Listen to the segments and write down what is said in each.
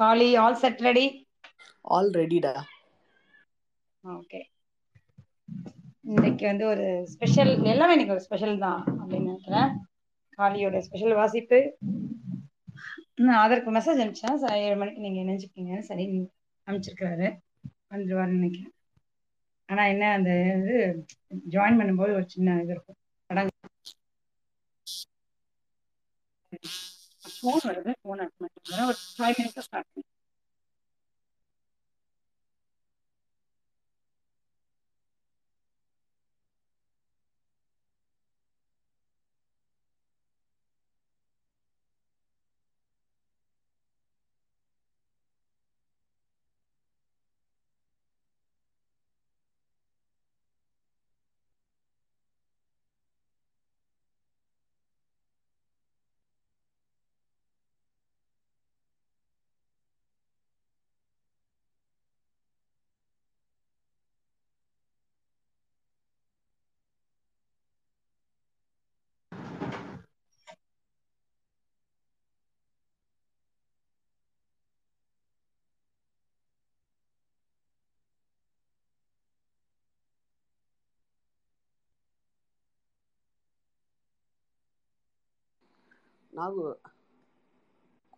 Kali all set ready all ரெடிடா okay இன்னைக்கு வந்து ஒரு ஸ்பெஷல் எல்லாமே இன்னைக்கு ஒரு ஸ்பெஷல் தான் அப்படின்னு நினைக்கிறேன். காளியோட ஸ்பெஷல் வாசிப்பு. நான் அதற்கு மெசேஜ் அனுப்பிச்சேன். ஏழு மணிக்கு நீங்க நினைச்சுக்கீங்க சரி அனுப்பிச்சிருக்காரு வந்துருவாருன்னு நினைக்கிறேன். ஆனா என்ன அந்த இது ஜாயின் பண்ணும்போது ஒரு சின்ன இது இருக்கும். தடங்கள். ஃபோன் வருது ஃபோன் அட்டன் பண்ணுறேன் ஒரு ஃபைவ் மினிட்ஸ் ஸ்டார்ட் நாகு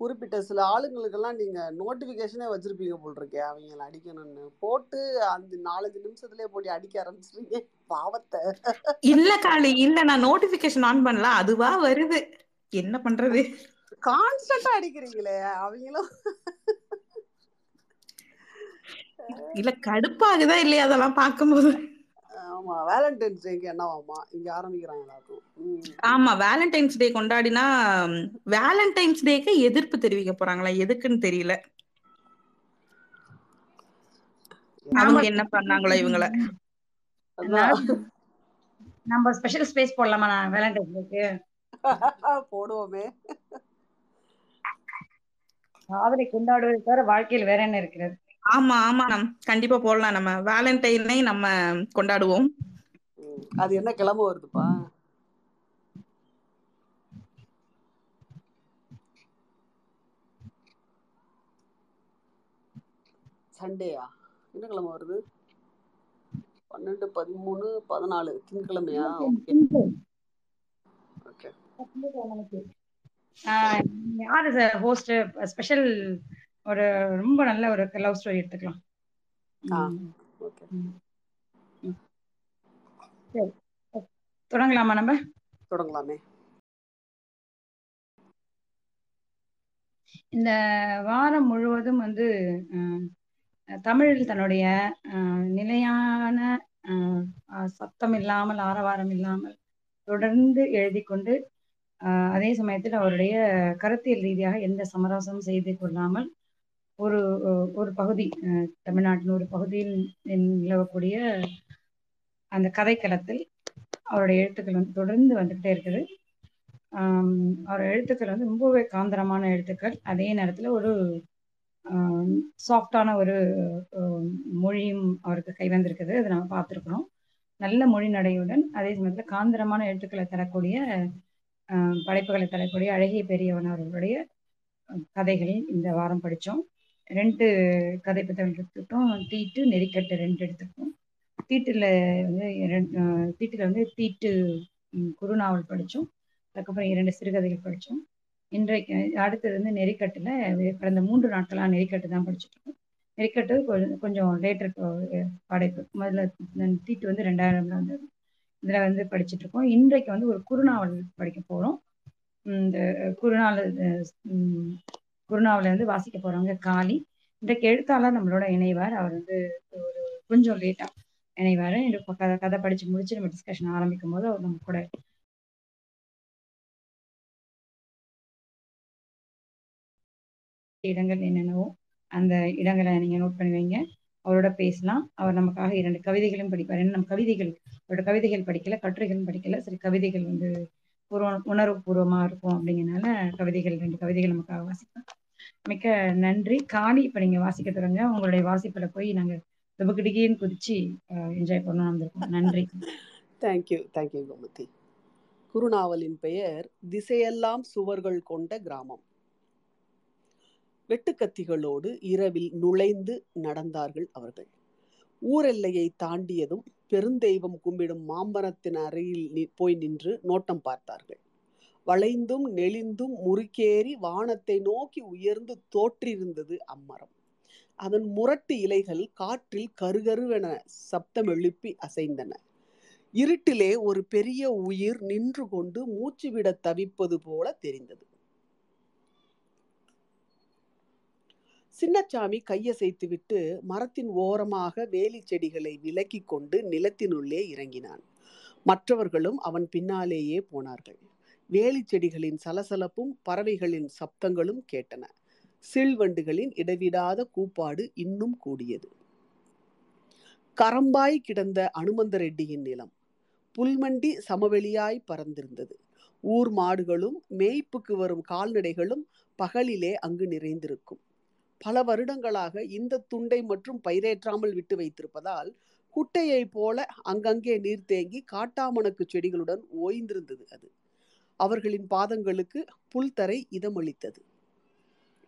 குறிப்பிட்ட சில ஆளுங்களுக்கெல்லாம் நீங்க நோட்டிபிகேஷனே வச்சிருப்பீங்க போல் இருக்கே அவங்கள அடிக்கணும்னு. போட்டு அந்த நாலஞ்சு நிமிஷத்துலயே போட்டு அடிக்க ஆரம்பிச்சிருக்கீங்க பாவத்தை. இல்ல காளி இல்ல நான் நோட்டிபிகேஷன் ஆன் பண்ணல அதுவா வருது. என்ன பண்றது? கான்ஸ்டன்டா அடிக்கிறீங்களே அவங்களும். இல்ல கடுப்பாகுதா இல்லையா அதெல்லாம் பார்க்கும்போது? ஆமா வேலண்டைன்ஸ் டேக்கு என்னவாமா இங்க ஆரம்பிக்கிறாங்க எல்லாருக்கும். ஆமா வேலண்டைன்ஸ் டே கொண்டாடினா வேலண்டைன்ஸ் டேக்கு எதிர்ப்பு தெரிவிக்க போறாங்களா? எதுக்குன்னு தெரியல. அவங்க என்ன பண்ணாங்களோ இவங்கள. நம்ம ஸ்பெஷல் ஸ்பேஸ் போடலாமா நான் வேலண்டைன்ஸ் டேக்கு போடுவோமே. காதலை கொண்டாடுவதை தவிர வாழ்க்கையில் வேற என்ன இருக்கிறது? ஆமா ஆமா நம் கண்டிப்பா போடலாம். நம்ம வேலண்டைனை நம்ம கொண்டாடுவோம். அது என்ன கிழமை வருதுப்பா? சண்டேயா? என்ன கிழமை வருது? பன்னெண்டு பதிமூணு பதினாலு திங்கக்கிழமையா? ஓகே யாரு சார் ஹோஸ்ட் ஸ்பெஷல் ஒரு ரொம்ப நல்ல ஒரு லவ் ஸ்டோரி எடுத்துக்கலாம். தொடங்கலாமா நம்ம? தொடங்கலாமே. இந்த வாரம் முழுவதும் வந்து தமிழில் தன்னுடைய நிலையான சத்தம் இல்லாமல் ஆரவாரம் இல்லாமல் தொடர்ந்து எழுதி கொண்டு அதே சமயத்தில் அவருடைய கருத்தியல் ரீதியாக எந்த சமரசமும் செய்து கொள்ளாமல் ஒரு ஒரு பகுதி தமிழ்நாட்டின் ஒரு பகுதியில் நிலவக்கூடிய அந்த கதைக்களத்தில் அவருடைய எழுத்துக்கள் வந்து தொடர்ந்து வந்துகிட்டே இருக்குது. ஆம், அவர் எழுத்துக்கள் வந்து ரொம்பவே காந்தரமான எழுத்துக்கள். அதே நேரத்தில் ஒரு சாஃப்டான ஒரு மொழியும் அவருக்கு கைவந்திருக்குது அதை நம்ம பார்த்துருக்குறோம் நல்ல மொழி நடையுடன் அதே சமயத்தில் காந்திரமான எழுத்துக்களை தரக்கூடிய படைப்புகளை தரக்கூடிய அழகிய பெரியவன் அவர்களுடைய கதைகளை இந்த வாரம் படித்தோம். ரெண்டு கதை புத்தகங்கள் எடுத்துக்கிட்டோம். தீட்டு நெறிக்கட்டு ரெண்டு எடுத்துக்கிட்டோம். தீட்டில் வந்து தீட்டில் வந்து தீட்டு குறுநாவல் படித்தோம். அதுக்கப்புறம் இரண்டு சிறுகதைகள் படித்தோம். இன்றைக்கு அடுத்தது வந்து நெறிக்கட்டுல கடந்த மூன்று நாட்களாக நெறிக்கட்டு தான் படிச்சுட்டு இருக்கோம் நெறிக்கட்டு கொஞ்சம் கொஞ்சம் லேட்டர் படைப்பு. முதல்ல தீட்டு வந்து ரெண்டாயிரம்ல வந்து இதில் வந்து படிச்சுட்டு இருக்கோம் இன்றைக்கு வந்து ஒரு குறுநாவல் படிக்க போகிறோம் இந்த குறுநாவல் ம், வந்து வாசிக்க போறவங்க காளி. இன்றைக்கு எழுத்தாளர் நம்மளோட இணைவார். அவர் வந்து ஒரு கொஞ்சம் லேட்டா இணைவார். இன்று கதை கதை படிச்சு முடிச்சு நம்ம டிஸ்கஷன் ஆரம்பிக்கும் போது அவர் நம்ம கூட இடங்கள் என்னென்னவோ அந்த இடங்களை நீங்க நோட் பண்ணி வைங்க. அவரோட பேசலாம். அவர் நமக்காக இரண்டு கவிதைகளும் படிப்பார். ஏன்னா நம்ம கவிதைகள் அவரோட கவிதைகள் படிக்கல கட்டுரைகளும் படிக்கல. சரி கவிதைகள் வந்து பூர்வ உணர்வு பூர்வமா இருக்கும் அப்படிங்கறனால கவிதைகள் ரெண்டு கவிதைகள் நமக்காக வாசிப்போம். மிக்க நன்றி. காளி இப்ப நீங்க வாசிக்க தொடங்க. உங்களுடைய வாசிப்புல போய் நாங்க துபக்கிடிகின்னு குதிச்சு என்ஜாய் பண்ணணும் வந்திருக்கோம். நன்றி. Thank you thank you Gomathi. குறுநாவலின் பெயர் திசையெல்லாம் சுவர்கள் கொண்ட கிராமம். வெட்டுக்கத்திகளோடு இரவில் நுழைந்து நடந்தார்கள் அவர்கள். ஊரெல்லையை தாண்டியதும் பெருந்தெய்வம் கும்பிடும் மாம்பரத்தின் அறையில் நி- போய் நின்று நோட்டம் பார்த்தார்கள். வளைந்தும் நெளிந்தும் முறுக்கேறி வானத்தை நோக்கி உயர்ந்து தோற்றிருந்தது அம்மரம். அதன் முரட்டு இலைகள் காற்றில் கருகருவென சப்தம் எழுப்பி அசைந்தன. இருட்டிலே ஒரு பெரிய உயிர் நின்று கொண்டு மூச்சுவிட தவிப்பது போல தெரிந்தது. சின்னச்சாமி கையசைத்துவிட்டு மரத்தின் ஓரமாக வேலி செடிகளை விலக்கிக் கொண்டு நிலத்தினுள்ளே இறங்கினான். மற்றவர்களும் அவன் பின்னாலேயே போனார்கள். வேலி செடிகளின் சலசலப்பும் பறவைகளின் சப்தங்களும் கேட்டன. சில்வண்டுகளின் இடைவிடாத கூப்பாடு இன்னும் கூடியது. கரம்பாய் கிடந்த அனுமந்த ரெட்டியின் நிலம். புல்மண்டி சமவெளியாய் பறந்திருந்தது. ஊர் மாடுகளும் மேய்ப்புக்கு வரும் கால்நடைகளும் பகலிலே அங்கு நிறைந்திருக்கும். பல வருடங்களாக இந்த துண்டை மற்றும் பயிரேற்றாமல் விட்டு வைத்திருப்பதால் குட்டையைப் போல அங்கங்கே நீர் தேங்கி காட்டாமணக்கு செடிகளுடன் ஓய்ந்திருந்தது அது. அவர்களின் பாதங்களுக்கு புல்தரை இதமளித்தது.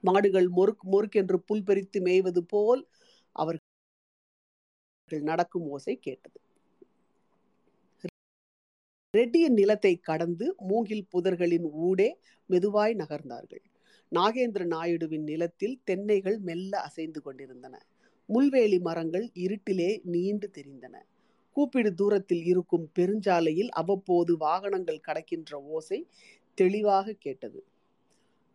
மாடுகள் மொறுக் மொறுக்கென்று புல் பறித்து மேய்வது போல் அவர்கள் நடக்கும் ஓசை கேட்டது. ரெட்டியின் நிலத்தை கடந்து மூங்கில் புதர்களின் ஊடே மெதுவாய் நகர்ந்தார்கள். நாகேந்திர நாயுடுவின் நிலத்தில் தென்னைகள் மெல்ல அசைந்து கொண்டிருந்தன. முள்வேலி மரங்கள் இருட்டிலே நீண்டு தெரிந்தன. கூப்பிடு தூரத்தில் இருக்கும் பெருஞ்சாலையில் அவ்வப்போது வாகனங்கள் கடக்கின்ற ஓசை தெளிவாக கேட்டது.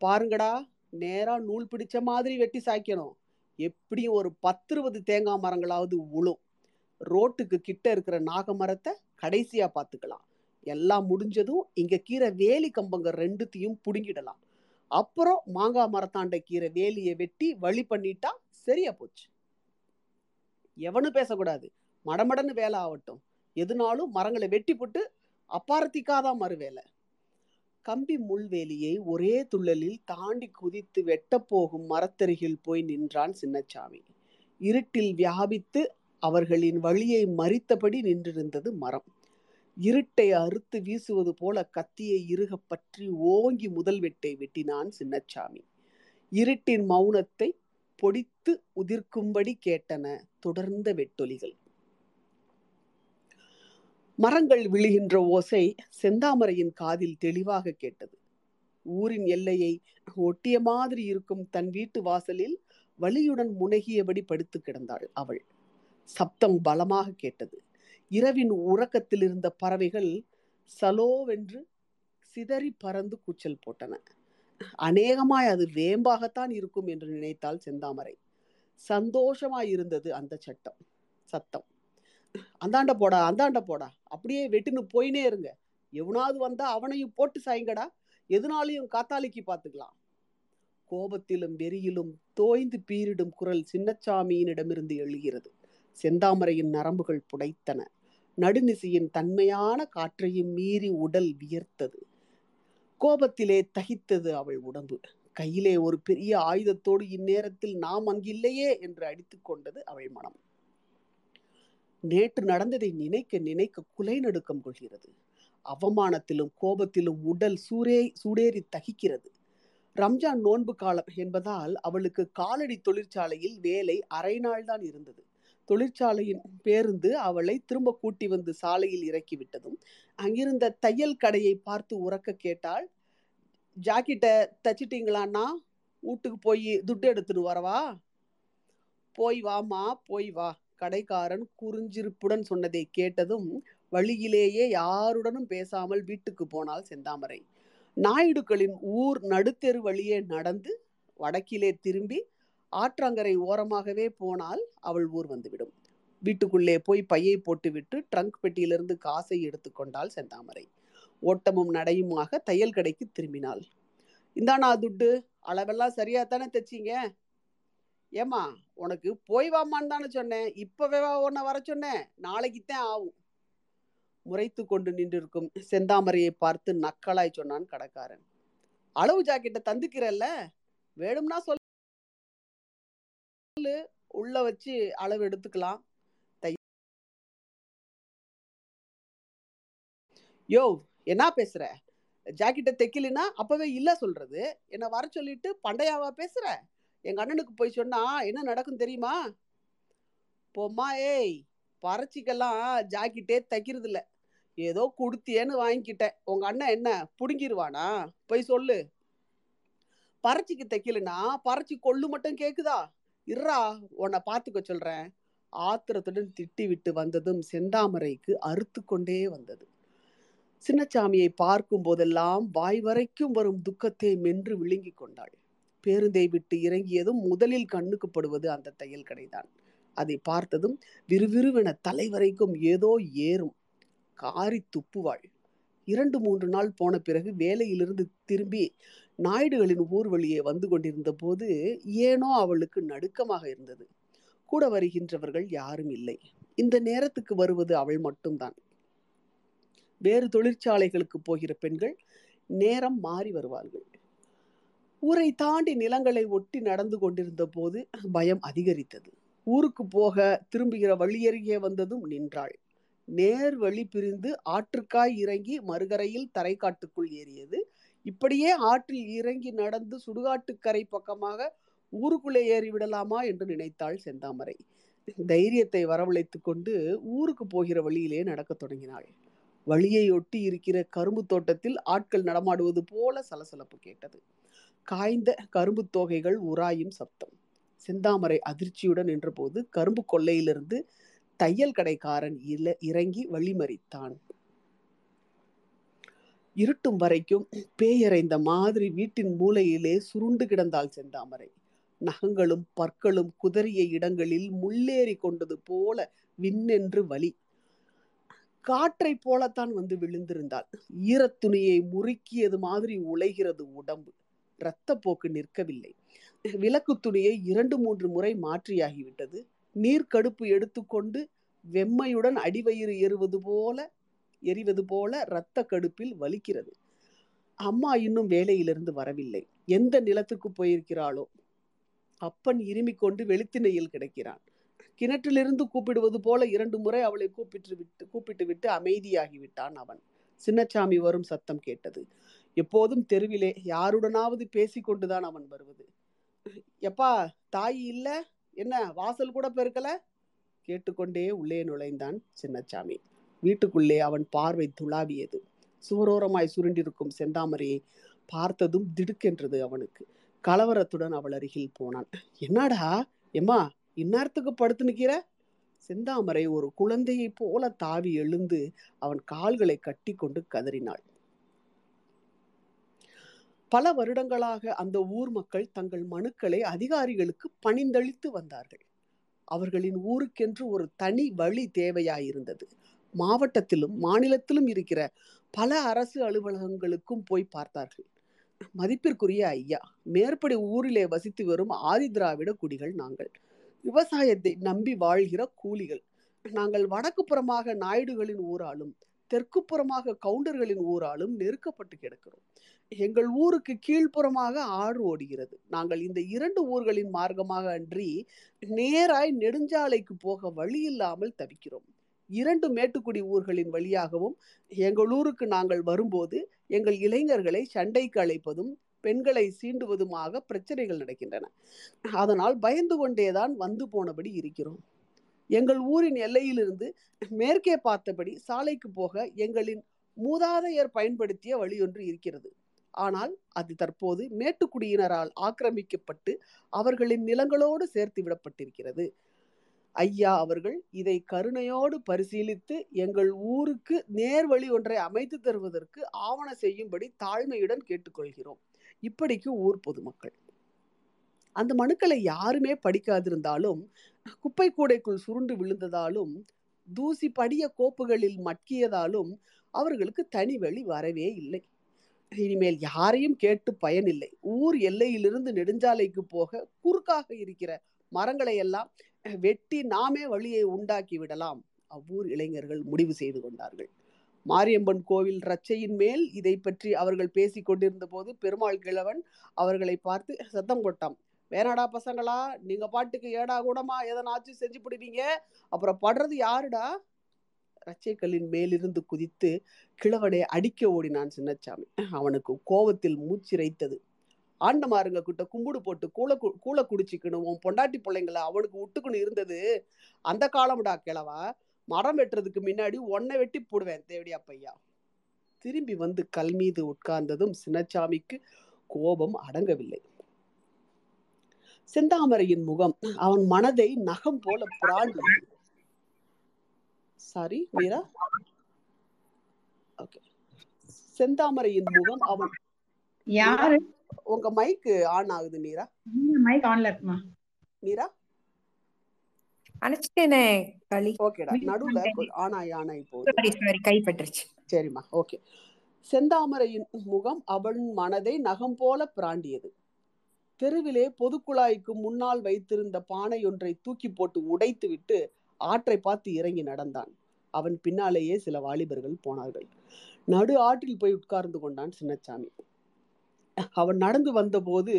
பாருங்கடா நேரா நூல் பிடிச்ச மாதிரி வெட்டி சாய்க்கணும். எப்படியும் ஒரு பத்து இருபது தேங்காய் மரங்களாவது உழும். ரோட்டுக்கு கிட்ட இருக்கிற நாக மரத்தை கடைசியா பார்த்துக்கலாம். எல்லாம் முடிஞ்சதும் இங்க கீரை வேலி கம்பங்க ரெண்டுத்தையும் புடுங்கிடலாம். அப்புறம் மாங்காய் மரத்தாண்ட கீரை வேலியை வெட்டி வழி பண்ணிட்டா சரியா போச்சு. எவனும் பேசக்கூடாது. மடமடன்னு வேலை ஆகட்டும். எதுனாலும் மரங்களை வெட்டி போட்டு அப்பாரத்திக்காதான் மறு வேலை. கம்பி முள்வேலியை ஒரே துள்ளலில் தாண்டி குதித்து வெட்டப்போகும் மரத்தருகில் போய் நின்றான் சின்னச்சாமி. இருட்டில் வியாபித்து அவர்களின் வழியை மறித்தபடி நின்றிருந்தது மரம். இருட்டை அறுத்து வீசுவது போல கத்தியை இறுக பற்றி ஓங்கி முதல் வெட்டை வெட்டினான் சின்னச்சாமி. இருட்டின் மௌனத்தை பொடித்து உதிர்க்கும்படி கேட்டன தொடர்ந்த வெட்டொலிகள். மரங்கள் விழுகின்ற ஓசை செந்தாமரையின் காதில் தெளிவாக கேட்டது. ஊரின் எல்லையை ஒட்டிய மாதிரி இருக்கும் தன் வீட்டு வாசலில் வலியுடன் முனகியபடி படுத்து கிடந்தாள் அவள். சப்தம் பலமாக கேட்டது. இரவின் உறக்கத்தில் இருந்த பறவைகள் சலோவென்று சிதறி பறந்து கூச்சல் போட்டன. அநேகமாய் அது வேம்பாகத்தான் இருக்கும் என்று நினைத்தாள் செந்தாமரை. சந்தோஷமாய் இருந்தது அந்த சட்டம் சத்தம். அந்தாண்ட போடா அந்தாண்ட போடா அப்படியே வெட்டுன்னு போயினே இருங்க. எவனாவது வந்தா அவனையும் போட்டு சாயங்கடா. எதுனாலையும் காத்தாலிக்கு பார்த்துக்கலாம் கோபத்திலும் வெறியிலும் தோய்ந்து பீரிடும் குரல் சின்னச்சாமியினிடமிருந்து எழுகிறது. செந்தாமரையின் நரம்புகள் புடைத்தன. நடுநிசையின் தன்மையான காற்றையும் மீறி உடல் வியர்த்தது. கோபத்திலே தகித்தது அவள் உடம்பு. கையிலே ஒரு பெரிய ஆயுதத்தோடு இந்நேரத்தில் நாம் அங்கில்லையே என்று அடித்துக் கொண்டது அவள் மனம். நேற்று நடந்ததை நினைக்க நினைக்க குலை நடுக்கம் கொள்கிறது. அவமானத்திலும் கோபத்திலும் உடல் சூரே சூடேறி தகிக்கிறது. ரம்ஜான் நோன்பு காலம் என்பதால் அவளுக்கு காலடி தொழிற்சாலையில் வேலை அரை நாள் தான் இருந்தது. தொழிற்சாலையின் பேருந்து அவளை திரும்ப கூட்டி வந்து சாலையில் இறக்கி விட்டதும் அங்கிருந்த தையல் கடையை பார்த்து உறக்க கேட்டால் ஜாக்கெட்டை தச்சிட்டீங்களான்னா வீட்டுக்கு போய் துட்டு எடுத்துட்டு வரவா? போய் வாமா போய் வா. கடைக்காரன் குறிஞ்சிருப்புடன் சொன்னதை கேட்டதும் வழியிலேயே யாருடனும் பேசாமல் வீட்டுக்கு போனாள் செந்தாமரை. நாயுடுக்களின் ஊர் நடுத்தெரு வழியே நடந்து வடக்கிலே திரும்பி ஆற்றங்கரை ஓரமாகவே போனால் அவள் ஊர் வந்துவிடும். வீட்டுக்குள்ளே போய் பையை போட்டுவிட்டு ட்ரங்க் பெட்டியிலிருந்து காசை எடுத்துக்கொண்டாள் செந்தாமரை. ஓட்டமும் நடையுமாக தையல் கடைக்கு திரும்பினாள். இந்தாண்ணா துட்டு அளவெல்லாம் சரியா தானே தைச்சிங்க? ஏமா உனக்கு போய் வாமான்னு தானே சொன்னேன். இப்பவே உன்னை வர சொன்னேன். நாளைக்குத்தான் ஆகும் முறைத்து கொண்டு நின்றிருக்கும் செந்தாமரையை பார்த்து நக்கலாய் சொன்னான் கடைக்காரன். அளவு ஜாக்கெட்டை தந்துக்கிறல்ல? வேணும்னா சொல் உள்ள வச்சு அளவு எடுத்துக்கலாம். தை யோ என்ன பேசுற? ஜாக்கெட்டை தைக்கலினா அப்பவே இல்ல சொல்றது. என்ன வர சொல்லிட்டு பண்டையாவா பேசுற? எங்க அண்ணனுக்கு போய் சொன்னா என்ன நடக்கும் தெரியுமா? போம்மா ஏய் பறச்சிக்கெல்லாம் ஜாக்கெட்டே தைக்கிறது இல்ல ஏதோ கொடுத்தியேன்னு வாங்கிக்கிட்டேன். உங்க அண்ணன் என்ன புடுங்கிருவானா? போய் சொல்லு. பறச்சிக்கு தைக்கலனா பறச்சி கொள்ளு மட்டும் கேக்குதா? இறா உன்னை பார்த்துக்க சொல்கிறேன் ஆத்திரத்துடன் திட்டி விட்டு வந்ததும் செந்தாமரைக்கு அறுத்து கொண்டே வந்தது. சின்னச்சாமியை பார்க்கும் போதெல்லாம் வாய் வரைக்கும் வரும் துக்கத்தை மென்று விழுங்கி கொண்டாள். பேருந்தை விட்டு இறங்கியதும் முதலில் கண்ணுக்கு படுவது அந்த தையல் கடைதான். அதை பார்த்ததும் விறுவிறுவென தலைவரைக்கும் ஏதோ ஏறும். காரி துப்புவாள். இரண்டு மூன்று நாள் போன பிறகு வேலையிலிருந்து திரும்பி நாயுடுகளின் ஊர் வழியே வந்து கொண்டிருந்த போது ஏனோ அவளுக்கு நடுக்கமாக இருந்தது. கூட வருகின்றவர்கள் யாரும் இல்லை. இந்த நேரத்துக்கு வருவது அவள் மட்டும்தான். வேறு தொழிற்சாலைகளுக்கு போகிற பெண்கள் நேரம் மாறி வருவார்கள். ஊரை தாண்டி நிலங்களை ஒட்டி நடந்து கொண்டிருந்த போது பயம் அதிகரித்தது. ஊருக்கு போக திரும்புகிற வழியருகே வந்ததும் நின்றாள். நேர் வழி பிரிந்து ஆற்றுக்காய் இறங்கி மறுகரையில் தரைக்காட்டுக்குள் ஏறியது. இப்படியே ஆற்றில் இறங்கி நடந்து சுடுகாட்டுக்கரை பக்கமாக ஊருக்குள்ளே ஏறிவிடலாமா என்று நினைத்தாள் செந்தாமரை. தைரியத்தை வரவழைத்து கொண்டு ஊருக்கு போகிற வழியிலே நடக்கத் தொடங்கினாள். வழியை ஒட்டி இருக்கிற கரும்பு தோட்டத்தில் ஆட்கள் நடமாடுவது போல சலசலப்பு கேட்டது. காய்ந்த கரும்பு தோகைகள் உராயும் சப்தம். செந்தாமரை அதிர்ச்சியுடன் நின்றபோது கரும்பு கொள்ளையிலிருந்து தையல் கடைக்காரன் இல இறங்கி வழிமறித்தான். இருட்டும் வரைக்கும் பேயறைந்த மாதிரி வீட்டின் மூலையிலே சுருண்டு கிடந்தாள் செந்தாமரை. நகங்களும் பற்களும் குதறிய இடங்களில் முள்ளேறி கொண்டது போல விண்ணென்று வலி. காற்றை போலத்தான் வந்து விழுந்திருந்தாள். ஈரத்துணியை முறுக்கியது மாதிரி உழைகிறது உடம்பு. இரத்தப்போக்கு நிற்கவில்லை. விளக்கு துணியை இரண்டு மூன்று முறை மாற்றியாகிவிட்டது. நீர்க்கடுப்பு எடுத்துக்கொண்டு வெம்மையுடன் அடிவயிறு எறுவது போல எரிவது போல இரத்த கடுப்பில் வலிக்கிறது. அம்மா இன்னும் வேலையிலிருந்து வரவில்லை. எந்த நிலத்துக்கு போயிருக்கிறாளோ? அப்பன் இருமிக் கொண்டு வெளித்திணையில் கிடக்கிறான். கிணற்றிலிருந்து கூப்பிடுவது போல இரண்டு முறை அவளை கூப்பிட்டு விட்டு கூப்பிட்டு விட்டு அமைதியாகிவிட்டான் அவன். சின்னச்சாமி வரும் சத்தம் கேட்டது. எப்போதும் தெருவிலே யாருடனாவது பேசிக்கொண்டுதான் அவன் வருவது. எப்பா தாய் இல்லை? என்ன வாசல் கூட பெருக்கல? கேட்டுக்கொண்டே உள்ளே நுழைந்தான் சின்னச்சாமி. வீட்டுக்குள்ளே அவன் பார்வை துளாவியது. சுவரோரமாய் சுருண்டிருக்கும் செந்தாமரையை பார்த்ததும் திடுக்கென்றது அவனுக்கு. கலவரத்துடன் அவள் அருகில் போனான். என்னடா எம்மா இந்நேரத்துக்கு படுத்து நிற்கிற செந்தாமரை ஒரு குழந்தையைப் போல தாவி எழுந்து அவன் கால்களை கட்டி கொண்டு கதறினாள். பல வருடங்களாக அந்த ஊர் மக்கள் தங்கள் மனுக்களை அதிகாரிகளுக்கு பணிந்தளித்து வந்தார்கள். அவர்களின் ஊருக்கென்று ஒரு தனி வழி தேவையாயிருந்தது. மாவட்டத்திலும் மாநிலத்திலும் இருக்கிற பல அரசு அலுவலகங்களுக்கும் போய் பார்த்தார்கள். மதிப்பிற்குரிய ஐயா மேற்படி ஊரிலே வசித்து வரும் ஆதி திராவிட குடிகள் நாங்கள். விவசாயத்தை நம்பி வாழ்கிற கூலிகள். நாங்கள் வடக்கு புறமாக நாயுடுகளின் ஊராலும் தெற்கு புறமாக கவுண்டர்களின் ஊராலும் நெருக்கப்பட்டு கிடக்கிறோம். எங்கள் ஊருக்கு கீழ்ப்புறமாக ஆறு ஓடுகிறது. நாங்கள் இந்த இரண்டு ஊர்களின் மார்க்கமாக அன்றி நேராய் நெடுஞ்சாலைக்கு போக வழி இல்லாமல் தவிக்கிறோம். இரண்டு மேட்டுக்குடி ஊர்களின் வழியாகவும் எங்கள் ஊருக்கு நாங்கள் வரும்போது எங்கள் இளைஞர்களை சண்டைக்கு அழைப்பதும் பெண்களை சீண்டுவதுமாக பிரச்சனைகள் நடக்கின்றன. அதனால் பயந்து கொண்டேதான் வந்து போனபடி இருக்கிறோம். எங்கள் ஊரின் எல்லையிலிருந்து மேற்கே பார்த்தபடி சாலைக்கு போக எங்களின் மூதாதையர் பயன்படுத்திய வழியொன்று இருக்கிறது. ஆனால் அது தற்போது மேட்டுக்குடியினரால் ஆக்கிரமிக்கப்பட்டு அவர்களின் நிலங்களோடு சேர்த்து விடப்பட்டிருக்கிறது. ஐயா அவர்கள் இதை கருணையோடு பரிசீலித்து எங்கள் ஊருக்கு நேர்வழி ஒன்றை அமைத்து தருவதற்கு ஆவண செய்யும்படி தாழ்மையுடன் கேட்டுக்கொள்கிறோம். இப்படிக்கு ஊர் பொதுமக்கள். அந்த மனுக்களை யாருமே படிக்காதிருந்தாலும் குப்பை கூடைக்குள் சுருண்டு விழுந்ததாலும் தூசி படிய கோப்புகளில் மட்கியதாலும் அவர்களுக்கு தனி வழி வரவே இல்லை. இனிமேல் யாரையும் கேட்டு பயனில்லை. ஊர் எல்லையிலிருந்து நெடுஞ்சாலைக்கு போக குறுக்காக இருக்கிற மரங்களை எல்லாம் வெட்டி நாமே வழியை உண்டாக்கி விடலாம். அவ்வூர் இளைஞர்கள் முடிவு செய்து கொண்டார்கள். மாரியம்மன் கோவில் ரச்சையின் மேல் இதை பற்றி அவர்கள் பேசி கொண்டிருந்த போது பெருமாள் கிழவன் அவர்களை பார்த்து சத்தம் கொட்டான் வேணாடா பசங்களா நீங்க பாட்டுக்கு ஏடா கூடமா எதனாச்சும் செஞ்சு பிடிவீங்க அப்புறம் படுறது யாருடா? பச்சைக்கல்லின் மேலிருந்து குதித்து கிழவனை அடிக்க ஓடினான் சின்னச்சாமி. அவனுக்கு கோபத்தில் மூச்சிரைத்தது. ஆண்டமாருங்க கிட்ட கும்பிடு போட்டு கூளை கூளை குடிச்சிக்கணும். உன் பொண்டாட்டி பிள்ளைங்களை அவனுக்கு விட்டுக்குன்னு இருந்தது. அந்த காலம்டா கிழவா. மரம் வெட்டுறதுக்கு முன்னாடி ஒன்னை வெட்டி போடுவேன் தேவடியா பையா திரும்பி வந்து கல் மீது உட்கார்ந்ததும் சின்னச்சாமிக்கு கோபம் அடங்கவில்லை. செந்தாமரையின் முகம் அவன் மனதை நகம் போல பிராண்டு சாரி மீரா ஓகே செந்தாமரையின் முகம் அவன் யாரு? உங்க மைக் ஆன் ஆகுது மீரா. மைக் ஆன்ல இருக்குமா? மீரா? அணைச்சிட்டேனே களி. ஓகேடா நடுவுல ஆன் ஆகி ஆன் ஆகி போகுது. சாரி சாரி கைப்பற்றுச்சு. சரிம்மா ஓகே செந்தாமரையின் முகம் அவன் மனதை நகம் போல பிராண்டியது. தெருவிலே பொதுக்குழாய்க்கு முன்னால் வைத்திருந்த பானை ஒன்றை தூக்கி போட்டு உடைத்துவிட்டு ஆற்றை பார்த்து இறங்கி நடந்தான். அவன் பின்னாலேயே சில வாலிபர்கள் போனார்கள். நடு ஆற்றில் போய் உட்கார்ந்து கொண்டான் சின்னச்சாமி. அவன் நடந்து வந்தபோது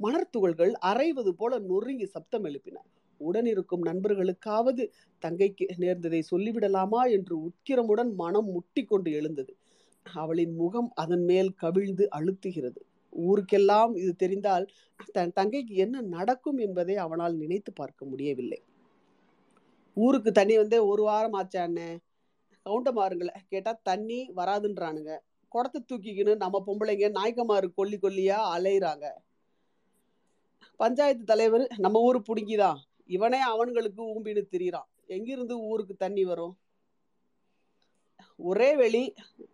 மணர்த்துகள்கள் அரைவது போல நொறுங்கி சப்தம் எழுப்பின. உடனிருக்கும் நண்பர்களுக்காவது தங்கைக்கு நேர்ந்ததை சொல்லிவிடலாமா என்று உட்கிரமுடன் மனம் முட்டி கொண்டு எழுந்தது. அவளின் முகம் அதன் மேல் கவிழ்ந்து அழுத்துகிறது. ஊருக்கெல்லாம் இது தெரிந்தால் தன் தங்கைக்கு என்ன நடக்கும் என்பதை அவனால் நினைத்து பார்க்க முடியவில்லை. ஊருக்கு தண்ணி வந்தே ஒரு வாரம் ஆச்சாண்ணே கவுண்டமாருங்கள கேட்டால் தண்ணி வராதுன்றானுங்க. குடத்தை தூக்கிக்கின்னு நம்ம பொம்பளைங்க நாய்க்கமாறு கொல்லி கொல்லியாக அலையிறாங்க. பஞ்சாயத்து தலைவர் நம்ம ஊர் பிடுங்கிதான் இவனே அவன்களுக்கு ஊம்பின்னு திரியிறான். எங்கிருந்து ஊருக்கு தண்ணி வரும்? ஒரே வழி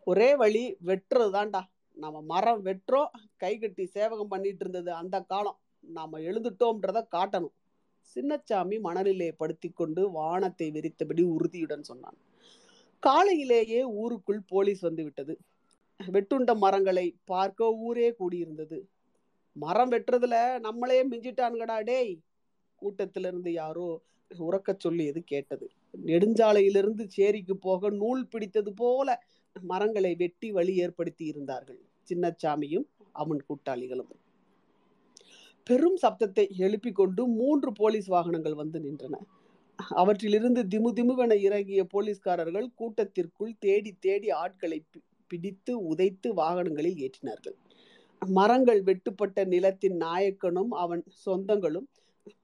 ஒரே வழி வெட்டுறதுதான்டா. நம்ம மரம் வெட்டுறோம் கை கட்டி சேவகம் பண்ணிட்டு இருந்தது அந்த காலம். நாம் எழுந்துட்டோம்ன்றத காட்டணும். சின்னச்சாமி மணலிலே படுத்திக்கொண்டு வானத்தை விரித்தபடி உறுதியுடன் சொன்னான். காலையிலேயே ஊருக்குள் போலீஸ் வந்து விட்டது. வெட்டுண்ட மரங்களை பார்க்க ஊரே கூடியிருந்தது. மரம் வெட்டுறதுல நம்மளே மிஞ்சிட்டான்கடா டேய் கூட்டத்திலிருந்து யாரோ உறக்கச் சொல்லியது கேட்டது. நெடுஞ்சாலையிலிருந்து சேரிக்கு போக நூல் பிடித்தது போல மரங்களை வெட்டி வழி ஏற்படுத்தி இருந்தார்கள் சின்னச்சாமியும் அவன் கூட்டாளிகளும். பெரும் சப்தத்தை எழுப்பிக் கொண்டு மூன்று போலீஸ் வாகனங்கள் வந்து நின்றன. அவற்றிலிருந்து திமு திமுவென இறங்கிய போலீஸ்காரர்கள் கூட்டத்திற்குள் தேடி தேடி ஆட்களை பி- பிடித்து உதைத்து வாகனங்களில் ஏற்றினார்கள். மரங்கள் வெட்டுப்பட்ட நிலத்தின் நாயக்கனும் அவன் சொந்தங்களும்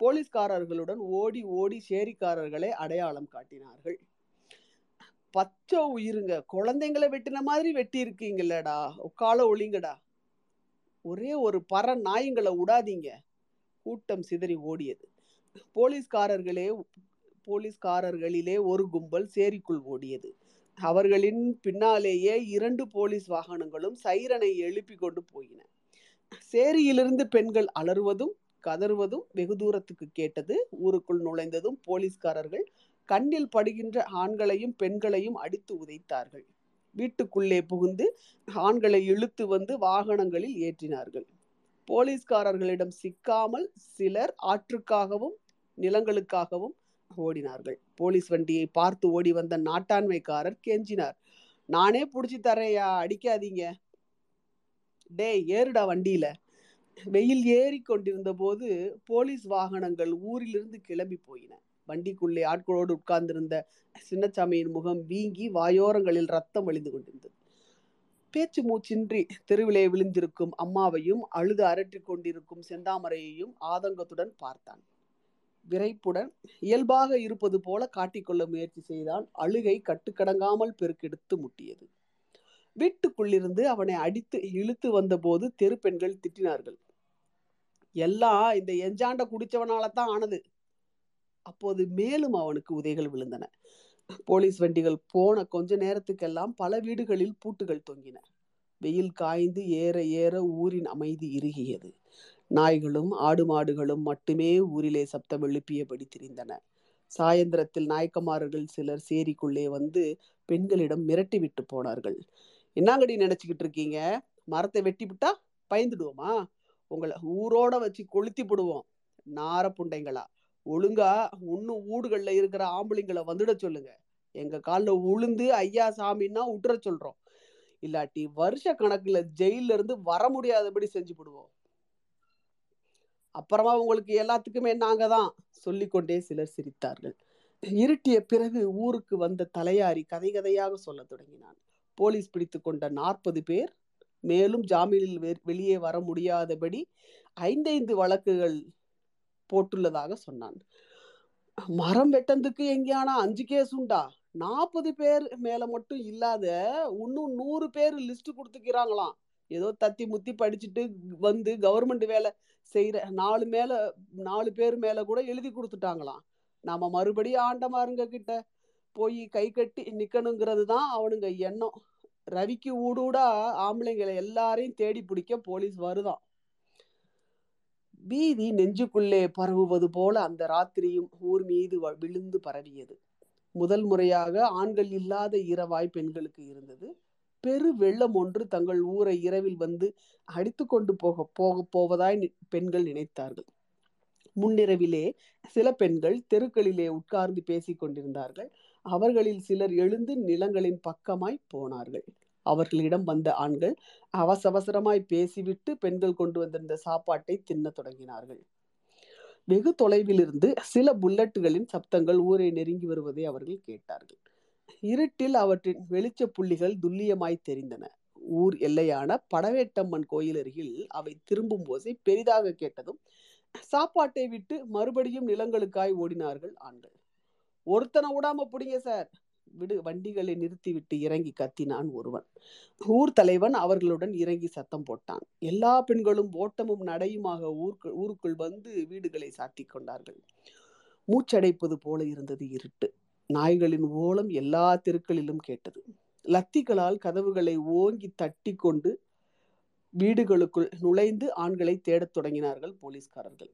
போலீஸ்காரர்களுடன் ஓடி ஓடி சேரிக்காரர்களை அடையாளம் காட்டினார்கள். பச்சை உயிருங்க குழந்தைங்களை வெட்டின மாதிரி வெட்டி இருக்கீங்களடா உக்கால ஒளிங்கடா. ஒரே ஒரு பற நாயங்களை விடாதீங்க கூட்டம் சிதறி ஓடியது. போலீஸ்காரர்களே போலீஸ்காரர்களிலே ஒரு கும்பல் சேரிக்குள் ஓடியது. அவர்களின் பின்னாலேயே இரண்டு போலீஸ் வாகனங்களும் சைரனை எழுப்பி கொண்டு போயின. சேரியிலிருந்து பெண்கள் அலறுவதும் கதறுவதும் வெகு தூரத்துக்கு கேட்டது. ஊருக்குள் நுழைந்ததும் போலீஸ்காரர்கள் கண்ணில் படுகின்ற ஆண்களையும் பெண்களையும் அடித்து உதைத்தார்கள். வீட்டுக்குள்ளே புகுந்து ஆண்களை இழுத்து வந்து வாகனங்களில் ஏற்றினார்கள். போலீஸ்காரர்களிடம் சிக்காமல் சிலர் ஆற்றுக்காகவும் நிலங்களுக்காகவும் ஓடினார்கள். போலீஸ் வண்டியை பார்த்து ஓடி வந்த நாட்டாண்மைக்காரர் கெஞ்சினார். நானே பிடிச்சி தரேயா அடிக்காதீங்க. டேய் ஏறுடா வண்டியில. வெயில் ஏறி கொண்டிருந்த போது போலீஸ் வாகனங்கள் ஊரிலிருந்து கிளம்பி போயின. வண்டிக்குள்ளே ஆட்களோடு உட்கார்ந்திருந்த சின்னச்சாமியின் முகம் வீங்கி வாயோரங்களில் ரத்தம் வழிந்து கொண்டிருந்தது. பேச்சு மூச்சின்றி தெருவிலே விழுந்திருக்கும் அம்மாவையும் அழுது அரற்றி கொண்டிருக்கும் செந்தாமரையையும் ஆதங்கத்துடன் பார்த்தான். விரைப்புடன் இயல்பாக இருப்பது போல காட்டிக்கொள்ள முயற்சி செய்தான். அழுகை கட்டுக்கடங்காமல் பெருக்கெடுத்து முட்டியது. வீட்டுக்குள்ளிருந்து அவனை அடித்து இழுத்து வந்தபோது தெரு பெண்கள் திட்டினார்கள். எல்லாம் இந்த எஞ்சாண்ட குடிச்சவனால தான் ஆனது. அப்போது மேலும் அவனுக்கு உதைகள் விழுந்தன. போலீஸ் வண்டிகள் போன கொஞ்ச நேரத்துக்கெல்லாம் பல வீடுகளில் பூட்டுகள் தொங்கின. வெயில் காய்ந்து ஏற ஏற ஊரின் அமைதி இறுகியது. நாய்களும் ஆடு மாடுகளும் மட்டுமே ஊரிலே சப்தம் எழுப்பியபடி திரிந்தன. சாயந்தரத்தில் நாயக்கமாரர்கள் சிலர் சேரிக்குள்ளே வந்து பெண்களிடம் மிரட்டி விட்டு போனார்கள். என்னங்கடி நினைச்சுக்கிட்டு இருக்கீங்க? மரத்தை வெட்டி விட்டா பயந்துடுவோமா? உங்களை ஊரோட வச்சு கொளுத்தி விடுவோம் நார புண்டைங்களா? ஒழுங்கா இன்னும் ஊடுகளில் இருக்கிற ஆம்பளைங்களை வந்துட சொல்லுங்க. எங்க காலில் உளுந்து ஐயா சாமின்னா விட்டுற சொல்றோம். இல்லாட்டி வருஷ கணக்குல ஜெயில இருந்து வர முடியாதபடி செஞ்சு விடுவோம் அப்புறமா உங்களுக்கு எல்லாத்துக்குமே நாங்க தான் சொல்லிக்கொண்டே சிலர் சிரித்தார்கள். இருட்டிய பிறகு ஊருக்கு வந்த தலையாரி கதை கதையாக சொல்ல தொடங்கினான். போலீஸ் பிடித்து கொண்ட நாற்பது பேர் மேலும் ஜாமீனில் வெ- வெளியே வர முடியாதபடி ஐந்தைந்து வழக்குகள் போட்டுள்ளதாக சொன்னான் மரம் வெட்டந்துக்கு எங்கேயானா அஞ்சு கேஸ் உண்டா? நாற்பது பேர் மேல மட்டும் இல்லாத இன்னும் நூறு பேர் லிஸ்ட் கொடுத்துக்கிறாங்களாம். ஏதோ தத்தி முத்தி படிச்சுட்டு வந்து கவர்மெண்ட் வேலை செய்யற நாலு மேல நாலு பேர் மேல கூட எழுதி கொடுத்துட்டாங்களாம். நாம மறுபடியும் ஆண்டமாருங்க கிட்ட போய் கை கட்டி நிக்கணுங்கிறது தான் அவனுங்க எண்ணம். ரவிக்கு ஊடூடா ஆம்பளைங்களை எல்லாரையும் தேடி பிடிக்க போலீஸ் வருதான் பீதி நெஞ்சுக்குள்ளே பரவுவது போல அந்த ராத்திரியும் ஊர் மீது வ- விழுந்து பரவியது. முதல் முறையாக ஆண்கள் இல்லாத இரவாய் பெண்களுக்கு இருந்தது. பெரு வெள்ளம் ஒன்று தங்கள் ஊரை இரவில் வந்து அடித்து கொண்டு போக போக போவதாய் நி- பெண்கள் நினைத்தார்கள். முன்னிரவிலே சில பெண்கள் தெருக்களிலே உட்கார்ந்து பேசிக் கொண்டிருந்தார்கள். அவர்களில் சிலர் எழுந்து நிலங்களின் பக்கமாய் போனார்கள். அவர்களிடம் வந்த ஆண்கள் அவசரமாய் பேசிவிட்டு பெண்கள் கொண்டு வந்திருந்த சாப்பாட்டை தின்னத் தொடங்கினார்கள். வெகு தொலைவிலிருந்து சில புல்லட்டுகளின் சப்தங்கள் ஊரை நெருங்கி வருவதை அவர்கள் கேட்டார்கள். இருட்டில் அவற்றின் வெளிச்ச புள்ளிகள் துல்லியமாய் தெரிந்தன. ஊர் எல்லையான படவேட்டம்மன் கோயில் அருகில் அவை திரும்பும் ஓசை பெரிதாக கேட்டதும் சாப்பாட்டை விட்டு மறுபடியும் நிலங்களுக்காய் ஓடினார்கள் ஆண்கள். ஒருத்தனை விடாம பிடிங்க சார். விடு வண்டிகளை நிறுத்திவிட்டு இறங்கி கத்தினான் ஒருவன். ஊர் தலைவன் அவர்களுடன் இறங்கி சத்தம் போட்டான். எல்லா பெண்களும் ஓட்டமும் நடையுமாக ஊருக்கு ஊருக்குள் வந்து வீடுகளை சாத்தி கொண்டார்கள். மூச்சடைப்பது போல இருந்தது இருட்டு. நாய்களின் ஓலம் எல்லா தெருக்களிலும் கேட்டது. லத்திகளால் கதவுகளை ஓங்கி தட்டி கொண்டு வீடுகளுக்குள் நுழைந்து ஆண்களை தேடத் தொடங்கினார்கள் போலீஸ்காரர்கள்.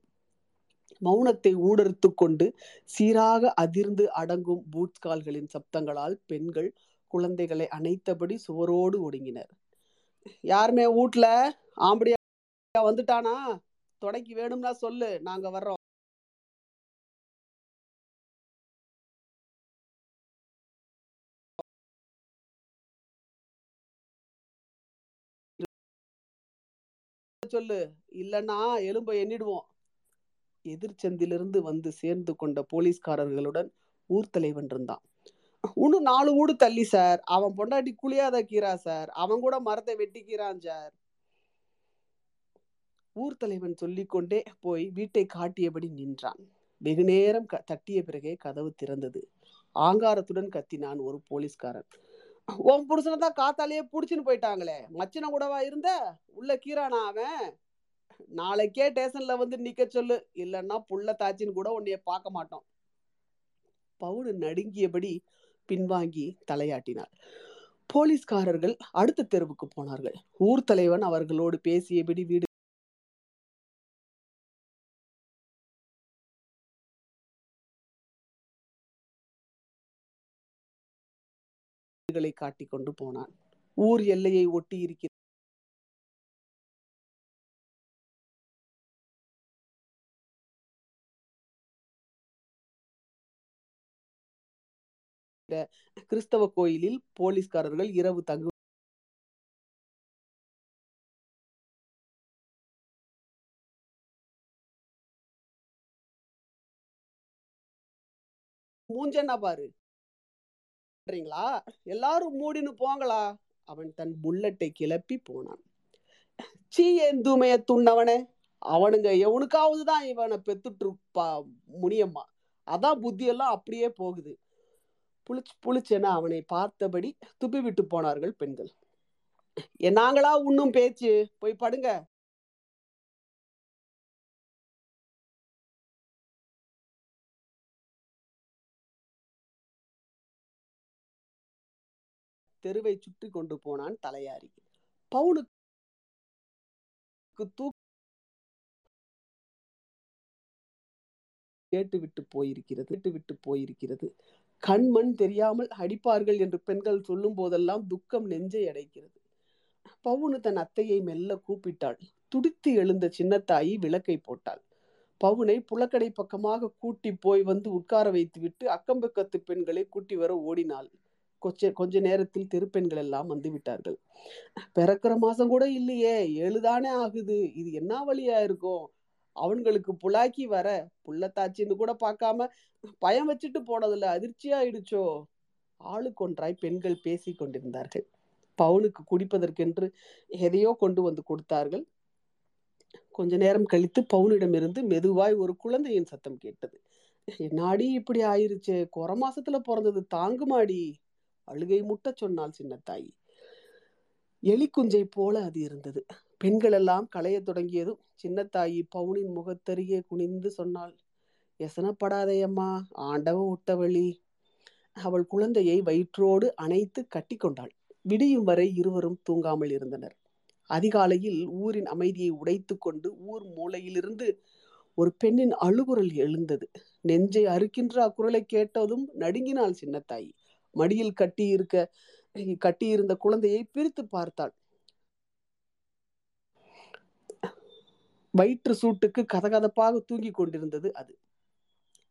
மௌனத்தை ஊடறுத்து கொண்டு சீராக அதிர்ந்து அடங்கும் பூட்ஸ் கால்களின் சப்தங்களால் பெண்கள் குழந்தைகளை அணைத்தபடி சுவரோடு ஒடுங்கினர். யாருமே வீட்ல? ஆம்படியா வந்துட்டானா? தொடக்கி வேணும்னா சொல்லு நாங்க வர்றோம். சொல்லு இல்லைன்னா எலும்பை எண்ணிடுவோம். எதிர்ச்சந்திலிருந்து வந்து சேர்ந்து கொண்ட போலீஸ்காரர்களுடன் ஊர் தலைவன் இருந்தான். இன்னும் நாலு வீடு தள்ளி சார் அவன் பொண்டாட்டி குளியாத கீரா சார் அவன் கூட மரத்தை வெட்டிக்கிறான் சார் ஊர் தலைவன் சொல்லிக்கொண்டே போய் வீட்டை காட்டியபடி நின்றான். வெகு நேரம் க- தட்டிய பிறகே கதவு திறந்தது. ஆங்காரத்துடன் கத்தினான் ஒரு போலீஸ்காரன். உன் புருஷனை தான் காத்தாலேயே பிடிச்சின்னு போயிட்டாங்களே. மச்சின கூடவா இருந்த? உள்ள கீரானா அவன்? நாளைக்கே ஸ்டேஷன்ல வந்து நிக்க சொல்லு. இல்லைன்னா புள்ள தாச்சின்னு கூட உன்னைய பார்க்க மாட்டோம். பவுனு நடுங்கியபடி பின்வாங்கி தலையாட்டினார். போலீஸ்காரர்கள் அடுத்த தெருவுக்கு போனார்கள். ஊர் தலைவன் அவர்களோடு பேசியபடி வீடு வீடுகளை காட்டிக் கொண்டு போனான். ஊர் எல்லையை ஒட்டி இருக்கிற கிறிஸ்தவ கோயிலில் போலீஸ்காரர்கள் இரவு தங்கு மூஞ்சன்னா பாரு. பண்றீங்களா எல்லாரும் மூடின்னு போங்களா? அவன் தன் புல்லட்டை கிளப்பி போனான். சீ எந்துமைய துண்ணவனே. அவனுங்க எவனுக்காவது தான் இவனை பெத்துட்டு இருப்பா முனியம்மா. அதான் புத்தியெல்லாம் அப்படியே போகுது. புளிச்சு புளிச்சென அவனை பார்த்தபடி துப்பி விட்டு போனார்கள் பெண்கள். நாங்களா உண்ணும் பேச்சு? போய் படுங்க. தெருவை சுற்றி கொண்டு போனான் தலையாரி. பவுனுக்கு தூக்கு கேட்டு விட்டு போயிருக்கிறது விட்டு போயிருக்கிறது. கண்மண் தெரியாமல் அடிப்பார்கள் என்று பெண்கள் சொல்லும் போதெல்லாம் துக்கம் நெஞ்சை அடைக்கிறது. பவுனு தன் அத்தையை மெல்ல கூப்பிட்டாள். துடித்து எழுந்த சின்னத்தாயி விளக்கை போட்டாள். பவுனை புலக்கடை பக்கமாக கூட்டி போய் வந்து உட்கார வைத்துவிட்டு அக்கம்பக்கத்து பெண்களை கூட்டி வர ஓடினாள். கொச்ச கொஞ்ச நேரத்தில் தெருப்பெண்கள் எல்லாம் வந்து விட்டார்கள். பிறக்கிற மாசம் கூட இல்லையே ஏழுதானே ஆகுது. இது என்ன வழியா இருக்கும்? அவன்களுக்கு புலாக்கி வர புள்ளத்தாச்சின்னு கூட பார்க்காம பயம் வச்சுட்டு போனதுல அதிர்ச்சியாயிடுச்சோ ஆளுக்கொன்றாய் பெண்கள் பேசி கொண்டிருந்தார்கள். பவுனுக்கு குடிப்பதற்கென்று எதையோ கொண்டு வந்து கொடுத்தார்கள். கொஞ்ச நேரம் கழித்து பவுனிடமிருந்து மெதுவாய் ஒரு குழந்தையின் சத்தம் கேட்டது. என்னாடி இப்படி ஆயிருச்சு? குற மாசத்துல பிறந்தது தாங்குமாடி? அழுகை முட்ட சின்ன தாய் எலிக்குஞ்சை போல அது இருந்தது. பெண்கள் எல்லாம் களையத் தொடங்கியதும் சின்னத்தாயி பவுனின் முகத்தருகே குனிந்து சொன்னாள் எசனப்படாதையம்மா ஆண்டவன் விட்டவழி அவள் குழந்தையை வயிற்றோடு அணைத்து கட்டி கொண்டாள். விடியும் வரை இருவரும் தூங்காமல் இருந்தனர். அதிகாலையில் ஊரின் அமைதியை உடைத்து கொண்டு ஊர் மூலையிலிருந்து ஒரு பெண்ணின் அழுகுரல் எழுந்தது. நெஞ்சை அறுக்கின்ற அக்குரலை கேட்டதும் நடுங்கினாள் சின்னத்தாயி. மடியில் கட்டியிருக்க கட்டியிருந்த குழந்தையை பிரித்து பார்த்தாள். வயிற்று சூட்டுக்கு கதகதப்பாக தூங்கி கொண்டிருந்தது அது.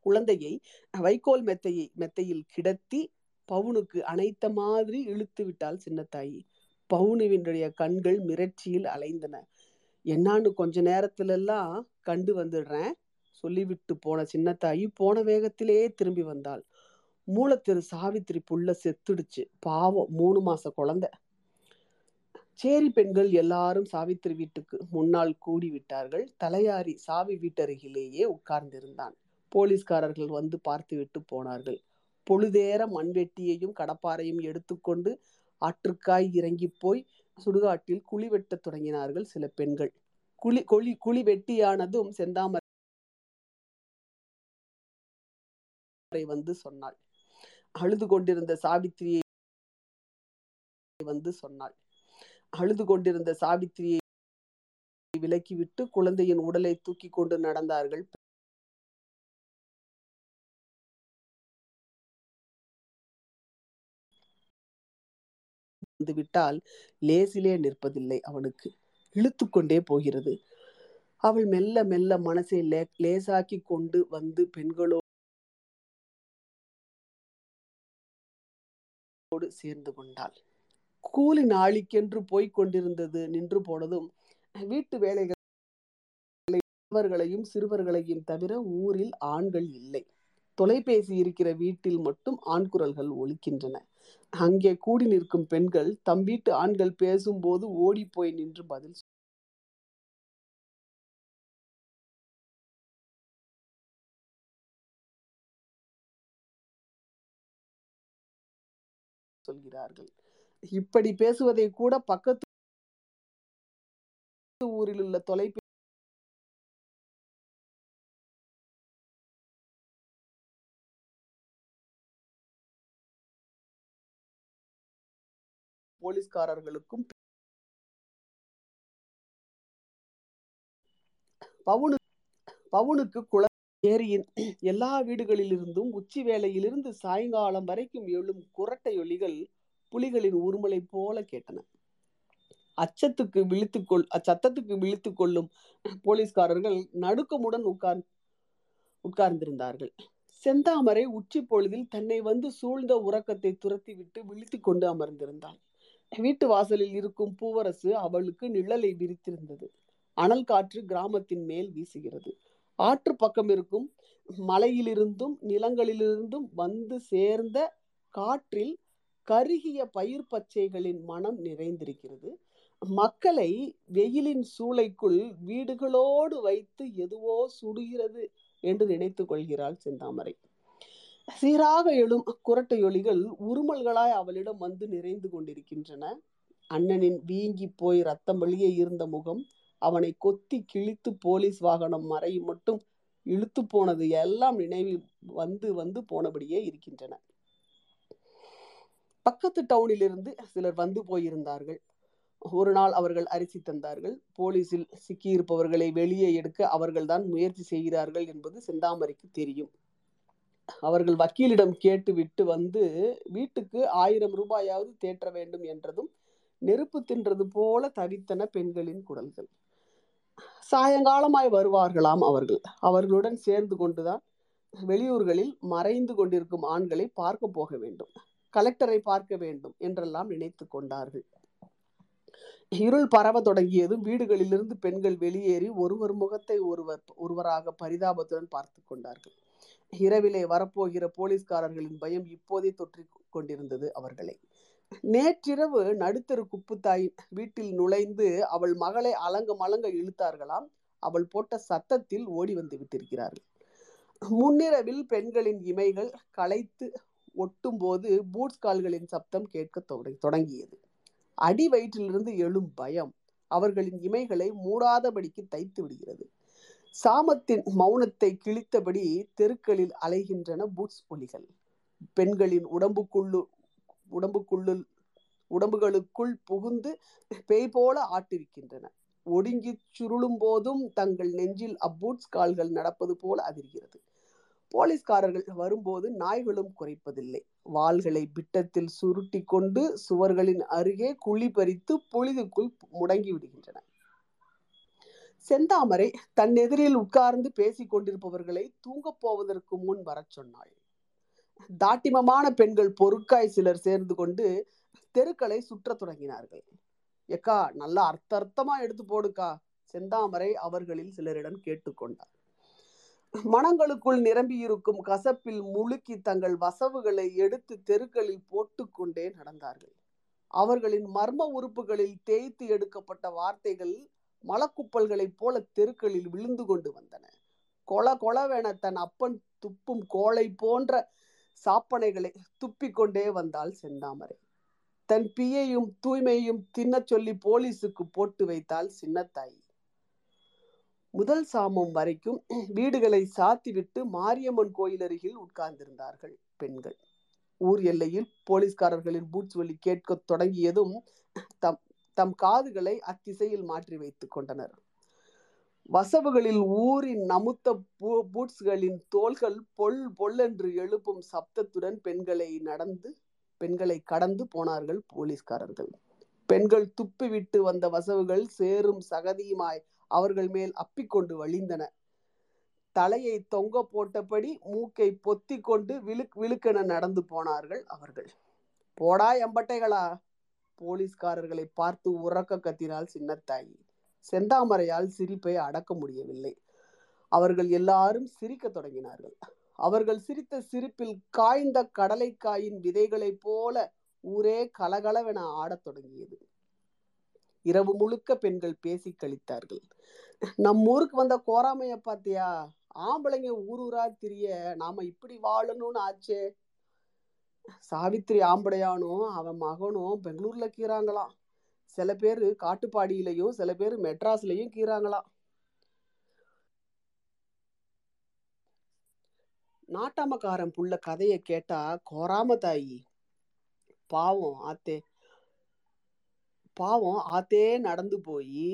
குழந்தையை வைக்கோல் மெத்தையை மெத்தையில் கிடத்தி பவுனுக்கு அனைத்த மாதிரி இழுத்து விட்டாள் சின்னத்தாயி. பவுனுவினுடைய கண்கள் மிரட்சியில் அலைந்தன. என்னான்னு கொஞ்ச நேரத்திலெல்லாம் கண்டு வந்துடுறேன் சொல்லிவிட்டு போன சின்னத்தாயி போன வேகத்திலேயே திரும்பி வந்தாள். மூலத்திரு சாவித்திரி புள்ள செத்துடுச்சு. பாவம் மூணு மாச குழந்தை. சேரி பெண்கள் எல்லாரும் சாவித்திரி வீட்டுக்கு முன்னால் கூடி விட்டார்கள் தலையாரி சாவி வீட்டருகிலேயே உட்கார்ந்திருந்தான். போலீஸ்காரர்கள் வந்து பார்த்துவிட்டு போனார்கள். பொழுதேற மண்வெட்டியையும் கடப்பாரையும் எடுத்துக்கொண்டு ஆற்றுக்காய் இறங்கி போய் சுடுகாட்டில் குழி வெட்டத் தொடங்கினார்கள் சில பெண்கள். குழி கொழி குழி வெட்டியானதும் செந்தாமரை வந்து சொன்னாள். அழுது கொண்டிருந்த சாவித்திரியை வந்து சொன்னாள். அழுது கொண்டிருந்த சாவித்திரியை விலக்கிவிட்டு குழந்தையின் உடலை தூக்கி கொண்டு நடந்தார்கள். விட்டால் லேசிலே நிற்பதில்லை. அவனுக்கு இழுத்து கொண்டே போகிறது. அவள் மெல்ல மெல்ல மனசை லே லேசாக்கி கொண்டு வந்து பெண்களோடு சேர்ந்து கொண்டாள். கூலி நாளிக்கென்று போய்க் கொண்டிருந்தது நின்று போனதும் வீட்டு வேலைகள் சிறுவர்களையும் சிறுவர்களையும் தவிர ஊரில் ஆண்கள் இல்லை. தொலைபேசி இருக்கிற வீட்டில் மட்டும் ஆண் குரல்கள் ஒலிக்கின்றன. அங்கே கூடி நிற்கும் பெண்கள் தம் வீட்டு ஆண்கள் பேசும்போது ஓடி போய் நின்று பதில் சொல்கிறார்கள். இப்படி பேசுவதை கூட பக்கத்து ஊரில் உள்ள தொலைபே போலீஸ்காரர்களுக்கும் பவுனு பவுனுக்கு குள ஏரியின் எல்லா வீடுகளிலிருந்தும் உச்சி வேளையிலிருந்து சாயங்காலம் வரைக்கும் எழும் குரட்டை ஒலிகள் புலிகளின் உருமலை போல கேட்டன. அச்சத்துக்கு விழித்துக்கொள் அச்சத்தத்துக்கு விழித்து கொள்ளும் போலீஸ்காரர்கள் நடுக்கமுடன் உட்கார் உட்கார்ந்திருந்தார்கள். செந்தாமரை உச்சி பொழுதில் தன்னை வந்து சூழ்ந்த உறக்கத்தை துரத்தி விட்டு விழித்து கொண்டு அமர்ந்திருந்தாள். வீட்டு வாசலில் இருக்கும் பூவரசு அவளுக்கு நிழலை விரித்திருந்தது. அனல் காற்று கிராமத்தின் மேல் வீசுகிறது. ஆற்று பக்கம் இருக்கும் மலையிலிருந்தும் நிலங்களிலிருந்தும் வந்து சேர்ந்த காற்றில் கருகிய பயிர் பச்சைகளின் மனம் நிறைந்திருக்கிறது. மக்களை வெயிலின் சூளைக்குள் வீடுகளோடு வைத்து எதுவோ சுடுகிறது என்று நினைத்து கொள்கிறாள் செந்தாமரை. சீராக எழும் குரட்டையொலிகள் உருமல்களாய் அவளிடம் வந்து நிறைந்து கொண்டிருக்கின்றன. அண்ணனின் வீங்கி போய் ரத்தம் வெளியே இருந்த முகம் அவனை கொத்தி கிழித்து போலீஸ் வாகனம் மறை மட்டும் இழுத்து போனது எல்லாம் நினைவில் வந்து வந்து போனபடியே இருக்கின்றன. பக்கத்து டவுனிலிருந்து சிலர் வந்து போயிருந்தார்கள். ஒரு நாள் அவர்கள் அரிசி தந்தார்கள். போலீஸில் சிக்கியிருப்பவர்களை வெளியே எடுக்க அவர்கள்தான் முயற்சி செய்கிறார்கள் என்பது செந்தாமரைக்கு தெரியும். அவர்கள் வக்கீலிடம் கேட்டு விட்டு வந்து வீட்டுக்கு ஆயிரம் ரூபாயாவது தேற்ற வேண்டும் என்றதும் நெருப்பு தின்றது போல தவித்தன பெண்களின் குடல்கள். சாயங்காலமாய் வருவார்களாம் அவர்கள். அவர்களுடன் சேர்ந்து கொண்டுதான் வெளியூர்களில் மறைந்து கொண்டிருக்கும் ஆண்களை பார்க்க போக வேண்டும். கலெக்டரை பார்க்க வேண்டும் என்றெல்லாம் நினைத்து கொண்டார்கள். இருள் பரவ தொடங்கியதும் வீடுகளிலிருந்து பெண்கள் வெளியேறி ஒருவர் முகத்தை ஒருவர் ஒருவராக பரிதாபத்துடன் பார்த்து கொண்டார்கள். இரவிலே வரப்போகிற போலீஸ்காரர்களின் பயம் இப்போதே தொற்றி கொண்டிருந்தது அவர்களை. நேற்றிரவு நடுத்தரு குப்புத்தாய் வீட்டில் நுழைந்து அவள் மகளை அலங்க மலங்க இழுத்தார்களாம். அவள் போட்ட சத்தத்தில் ஓடி வந்து விட்டிருக்கிறார்கள். முன்னிரவில் பெண்களின் இமைகள் களைத்து ஒட்டும் போது பூட்ஸ் கால்களின் சப்தம் கேட்க தொடங்கியது. அடி வயிற்றிலிருந்து எழும் பயம் அவர்களின் இமைகளை மூடாதபடிக்கு தைத்து விடுகிறது. சாமத்தின் மௌனத்தை கிழித்தபடி தெருக்களில் அலைகின்றன பூட்ஸ் ஒலிகள் பெண்களின் உடம்புக்குள்ளு உடம்புக்குள்ளுள் உடம்புகளுக்குள் புகுந்து பேய் போல ஆட்டிருக்கின்றன. ஒடுங்கி சுருளும் போதும் தங்கள் நெஞ்சில் அப்பூட்ஸ் கால்கள் நடப்பது போல் அதிர்கிறது. போலீஸ்காரர்கள் வரும்போது நாய்களும் குறைப்பதில்லை. வாள்களை பிட்டத்தில் சுருட்டி கொண்டு சுவர்களின் அருகே குழி பறித்து பொழுதுக்குள் முடங்கி விடுகின்றன. செந்தாமரை தன் எதிரில் உட்கார்ந்து பேசிக் கொண்டிருப்பவர்களை தூங்கப் போவதற்கு முன் வரச் சொன்னாள். தாட்டிமமான பெண்கள் பொறுக்காய் சிலர் சேர்ந்து கொண்டு தெருக்களை சுற்றத் தொடங்கினார்கள். எக்கா நல்லா அர்த்த அர்த்தமா எடுத்து போடுக்கா? செந்தாமரை அவர்களில் சிலரிடம் கேட்டுக்கொண்டார் மனங்களுக்குள் நிரம்பியிருக்கும் கசப்பில் முழுக்கி தங்கள் வசவுகளை எடுத்து தெருக்களில் போட்டுக்கொண்டே நடந்தார்கள். அவர்களின் மர்ம உறுப்புகளில் தேய்த்து எடுக்கப்பட்ட வார்த்தைகள் மலக்குப்பல்களைப் போல தெருக்களில் விழுந்து கொண்டு வந்தன. கொல கொலவென தன் அப்பன் துப்பும் கோளை போன்ற சாப்பனைகளை துப்பிக்கொண்டே வந்தாள் செந்தாமரை. தன் பியையும் தூய்மையும் தின்னச் சொல்லி போலீசுக்கு போட்டு வைத்தாள் சின்னத்தாயி. முதல் சாமம் வரைக்கும் வீடுகளை சாத்திவிட்டு மாரியம்மன் கோயில் அருகில் உட்கார்ந்திருந்தார்கள் பெண்கள். ஊர் எல்லையில் போலீஸ்காரர்களின் பூட்ஸ் ஒலி கேட்க தொடங்கியதும் தம் தம் காதுகளை அத்திசையில் மாற்றி வைத்துக் கொண்டனர். வசவுகளில் ஊரின் நமுத்த பூ- பூட்ஸ்களின் தோள்கள் பொல் பொல்லென்று எழுப்பும் சப்தத்துடன் பெண்களை நடந்து பெண்களை கடந்து போனார்கள் போலீஸ்காரர்கள். பெண்கள் துப்பிவிட்டு வந்த வசவுகள் சேரும் சகதியுமாய் அவர்கள் மேல் அப்பிக்கொண்டு வழிந்தன. தலையை தொங்க போட்டபடி மூக்கை பொத்தி கொண்டு விழுக் விழுக்கென நடந்து போனார்கள் அவர்கள். போடா எம்பட்டைகளா? போலீஸ்காரர்களை பார்த்து உறக்க கத்தினாள் சின்னத்தாயி. செந்தாமரையால் சிரிப்பை அடக்க முடியவில்லை. அவர்கள் எல்லாரும் சிரிக்கத் தொடங்கினார்கள். அவர்கள் சிரித்த சிரிப்பில் காய்ந்த கடலைக்காயின் விதைகளைப் போல ஊரே கலகலவென ஆடத் தொடங்கியது. இரவு முழுக்க பெண்கள் பேசி கழித்தார்கள். நம் ஊருக்கு வந்த கோராமைய பாத்தியா ஆம்பளைங்க ஊர் ஊரா திரிய நாம இப்படி வாழணும்னு ஆச்சே. சாவித்திரி ஆம்படையானும் அவன் மகனும் பெங்களூர்ல கீறாங்களாம். சில பேர் காட்டுப்பாடியிலையும் சில பேர் மெட்ராஸ்லயும் கீறாங்களாம். நாட்டாமக்காரன் புள்ள கதையை கேட்டா கோராம தாயி பாவம் ஆத்தே பாவம் ஆத்தே நடந்து போய்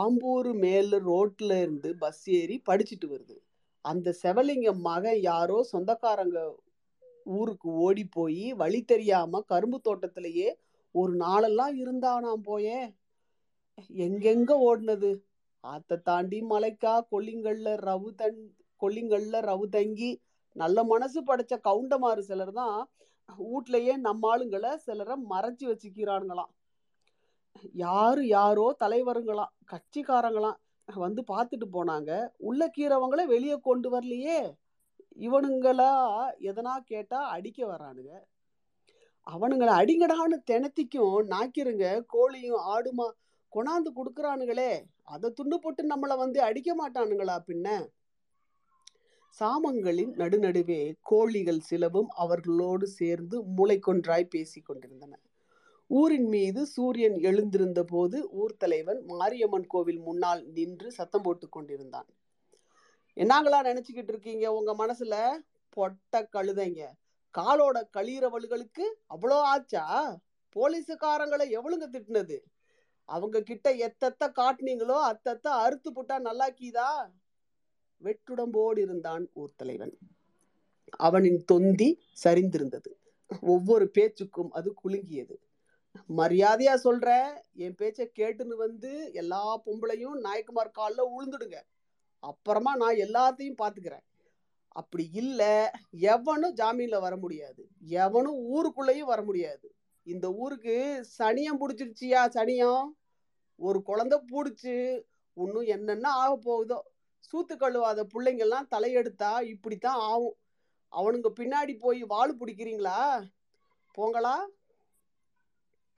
ஆம்பூர் மேல ரோட்ல இருந்து பஸ் ஏறி படிச்சுட்டு வருது. அந்த செவலிங்கம் மகன் யாரோ சொந்தக்காரங்க ஊருக்கு ஓடி போய் வழி தெரியாம கரும்பு தோட்டத்திலேயே ஒரு நாளெல்லாம் இருந்தானாம் போயே. எங்கெங்க ஓடினது? ஆத்த தாண்டி மலைக்கா கொல்லிங்கல்ல ரவு தன் கொல்லிங்கல்ல ரவு தங்கி நல்ல மனசு படைச்ச கவுண்டமாறு சிலர் தான் வீட்லயே நம்ம ஆளுங்களை சிலரை மறைச்சி வச்சுக்கிறானுங்களாம். யாரு யாரோ தலைவருங்களாம் கட்சிக்காரங்களாம் வந்து பார்த்துட்டு போனாங்க. உள்ள கீறவங்கள வெளியே கொண்டு வரலையே. இவனுங்களா எதனா கேட்டா அடிக்க வரானுங்க அவனுங்களை அடிங்கடான்னு திணத்திக்கும் நாக்கிருங்க கோழியும் ஆடுமா கொண்டாந்து கொடுக்குறானுங்களே. அதை துண்டு போட்டு நம்மளை வந்து அடிக்க மாட்டானுங்களா பின்ன? சாமங்களின் நடுநடுவே கோழிகள் சிலவும் அவர்களோடு சேர்ந்து மூளைக்கொன்றாய் பேசி கொண்டிருந்தன ஊரின் மீது சூரியன் எழுந்திருந்த போது ஊர் தலைவன் மாரியம்மன் கோவில் முன்னால் நின்று சத்தம் போட்டு கொண்டிருந்தான். என்னங்களா நினைச்சுக்கிட்டு இருக்கீங்க? உங்க மனசுல பொட்ட கழுதைங்க. காலோட கழியிறவளுகளுக்கு அவ்வளோ ஆச்சா? போலீஸுக்காரங்களை எவ்வளவுங்க திட்டினது? அவங்க கிட்ட எத்தத்த காட்டுனீங்களோ அத்தத்த அறுத்து புட்டா நல்லாக்கிதா? வெற்றுடம்போடு இருந்தான் ஊர் தலைவன். அவனின் தொந்தி சரிந்திருந்தது. ஒவ்வொரு பேச்சுக்கும் அது குலுங்கியது. மரியாதையா சொல்ற என் பேச்ச கேட்டுன்னு வந்து எல்லா பொம்பளையும் நாயக்குமார் காலில் உளுந்துடுங்க அப்புறமா நான் எல்லாத்தையும் பாத்துக்கிறேன். அப்படி இல்ல எவனும் ஜாமீன்ல வர முடியாது. எவனும் ஊருக்குள்ளேயும் வர முடியாது. இந்த ஊருக்கு சனியம் பிடிச்சிருச்சியா சனியம்? ஒரு குழந்தை பிடிச்சி இன்னும் என்னென்ன ஆக போகுதோ. சூத்து கழுவாத பிள்ளைங்கெல்லாம் தலையெடுத்தா இப்படித்தான் ஆகும். அவனுங்க பின்னாடி போய் வாள் பிடிக்கிறீங்களா? போங்களா?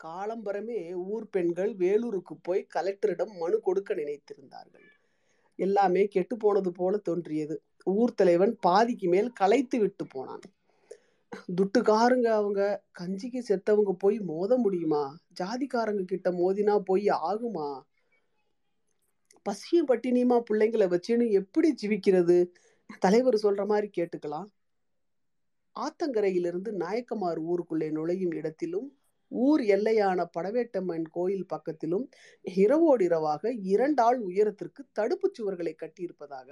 காலம்பரமே ஊர் பெண்கள் வேலூருக்கு போய் கலெக்டரிடம் மனு கொடுக்க நினைத்திருந்தார்கள். எல்லாமே கெட்டு போனது போல தோன்றியது. ஊர் தலைவன் பாதிக்கு மேல் களைத்து விட்டு போனான். துட்டுக்காரங்க அவங்க. கஞ்சிக்கு செத்தவங்க போய் மோத முடியுமா? ஜாதிக்காரங்க கிட்ட மோதினா போய் ஆகுமா? பசியும் பட்டினியுமா பிள்ளைங்களை வச்சுன்னு எப்படி ஜீவிக்கிறது? தலைவர் சொல்ற மாதிரி கேட்டுக்கலாம். ஆத்தங்கரையிலிருந்து நாயக்கமார் ஊருக்குள்ளே நுழையும் இடத்திலும் ஊர் எல்லையான படவேட்டம்மன் கோயில் பக்கத்திலும் இரவோடிரவாக இரண்டாள் உயரத்திற்கு தடுப்புச் சுவர்களை கட்டியிருப்பதாக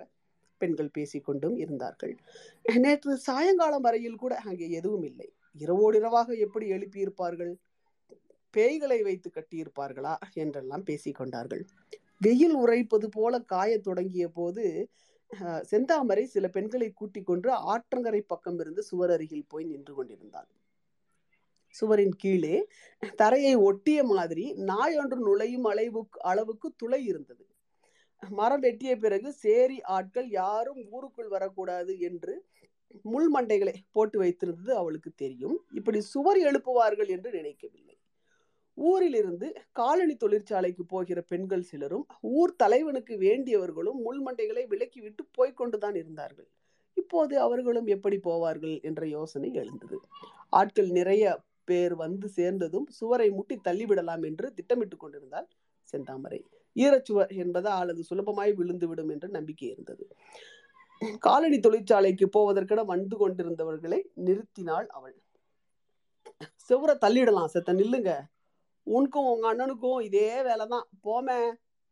பெண்கள் பேசிக்கொண்டும் இருந்தார்கள். நேற்று சாயங்காலம் வரையில் கூட அங்கே எதுவும் இல்லை. இரவோடிரவாக எப்படி எழுப்பியிருப்பார்கள்? பேய்களை வைத்து கட்டியிருப்பார்களா? என்றெல்லாம் பேசிக்கொண்டார்கள் வெயில் உரைப்பது போல காயத் தொடங்கிய போது செந்தாமரை சில பெண்களை கூட்டிக் கொண்டு ஆற்றங்கரை பக்கம் இருந்து சுவர் அருகில் போய் நின்று கொண்டிருந்தாள் சுவரின் கீழே தரையை ஒட்டிய மாதிரி நாய் ஒன்று நுழையும் அளவுக்கு அளவுக்கு துளை இருந்தது. மரம் வெட்டிய பிறகு சேரி ஆட்கள் யாரும் ஊருக்குள் வரக்கூடாது என்று முள் மண்டைகளை போட்டு வைத்திருந்தது அவளுக்கு தெரியும். இப்படி சுவர் எழுப்புவார்கள் என்று நினைக்கவில்லை. ஊரிலிருந்து காலனி தொழிற்சாலைக்கு போகிற பெண்கள் சிலரும் ஊர் தலைவனுக்கு வேண்டியவர்களும் முள்மண்டைகளை விலக்கிவிட்டு போய்க்கொண்டுதான் இருந்தார்கள். இப்போது அவர்களும் எப்படி போவார்கள் என்ற யோசனை எழுந்தது. ஆட்கள் நிறைய பேர் வந்து சேர்ந்ததும் சுவரை முட்டி தள்ளிவிடலாம் என்று திட்டமிட்டு கொண்டிருந்தால் செந்தாமரை. ஈரச்சுவர் என்பதால் அது சுலபமாய் விழுந்துவிடும் என்ற நம்பிக்கை இருந்தது. காலனி தொழிற்சாலைக்கு போவதற்கென வந்து கொண்டிருந்தவர்களை நிறுத்தினாள் அவள். செவரை தள்ளிடலாம் செத்த நில்லுங்க. உனக்கும் உங்க அண்ணனுக்கும் இதே வேலை தான் போமே.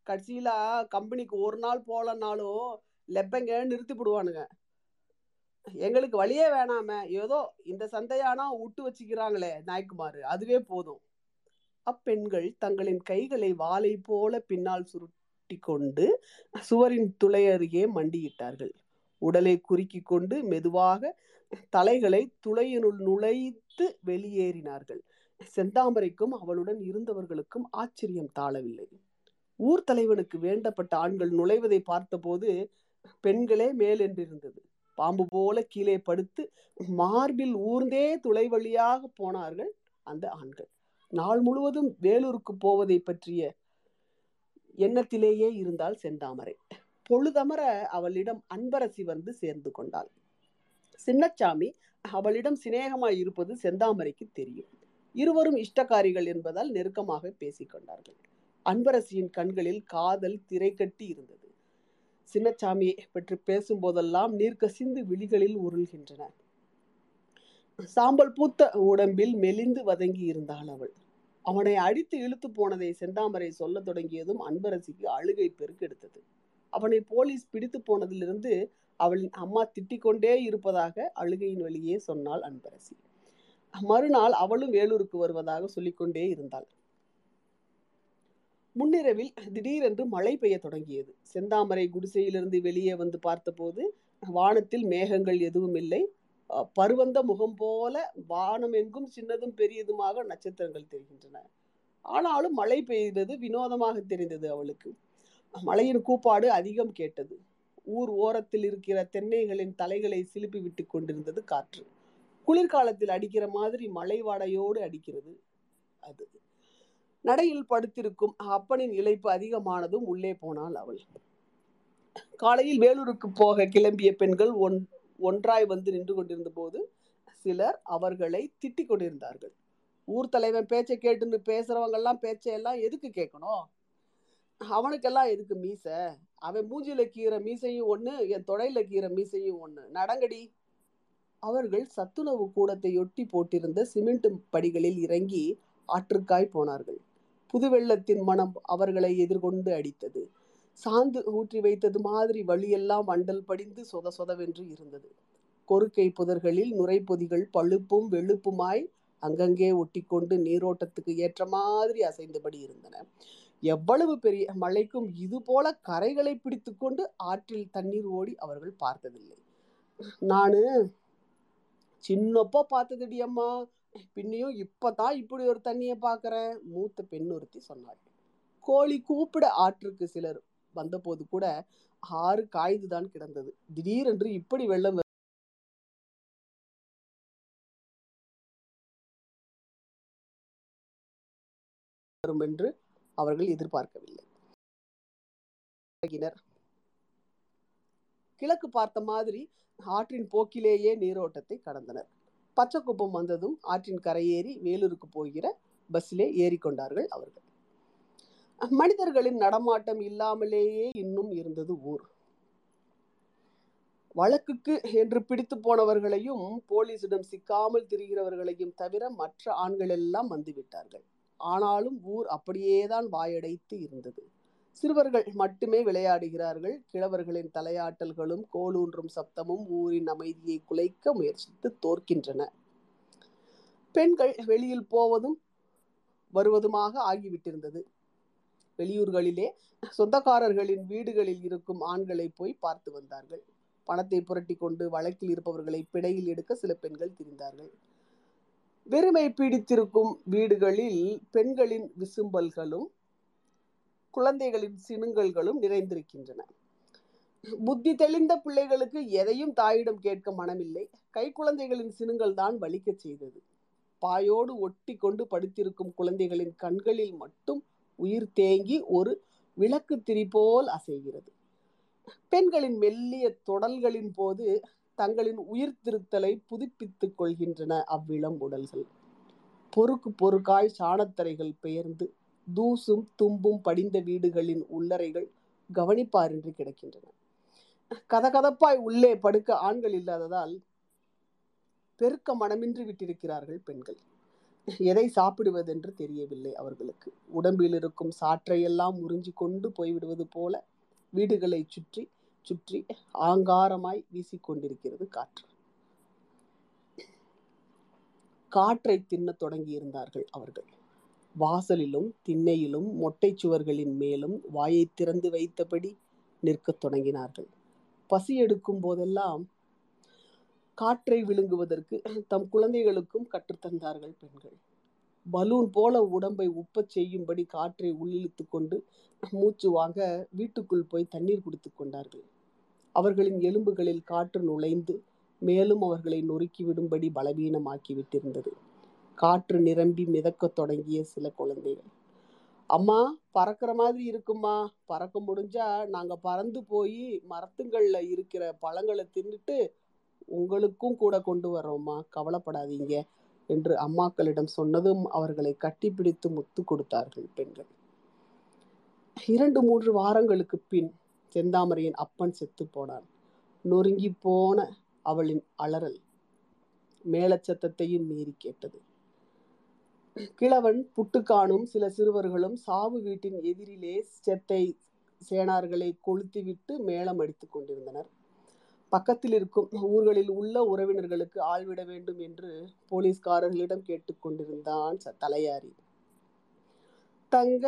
கடைசியில கம்பெனிக்கு ஒரு நாள் போலனாலும் லெப்பங்க நிறுத்தி விடுவானுங்க எங்களுக்கு வழியே வேணாம ஏதோ இந்த சந்தையானா விட்டு வச்சுக்கிறாங்களே நாய்க்குமாரு அதுவே போதும். அப்பெண்கள் தங்களின் கைகளை வாளை போல பின்னால் சுருட்டி கொண்டு சுவரின் துளை அருகே மண்டியிட்டார்கள். உடலை குறுக்கி கொண்டு மெதுவாக தலைகளை துளையினுள் நுழைத்து வெளியேறினார்கள். செந்தாமரைக்கும் அவளுடன் இருந்தவர்களுக்கும் ஆச்சரியம் தாழவில்லை. ஊர் தலைவனுக்கு வேண்டப்பட்ட ஆண்கள் நுழைவதை பார்த்தபோது பெண்களே மேலென்றிருந்தது. பாம்பு போல கீழே படுத்து மார்பில் ஊர்ந்தே துளை வழியாக போனார்கள் அந்த ஆண்கள். நாள் முழுவதும் வேலூருக்கு போவதை பற்றிய எண்ணத்திலேயே இருந்தால் செந்தாமரை. பொழுதமர அவளிடம் அன்பரசி வந்து சேர்ந்து கொண்டாள். சின்னச்சாமி அவளிடம் சிநேகமாய் இருப்பது செந்தாமரைக்கு தெரியும். இருவரும் இஷ்டக்காரிகள் என்பதால் நெருக்கமாக பேசிக்கொண்டார்கள் அன்பரசியின் கண்களில் காதல் திரை கட்டி இருந்தது. சின்னச்சாமியை பற்றி பேசும்போதெல்லாம் நீர் கசிந்து விழிகளில் உருள்கின்றன. சாம்பல் பூத்த உடம்பில் மெலிந்து வதங்கி இருந்தாள் அவள். அவனை அடித்து இழுத்து போனதை செந்தாமரை சொல்ல தொடங்கியதும் அன்பரசிக்கு அழுகை பெருக்கெடுத்தது அவனை போலீஸ் பிடித்து போனதிலிருந்து அவளின் அம்மா திட்டிக் கொண்டே இருப்பதாக அழுகையின் வழியே சொன்னாள் அன்பரசி. மறுநாள் அவளும் வேலூருக்கு வருவதாக சொல்லிக்கொண்டே இருந்தாள். முன்னிரவில் திடீரென்று மழை பெய்ய தொடங்கியது. செந்தாமரை குடிசையிலிருந்து வெளியே வந்து பார்த்தபோது வானத்தில் மேகங்கள் எதுவும் இல்லை. பருவந்த முகம் போல வானம் எங்கும் சின்னதும் பெரியதுமாக நட்சத்திரங்கள் தெரிகின்றன. ஆனாலும் மழை பெய்தது வினோதமாக தெரிந்தது அவளுக்கு. மழையின் கூப்பாடு அதிகம் கேட்டது. ஊர் ஓரத்தில் இருக்கிற தென்னைகளின் தலைகளை சிலுப்பி விட்டு கொண்டிருந்தது காற்று. குளிர்காலத்தில் அடிக்கிற மாதிரி மழை வாடையோடு அடிக்கிறது அது. நடையில் படுத்திருக்கும் அப்பனின் இழைப்பு அதிகமானதும் உள்ளே போனாள் அவள். காலையில் வேலூருக்கு போக கிளம்பிய பெண்கள் ஒன் ஒன்றாய் வந்து நின்று கொண்டிருந்த போது சிலர் அவர்களை திட்டிக் கொண்டிருந்தார்கள். ஊர் தலைவன் பேச்சை கேட்டுன்னு பேசுறவங்கெல்லாம் பேச்சையெல்லாம் எதுக்கு கேட்கணும்? அவனுக்கெல்லாம் எதுக்கு மீசை? அவன் மூஞ்சில கீற மீசையும் ஒண்ணு என் தொடையில கீற மீசையும் ஒண்ணு. நடங்கடி. அவர்கள் சத்துணவு கூடத்தை ஒட்டி போட்டிருந்த சிமெண்ட் படிகளில் இறங்கி ஆற்றுக்காய் போனார்கள். புது வெள்ளத்தின் மனம் அவர்களை எதிர்கொண்டு அடித்தது. சாந்து ஊற்றி வைத்தது மாதிரி வழியெல்லாம் வண்டல் படிந்து சொத சொதவென்று இருந்தது. கொறுக்கை புதர்களில் நுரைப்பொதிகள் பழுப்பும் வெளுப்புமாய் அங்கங்கே ஒட்டிக்கொண்டு நீரோட்டத்துக்கு ஏற்ற மாதிரி அசைந்தபடி இருந்தன. எவ்வளவு பெரிய மழைக்கும் இது போல கரைகளை பிடித்துக்கொண்டு ஆற்றில் தண்ணீர் ஓடி அவர்கள் பார்த்ததில்லை. நானு சின்னப்போ பார்த்ததுடி அம்மா. பின்னையும் இப்பதான் இப்படி ஒரு தண்ணியை பார்க்கறேன் மூத்த பெண் ஒருத்தி சொன்னாள். கோழி கூப்பிட ஆற்றுக்கு சிலர் வந்தபோது கூட ஆறு காய்ந்துதான் கிடந்தது. திடீரென்று இப்படி வெள்ளம் வரும் என்று அவர்கள் எதிர்பார்க்கவில்லை. கிழக்கு பார்த்த மாதிரி ஆற்றின் போக்கிலேயே நீரோட்டத்தை கடந்தனர். பச்சைக்குப்பம் வந்ததும் ஆற்றின் கரையேறி வேலூருக்கு போகிற பஸ்ஸிலே ஏறிக்கொண்டார்கள் அவர்கள். மனிதர்களின் நடமாட்டம் இல்லாமலேயே இன்னும் இருந்தது ஊர். வழக்குக்கு என்று பிடித்து போனவர்களையும் போலீசிடம் சிக்காமல் திரிகிறவர்களையும் தவிர மற்ற ஆண்கள் எல்லாம் வந்துவிட்டார்கள் ஆனாலும் ஊர் அப்படியேதான் வாயடைத்து இருந்தது. சிறுவர்கள் மட்டுமே விளையாடுகிறார்கள். கிழவர்களின் தலையாட்டல்களும் கோலூன்றும் சப்தமும் ஊரின் அமைதியை குலைக்க முயற்சித்து தோற்கின்றன. பெண்கள் வெளியில் போவதும் வருவதுமாக ஆகிவிட்டிருந்தது. வெளியூர்களிலே சொந்தக்காரர்களின் வீடுகளில் இருக்கும் ஆண்களை போய் பார்த்து வந்தார்கள். பணத்தை புரட்டி கொண்டு வழக்கில் இருப்பவர்களை பிடையில் எடுக்க சில பெண்கள் திரிந்தார்கள். வெறுமை பீடித்திருக்கும் வீடுகளில் பெண்களின் விசும்பல்களும் குழந்தைகளின் சினுங்கல்களும் நிறைந்திருக்கின்றன. புத்தி தெளிந்த பிள்ளைகளுக்கு எதையும் தாயிடம் கேட்க மனமில்லை. கை குழந்தைகளின் சினுங்கள் தான் வலிக்க செய்தது. பாயோடு ஒட்டி கொண்டு படுத்திருக்கும் குழந்தைகளின் கண்களில் மட்டும் உயிர் தேங்கி ஒரு விளக்கு திரி போல் அசைகிறது. பெண்களின் மெல்லிய தொடல்களின் போது தங்களின் உயிர் திருத்தலை புதுப்பித்துக் கொள்கின்றன அவ்விளம் உடல்கள். பொறுக்கு பொறுக்காய் சாணத்தரைகள் பெயர்ந்து தூசும் தும்பும் படிந்த வீடுகளின் உள்ளறைகள் கவனிப்பாரின்றி கிடக்கின்றன. கதகதப்பாய் உள்ளே படுக்க ஆண்கள் இல்லாததால் பெருக்க மனமின்றி விட்டிருக்கிறார்கள் பெண்கள். எதை சாப்பிடுவதென்று தெரியவில்லை அவர்களுக்கு. உடம்பில் இருக்கும் சாற்றையெல்லாம் உறிஞ்சி கொண்டு போய்விடுவது போல வீடுகளை சுற்றி சுற்றி ஆங்காரமாய் வீசிக்கொண்டிருக்கிறது காற்று. காற்றை தின்னத் தொடங்கி இருந்தார்கள் அவர்கள். வாசலிலும் திண்ணையிலும் மொட்டை சுவர்களின் மேலும் வாயை திறந்து வைத்தபடி நிற்கத் தொடங்கினார்கள். பசி எடுக்கும் போதெல்லாம் காற்றை விழுங்குவதற்கு தம் குழந்தைகளுக்கும் கற்றுத்தந்தார்கள் பெண்கள். பலூன் போல உடம்பை உப்பச் செய்யும்படி காற்றை உள்ளிழுத்து கொண்டு மூச்சு வாங்க வீட்டுக்குள் போய் தண்ணீர் குடித்து கொண்டார்கள். அவர்களின் எலும்புகளில் காற்று நுழைந்து மேலும் அவர்களை நொறுக்கி விடும்படி பலவீனமாக்கி விட்டிருந்தது. காற்று நிரம்பி மிதக்க தொடங்கிய சில குழந்தைகள். அம்மா பறக்கிற மாதிரி இருக்குமா பறக்க முடிஞ்சா நாங்க பறந்து போய் மரத்துங்கள்ல இருக்கிற பழங்களை தின்னுட்டு உங்களுக்கும் கூட கொண்டு வர்றோம்மா. கவலைப்படாதீங்க என்று அம்மாக்களிடம் சொன்னதும் அவர்களை கட்டிப்பிடித்து முத்து கொடுத்தார்கள் பெண்கள். இரண்டு மூன்று வாரங்களுக்கு பின் செந்தாமரையின் அப்பன் செத்து போனான். நொறுங்கி போன அவளின் அலறல் மேலச்சத்தத்தையும் மீறி கேட்டது. கிழவன் புட்டுக்கானும் சில சிறுவர்களும் சாவு வீட்டின் எதிரிலே செத்தை சேனார்களை கொளுத்திவிட்டு மேளம் அடித்துக் கொண்டிருந்தனர். பக்கத்தில் இருக்கும் ஊர்களில் உள்ள உறவினர்களுக்கு ஆள்விட வேண்டும் என்று போலீஸ்காரர்களிடம் கேட்டுக்கொண்டிருந்தான் தலையாரி. தங்க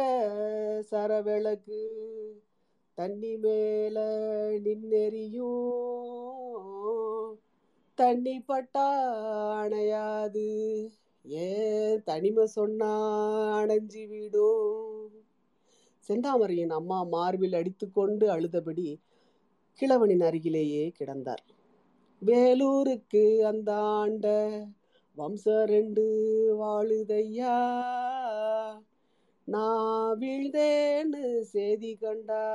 சரவிளக்கு தண்ணி மேல நின்னெறியும் தண்ணி பட்டா அணையாது? ஏன் தனிமை சொன்னா அடைஞ்சி விடும். செந்தாமரையின் அம்மா மார்பில் அடித்துக்கொண்டு அழுதபடி கிழவனின் அருகிலேயே கிடந்தார். வேலூருக்கு அந்த ஆண்ட வம்சம் ரெண்டு வாழுதையா? நான் வீழ்ந்தேன்னு செய்தி கண்டா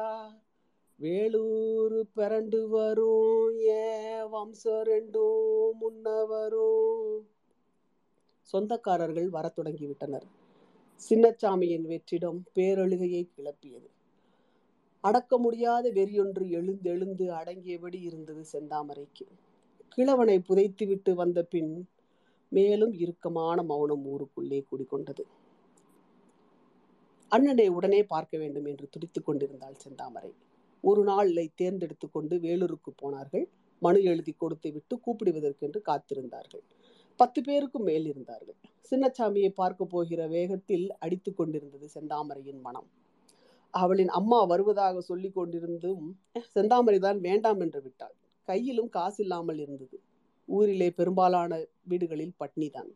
வேலூர் பிறண்டு வரும். ஏன் வம்சம் ரெண்டும் முன்ன வரும் சொந்தக்காரர்கள் வரத் தொடங்கிவிட்டனர். சின்னச்சாமியின் வெற்றிடம் பேரழுகையை கிளப்பியது. அடக்க முடியாத வெறியொன்று எழுந்தெழுந்து அடங்கியபடி இருந்தது செந்தாமரைக்கு. கிழவனை புதைத்துவிட்டு வந்த பின் மேலும் இறுக்கமான மௌனம் ஊருக்குள்ளே குடிக்கொண்டது அண்ணனை உடனே பார்க்க வேண்டும் என்று துடித்துக் கொண்டிருந்தாள் செந்தாமரை. ஒரு நாளை தேர்ந்தெடுத்து கொண்டு வேலூருக்கு போனார்கள். மனு எழுதி கொடுத்து விட்டு கூப்பிடுவதற்கென்று காத்திருந்தார்கள். பத்து பேருக்கும் மேல் இருந்தார்கள். சின்னச்சாமியை பார்க்க போகிற வேகத்தில் அடித்து கொண்டிருந்தது செந்தாமரையின் மனம். அவளின் அம்மா வருவதாக சொல்லி கொண்டிருந்தும் செந்தாமரை தான் வேண்டாம் என்று விட்டாள். கையிலும் காசு இல்லாமல் இருந்தது. ஊரிலே பெரும்பாலான வீடுகளில் பட்னிதான்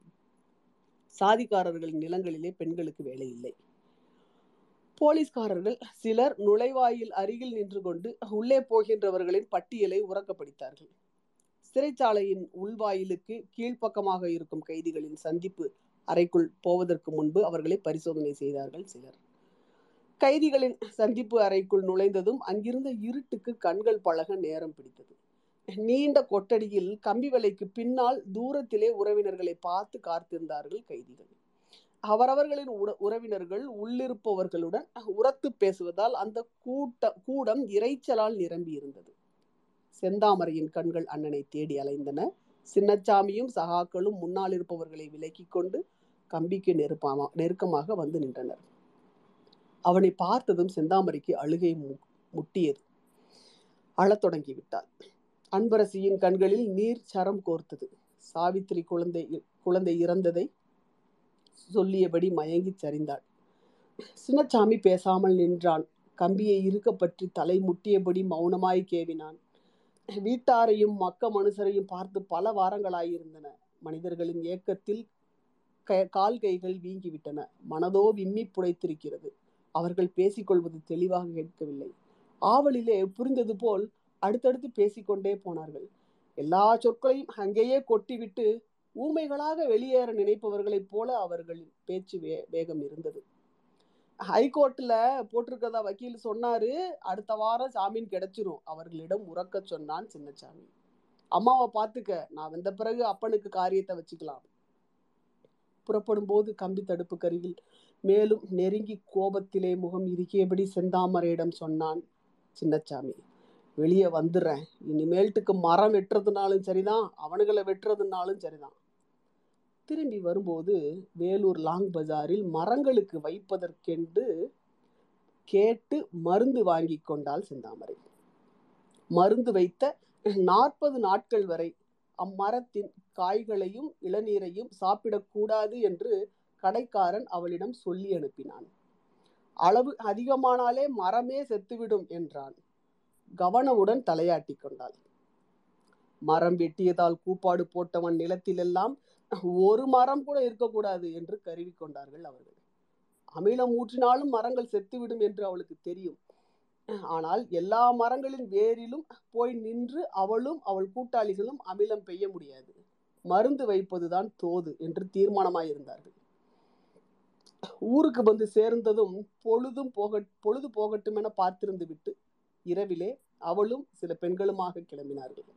சாதிக்காரர்களின் நிலங்களிலே பெண்களுக்கு வேலை இல்லை. போலீஸ்காரர்கள் சிலர் நுழைவாயில் அருகில் நின்று கொண்டு உள்ளே போகின்றவர்களின் பட்டியலை உறக்க படித்தார்கள். சிறைச்சாலையின் உள்வாயிலுக்கு கீழ்ப்பக்கமாக இருக்கும் கைதிகளின் சந்திப்பு அறைக்குள் போவதற்கு முன்பு அவர்களை பரிசோதனை செய்தார்கள் சிலர். கைதிகளின் சந்திப்பு அறைக்குள் நுழைந்ததும் அங்கிருந்த இருட்டுக்கு கண்கள் பழக நேரம் பிடித்தது. நீண்ட கொட்டடியில் கம்பி வலைக்கு பின்னால் தூரத்திலே உறவினர்களை பார்த்து காத்திருந்தார்கள் கைதிகள். அவரவர்களின் உற உறவினர்கள் உள்ளிருப்பவர்களுடன் உரத்து பேசுவதால் அந்த கூட்ட கூடம் இறைச்சலால் நிரம்பி இருந்தது செந்தாமரையின் கண்கள் அண்ணனை தேடி அலைந்தன. சின்னச்சாமியும் சகாக்களும் முன்னால் இருப்பவர்களை விலக்கி கொண்டு கம்பிக்கு நெருப்பாமா நெருக்கமாக வந்து நின்றனர். அவனை பார்த்ததும் செந்தாமரைக்கு அழுகை மு- முட்டியது. அழத் தொடங்கி விட்டாள். அன்பரசியின் கண்களில் நீர் சரம் கோர்த்தது. சாவித்திரி குழந்தை குழந்தை இறந்ததை சொல்லியபடி மயங்கிச் சரிந்தாள். சின்னச்சாமி பேசாமல் நின்றான். கம்பியை இருக்க பற்றி தலை முட்டியபடி மௌனமாய் கேவினான். வீட்டாரையும் மக்க மனுஷரையும் பார்த்து பல வாரங்களாயிருந்தன. மனிதர்களின் ஏக்கத்தில் க- கால் கைகள் வீங்கிவிட்டன. மனதோ விம்மி புடைத்திருக்கிறது. அவர்கள் பேசிக்கொள்வது தெளிவாக கேட்கவில்லை. ஆவலிலே புரிந்தது போல் அடுத்தடுத்து பேசிக்கொண்டே போனார்கள். எல்லா சொற்களையும் அங்கேயே கொட்டிவிட்டு ஊமைகளாக வெளியேற நினைப்பவர்களைப் போல அவர்களின் பேச்சு வே வேகம் இருந்தது. ஹைகோர்ட்ல போட்டிருக்கதா வக்கீல் சொன்னாரு. அடுத்த வாரம் ஜாமீன் கிடைச்சிரும். அவர்களிடம் உறக்க சொன்னான் சின்னச்சாமி. அம்மாவை பார்த்துக்க. நான் வந்த பிறகு அப்பனுக்கு காரியத்தை வச்சுக்கலாம். புறப்படும் போது கம்பி தடுப்பு கருகில் மேலும் நெருங்கி கோபத்திலே முகம் இருக்கியபடி செந்தாமரையிடம் சொன்னான் சின்னச்சாமி. வெளியே வந்துடுறேன். இனிமேல்ட்டுக்கு மரம் வெட்டுறதுனாலும் சரிதான். அவனுங்களை வெட்டுறதுனாலும் சரிதான். திரும்பி வரும்போது வேலூர் லாங் பஜாரில் மரங்களுக்கு வைப்பதற்கென்று கேட்டு மருந்து வாங்கி கொண்டாள் செந்தாமரை. மருந்து வைத்த நாற்பது நாட்கள் வரை அம்மரத்தின் காய்களையும் இளநீரையும் சாப்பிடக்கூடாது என்று கடைக்காரன் அவளிடம் சொல்லி அனுப்பினான். அளவு அதிகமானாலே மரமே செத்துவிடும் என்றான். கவனவுடன் தலையாட்டி கொண்டாள். மரம் வெட்டியதால் கூப்பாடு போட்டவன் நிலத்திலெல்லாம் ஒரு மரம் கூட இருக்கக்கூடாது என்று கருவி கொண்டார்கள் அவர்கள். அமிலம் ஊற்றினாலும் மரங்கள் செத்துவிடும் என்று அவளுக்கு தெரியும். ஆனால் எல்லா மரங்களின் வேரிலும் போய் நின்று அவளும் அவள் கூட்டாளிகளும் அமிலம் பெய்ய முடியாது. மருந்து வைப்பதுதான் தோது என்று தீர்மானமாயிருந்தார்கள். ஊருக்கு வந்து சேர்ந்ததும் பொழுதும் போக பொழுது போகட்டும் என பார்த்திருந்து விட்டு இரவிலே அவளும் சில பெண்களுமாக கிளம்பினார்கள்.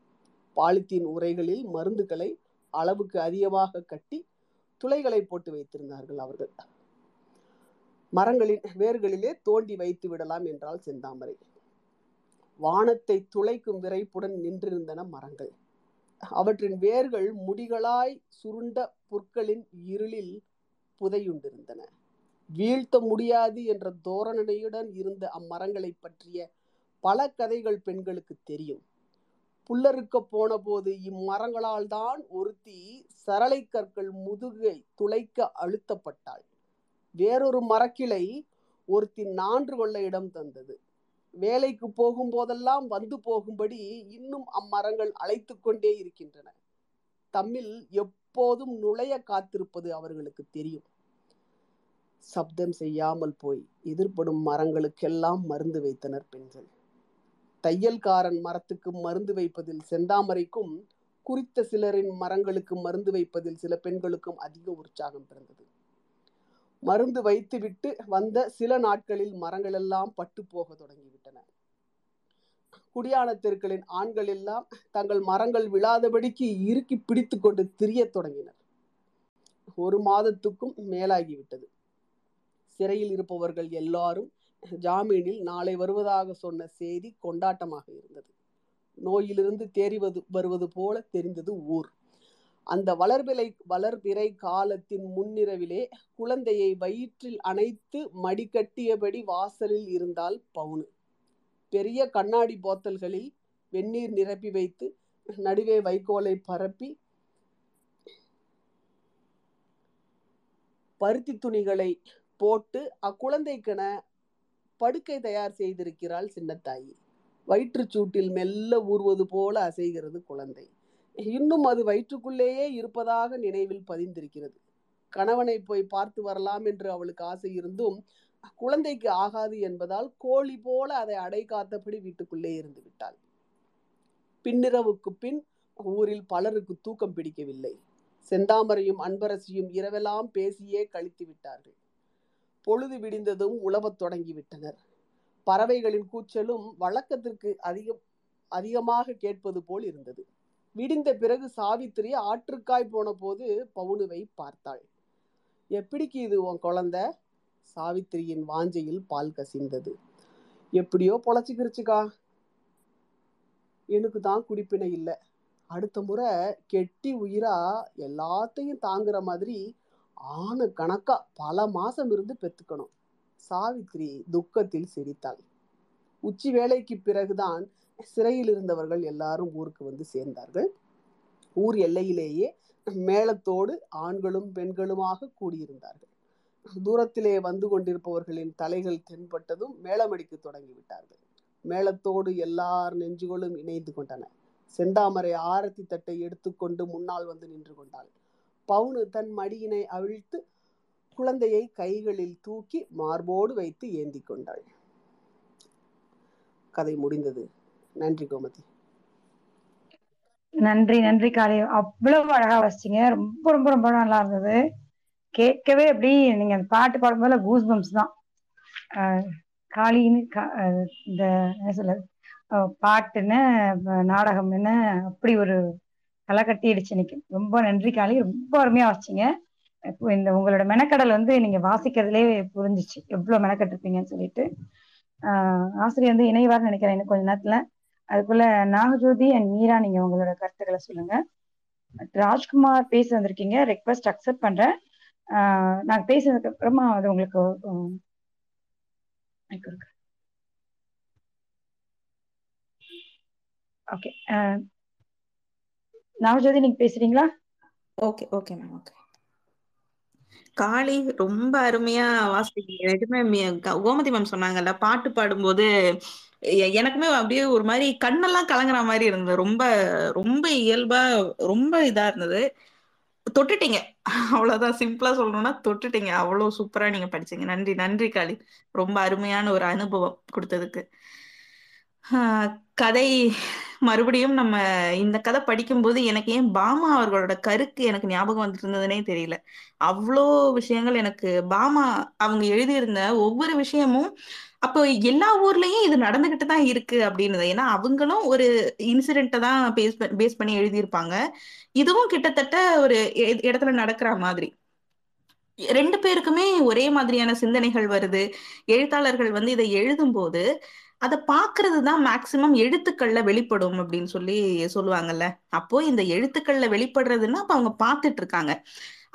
பாலித்தீன் உரைகளில் மருந்துகளை அளவுக்கு அதிகமாக கட்டி துளைகளை போட்டு வைத்திருந்தார்கள் அவர்கள். மரங்களின் வேர்களிலே தோண்டி வைத்து விடலாம் என்றால் செந்தாமரை. வானத்தை துளைக்கும் விரைப்புடன் நின்றிருந்தன மரங்கள். அவற்றின் வேர்கள் முடிகளாய் சுருண்ட புற்களின் இருளில் புதையுண்டிருந்தன. வீழ்த்த முடியாது என்ற தோரணையுடன் இருந்த அம்மரங்களை பற்றிய பல கதைகள் பெண்களுக்கு தெரியும். புல்லறுக்க போன போது இம்மரங்களால் தான் ஒருத்தி சரளை கற்கள் முதுகை துளைக்க அழுத்தப்பட்டாள். வேறொரு மரக்கிளை ஒருத்தி நான்று கொள்ள இடம் தந்தது. வேலைக்கு போகும்போதெல்லாம் வந்து போகும்படி இன்னும் அம்மரங்கள் அழைத்து கொண்டே இருக்கின்றன. தம்மில் எப்போதும் நுழைய காத்திருப்பது அவர்களுக்கு தெரியும். சப்தம் செய்யாமல் போய் எதிர்ப்படும் மரங்களுக்கெல்லாம் மருந்து வைத்தனர் பெண்கள். தையல்காரன் மரத்துக்கு மருந்து வைப்பதில் செந்தாமரைக்கும் குறித்த சிலரின் மரங்களுக்கு மருந்து வைப்பதில் சில பெண்களுக்கும் அதிக உற்சாகம் பிறந்தது. மருந்து வைத்துவிட்டு வந்த சில நாட்களில் மரங்கள் எல்லாம் பட்டு போக தொடங்கிவிட்டன. குடியான தெருக்களின் ஆண்கள் எல்லாம் தங்கள் மரங்கள் விழாதபடிக்கு இறுக்கி பிடித்து கொண்டு திரியத் தொடங்கினர். ஒரு மாதத்துக்கும் மேலாகிவிட்டது. சிறையில் இருப்பவர்கள் எல்லாரும் ஜாமீனில் நாளை வருவதாக சொன்ன செய்தி கொண்டாட்டமாக இருந்தது. நோயிலிருந்து தேறிவது வருவது போல தெரிந்தது ஊர். அந்த வளர்பிலை வளர்பிறை காலத்தின் முன்னிரவிலே குழந்தையை வயிற்றில் அணைத்து மடிக்கட்டியபடி வாசலில் இருந்தால் பவுனு. பெரிய கண்ணாடி போத்தல்களில் வெந்நீர் நிரப்பி வைத்து நடுவே வைக்கோலை பரப்பி பருத்தி துணிகளை போட்டு அக்குழந்தைக்கென படுக்கை தயார் செய்திருக்கிறாள் சின்னத்தாயி. வயிற்றுச்சூட்டில் மெல்ல ஊறுவது போல அசைகிறது குழந்தை. இன்னும் அது வயிற்றுக்குள்ளேயே இருப்பதாக நினைவில் பதிந்திருக்கிறது. கணவனை போய் பார்த்து வரலாம் என்று அவளுக்கு ஆசை இருந்தும் குழந்தைக்கு ஆகாது என்பதால் கோழி போல அதை அடை காத்தபடி வீட்டுக்குள்ளே இருந்து விட்டாள். பின்னிரவுக்கு பின் ஊரில் பலருக்கு தூக்கம் பிடிக்கவில்லை. செந்தாமரையும் அன்பரசியும் இரவெல்லாம் பேசியே கழித்து விட்டார்கள். பொழுது விடிந்ததும் உழவத் தொடங்கிவிட்டனர். பறவைகளின் கூச்சலும் வழக்கத்திற்கு அதிகம் அதிகமாக கேட்பது போல் இருந்தது. விடிந்த பிறகு சாவித்திரி ஆற்றுக்காய் போன போது பவுனுவை பார்த்தாள். எப்படிக்கு இது உன் குழந்த? சாவித்திரியின் வாஞ்சையில் பால் கசிந்தது. எப்படியோ பொழைச்சிக்கிருச்சுக்கா. எனக்கு தான் குடிப்பினை இல்லை. அடுத்த முறை கெட்டி உயிரா எல்லாத்தையும் தாங்குற மாதிரி ஆணு கணக்கா பல மாசம் இருந்து பெத்துக்கணும். சாவித்ரி துக்கத்தில் சிரித்தாள். உச்சி வேலைக்கு பிறகுதான் சிறையில் இருந்தவர்கள் எல்லாரும் ஊருக்கு வந்து சேர்ந்தார்கள். ஊர் எல்லையிலேயே மேளத்தோடு ஆண்களும் பெண்களுமாக கூடியிருந்தார்கள். தூரத்திலே வந்து கொண்டிருப்பவர்களின் தலைகள் தென்பட்டதும் மேளமடிக்கு தொடங்கிவிட்டார்கள் மேளத்தோடு எல்லார் நெஞ்சுகளும் இணைந்து கொண்டன. செந்தாமரை ஆரத்தி தட்டை எடுத்துக்கொண்டு முன்னால் வந்து நின்று கொண்டாள். பவுனு தன் மடியினை அவிழ்த்து குழந்தையை கைகளில் தூக்கி மார்போடு வைத்து ஏந்தி கொண்டாள். கதை முடிந்தது. நன்றி கோமதி. நன்றி நன்றி காளி. அவ்வளவு அழகா வச்சிங்க. ரொம்ப ரொம்ப ரொம்ப நல்லா இருந்தது. கேட்கவே அப்படி நீங்க அந்த பாட்டு பாடும்போது கூஸ் பம்ஸ் தான். ஆஹ் காளின்னு கா- இந்த என்ன சொல்றது? பாட்டுன்னு நாடகம் நாடகம்னு அப்படி ஒரு களை கட்டிடுச்சு இன்னைக்கு. ரொம்ப நன்றி காளி. ரொம்ப அருமையா வச்சிங்க. இப்போ இந்த உங்களோட மெனக்கடல் வந்து நீங்க வாசிக்கிறதுலே புரிஞ்சிச்சு. எவ்வளவு மெனக்கட்டிருப்பீங்கன்னு சொல்லிட்டு. ஆஹ் ஆசிரியர் வந்து இணைவார்னு நினைக்கிறேன் இன்னும் கொஞ்ச நேரத்துல. அதுக்குள்ள நாகஜோதி அண்ட் மீரா நீங்க உங்களோட கருத்துக்களை சொல்லுங்க. ராஜ்குமார் பேச வந்திருக்கீங்க. ரெக்வஸ்ட் அக்செப்ட் பண்றேன். ஆஹ் நான் பேசினதுக்கு அப்புறமா அது உங்களுக்கு ஓகே நவஜோதி நீங்க பேசுறீங்களா? Okay okay ma'am okay. Kali ரொம்ப அருமையா வாசிக்கிறீங்க. கோமதி மேம் சொன்னாங்கல்ல பாட்டு பாடும்போது எனக்குமே அப்படியே ஒரு மாதிரி கண்ணெல்லாம் கலங்குற மாதிரி இருந்தது. ரொம்ப ரொம்ப இயல்பா ரொம்ப இதா இருந்தது. தொட்டுட்டீங்க. அவ்வளவுதான். சிம்பிளா சொல்லணும்னா தொட்டுட்டீங்க. அவ்வளவு சூப்பரா நீங்க படிச்சீங்க. நன்றி நன்றி காளி. ரொம்ப அருமையான ஒரு அனுபவம் கொடுத்ததுக்கு. கதை மறுபடியும் நம்ம இந்த கதை படிக்கும்போது எனக்கு ஏன் பாமா அவர்களோட கருக்கு எனக்கு ஞாபகம் வந்துட்டு இருந்ததுனே தெரியல. அவ்வளோ விஷயங்கள் எனக்கு பாமா அவங்க எழுதியிருந்த ஒவ்வொரு விஷயமும் அப்போ எல்லா ஊர்லயும் இது நடந்துகிட்டு தான் இருக்கு அப்படின்னு ஏன்னா அவங்களும் ஒரு இன்சிடென்ட்டை தான் பேஸ் பேஸ் பண்ணி எழுதியிருப்பாங்க. இதுவும் கிட்டத்தட்ட ஒரு இடத்துல நடக்கிற மாதிரி. ரெண்டு பேருக்குமே ஒரே மாதிரியான சிந்தனைகள் வருது. எழுத்தாளர்கள் வந்து இதை எழுதும்போது அதை பாக்குறது தான் மேக்சிமம் எழுத்துக்கள்ல வெளிப்படும் அப்படின்னு சொல்லி சொல்லுவாங்கல்ல. அப்போ இந்த எழுத்துக்கள்ல வெளிப்படுறதுன்னா அப்ப அவங்க பார்த்துட்டு இருக்காங்க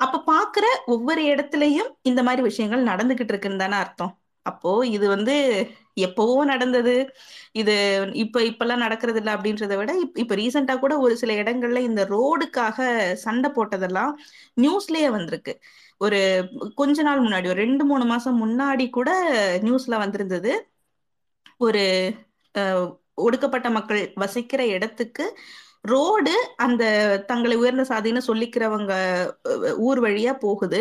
அப்ப பாக்குற ஒவ்வொரு இடத்துலயும் இந்த மாதிரி விஷயங்கள் நடந்துகிட்டு இருக்குன்னு தானே அர்த்தம். அப்போ இது வந்து எப்பவோ நடந்தது. இது இப்ப இப்பெல்லாம் நடக்கிறது இல்லை அப்படின்றத விட இப்ப ரீசெண்டா கூட ஒரு சில இடங்கள்ல இந்த ரோடுக்காக சண்டை போட்டதெல்லாம் நியூஸ்லயே வந்திருக்கு. ஒரு கொஞ்ச நாள் முன்னாடி ஒரு ரெண்டு மூணு மாசம் முன்னாடி கூட நியூஸ்ல வந்திருந்தது. ஒரு ஒடுக்கப்பட்ட மக்கள் வசிக்கிற இடத்துக்கு ரோடு அந்த தங்களை உயர்ந்த சாதின்னு சொல்லிக்கிறவங்க ஊர் வழியா போகுது.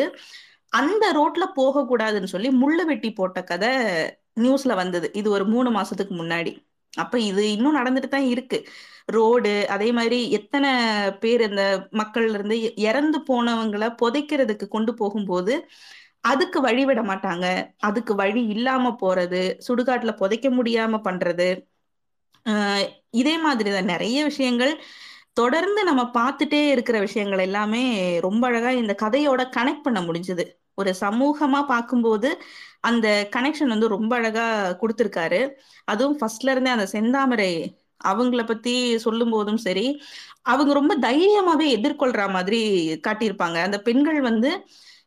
அந்த ரோட்ல போக கூடாதுன்னு சொல்லி முள்ளு வெட்டி போட்ட கதை நியூஸ்ல வந்தது. இது ஒரு மூணு மாசத்துக்கு முன்னாடி. அப்ப இது இன்னும் நடந்துட்டு தான் இருக்கு. ரோடு அதே மாதிரி எத்தனை பேர் இந்த மக்கள்ல இருந்து இறந்து போனவங்களை புதைக்கிறதுக்கு கொண்டு போகும்போது அதுக்கு வழி விட மாட்டாங்க. அதுக்கு வழி இல்லாம போறது சுடுகாட்டுல புதைக்க முடியாம பண்றது. ஆஹ் இதே மாதிரிதான் நிறைய விஷயங்கள் தொடர்ந்து நம்ம பார்த்துட்டே இருக்கிற விஷயங்கள் எல்லாமே ரொம்ப அழகா இந்த கதையோட கனெக்ட் பண்ண முடிஞ்சது. ஒரு சமூகமா பார்க்கும்போது அந்த கனெக்ஷன் வந்து ரொம்ப அழகா கொடுத்துருக்காரு. அதுவும் ஃபர்ஸ்ட்ல இருந்தே அந்த செந்தாமரை அவங்கள பத்தி சொல்லும் போதும் சரி அவங்க ரொம்ப தைரியமாவே எதிர்கொள்ற மாதிரி காட்டியிருப்பாங்க. அந்த பெண்கள் வந்து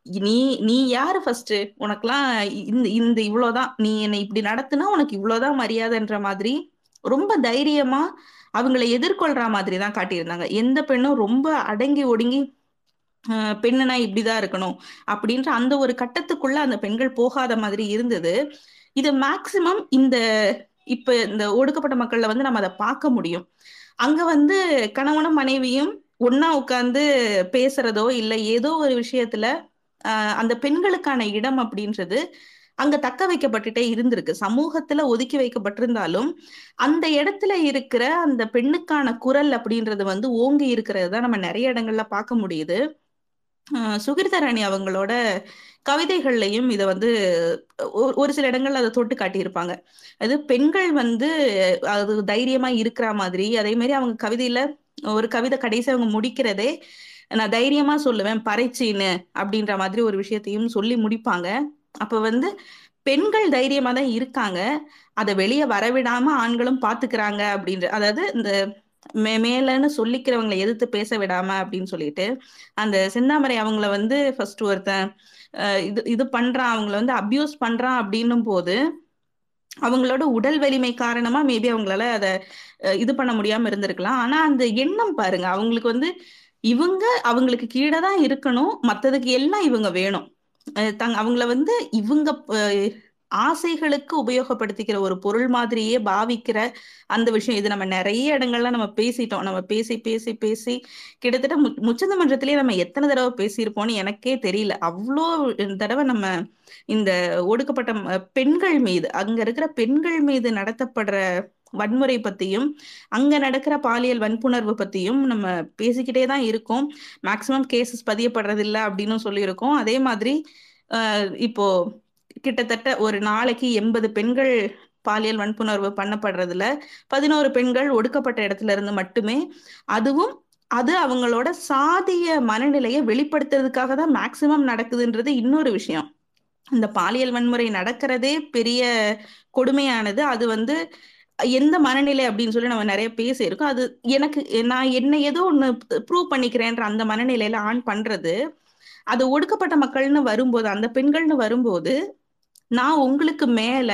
நீ நீ யாரு ஃபர்ஸ்ட் உனக்கெல்லாம் இந்த இந்த இவ்வளவுதான். நீ என்னை இப்படி நடத்துனா உனக்கு இவ்வளவுதான் மரியாதைன்ற மாதிரி ரொம்ப தைரியமா அவங்கள எதிர்கொள்ற மாதிரி தான் காட்டியிருந்தாங்க. எந்த பெண்ணும் ரொம்ப அடங்கி ஒடுங்கி பெண்ணுனா இப்படிதான் இருக்கணும் அப்படின்ற அந்த ஒரு கட்டத்துக்குள்ள அந்த பெண்கள் போகாத மாதிரி இருந்தது. இது மேக்சிமம் இந்த இப்ப இந்த ஒடுக்கப்பட்ட மக்கள்ல வந்து நம்ம அதை பார்க்க முடியும். அங்க வந்து கணவனும் மனைவியும் ஒன்னா உட்கார்ந்து பேசுறதோ இல்ல ஏதோ ஒரு விஷயத்துல அந்த பெண்களுக்கான இடம் அப்படின்றது அங்க தக்க வைக்கப்பட்டுட்டே இருந்திருக்கு. சமூகத்துல ஒதுக்கி வைக்கப்பட்டிருந்தாலும் அந்த இடத்துல இருக்கிற அந்த பெண்ணுக்கான குரல் அப்படின்றது வந்து ஓங்கி இருக்கிறது தான் நம்ம நிறைய இடங்கள்ல பார்க்க முடியுது. சுகிர்தராணி அவங்களோட கவிதைகள்லையும் இதை வந்து ஒரு- ஒரு சில இடங்கள்ல அதை தொட்டு காட்டியிருப்பாங்க. அது பெண்கள் வந்து அது தைரியமா இருக்கிற மாதிரி அதே மாதிரி அவங்க கவிதையில ஒரு கவிதை கடைசி அவங்க முடிக்கிறதே நான் தைரியமா சொல்லுவேன் பறைச்சின்னு அப்படின்ற மாதிரி ஒரு விஷயத்தையும் சொல்லி முடிப்பாங்க. அப்ப வந்து பெண்கள் தைரியமா தான் இருக்காங்க. அதை வெளியே வரவிடாம ஆண்களும் பாத்துக்கிறாங்க அப்படின்ற அதாவது இந்த மே மேலன்னு சொல்லிக்கிறவங்களை எதிர்த்து பேச விடாம அப்படின்னு சொல்லிட்டு அந்த செந்தாமரை அவங்கள வந்து ஃபர்ஸ்ட் ஒருத்தன் இது இது பண்றான் அவங்கள வந்து அபியூஸ் பண்றான் அப்படின்னும் போது அவங்களோட உடல் வலிமை காரணமா மேபி அவங்களால அதை இது பண்ண முடியாம இருந்திருக்கலாம். ஆனா அந்த எண்ணம் பாருங்க அவங்களுக்கு வந்து இவங்க அவங்களுக்கு கீழே தான் இருக்கணும். மற்றதுக்கு எல்லாம் இவங்க வேணும். தங் அவங்கள வந்து இவங்க ஆசைகளுக்கு உபயோகப்படுத்திக்கிற ஒரு பொருள் மாதிரியே பாவிக்கிற அந்த விஷயம். இது நம்ம நிறைய இடங்கள்ல நம்ம பேசிட்டோம். நம்ம பேசி பேசி பேசி கிட்டத்தட்ட மு நம்ம எத்தனை தடவை பேசியிருப்போம்னு எனக்கே தெரியல. அவ்வளோ தடவை நம்ம இந்த ஒடுக்கப்பட்ட பெண்கள் மீது அங்க இருக்கிற பெண்கள் மீது நடத்தப்படுற வன்முறை பத்தியும் அங்க நடக்கிற பாலியல் வன்புணர்வு பத்தியும் நம்ம பேசிக்கிட்டே தான் இருக்கோம். மேக்சிமம் கேசஸ் பதியப்படுறது இல்லை அப்படின்னு சொல்லியிருக்கோம். அதே மாதிரி இப்போ கிட்டத்தட்ட ஒரு நாளைக்கு எண்பது பெண்கள் பாலியல் வன்புணர்வு பண்ணப்படுறதுல பதினோரு பெண்கள் ஒடுக்கப்பட்ட இடத்துல இருந்து மட்டுமே. அதுவும் அது அவங்களோட சாதிய மனநிலையை வெளிப்படுத்துறதுக்காக தான் மேக்சிமம் நடக்குதுன்றது இன்னொரு விஷயம். இந்த பாலியல் வன்முறை நடக்கிறதே பெரிய கொடுமையானது. அது வந்து எந்த மனநிலை அப்படின்னு சொல்லி நம்ம நிறைய பேசியிருக்கோம். அது எனக்கு நான் என்ன ஏதோ ஒண்ணு ப்ரூவ் பண்ணிக்கிறேன்ற அந்த மனநிலையில ஆன் பண்றது அது ஒடுக்கப்பட்ட மக்கள்னு வரும்போது அந்த பெண்கள்னு வரும்போது நான் உங்களுக்கு மேல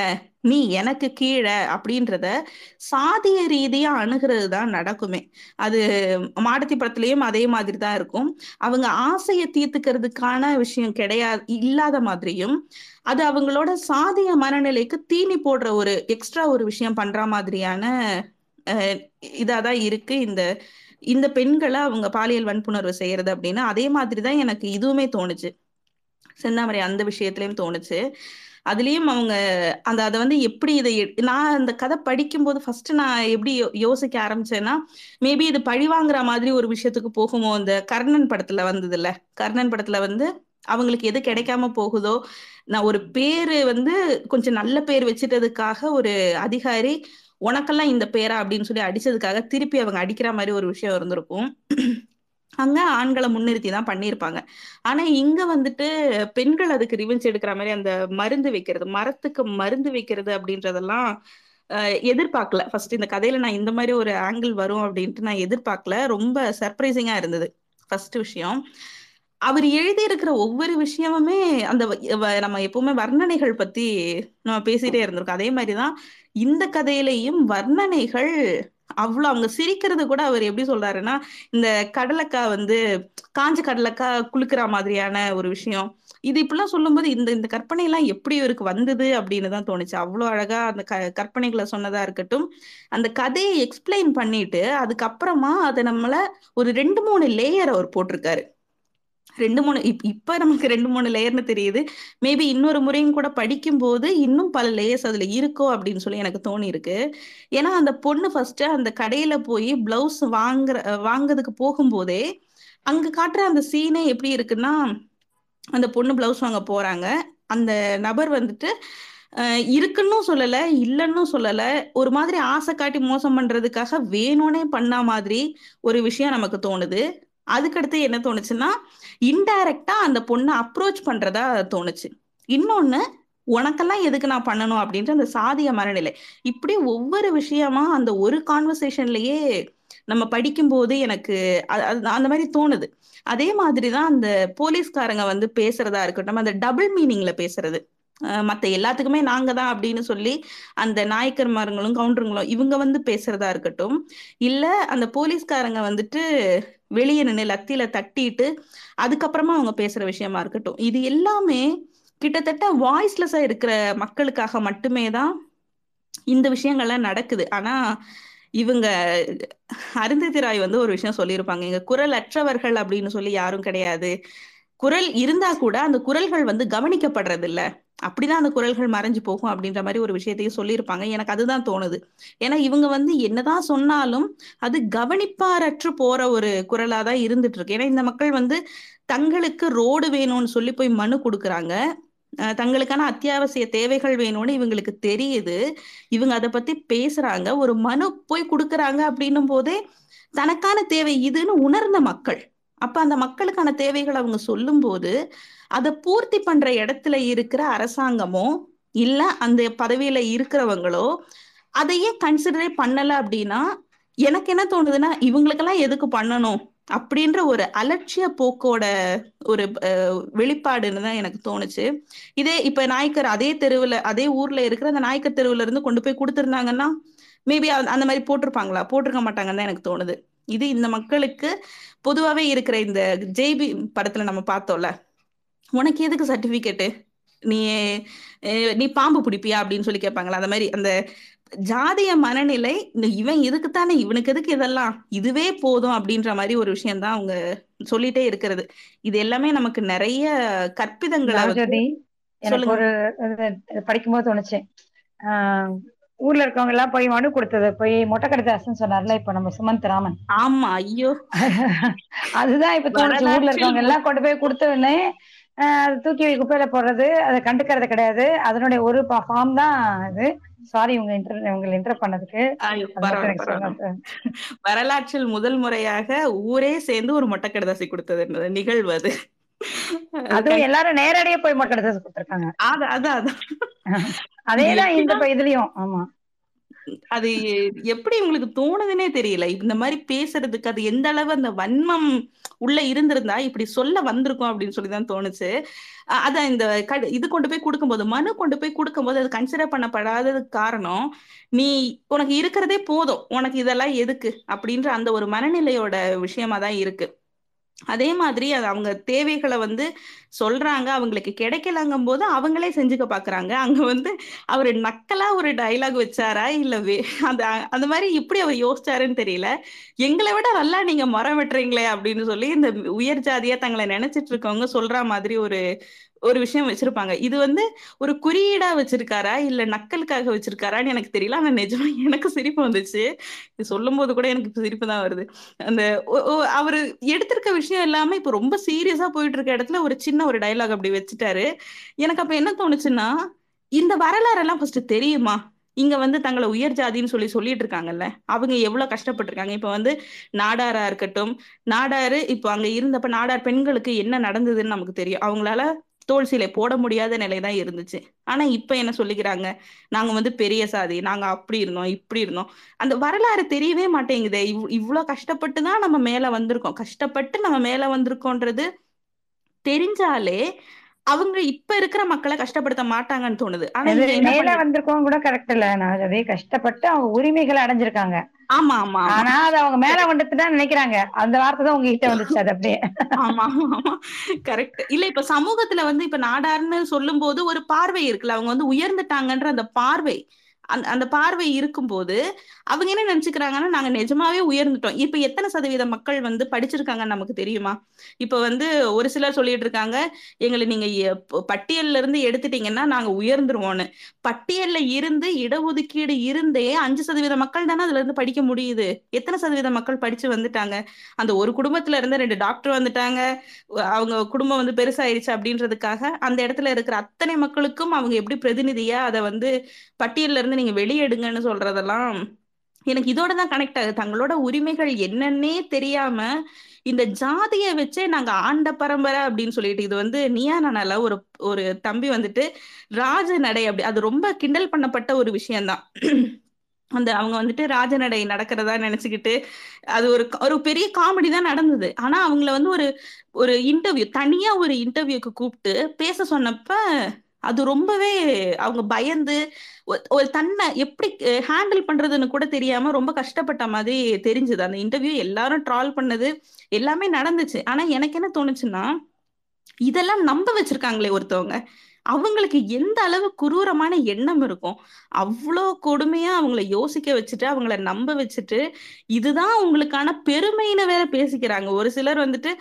நீ எனக்கு கீழே அப்படின்றத சாதிய ரீதியா அணுகிறது தான் நடக்குமே. அது மாடத்தி படத்துலயும் அதே மாதிரி தான் இருக்கும். அவங்க ஆசையை தீர்த்துக்கிறதுக்கான விஷயம் கிடையாது இல்லாத மாதிரியும் அது அவங்களோட சாதிய மனநிலைக்கு தீனி போடுற ஒரு எக்ஸ்ட்ரா ஒரு விஷயம் பண்ற மாதிரியான இதாதான் இருக்கு. இந்த இந்த பெண்களை அவங்க பாலியல் வன்புணர்வு செய்யறது அப்படின்னா. அதே மாதிரி தான் எனக்கு இதுவுமே தோணுச்சு. செந்தாமரை அந்த விஷயத்துலயும் தோணுச்சு. அதுலேயும் அவங்க அந்த அதை வந்து எப்படி இதை எ- நான் அந்த கதை படிக்கும்போது ஃபர்ஸ்ட் நான் எப்படி யோ- யோசிக்க ஆரம்பிச்சேன்னா மேபி இது பழி வாங்குற மாதிரி ஒரு விஷயத்துக்கு போகுமோ அந்த கர்ணன் படத்துல வந்ததுல்ல. கர்ணன் படத்துல வந்து அவங்களுக்கு எது கிடைக்காம போகுதோ நான் ஒரு பேரு வந்து கொஞ்சம் நல்ல பேர் வச்சிட்டதுக்காக ஒரு அதிகாரி உனக்கெல்லாம் இந்த பேரா? அப்படின்னு சொல்லி அடிச்சதுக்காக திருப்பி அவங்க அடிக்கிற மாதிரி ஒரு விஷயம் இருந்திருக்கும். அங்க ஆண்களை முன்னிறுத்தி தான் பண்ணியிருப்பாங்க. ஆனா இங்க வந்துட்டு பெண்கள் அதுக்கு ரிவெஞ்ச் எடுக்கிற மாதிரி அந்த மருந்து வைக்கிறது மரத்துக்கு மருந்து வைக்கிறது அப்படின்றதெல்லாம் எதிர்பார்க்கல. ஃபர்ஸ்ட் இந்த கதையில நான் இந்த மாதிரி ஒரு ஆங்கிள் வரும் அப்படின்ட்டு நான் எதிர்பார்க்கல. ரொம்ப சர்ப்ரைசிங்கா இருந்தது. ஃபர்ஸ்ட் விஷயம். அவர் எழுதி இருக்கிற ஒவ்வொரு விஷயமுமே அந்த வ- வ- நம்ம எப்பவுமே வர்ணனைகள் பத்தி நம்ம பேசிட்டே இருந்திருக்கோம். அதே மாதிரிதான் இந்த கதையிலையும் வர்ணனைகள் அவ்வளவு அவங்க சிரிக்கிறது கூட அவர் எப்படி சொல்றாருன்னா இந்த கடலைக்காய் வந்து காஞ்ச கடலைக்காய் குளுக்கிற மாதிரியான ஒரு விஷயம். இது இப்படிலாம் சொல்லும்போது இந்த இந்த கற்பனை எல்லாம் எப்படி இவருக்கு வந்தது அப்படின்னு தான் தோணுச்சு. அவ்வளோ அழகா அந்த க கற்பனைகளை சொன்னதா இருக்கட்டும். அந்த கதையை எக்ஸ்பிளைன் பண்ணிட்டு அதுக்கப்புறமா அதை நம்மள ஒரு ரெண்டு மூணு லேயர் அவர் போட்டிருக்காரு. ரெண்டு மூணு இப் இப்ப நமக்கு ரெண்டு மூணு லேயர்னு தெரியுது. மேபி இன்னொரு முறையும் கூட படிக்கும்போது இன்னும் பல லேயர்ஸ் அதுல இருக்கோ அப்படின்னு சொல்லி எனக்கு தோணி இருக்கு ஏன்னா அந்த பொண்ணு ஃபர்ஸ்ட் அந்த கடையில போய் பிளவுஸ் வாங்குற வாங்குறதுக்கு போகும்போதே அங்க காட்டுற அந்த சீனே எப்படி இருக்குன்னா அந்த பொண்ணு பிளவுஸ் வாங்க போறாங்க. அந்த நபர் வந்துட்டு இருக்குன்னு சொல்லல இல்லைன்னு சொல்லல ஒரு மாதிரி ஆசை காட்டி மோசம் பண்றதுக்காக வேணும்னே பண்ண மாதிரி ஒரு விஷயம் நமக்கு தோணுது. அதுக்கடுத்து என்ன தோணுச்சுன்னா இன்டைரக்டா அந்த பொண்ணை அப்ரோச் பண்றதா தோணுச்சு. இன்னொன்னு உனக்கெல்லாம் எதுக்கு நான் பண்ணணும் அப்படின்ற அந்த சாதிய மனநிலை. இப்படி ஒவ்வொரு விஷயமா அந்த ஒரு கான்வர்சேஷன்லயே நம்ம படிக்கும்போது எனக்கு அது- அந்த மாதிரி தோணுது. அதே மாதிரிதான் அந்த போலீஸ்காரங்க வந்து பேசுறதா இருக்கட்டும் அந்த டபுள் மீனிங்ல பேசுறது. மற்ற மத்த எல்லாத்துக்குமே நாங்க தான் அப்படின்னு சொல்லி அந்த நாயக்கர்மாருங்களும் கவுண்டருங்களும் இவங்க வந்து பேசுறதா இருக்கட்டும். இல்ல அந்த போலீஸ்காரங்க வந்துட்டு வெளியே நின்று லத்தியில தட்டிட்டு அதுக்கப்புறமா அவங்க பேசுற விஷயமா இருக்கட்டும். இது எல்லாமே கிட்டத்தட்ட வாய்ஸ்லெஸ்ஸா இருக்கிற மக்களுக்காக மட்டுமே தான் இந்த விஷயங்கள்லாம் நடக்குது. ஆனா இவங்க அருந்ததி ராய் வந்து ஒரு விஷயம் சொல்லியிருப்பாங்க. இங்க குரல் அற்றவர்கள் அப்படின்னு சொல்லி யாரும் கிடையாது. குரல் இருந்தா கூட அந்த குரல்கள் வந்து கவனிக்கப்படுறது இல்ல அப்படிதான் அந்த குரல்கள் மறைஞ்சு போகும் அப்படின்ற மாதிரி ஒரு விஷயத்தையும் சொல்லியிருப்பாங்க. எனக்கு அதுதான் தோணுது. ஏன்னா இவங்க வந்து என்னதான் சொன்னாலும் அது கவனிப்பாரற்று போற ஒரு குரலா தான் இருந்துட்டு இருக்கு. ஏன்னா இந்த மக்கள் வந்து தங்களுக்கு ரோடு வேணும்னு சொல்லி போய் மனு கொடுக்குறாங்க. தங்களுக்கான அத்தியாவசிய தேவைகள் வேணும்னு இவங்களுக்கு தெரியுது. இவங்க அதை பத்தி பேசுறாங்க. ஒரு மனு போய் கொடுக்குறாங்க அப்படின்னும் போதே தனக்கான தேவை இதுன்னு உணர்ந்த மக்கள் அப்ப அந்த மக்களுக்கான தேவைகள் அவங்க சொல்லும்போது அதை பூர்த்தி பண்ற இடத்துல இருக்கிற அரசாங்கமோ இல்ல அந்த பதவியில இருக்கிறவங்களோ அதையே கன்சிடரே பண்ணல அப்படின்னா எனக்கு என்ன தோணுதுன்னா இவங்களுக்கெல்லாம் எதுக்கு பண்ணணும்? அப்படின்ற ஒரு அலட்சிய போக்கோட ஒரு வெளிப்பாடுன்னு தான் எனக்கு தோணுச்சு. இதே இப்ப நாய்க்கர் அதே தெருவுல அதே ஊர்ல இருக்கிற அந்த நாய்க்கர் தெருவுல இருந்து கொண்டு போய் கொடுத்துருந்தாங்கன்னா மேபி அந்த மாதிரி போட்டிருப்பாங்களா? போட்டிருக்க மாட்டாங்கன்னு தான் எனக்கு தோணுது. இது இந்த மக்களுக்கு பொதுவாவே இருக்கிற இந்த ஜெய்பி படத்துல நம்ம பார்த்தோம்ல. உனக்கு எதுக்கு சர்டிபிகேட்டு நீ நீ பாம்பு பிடிப்பியா அப்படின்னு சொல்லி கேட்பாங்களா? அந்த மாதிரி அந்த ஜாதிய மனநிலை இந்த இவன் இதுக்குத்தானே இவனுக்கு எதுக்கு இதெல்லாம்? இதுவே போதும் அப்படின்ற மாதிரி ஒரு விஷயம் தான் அவங்க சொல்லிட்டே இருக்கிறது. இது எல்லாமே நமக்கு நிறைய கற்பிதங்களை எனக்கு. ஒரு படிக்கும்போது தோணுச்சு. ஆஹ் ஊர்ல இருக்கவங்க எல்லாம் போய் மனு கொடுத்தது போய் மொட்டை கடிதாசன் சொன்னார்ல இப்ப நம்ம சுமந்த் ராமன். ஆமா ஐயோ. அதுதான் இப்ப தோணுச்சு. ஊர்ல இருக்கவங்க எல்லாம் கொண்டு போய் கொடுத்தவொடனே ஆஹ் அது தூக்கி குப்பையில போடுறது அதை கண்டுக்கிறது கிடையாது. அதனுடைய ஒரு ஃபார்ம் தான் இது. சாரி உங்க இன்டர் உங்களை இன்டர் பண்ணதுக்கு. அது வரலாற்றில் முதல் முறையாக ஊரே சேர்ந்து ஒரு மொட்டை கடிதாசி கொடுத்தது நிகழ்வு அது. அதுவும் எல்லாரும் நேரடியா போய் மொட்டை கடிதாசம் கொடுத்திருக்காங்க. அது அதான் அதான் அதேதான் இந்த இதுலயும் ஆமா. அது எப்படி உங்களுக்கு தோணுதுன்னே தெரியல. இந்த மாதிரி பேசுறதுக்கு அது எந்த அளவு அந்த வன்மம் உள்ள இருந்திருந்தா இப்படி சொல்ல வந்திருக்கும் அப்படின்னு சொல்லி தான் தோணுச்சு அதான் இந்த இது கொண்டு போய் கொடுக்கும்போது மனு கொண்டு போய் கொடுக்கும்போது அது கன்சிடர் பண்ணப்படாததுக்கு காரணம் நீ உனக்கு இருக்கிறதே போதும். உனக்கு இதெல்லாம் எதுக்கு? அப்படின்ற அந்த ஒரு மனநிலையோட விஷயமா தான் இருக்கு. அதே மாதிரி அது அவங்க தேவைகளை வந்து சொல்றாங்க அவங்களுக்கு கிடைக்கலங்கும் போது அவங்களே செஞ்சுக்க பாக்குறாங்க. அங்க வந்து அவரு நக்கலா ஒரு டயலாக் வச்சாரா? இல்ல வே அந்த அந்த மாதிரி இப்படி அவர் யோசிச்சாருன்னு தெரியல. எங்களை விட நல்லா நீங்க மரம் வெட்டுறீங்களே அப்படின்னு சொல்லி இந்த உயர் ஜாதியா தங்களை நினைச்சிட்டு இருக்கவங்க சொல்ற மாதிரி ஒரு ஒரு விஷயம் வச்சிருப்பாங்க. இது வந்து ஒரு குறியீடா வச்சிருக்காரா? இல்ல நக்கலுக்காக வச்சிருக்காரான்னு எனக்கு தெரியல. ஆனா நிஜமா எனக்கு சிரிப்பு வந்துச்சு. இது சொல்லும் போது கூட எனக்கு சிரிப்பு தான் வருது. அந்த ஒ- அவரு எடுத்திருக்க விஷயம் எல்லாமே இப்ப ரொம்ப சீரியஸா போயிட்டு இருக்க இடத்துல ஒரு சின்ன ஒரு டைலாக் அப்படி வச்சுட்டாரு. எனக்கு அப்ப என்ன தோணுச்சுன்னா இந்த வரலாறு எல்லாம் ஃபர்ஸ்ட் தெரியுமா? இங்க வந்து தங்களை உயர் ஜாதின்னு சொல்லி சொல்லிட்டு இருக்காங்கல்ல. அவங்க எவ்வளவு கஷ்டப்பட்டிருக்காங்க. இப்ப வந்து நாடாரா இருக்கட்டும் நாடாரு இப்போ அங்க இருந்தப்ப நாடார் பெண்களுக்கு என்ன நடந்ததுன்னு நமக்கு தெரியும். அவங்களால தோல் சீலை போட முடியாத நிலை தான் இருந்துச்சு. ஆனா இப்ப என்ன சொல்லிக்கிறாங்க? நாங்க வந்து பெரிய சாதி நாங்க அப்படி இருந்தோம் இப்படி இருந்தோம். அந்த வரலாறு தெரியவே மாட்டேங்குதே. இவ் இவ்வளவு கஷ்டப்பட்டு தான் நம்ம மேல வந்திருக்கோம். கஷ்டப்பட்டு நம்ம மேல வந்திருக்கோன்றது தெரிஞ்சாலே அவங்க இப்ப இருக்கிற மக்களை கஷ்டப்படுத்த மாட்டாங்கன்னு தோணுது. ஆனா மேல வந்திருக்கவங்க கூட கரெக்ட் இல்ல. நான் அதே கஷ்டப்பட்டு அவங்க உரிமைகளை அடைஞ்சிருக்காங்க. ஆமா ஆமா ஆனா அது அவங்க மேல வந்துட்டு தான் நினைக்கிறாங்க. அந்த வார்த்தை தான் உங்ககிட்ட வந்துச்சு அது அப்படியே. ஆமா ஆமா. கரெக்ட் இல்ல இப்ப சமூகத்துல வந்து இப்ப நாடார்னு சொல்லும் போது ஒரு பார்வை இருக்குல்ல அவங்க வந்து உயர்ந்துட்டாங்கன்ற அந்த பார்வை. அந்த அந்த பார்வை இருக்கும்போது அவங்க என்ன நினைச்சுக்கிறாங்கன்னா நாங்க நிஜமாவே உயர்ந்துட்டோம். இப்ப எத்தனை சதவீத மக்கள் வந்து படிச்சிருக்காங்கன்னு நமக்கு தெரியுமா? இப்ப வந்து ஒரு சிலர் சொல்லிட்டு இருக்காங்க எங்களை நீங்க பட்டியல்ல இருந்து எடுத்துட்டீங்கன்னா நாங்க உயர்ந்துருவோம்னு பட்டியல்ல இருந்து இடஒதுக்கீடு இருந்தே அஞ்சு சதவீத மக்கள் தானே அதுல இருந்து படிக்க முடியுது. எத்தனை சதவீத மக்கள் படிச்சு வந்துட்டாங்க? அந்த ஒரு குடும்பத்துல இருந்து ரெண்டு டாக்டர் வந்துட்டாங்க. அவங்க குடும்பம் வந்து பெருசாயிருச்சு அப்படின்றதுக்காக அந்த இடத்துல இருக்கிற அத்தனை மக்களுக்கும் அவங்க எப்படி பிரதிநிதியா அதை வந்து பட்டியல்ல இருந்து நீங்க வெளியெடுங்கன்னு சொல்றதெல்லாம் எனக்கு இதோட தான் கனெக்ட் ஆகுது. தங்களோட உரிமைகள் என்னன்னே தெரியாம இந்த ஜாதியை வச்சே நாங்க ஆண்ட பரம்பரை அப்படின்னு சொல்லிட்டு இது வந்து நீயா நானால ஒரு ஒரு தம்பி வந்துட்டு ராஜ நடை அப்படி அது ரொம்ப கிண்டல் பண்ணப்பட்ட ஒரு விஷயம்தான். அந்த அவங்க வந்துட்டு ராஜநடை நடக்கிறதா நினைச்சுக்கிட்டு அது ஒரு ஒரு பெரிய காமெடி தான் நடந்தது. ஆனா அவங்கள வந்து ஒரு ஒரு இன்டர்வியூ தனியா ஒரு இன்டர்வியூக்கு கூப்பிட்டு பேச சொன்னப்ப அது ரொம்பவே அவங்க பயந்து ஒரு தன்னை எப்படி ஹேண்டில் பண்றதுன்னு கூட தெரியாம ரொம்ப கஷ்டப்பட்ட மாதிரி தெரிஞ்சது. அந்த இன்டர்வியூ எல்லாரும் ட்ரால் பண்ணது எல்லாமே நடந்துச்சு. ஆனா எனக்கு என்ன தோணுச்சுன்னா இதெல்லாம் நம்ப வச்சிருக்காங்களே ஒருத்தவங்க. அவங்களுக்கு எந்த அளவு குரூரமான எண்ணம் இருக்கும் அவ்வளோ கொடுமையா அவங்கள யோசிக்க வச்சுட்டு அவங்கள நம்ப வச்சுட்டு இதுதான் உங்களுக்கான பெருமைன்னு வேற பேசிக்கிறாங்க. ஒரு சிலர் வந்துட்டு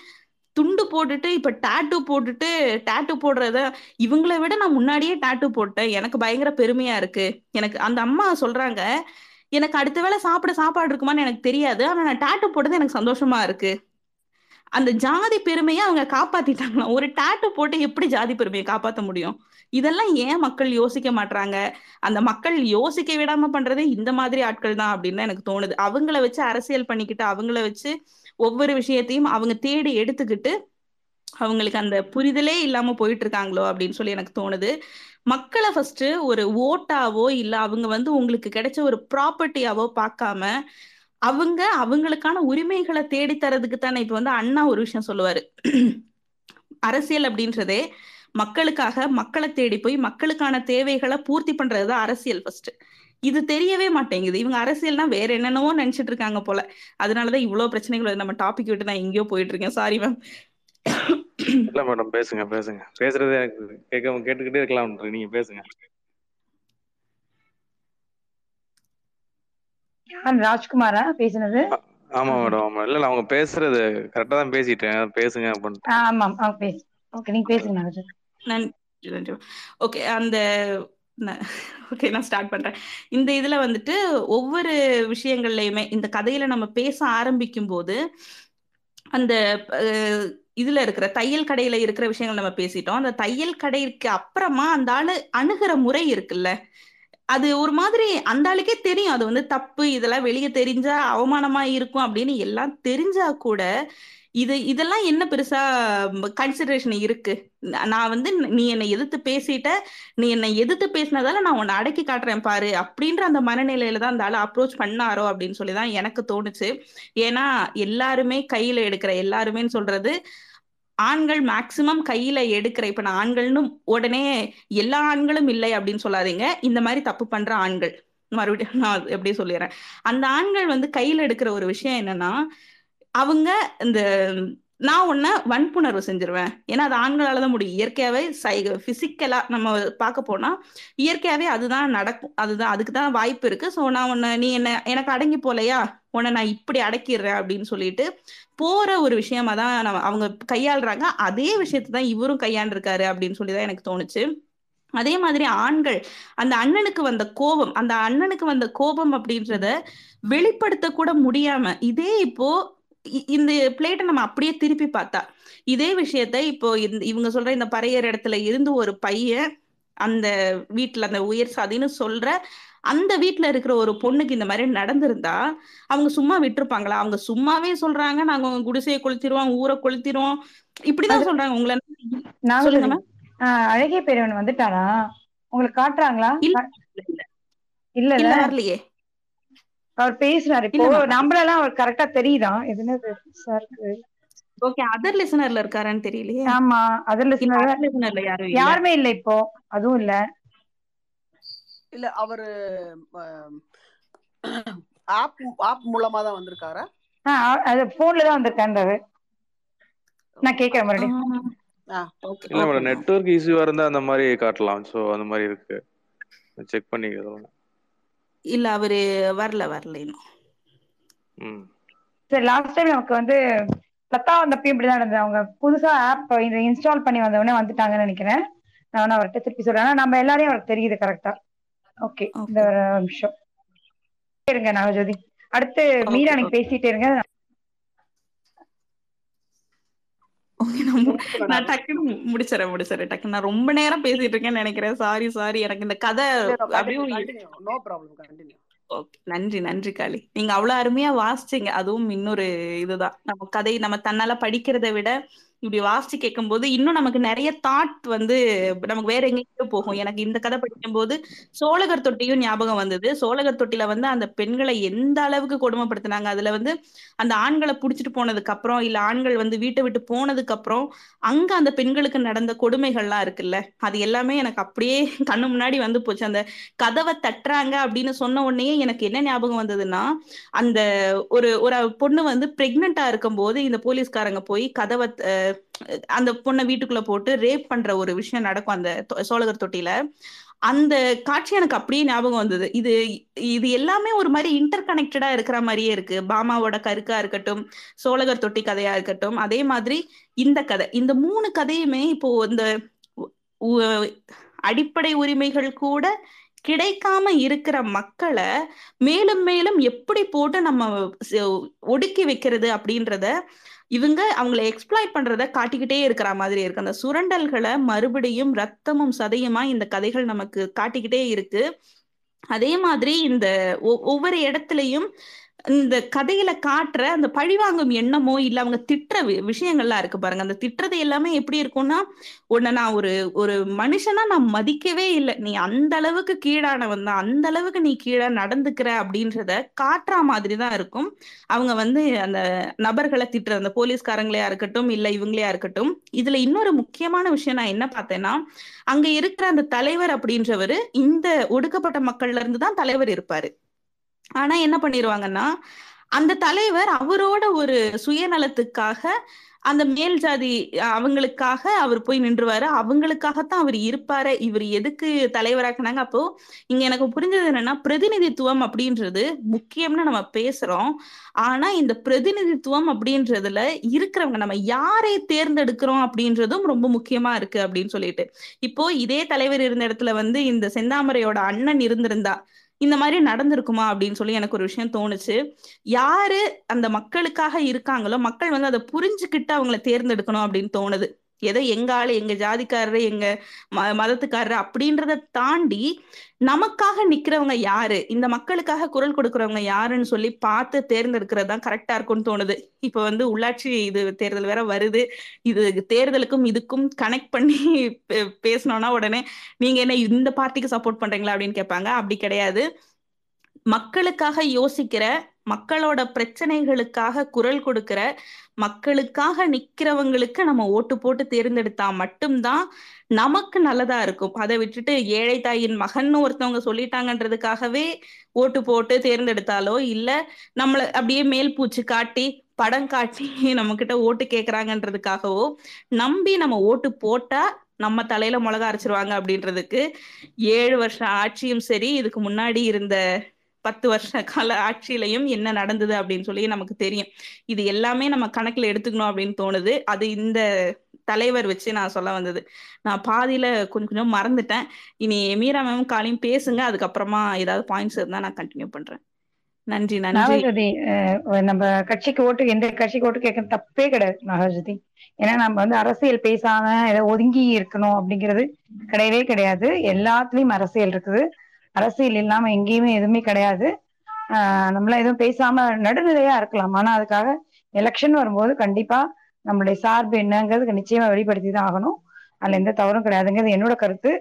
துண்டு போட்டுட்டு இப்ப டாட்டூ போட்டுட்டு டாட்டூ போடுறத இவங்களை விட நான் முன்னாடியே டாட்டு போட்டேன். எனக்கு பயங்கர பெருமையா இருக்கு. எனக்கு அந்த அம்மா சொல்றாங்க எனக்கு அடுத்த வேளை சாப்பிட சாப்பாடு இருக்குமான்னு எனக்கு தெரியாது. ஆனா நான் டாட்டூ போட்டது எனக்கு சந்தோஷமா இருக்கு. அந்த ஜாதி பெருமையை அவங்க காப்பாத்திட்டாங்களாம். ஒரு டாட்டூ போட்டு எப்படி ஜாதி பெருமையை காப்பாத்த முடியும்? இதெல்லாம் ஏன் மக்கள் யோசிக்க மாட்றாங்க? அந்த மக்கள் யோசிக்க விடாம பண்றதே இந்த மாதிரி ஆட்கள் தான் அப்படின்னு எனக்கு தோணுது. அவங்கள வச்சு அரசியல் பண்ணிக்கிட்டு அவங்கள வச்சு ஒவ்வொரு விஷயத்தையும் அவங்க தேடி எடுத்துக்கிட்டு அவங்களுக்கு அந்த புரிதலே இல்லாம போயிட்டு இருக்காங்களோ அப்படின்னு சொல்லி எனக்கு தோணுது. மக்களை ஃபர்ஸ்ட் ஒரு ஓட்டாவோ இல்ல அவங்க வந்து உங்களுக்கு கிடைச்ச ஒரு ப்ராப்பர்ட்டியாவோ பார்க்காம அவங்க அவங்களுக்கான உரிமைகளை தேடி தரதுக்கு தானே இப்ப வந்து அண்ணா ஒரு விஷயம் சொல்லுவாரு. அரசியல் அப்படின்றதே மக்களுக்காக மக்களை தேடி போய் மக்களுக்கான தேவைகளை பூர்த்தி பண்றதுதான் அரசியல் ஃபர்ஸ்ட் இது தெரியவே மாட்டேங்குது. இவங்க அரசியல்னா வேற என்னென்னவோ நினைச்சிட்டு இருக்காங்க போல. அதனாலதான் இவ்வளவு பிரச்சனைகள் வருது. நம்ம டாபிக் விட்டு நான் எங்கேயோ போயிட்டு இருக்கேன். சாரி மேம் இல்ல மேடம் பேசுங்க பேசுங்க. பேசுறதே எனக்கு கேட்க கேட்டுக்கிட்டே இருக்கலாம் நீங்க பேசுங்க. ராஜ்குமாரா பேசுனது? ஆமா மேடம் ஆமா. இல்ல இல்ல அவங்க பேசுறது கரெக்டா தான் பேசிட்டேன். பேசுங்க அப்படின்னு. ஆ, ஆமாம் அவங்க பேசு ஓகே நீங்க பேசுங்க நன்றி நன்றி. ஓகே அந்த ஓகே நான் ஸ்டார்ட் பண்றேன். இந்த இதுல வந்துட்டு ஒவ்வொரு விஷயங்கள்லயுமே இந்த கதையில நம்ம பேச ஆரம்பிக்கும் போது அந்த இதுல இருக்கிற தையல் கடையில இருக்கிற விஷயங்கள் நம்ம பேசிட்டோம். அந்த தையல் கடைக்கு அப்புறமா அந்த ஆளு அணுகிற முறை இருக்குல்ல. அது ஒரு மாதிரி அந்த ஆளுக்கே தெரியும். அது வந்து தப்பு இதெல்லாம் வெளியே தெரிஞ்சா அவமானமா இருக்கும் அப்படின்னு எல்லாம் தெரிஞ்சா கூட இது இதெல்லாம் என்ன பெருசா கன்சிடரேஷன் இருக்கு? நான் வந்து நீ என்னை எதிர்த்து பேசிட்ட நீ என்னை எதிர்த்து பேசினதால நான் உன்னை அடக்கி காட்டுறேன் பாரு அப்படின்ற அந்த மனநிலையில தான் அந்த ஆள் அப்ரோச் பண்ணாரோ அப்படின்னு சொல்லி தான் எனக்கு தோணுச்சு. ஏன்னா எல்லாருமே கையில எடுக்கிற எல்லாருமேன்னு சொல்றது ஆண்கள் மேக்சிமம் கையில எடுக்கிற இப்ப நான் ஆண்கள்னு உடனே எல்லா ஆண்களும் இல்லை அப்படின்னு சொல்லாதீங்க. இந்த மாதிரி தப்பு பண்ற ஆண்கள். மறுபடியும் நான் எப்படி சொல்லிடுறேன். அந்த ஆண்கள் வந்து கையில எடுக்கிற ஒரு விஷயம் என்னன்னா அவங்க இந்த நான் உன்னை வன்புணர்வு செஞ்சிருவேன். ஏன்னா அது ஆண்களால தான் முடியும். இயற்கையாவே சை பிசிக்கலா நம்ம பார்க்க போனா இயற்கையாவே அதுதான் நடக்கும். அதுதான் அதுக்கு தான் வாய்ப்பு இருக்கு. ஸோ நான் உன்னை நீ என்ன எனக்கு அடங்கி போலையா? உன்னை நான் இப்படி அடக்கிடுறேன் அப்படின்னு சொல்லிட்டு போற ஒரு விஷயமா தான் அவங்க கையாளுறாங்க. அதே விஷயத்தை தான் இவரும் கையாண்டிருக்காரு அப்படின்னு சொல்லி தான் எனக்கு தோணுச்சு. அதே மாதிரி ஆண்கள் அந்த அண்ணனுக்கு வந்த கோபம் அந்த அண்ணனுக்கு வந்த கோபம் அப்படின்றத வெளிப்படுத்த கூட முடியாம இதே இப்போ இந்த பிளேட்டை நம்ம அப்படியே திருப்பி பார்த்தா இதே விஷயத்த இப்போ இந்த இவங்க சொல்ற இந்த பறையர் இடத்துல இருந்து ஒரு பையன் அந்த வீட்டுல அந்த உயர் சாதின்னு சொல்ற அந்த வீட்டுல இருக்கிற ஒரு பொண்ணுக்கு இந்த மாதிரி நடந்திருந்தா அவங்க சும்மா விட்டுருப்பாங்களா? அவங்க சும்மாவே சொல்றாங்க நாங்க உங்க குடிசையை கொளுத்திடுவோம் ஊரை கொளுத்திடுவோம் இப்படிதான் சொல்றாங்க உங்களை சொல்லுங்க அழகிய பெரியவன் வந்துட்டாரா உங்களுக்கு காட்டுறாங்களா? இல்ல. இல்ல வரலையே. அவர் பேசுறாரு இப்போ நம்மளெல்லாம் அவர் கரெக்டா தெரியுதா எதுனது சாருக்கு ஓகே அதர் லிசனர்ல இருக்காரான்னு தெரியலையே. ஆமா அதர் லிசனர்ல யாரும் யாருமே இல்ல இப்போ. அதுவும் இல்ல. இல்ல அவரு ஆப் ஆப் மூலமா தான் வந்திருக்காரா? அது போன்ல தான் வந்திருக்காரு நான் கேக்குறேன் மறுபடியும். ஆ ஓகே இல்ல மேடம் நெட்வொர்க் இஷ்யூவா இருந்தா அந்த மாதிரி காட்டலாம். சோ அந்த மாதிரி இருக்கு. செக் பண்ணிக்கிறோம் இல்ல அவரு வரல வரல இன்னும். ம். சரி லாஸ்ட் டைம் நமக்கு வந்து லதா வந்தப்பயும் இப்படிதான் நடந்தது. அவங்க புதுசா ஆப் இன்ஸ்டால் பண்ணி வந்த உடனே வந்துட்டாங்கன்னு நினைக்கிறேன். நான் வேணா அவர்கிட்ட திருப்பி சொல்றேன். ஆனா நம்ம எல்லாரையும் அவருக்கு தெரியுது கரெக்டா ஓகே இந்த ஒரு நிமிஷம். இருங்க நாகஜோதி. அடுத்து மீரா பேசிட்டே இருங்க ஓகே நான். டக்குன்னு முடிச்சிடறேன் முடிச்சிடறேன் டக்குன்னு நான் ரொம்ப நேரம் பேசிட்டு இருக்கேன்னு நினைக்கிறேன். சாரி சாரி எனக்கு இந்த கதை இல்ல அப்படியே continue continue no problem continue okay. நன்றி நன்றி காளி. நீங்க அவ்வளவு அருமையா வாசிச்சீங்க. அதுவும் இன்னொரு இதுதான். நம்ம கதை நம்ம தன்னால படிக்கிறதை விட இப்படி வாசிச்சு கேட்கும்போது இன்னும் நமக்கு நிறைய தாட் வந்து நமக்கு வேற எங்கேயோ போகும். எனக்கு இந்த கதை படிக்கும்போது சோழகர் தொட்டியும் ஞாபகம் வந்தது. சோழகர் தொட்டில வந்து அந்த பெண்களை எந்த அளவுக்கு கொடுமைப்படுத்தினாங்க? அதுல வந்து அந்த ஆண்களை புடிச்சிட்டு போனதுக்கு அப்புறம் இல்ல ஆண்கள் வந்து வீட்டை விட்டு போனதுக்கு அப்புறம் அங்க அந்த பெண்களுக்கு நடந்த கொடுமைகள்லாம் இருக்குல்ல? அது எல்லாமே எனக்கு அப்படியே கண்ணு முன்னாடி வந்து போச்சு. அந்த கதவை தட்டுறாங்க அப்படின்னு சொன்ன உடனே எனக்கு என்ன ஞாபகம் வந்ததுன்னா அந்த ஒரு ஒரு பொண்ணு வந்து பிரெக்னெண்டா இருக்கும்போது இந்த போலீஸ்காரங்க போய் கதவை அந்த பொண்ணை வீட்டுக்குள்ள போட்டு ரேப் பண்ற ஒரு விஷயம் நடக்கும் அந்த தொ- சோழகர் தொட்டியில. அந்த காட்சி எனக்கு அப்படியே ஞாபகம் வந்தது. இது இது எல்லாமே ஒரு மாதிரி இன்டர் கனெக்டடா இருக்கிற மாதிரியே இருக்கு. பாமாவோட கருக்கா இருக்கட்டும் சோழகர் தொட்டி கதையா இருக்கட்டும் அதே மாதிரி இந்த கதை. இந்த மூணு கதையுமே இப்போ இந்த அடிப்படை உரிமைகள் கூட கிடைக்காம இருக்கிற மக்களை மேலும் மேலும் எப்படி போட்டு நம்ம ஒடுக்கி வைக்கிறது அப்படின்றத இவங்க அவங்கள எக்ஸ்ப்ளாய்ட் பண்றத காட்டிக்கிட்டே இருக்கிற மாதிரி இருக்கு. அந்த சுரண்டல்களை மறுபடியும் ரத்தமும் சதையுமா இந்த கதைகள் நமக்கு காட்டிக்கிட்டே இருக்கு. அதே மாதிரி இந்த ஒ- ஒவ்வொரு இடத்துலயும் இந்த கதையில காட்டுற அந்த பழிவாங்கும் எண்ணமோ இல்ல அவங்க திட்டுற வி- விஷயங்கள்லாம் இருக்கு பாருங்க. அந்த திட்டுறது எல்லாமே எப்படி இருக்கும்னா உன்னை நான் ஒரு ஒரு மனுஷனா நான் மதிக்கவே இல்லை. நீ அந்த அளவுக்கு கீழானவன் தான். அந்த அளவுக்கு நீ கீழே நடந்துக்கிற அப்படின்றத காட்டுற மாதிரி தான் இருக்கும். அவங்க வந்து அந்த நபர்களை திட்டுற அந்த போலீஸ்காரங்களையா இருக்கட்டும் இல்ல இவங்களையா இருக்கட்டும். இதுல இன்னொரு முக்கியமான விஷயம் நான் என்ன பார்த்தேன்னா அங்க இருக்கிற அந்த தலைவர் அப்படின்றவரு இந்த ஒடுக்கப்பட்ட மக்கள்ல இருந்து தான் தலைவர் இருப்பாரு. ஆனா என்ன பண்ணிருவாங்கன்னா அந்த தலைவர் அவரோட ஒரு சுயநலத்துக்காக அந்த மேல் ஜாதி அவங்களுக்காக அவர் போய் நின்றுவாரு. அவங்களுக்காகத்தான் அவர் இருப்பாரு. இவர் எதுக்கு தலைவராக்குனாங்க? அப்போ இங்க எனக்கு புரிஞ்சது என்னன்னா பிரதிநிதித்துவம் அப்படின்றது முக்கியம்னு நம்ம பேசுறோம். ஆனா இந்த பிரதிநிதித்துவம் அப்படின்றதுல இருக்கிறவங்க நம்ம யாரை தேர்ந்தெடுக்கிறோம் அப்படின்றதும் ரொம்ப முக்கியமா இருக்கு அப்படின்னு சொல்லிட்டு. இப்போ இதே தலைவர் இருந்த இடத்துல வந்து இந்த செந்தாமரையோட அண்ணன் இருந்திருந்தா இந்த மாதிரி நடந்திருக்குமா அப்படின்னு சொல்லி எனக்கு ஒரு விஷயம் தோணுச்சு. யாரு அந்த மக்களுக்காக இருக்காங்களோ மக்கள் வந்து அதை புரிஞ்சுக்கிட்டு அவங்கள தேர்ந்தெடுக்கணும் அப்படின்னு தோணுது. ஏதோ எங்க ஆளு எங்க ஜாதிக்காரரு எங்க ம மதத்துக்காரரு அப்படின்றத தாண்டி நமக்காக நிக்கிறவங்க யாரு? இந்த மக்களுக்காக குரல் கொடுக்கறவங்க யாருன்னு சொல்லி பார்த்து தேர்ந்தெடுக்கிறது தான் கரெக்டா இருக்கும்னு தோணுது. இப்ப வந்து உள்ளாட்சி இது தேர்தல் வேற வருது. இது தேர்தலுக்கும் இதுக்கும் கனெக்ட் பண்ணி பே- பேசணும்னா உடனே நீங்க என்ன இந்த பார்ட்டிக்கு சப்போர்ட் பண்றீங்களா அப்படின்னு கேட்பாங்க. அப்படி கிடையாது. மக்களுக்காக யோசிக்கிற மக்களோட பிரச்சனைகளுக்காக குரல் கொடுக்கிற மக்களுக்காக நிக்கிறவங்களுக்கு நம்ம ஓட்டு போட்டு தேர்ந்தெடுத்தா மட்டும்தான் நமக்கு நல்லதா இருக்கும். அதை விட்டுட்டு ஏழை தாயின் மகன் ஒருத்தவங்க சொல்லிட்டாங்கன்றதுக்காகவே ஓட்டு போட்டு தேர்ந்தெடுத்தாலோ இல்ல நம்மள அப்படியே மேல் பூச்சி காட்டி படம் காட்டி நம்ம கிட்ட ஓட்டு கேக்குறாங்கன்றதுக்காகவோ நம்பி நம்ம ஓட்டு போட்டா நம்ம தலையில மிளகா அரைச்சிருவாங்க அப்படின்றதுக்கு ஏழு வருஷம் ஆட்சியும் சரி இதுக்கு முன்னாடி இருந்த பத்து வருஷ கால ஆட்சியிலையும் என்ன நடந்தது அப்படின்னு சொல்லி நமக்கு தெரியும். இது எல்லாமே நம்ம கணக்குல எடுத்துக்கணும் அப்படின்னு தோணுது. அது இந்த தலைவர் வச்சு நான் சொல்ல வந்தது. நான் பாதியில கொஞ்சம் கொஞ்சம் மறந்துட்டேன். இனி மீரா மேம் காலையும் பேசுங்க. அதுக்கப்புறமா ஏதாவது பாயிண்ட்ஸ் இருந்தா நான் கண்டினியூ பண்றேன். நன்றி நன்றி. நம்ம கட்சிக்கு ஓட்டு எந்த கட்சிக்கு ஓட்டு கேட்க தப்பே கிடையாது நாகஜோதி ஏன்னா நம்ம வந்து அரசியல் பேசாம ஏதோ ஒதுங்கி இருக்கணும் அப்படிங்கிறது கிடையவே கிடையாது. எல்லாத்துலயும் அரசியல் இருக்குது. அரசியல் இல்லாம எங்கேயுமே எதுவுமே கிடையாது. ஆஹ் நம்மள எதுவும் பேசாம நடுநிலையா இருக்கலாம். ஆனா அதுக்காக எலெக்ஷன் வரும்போது கண்டிப்பா நம்மளுடைய சார்பு என்னங்கிறது நிச்சயமா வெளிப்படுத்தி தான் ஆகணும். அதுல எந்த தவறும் கிடையாதுங்கிறது என்னோட கருத்து.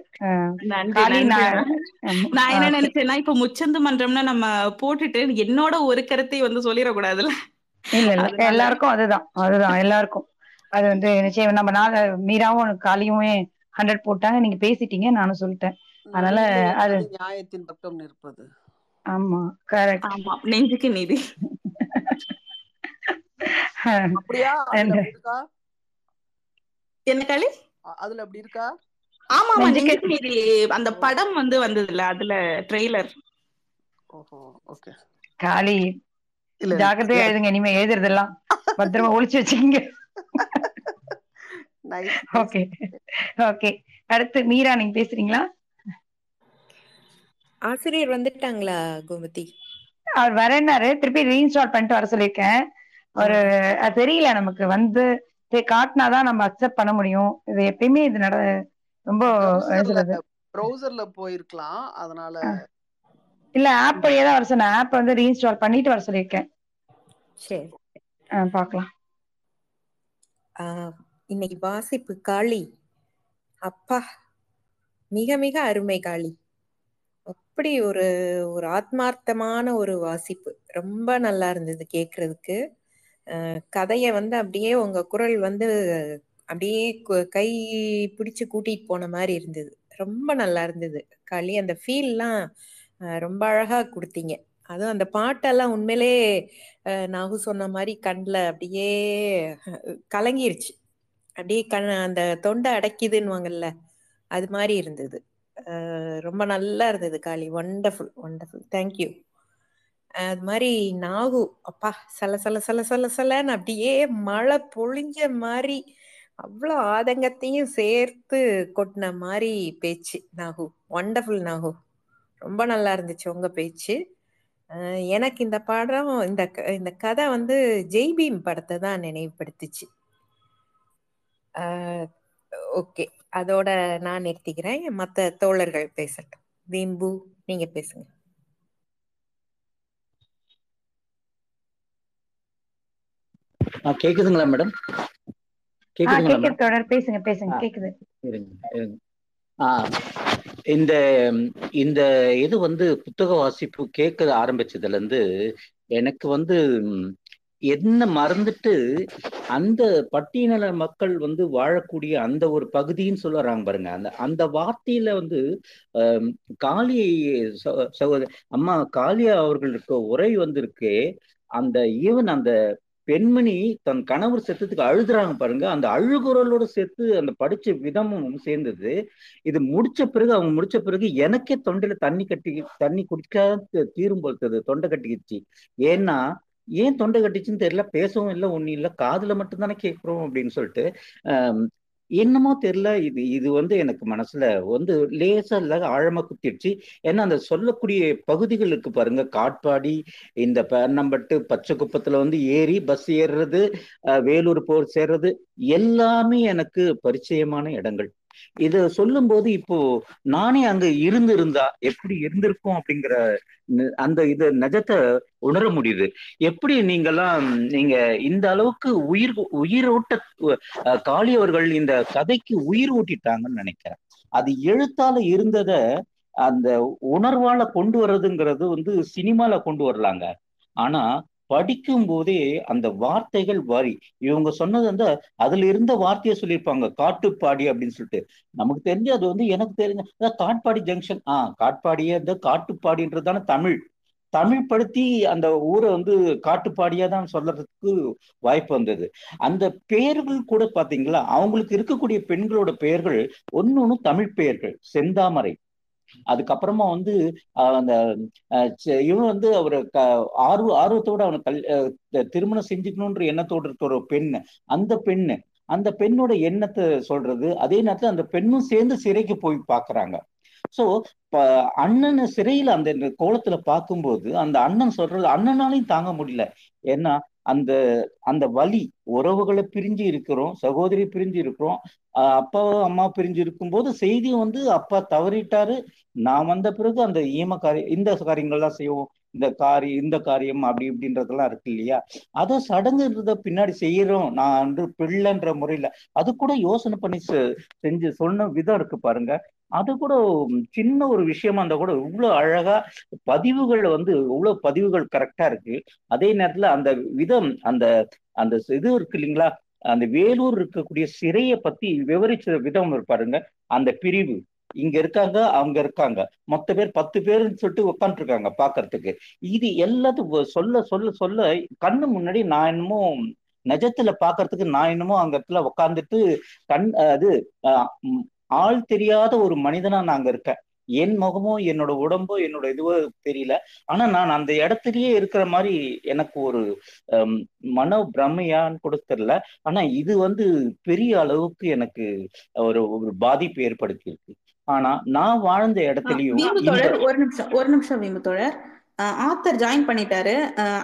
நான் என்ன நினைச்சேன்னா இப்ப முச்சந்து மன்றம்னா நம்ம போட்டுட்டு என்னோட ஒரு கருத்தை வந்து சொல்லிடக்கூடாதுல்ல? இல்ல இல்ல. எல்லாருக்கும் அதுதான். அதுதான். எல்லாருக்கும். அது வந்து நிச்சயம் நம்ம நாள மீராவும் காளியுமே ஹண்ட்ரட் போட்டாங்க. நீங்க பேசிட்டீங்க நானும் சொல்லிட்டேன். அதனால அது நியாயத்தின் பக்கம் நிற்பது. ஆமா கரெக்ட் ஆமா நெஞ்சுக்கு நீதி. அப்படியா? அதுல அப்படி இருக்கா? என்ன களி அதுல அப்படி இருக்கா? ஆமா ஆமா நெஞ்சுக்கு நீதி. அந்த படம் வந்து வந்ததுல அதுல ட்ரெய்லர். ஓஹோ ஓகே. காளி ஜாக்கிரதையா எழுதுங்க இனிமே எழுதுறதெல்லாம் பத்திரமா ஒளிச்சு வச்சுக்கீங்க. Okay okay. அடுத்து மீரா நீங்க பேசுறீங்களா? ஆசிரியர் வந்துட்டாங்களா கோமதி? அவர் வரேன்னாரு. திருப்பி ரீஇன்ஸ்டால் பண்ணிட்டு வர சொல்லியிருக்கேன். ஒரு அது தெரியல நமக்கு. வந்து காட்டினாதான் நம்ம அக்செப்ட் பண்ண முடியும். இது எப்பயுமே இது நட ரொம்ப சொல்றது ப்ரௌசர்ல போயிருக்கலாம். அதனால இல்ல ஆப் வழியா தான் வர சொன்னேன். ஆப் வந்து ரீஇன்ஸ்டால் பண்ணிட்டு வர சொல்லியிருக்கேன். சரி. அஹ், பார்க்கலாம். ஆஹ் இன்னைக்கு வாசிப்பு காளி அப்பா மிக மிக அருமை காளி அப்படி ஒரு ஒரு ஆத்மார்த்தமான ஒரு வாசிப்பு. ரொம்ப நல்லா இருந்தது கேக்குறதுக்கு கதையை வந்து அப்படியே உங்க குரல் வந்து அப்படியே கை பிடிச்சு கூட்டிட்டு போன மாதிரி இருந்தது. ரொம்ப நல்லா இருந்தது. களி அந்த ஃபீல்லாம் ரொம்ப அழகா கொடுத்தீங்க. அதுவும் அந்த பாட்டெல்லாம் உண்மையிலே நாகு சொன்ன மாதிரி கண்ணில் அப்படியே கலங்கிருச்சு. அப்படியே கண் அந்த தொண்டை அடைக்குதுன்னுவாங்கல்ல அது மாதிரி இருந்தது. ரொம்ப நல்லா இருந்தது காளி. ஒண்டர்ஃபுல் ஒண்டர்ஃபுல் தேங்க்யூ அது மாதிரி நாகு. அப்பா சல சல சல சல சலன்னு அப்படியே மழை பொழிஞ்ச மாதிரி அவ்வளோ ஆதங்கத்தையும் சேர்த்து கொட்டின மாதிரி பேச்சு நாகு. ஒண்டர்ஃபுல் நாகு. ரொம்ப நல்லா இருந்துச்சு உங்க பேச்சு. எனக்கு இந்த படம் இந்த க- இந்த கதை வந்து ஜெய்பீம் படத்தை தான் நினைவுபடுத்துச்சு. ஓகே. அதோட நான் நிறுத்திக்கிறேன். மற்ற தோழர்கள் பேசட்டும். வீம்பு நீங்க பேசுங்க. கேக்குதுங்களா மேடம்? கேக்குது தொடர் பேசுங்க பேசுங்க. கேக்குது. இந்த இந்த இது வந்து புத்தக வாசிப்பு கேட்க ஆரம்பிச்சதுல இருந்து எனக்கு வந்து என்ன மறந்துட்டு அந்த பட்டியல மக்கள் வந்து வாழக்கூடிய அந்த ஒரு பகுதின்னு சொல்லுறாங்க பாருங்க. அந்த அந்த வார்த்தையில வந்து காளி சகோதர சகோதரி அம்மா காளியா அவர்களுக்கு உரை வந்திருக்கு. அந்த ஈவன் அந்த பெண்மணி தன் கணவர் செத்ததுக்கு அழுதுறாங்க பாருங்க. அந்த அழுகுரலோட சேர்த்து அந்த படிச்ச விதமும் சேர்ந்தது. இது முடிச்ச பிறகு அவங்க முடிச்ச பிறகு எனக்கே தொண்டையில தண்ணி கட்டி தண்ணி குடிக்காத தீரும் போல்றது தொண்டை கட்டிக்கிச்சு. ஏன்னா ஏன் தொண்டை கட்டிச்சுன்னு தெரியல பேசவும் இல்லை ஒன்றும் இல்லை காதுல மட்டும்தானே கேட்குறோம் அப்படின்னு சொல்லிட்டு என்னமோ தெரியல இது இது வந்து எனக்கு மனசுல வந்து லேசா இல்ல ஆழமா குத்திடுச்சு. ஏன்னா அந்த சொல்லக்கூடிய பகுதிகள் இருக்கு பாருங்க காட்பாடி இந்த பேர்னம்பட்டு பச்சை குப்பத்துல வந்து ஏறி பஸ் ஏறுறது வேலூர் போர் சேர்றது எல்லாமே எனக்கு பரிச்சயமான இடங்கள். இத சொல்லும்போது இப்போ நானே அங்க இருந்திருந்தா எப்படி இருந்திருக்கும் அப்படிங்கிற அந்த இது நிஜத்தை உணர முடியுது. எப்படி நீங்கெல்லாம் நீங்க இந்த அளவுக்கு உயிர் உயிரோட்ட காளியவர்கள் இந்த கதைக்கு உயிர் ஊட்டிட்டாங்கன்னு நினைக்கிறேன். அது எழுத்தால இருந்தத அந்த உணர்வால கொண்டு வர்றதுங்கிறது வந்து சினிமால கொண்டு வரலாங்க. ஆனா படிக்கும் போதே அந்த வார்த்தைகள் வரி. இவங்க சொன்னது வந்து அதுல இருந்த வார்த்தையை சொல்லியிருப்பாங்க. காட்டுப்பாடி அப்படின்னு சொல்லிட்டு. நமக்கு தெரிஞ்சு அது வந்து எனக்கு தெரிஞ்ச அதான் காட்பாடி ஜங்ஷன் ஆ காட்பாடியே இந்த காட்டுப்பாடின்றது தானே தமிழ். தமிழ் படுத்தி அந்த ஊரை வந்து காட்டுப்பாடியா தான் சொல்றதுக்கு வாய்ப்பு வந்தது. அந்த பெயர்கள் கூட பாத்தீங்களா? அவங்களுக்கு இருக்கக்கூடிய பெண்களோட பெயர்கள் ஒன்னு ஒன்று தமிழ் பெயர்கள். செந்தாமரை. அதுக்கப்புறமா வந்து அந்த இவன் வந்து அவர் க ஆர்வ ஆர்வத்தோட அவனை கல் திருமணம் செஞ்சுக்கணுன்ற எண்ணத்தோடு இருக்கிற ஒரு பெண்ணு. அந்த பெண்ணு அந்த பெண்ணோட எண்ணத்தை சொல்றது அதே நேரத்துல அந்த பெண்ணும் சேர்ந்து சிறைக்கு போய் பாக்குறாங்க. சோ அண்ணன் சிறையில அந்த கோலத்துல பார்க்கும்போது அந்த அண்ணன் சொல்றது அண்ணனாலையும் தாங்க முடியல. ஏன்னா அந்த அந்த வலி உறவுகளை பிரிஞ்சு இருக்கிறோம் சகோதரி பிரிஞ்சு இருக்கிறோம் அப்பாவும் அப்பா அம்மா பிரிஞ்சு இருக்கும்போது செய்தி வந்து அப்பா தவறிட்டாரு. நான் வந்த பிறகு அந்த ஈம காரியம் இந்த காரியங்கள்லாம் செய்வோம். இந்த காரியம் இந்த காரியம் அப்படி இப்படின்றதெல்லாம் இருக்கு இல்லையா? அதை சடங்குன்றத பின்னாடி செய்யறோம். நான் வந்து பிள்ளைன்ற முறையில. அது கூட யோசனை பண்ணி செ- செஞ்சு சொன்ன விதம் இருக்கு பாருங்க. அது கூட சின்ன ஒரு விஷயமா இருந்தா கூட இவ்வளவு அழகா பதிவுகள் வந்து இவ்வளவு பதிவுகள் கரெக்டா இருக்கு. அதே நேரத்துல அந்த விதம் அந்த அந்த இது இருக்கு இல்லைங்களா? அந்த வேலூர் இருக்கக்கூடிய சிறையை பத்தி விவரிச்ச விதம் இருப்பாருங்க பாருங்க. அந்த பிரிவு. இங்க இருக்காங்க அவங்க இருக்காங்க. மொத்த பேர் பத்து பேருன்னு சொல்லிட்டு உட்காந்துட்டு இருக்காங்க பாக்குறதுக்கு. இது எல்லாத்துக்கும் சொல்ல சொல்ல சொல்ல கண்ணு முன்னாடி நான் என்னமோ நிஜத்துல பாக்குறதுக்கு நான் என்னமோ அங்க இடத்துல உட்காந்துட்டு கண் அது ஆள் தெரியாத ஒரு மனிதனா நான் அங்க இருக்கேன். என் முகமோ என்னோட உடம்போ என்னோட இதுவோ தெரியல. ஆனா நான் அந்த இடத்துலயே இருக்கிற மாதிரி எனக்கு ஒரு மன பிரமையான்னு கூட தெரியல. ஆனா இது வந்து பெரிய அளவுக்கு எனக்கு ஒரு ஒரு பாதிப்பு ஏற்படுத்தி இருக்கு ஆனா நான் வாழ்ந்த இடத்துலயும் ஒரு நிமிஷம் ஒரு நிமிஷம் வீம்பு தோழர். ஆத்தர் ஜாயின் பண்ணிட்டாரு.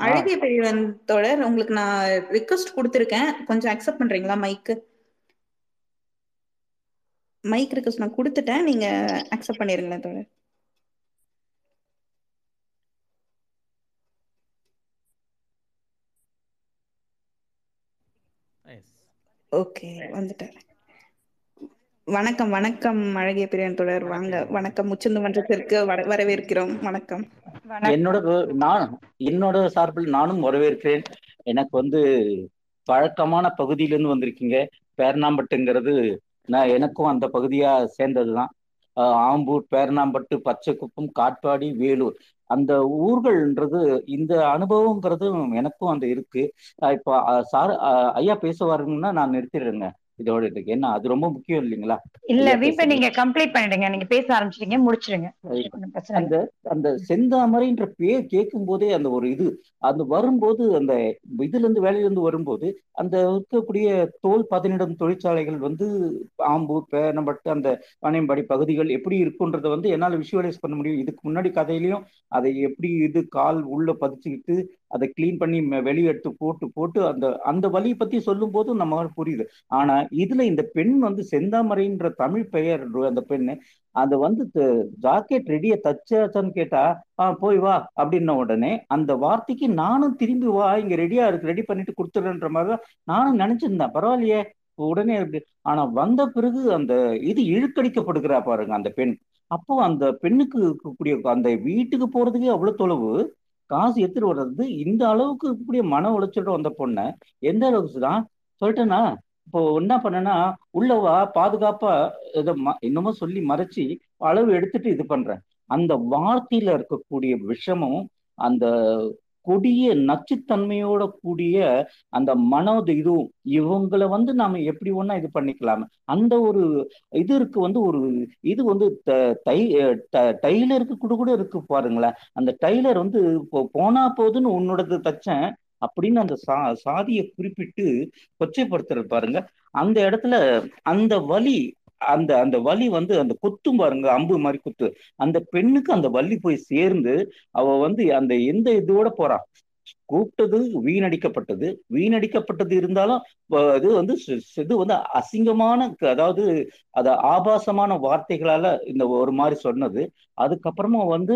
அழகிய பெரியவன் தோழர் உங்களுக்கு நான் ரிக்வஸ்ட் கொடுத்துருக்கேன். கொஞ்சம் அக்செப்ட் பண்றீங்களா மைக்கு மைக் ரிக்வஸ்ட் நான் கொடுத்துட்டேன். நீங்க அக்செப்ட் பண்ணிருங்களேன் தோழர். ஓகே வந்துட்டார் வணக்கம் வணக்கம் அழகிய பெரியவன் தோழர். வாங்க வணக்கம். முச்சந்து மன்றத்திற்கு வர- வரவேற்கிறோம். வணக்கம். என்னோட நான் என்னோட சார்பில் நானும் வரவேற்கிறேன். எனக்கு வந்து பழக்கமான பகுதியிலிருந்து வந்திருக்கீங்க. பேர்ணாம்பட்டுங்கிறது நான் எனக்கும் அந்த பகுதியா சேர்ந்ததுதான். ஆஹ் ஆம்பூர் பேரணாம்பட்டு பச்சைக்குப்பம் காட்பாடி வேலூர். அந்த ஊர்கள்ன்றது இந்த அனுபவங்கிறது எனக்கும் அந்த இருக்கு. இப்போ சார் ஐயா பேச வரணும்னா நான் நிறுத்திடுறேங்க. இதோட இருக்கு. ஏன்னா அது ரொம்ப முக்கியம் இல்லைங்களா? இல்ல வீப்ப நீங்க கம்ப்ளீட் பண்ணிடுங்க. நீங்க பேச ஆரம்பிச்சிட்டீங்க முடிச்சிடுங்க. அந்த அந்த செந்தாமரைன்ற பேர் கேட்கும் போதே அந்த ஒரு இது அந்த வரும்போது அந்த இதுல இருந்து வேலையில இருந்து வரும்போது அந்த இருக்கக்கூடிய தோல் பதனிடும் தொழிற்சாலைகள் வந்து ஆம்பு பேனம்பட்டு அந்த வாணியம்பாடி பகுதிகள் எப்படி இருக்குன்றத வந்து என்னால் விஷுவலைஸ் பண்ண முடியும். இதுக்கு முன்னாடி கதையிலையும் அதை எப்படி இது கால் உள்ள பதிச்சுக்கிட்டு அதை க்ளீன் பண்ணி வெளியே எடுத்து போட்டு போட்டு அந்த அந்த வழியை பத்தி சொல்லும் போதும் நம்ம புரியுது. ஆனா இதுல இந்த பெண் வந்து செந்தாமரைன்ற தமிழ் பெயர் அந்த பெண்ணு அது வந்து ஜாக்கெட் ரெடியா தச்சாச்சான்னு கேட்டா ஆ போய் வா அப்படின்ன உடனே அந்த வார்த்தைக்கு நானும் திரும்பி வா இங்க ரெடியா இருக்கு ரெடி பண்ணிட்டு கொடுத்துடுன்ற மாதிரி தான் நானும் நினைச்சிருந்தேன். பரவாயில்லையே உடனே இருக்கு ஆனா வந்த பிறகு அந்த இது இழுக்கடிக்கப்படுகிறா பாருங்க அந்த பெண். அப்போ அந்த பெண்ணுக்கு இருக்கக்கூடிய அந்த வீட்டுக்கு போறதுக்கே அவ்வளவு தொலைவு. காசு எடுத்துட்டு வர்றது இந்த அளவுக்கு இருக்கக்கூடிய மன உளைச்சலோட வந்த பொண்ணை எந்த அளவுக்கு தான் சொல்லிட்டேனா? இப்போ என்ன பண்ணனா உள்ளவா பாதுகாப்பா இதை ம- என்னமோ சொல்லி மறைச்சு அளவு எடுத்துட்டு இது பண்றேன். அந்த வார்த்தையில இருக்கக்கூடிய விஷமும் அந்த கொடிய நச்சுத்தன்மையோட கூடிய அந்த மனோத இதுவும் இவங்களை வந்து நாம எப்படி ஒண்ணா இது பண்ணிக்கலாம்? அந்த ஒரு இது இருக்கு வந்து ஒரு இது வந்து த- தை ட- டைலருக்கு கூட கூட இருக்கு பாருங்களேன். அந்த டைலர் வந்து இப்போ போனா போதுன்னு உன்னோடது தச்சேன் அப்படின்னு அந்த சா சாதியை குறிப்பிட்டு கொச்சைப்படுத்துறது பாருங்க. அந்த இடத்துல அந்த வலி அந்த அந்த வலி வந்து அந்த குத்தும் பாருங்க அம்பு மாதிரி குத்து. அந்த பெண்ணுக்கு அந்த வலி போய் சேர்ந்து அவ வந்து அந்த எந்த இதோட போறா? கூப்பிட்டது வீணடிக்கப்பட்டது. வீணடிக்கப்பட்டது இருந்தாலும் இது வந்து இது வந்து அசிங்கமான அதாவது அத ஆபாசமான வார்த்தைகளால இந்த ஒரு மாதிரி சொன்னது. அதுக்கப்புறமா வந்து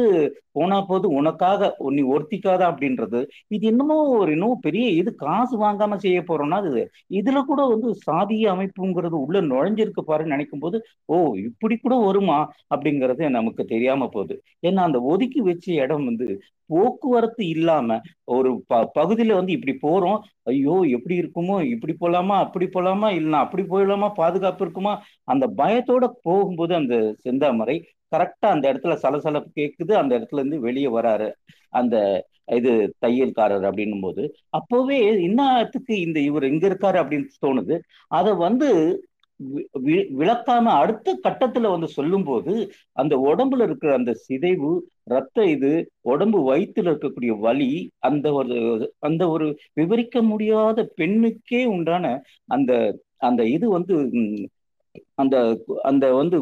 போனா போது உனக்காக நீ ஒருத்திக்காத அப்படின்றது. இது என்னமோ ஒரு இன்னும் பெரிய இது காசு வாங்காம செய்ய போறோம்னா அது இதுல கூட வந்து சாதிய அமைப்புங்கிறது உள்ள நுழைஞ்சிருக்கு பாருன்னு நினைக்கும் போது ஓ இப்படி கூட வருமா அப்படிங்கிறது நமக்கு தெரியாம போகுது. ஏன்னா அந்த ஒதுக்கி வச்ச இடம் வந்து போக்குவரத்து இல்லாம ஒரு ப பகுதியில வந்து இப்படி போறோம். ஐயோ எப்படி இருக்குமோ இப்படி போலாமா அப்படி போலாமா இல்லைன்னா அப்படி போயிடலாமா பாதுகாப்பு இருக்குமா? அந்த பயத்தோட போகும்போது அந்த செந்தாமரை கரெக்டா அந்த இடத்துல சலசலப்பு கேட்குது அந்த இடத்துல இருந்து வெளியே வராரு. அந்த இது தையல்காரர் அப்படின்னும் போது அப்போவே இன்னத்துக்கு இந்த இவர் எங்க இருக்காரு அப்படின்னு தோணுது. அதை வந்து வி- விளக்காம அடுத்த கட்டத்துல வந்து சொல்லும்போது அந்த உடம்புல இருக்கிற அந்த சிதைவு ரத்த இது உடம்பு வயித்துல இருக்கக்கூடிய வலி அந்த ஒரு அந்த ஒரு விவரிக்க முடியாத பெண்ணுக்கே உண்டான அந்த அந்த இது வந்து அந்த அந்த வந்து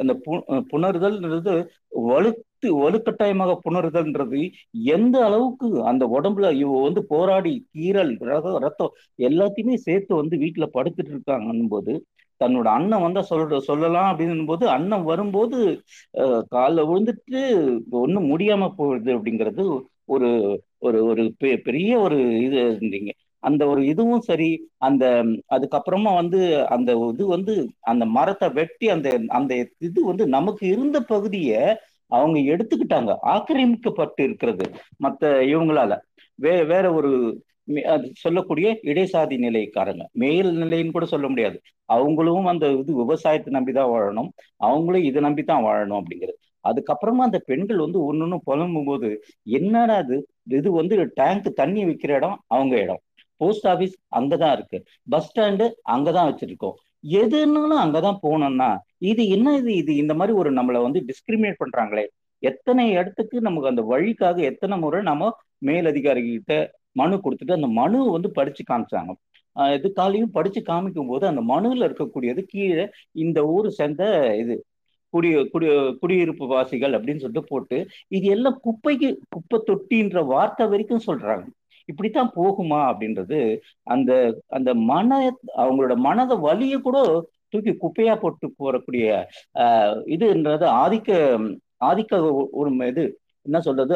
அந்த பு- புணர்தல்ன்றது வலுத்து வலுக்கட்டாயமாக புணர்தல்ன்றது எந்த அளவுக்கு அந்த உடம்புல இவ வந்து போராடி கீரல் ரக- ரத்தம் எல்லாத்தையுமே சேர்த்து வந்து வீட்டுல படுத்துட்டு இருக்காங்கன்னும் போது தன்னோட அண்ணன் வந்தா சொல்ற சொல்லலாம் அப்படின்னும் போது அண்ணன் வரும்போது அஹ், விழுந்துட்டு ஒண்ணும் முடியாம போகுது அப்படிங்கிறது ஒரு ஒரு ஒரு பெ- பெரிய ஒரு இது இருந்தீங்க அந்த ஒரு இதுவும் சரி அந்த அதுக்கப்புறமா வந்து அந்த இது வந்து அந்த மரத்தை வெட்டி அந்த அந்த இது வந்து நமக்கு இருந்த பகுதியை அவங்க எடுத்துக்கிட்டாங்க ஆக்கிரமிக்கப்பட்டு இருக்கிறது மத்த இவங்களால. வே வேற ஒரு சொல்லக்கூடிய இடைசாதி நிலைக்காரங்க. மேல் நிலைன்னு கூட சொல்ல முடியாது. அவங்களும் அந்த இது விவசாயத்தை நம்பி தான் வாழணும். அவங்களும் இதை நம்பி தான் வாழணும் அப்படிங்கிறது. அதுக்கப்புறமா அந்த பெண்கள் வந்து ஒன்னொன்னு புலம்பும் போது என்னடா இது? இது வந்து டேங்க் தண்ணி விற்கிற இடம் அவங்க இடம். போஸ்ட் ஆபீஸ் அங்கதான் இருக்கு. பஸ் ஸ்டாண்டு அங்கதான் வச்சிருக்கோம். எதுனாலும் அங்கதான் போனோம்னா இது என்ன இது? இது இந்த மாதிரி ஒரு நம்மளை வந்து டிஸ்கிரிமினேட் பண்றாங்களே. எத்தனை இடத்துக்கு நமக்கு அந்த வழிக்காக எத்தனை முறை நம்ம மேலதிகாரிகிட்ட மனு கொடுத்துட்டு அந்த மனு வந்து படிச்சு காமிச்சாங்க. ஆஹ் இது காலையும் படிச்சு காமிக்கும் போது அந்த மனுவில் இருக்கக்கூடியது கீழே இந்த ஊர் சேர்ந்த இது குடி குடி குடியிருப்பு வாசிகள் அப்படின்னு சொல்லிட்டு போட்டு இது எல்லாம் குப்பைக்கு குப்பை தொட்டின்ற வார்த்தை வரைக்கும் சொல்றாங்க. இப்படித்தான் போகுமா அப்படின்றது அந்த அந்த மன அவங்களோட மனத வலிய கூட தூக்கி குப்பையா போட்டு போறக்கூடிய ஆஹ் இதுன்றது ஆதிக்க ஆதிக்க ஒரு இது என்ன சொல்றது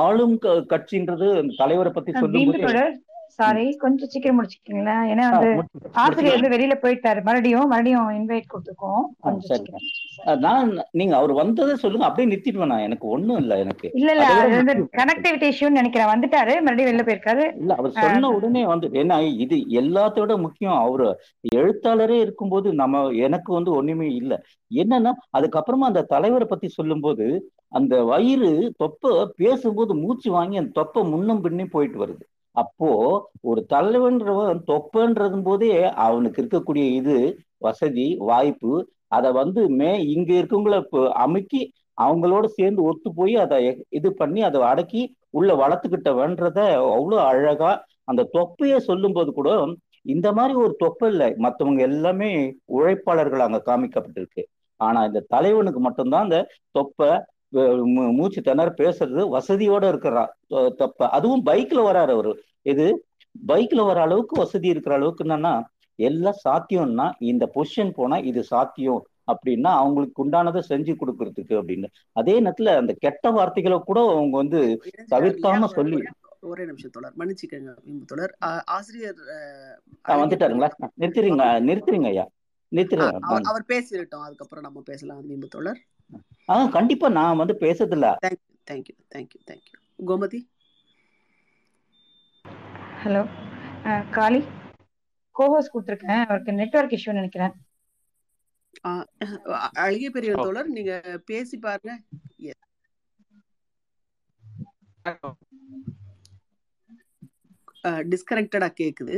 ஆளும் கட்சின்றது தலைவரை பத்தி சொல்லும் வீம்பு தொடர் சாரி கொஞ்சம் சீக்கிரம் முடிச்சுக்கீங்களா ஏன்னா வந்து ஆசிரியர் வந்து வெளியில போயிட்டாரு. மறுபடியும் மறுபடியும் இன்வைட் கொடுத்துருக்கோம் கொஞ்சம் சரி. சீக்கிரம் நான் நீங்க அவர் வந்ததை சொல்லுங்க. அப்படியே நிறுத்திடுவேன் நான். எனக்கு ஒண்ணும் இல்ல எனக்கு. இல்ல இல்ல அதை வந்து. கனெக்டிவிட்டி இஷ்யூன்னு நினைக்கிறேன். வந்துட்டாரு மறுபடியும் வெளில போயிருக்காரு. இல்ல அவர் சொன்ன உடனே வந்து ஏன்னா இது எல்லாத்தோட முக்கியம். அவரு எழுத்தாளரே இருக்கும்போது நம்ம எனக்கு வந்து ஒண்ணுமே இல்லை. என்னன்னா அதுக்கப்புறமா அந்த தலைவரை பத்தி சொல்லும்போது அந்த வயிறு தொப்பை பேசும்போது மூச்சு வாங்கி அந்த தொப்பை முன்னும் பின்னும் போயிட்டு வருது. அப்போ ஒரு தலைவன்றவன் தொப்பன்றது போதே அவனுக்கு இருக்கக்கூடிய இது வசதி வாய்ப்பு அதை வந்து மே இங்க இருக்கவங்கள இப்போ அமுக்கி அவங்களோட சேர்ந்து ஒத்து போய் அதை இது பண்ணி அதை அடக்கி உள்ள வளர்த்துக்கிட்டவன்றத அவ்வளோ அழகா அந்த தொப்பைய சொல்லும்போது கூட இந்த மாதிரி ஒரு தொப்பை இல்லை. மற்றவங்க எல்லாமே உழைப்பாளர்கள் அங்க காமிக்கப்பட்டிருக்கு. ஆனா இந்த தலைவனுக்கு மட்டும்தான் அந்த தொப்பை மூச்சு திணற பேசுறது வசதியோட இருக்கிறா. தொப்பை. அதுவும் பைக்ல வராரு அவரு. இது பைக்ல வர அளவுக்கு வசதி இருக்கிற அளவுக்கு என்னன்னா எல்லாம் சாத்தியம்னா இந்த பொசிஷன் போனா இது சாத்தியம் அப்படின்னா அவங்களுக்கு உண்டானதை செஞ்சு கொடுக்கறதுக்கு அப்படின்னு. அதே நேரத்துல அந்த கெட்ட வார்த்தைகளை கூட அவங்க வந்து தவிர்க்காம சொல்லி. ஒரே நிமிஷம் தொடர் மன்னிச்சுக்கங்க தொடர் ஆசிரியர் வந்துட்டாருங்களா? நிறுத்துறீங்க நிறுத்துறீங்க ஐயா. நிறுத்துறீங்க அவர் பேசிட்டோம் அதுக்கப்புறம் நம்ம பேசலாம் தொடர் ஆ கண்டிப்பா நான் வந்து பேசுறதில்ல. Thank you thank you thank you thank you Gomathi? Hello Kali? Cohost கொடுத்துருக்கேன். அவருக்கு நெட்ஒர்க் இஷ்யூ நினைக்கிறேன். அழகிய பெரிய தோழர் நீங்க பேசி பாருங்க. டிஸ்கனெக்டடா கேக்குது.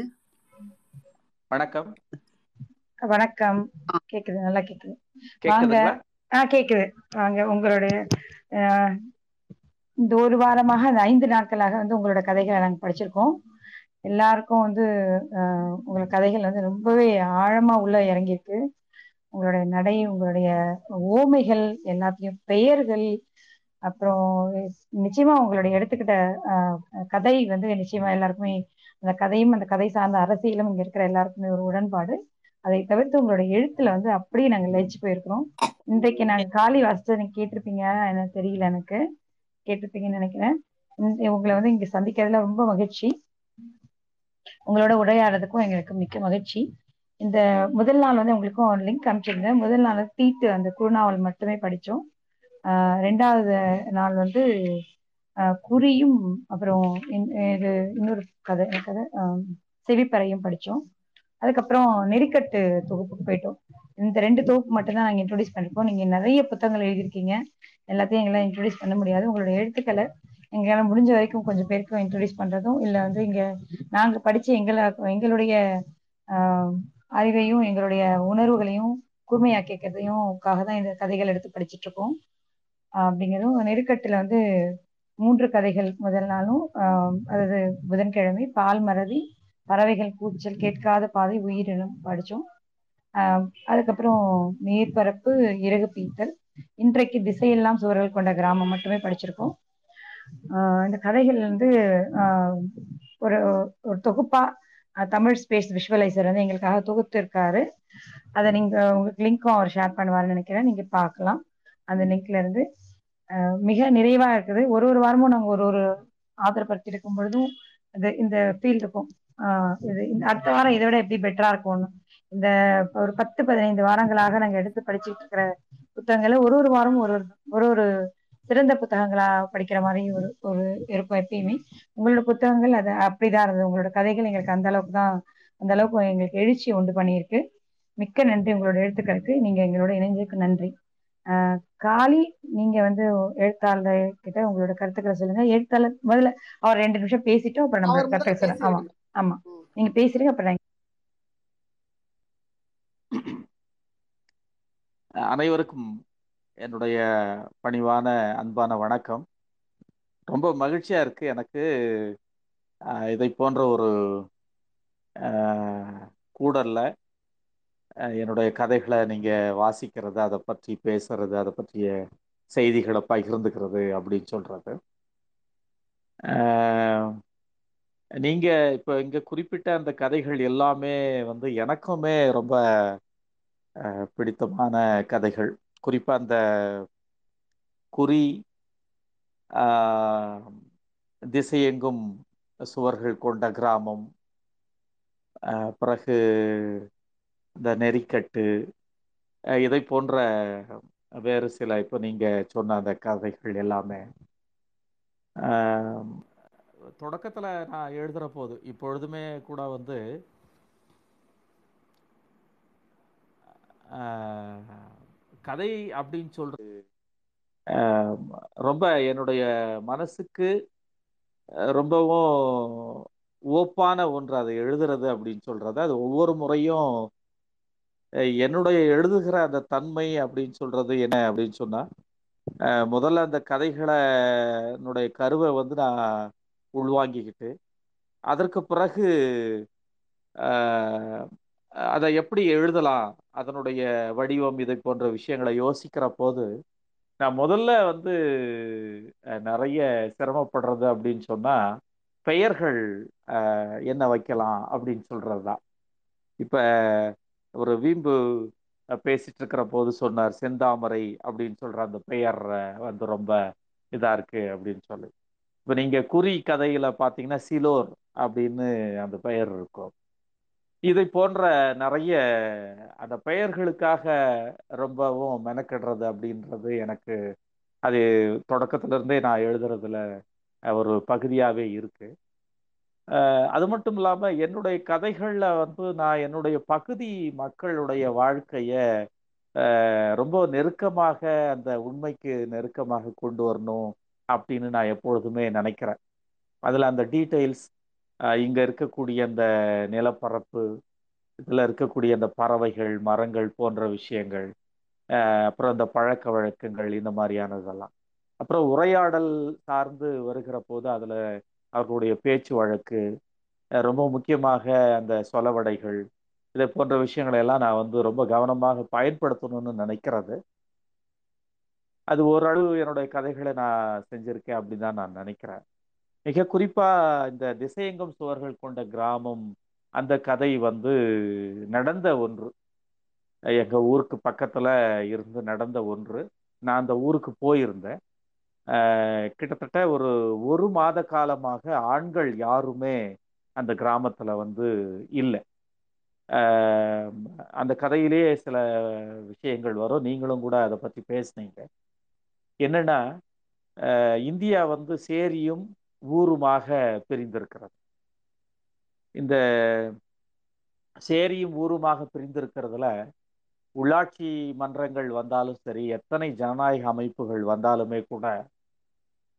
வணக்கம். வணக்கம். கேக்குது நல்லா கேக்குது. வாங்க. ஆ கேக்குது. வாங்க உங்களுடைய இந்த ஒரு வாரமாக அந்த ஐந்து நாட்களாக வந்து உங்களோட கதைகளை நாங்கள் படிச்சிருக்கோம். எல்லாருக்கும் வந்து உங்களோட கதைகள் வந்து ரொம்பவே ஆழமா உள்ள இறங்கியிருக்கு. உங்களுடைய நடை உங்களுடைய ஓமைகள் எல்லாத்தையும் பெயர்கள் அப்புறம் நிச்சயமா உங்களுடைய எடுத்துக்கிட்ட கதை வந்து நிச்சயமா எல்லாருக்குமே அந்த கதையும் அந்த கதை சார்ந்த அரசியலும் இங்க இருக்கிற எல்லாருக்குமே ஒரு உடன்பாடு. அதை தவிர்த்து உங்களோட எழுத்துல வந்து அப்படியே நாங்க லயிச்சு போயிருக்கிறோம். இன்றைக்கு நாங்க காலி வாசிச்சு நீங்க கேட்டிருப்பீங்க எனக்கு தெரியல எனக்கு. கேட்டிருப்பீங்கன்னு நினைக்கிறேன். உங்களை வந்து இங்க சந்திக்கிறதுல ரொம்ப மகிழ்ச்சி. உங்களோட உரையாடுறதுக்கும் எங்களுக்கு மிக்க மகிழ்ச்சி. இந்த முதல் நாள் வந்து உங்களுக்கும் லிங்க் அனுப்பிச்சிருந்தேன். முதல் நாள் தீட்டு அந்த குருநாவல் மட்டுமே படித்தோம். ரெண்டாவது நாள் வந்து குறியும் அப்புறம் இது இன்னொரு கதை கதை? செவிப்பறையும் படித்தோம். அதுக்கப்புறம் நெறிக்கட்டு தொகுப்புக்கு போயிட்டோம். இந்த ரெண்டு தொகுப்பு மட்டும்தான் நாங்கள் இன்ட்ரோடியூஸ் பண்ணிருக்கோம். நீங்கள் நிறைய புத்தகங்கள் எழுதியிருக்கீங்க. எல்லாத்தையும் எங்களால் இன்ட்ரோடியூஸ் பண்ண முடியாது. உங்களோட எழுத்துக்களை எங்களால் முடிஞ்ச வரைக்கும் கொஞ்சம் பேருக்கும் இன்ட்ரோடியூஸ் பண்ணுறதும் இல்லை வந்து இங்கே நாங்கள் படித்து எங்களை எங்களுடைய அறிவையும் எங்களுடைய உணர்வுகளையும் கூர்மையாக்கிக்கிறதையும்காக தான் இந்த கதைகள் எடுத்து படிச்சுட்டு இருக்கோம் அப்படிங்கிறதும் நெருக்கட்டில் வந்து மூன்று கதைகள் முதல் நாளும் அதாவது புதன்கிழமை பால் மறதி பறவைகள் கூச்சல் கேட்காத பாதை உயிரினம் படித்தோம் அதுக்கப்புறம் மேற்பரப்பு இறகு பீத்தல் இன்றைக்கு திசையெல்லாம் சுவர்கள் கொண்ட கிராமம் மட்டுமே படிச்சிருக்கோம். இந்த கதைகள் வந்து ஒரு ஒரு தொகுப்பா தமிழ் ஸ்பேஸ் விஷுவலைசர் வந்து எங்களுக்காக தொகுத்து இருக்காரு அதை நீங்க உங்களுக்கு லிங்க்கும் அவர் ஷேர் பண்ணுவாருன்னு நினைக்கிறேன். நீங்க பார்க்கலாம். அந்த லிங்க்ல இருந்து மிக நிறைவா இருக்குது. ஒரு ஒரு வாரமும் நாங்க ஒரு ஒரு ஆதரப்படுத்தி இருக்கும் பொழுதும் இந்த இந்த ஃபீல்டுக்கும் இருக்கும் இது அடுத்த வாரம் இதை விட எப்படி பெட்டரா இருக்கும்னு. இந்த ஒரு பத்து பதினைந்து வாரங்களாக நாங்க எடுத்து படிச்சுட்டு இருக்கிற புத்தகங்களை ஒரு ஒரு வாரமும் ஒரு ஒரு ஒரு சிறந்த புத்தகங்களா படிக்கிற மாதிரி ஒரு ஒரு இருக்கும் எப்பயுமே. உங்களோட புத்தகங்கள் அது அப்படிதான் இருந்தது. உங்களோட கதைகள் எங்களுக்கு அந்த அளவுக்கு தான் அந்த அளவுக்கு எங்களுக்கு எழுச்சி உண்டு பண்ணியிருக்கு. மிக்க நன்றி உங்களோட எழுத்துக்களுக்கு. நீங்க எங்களோட இணைஞ்சதுக்கு நன்றி. ஆஹ் காளி நீங்க வந்து எழுத்தாளர் கிட்ட உங்களோட கருத்துக்களை சொல்லுங்க. எழுத்தாளர் முதல்ல அவர் ரெண்டு நிமிஷம் பேசிட்டு அப்புறம் நம்ம கருத்துக்களை சொல்லுங்க ஆமா. ஆமா. நீங்க பேசுறீங்க அப்புறம் அனைவருக்கும் என்னுடைய பணிவான அன்பான வணக்கம். ரொம்ப மகிழ்ச்சியா இருக்கு. எனக்கு இதை போன்ற ஒரு கூடல்ல என்னுடைய கதைகளை நீங்க வாசிக்கிறது அதை பற்றி பேசுறது அதை பற்றிய செய்திகளை பகிர்ந்துக்கிறது அப்படின்னு சொல்றது. நீங்க இப்ப இங்க குறிப்பிட்ட அந்த கதைகள் எல்லாமே வந்து எனக்குமே ரொம்ப பிடித்தமான கதைகள். குறிப்பா அந்த குறி திசையெங்கும் சுவர்கள் கொண்ட கிராமம் பிறகு இந்த நெறிக்கட்டு இதை போன்ற வேறு சில இப்போ நீங்கள் சொன்ன அந்த கதைகள் எல்லாமே. தொடக்கத்தில் நான் எழுதுகிற போது இப்பொழுதுமே கூட வந்து கதை அப்படின்னு சொல்றது ரொம்ப என்னுடைய மனசுக்கு ரொம்பவும் ஓப்பான ஒன்று அதை எழுதுறது அப்படின்னு சொல்றது. அது ஒவ்வொரு முறையும் என்னுடைய எழுதுகிற அந்த தன்மை அப்படின்னு சொல்றது என்ன அப்படின்னு சொன்னா முதல்ல அந்த கதைகளை என்னுடைய கருவை வந்து நான் உள்வாங்கிக்கிட்டு அதற்கு பிறகு அதை எப்படி எழுதலாம் அதனுடைய வடிவம் இது போன்ற விஷயங்களை யோசிக்கிற போது நான் முதல்ல வந்து நிறைய சிரமப்படுறது அப்படின்னு சொன்னால் பெயர்கள் என்ன வைக்கலாம் அப்படின்னு சொல்கிறது தான் இப்போ ஒரு வீம்பு பேசிட்டு இருக்கிற போது சொன்னார் செந்தாமரை அப்படின்னு சொல்கிற அந்த பெயர் வந்து ரொம்ப இதாக இருக்குது அப்படின்னு சொல்லி. இப்ப நீங்க குறி கதையில பாத்தீங்கன்னா சிலோர் அப்படின்னு அந்த பெயர் இருக்கும். இதை போன்ற நிறைய அந்த பெயர்களுக்காக ரொம்பவும் மெனக்கிடுறது அப்படின்றது எனக்கு அது தொடக்கத்துல இருந்தே நான் எழுதுறதுல ஒரு பகுதியாவே இருக்கு. அது மட்டும் இல்லாம என்னுடைய கதைகள்ல வந்து நான் என்னுடைய பகுதி மக்களுடைய வாழ்க்கைய அஹ், ரொம்ப நெருக்கமாக அந்த உண்மைக்கு நெருக்கமாக கொண்டு வரணும். அப்படின்னு நான் எப்பொழுதுமே நினைக்கிறேன். அதில் அந்த டீட்டெயில்ஸ் இங்கே இருக்கக்கூடிய அந்த நிலப்பரப்பு இதில் இருக்கக்கூடிய அந்த பறவைகள் மரங்கள் போன்ற விஷயங்கள் அப்புறம் இந்த பழக்க வழக்கங்கள் இந்த மாதிரியானதெல்லாம். அப்புறம் உரையாடல் சார்ந்து வருகிற போது அதில் அவர்களுடைய பேச்சு வழக்கு ரொம்ப முக்கியமாக அந்த சொலவடைகள் இதை போன்ற விஷயங்களை எல்லாம் நான் வந்து ரொம்ப கவனமாக பயன்படுத்தணும்னு நினைக்கிறது. அது ஓரளவு என்னுடைய கதைகளை நான் செஞ்சிருக்கேன் அப்படின்னு தான் நான் நினைக்கிறேன். மிக குறிப்பா இந்த திசையங்கம் சுவர்கள் கொண்ட கிராமம் அந்த கதை வந்து நடந்த ஒன்று. எங்க ஊருக்கு பக்கத்துல இருந்து நடந்த ஒன்று. நான் அந்த ஊருக்கு போயிருந்தேன். கிட்டத்தட்ட ஒரு ஒரு மாத காலமாக ஆண்கள் யாருமே அந்த கிராமத்துல வந்து இல்லை. அந்த கதையிலேயே சில விஷயங்கள் வரும். நீங்களும் கூட அதை பத்தி பேசுனீங்க. என்னன்னா இந்தியா வந்து சேரியும் ஊருமாக பிரிந்திருக்கிறது. இந்த சேரியும் ஊருமாக பிரிந்திருக்கிறதுல உள்ளாட்சி மன்றங்கள் வந்தாலும் சரி எத்தனை ஜனநாயக அமைப்புகள் வந்தாலுமே கூட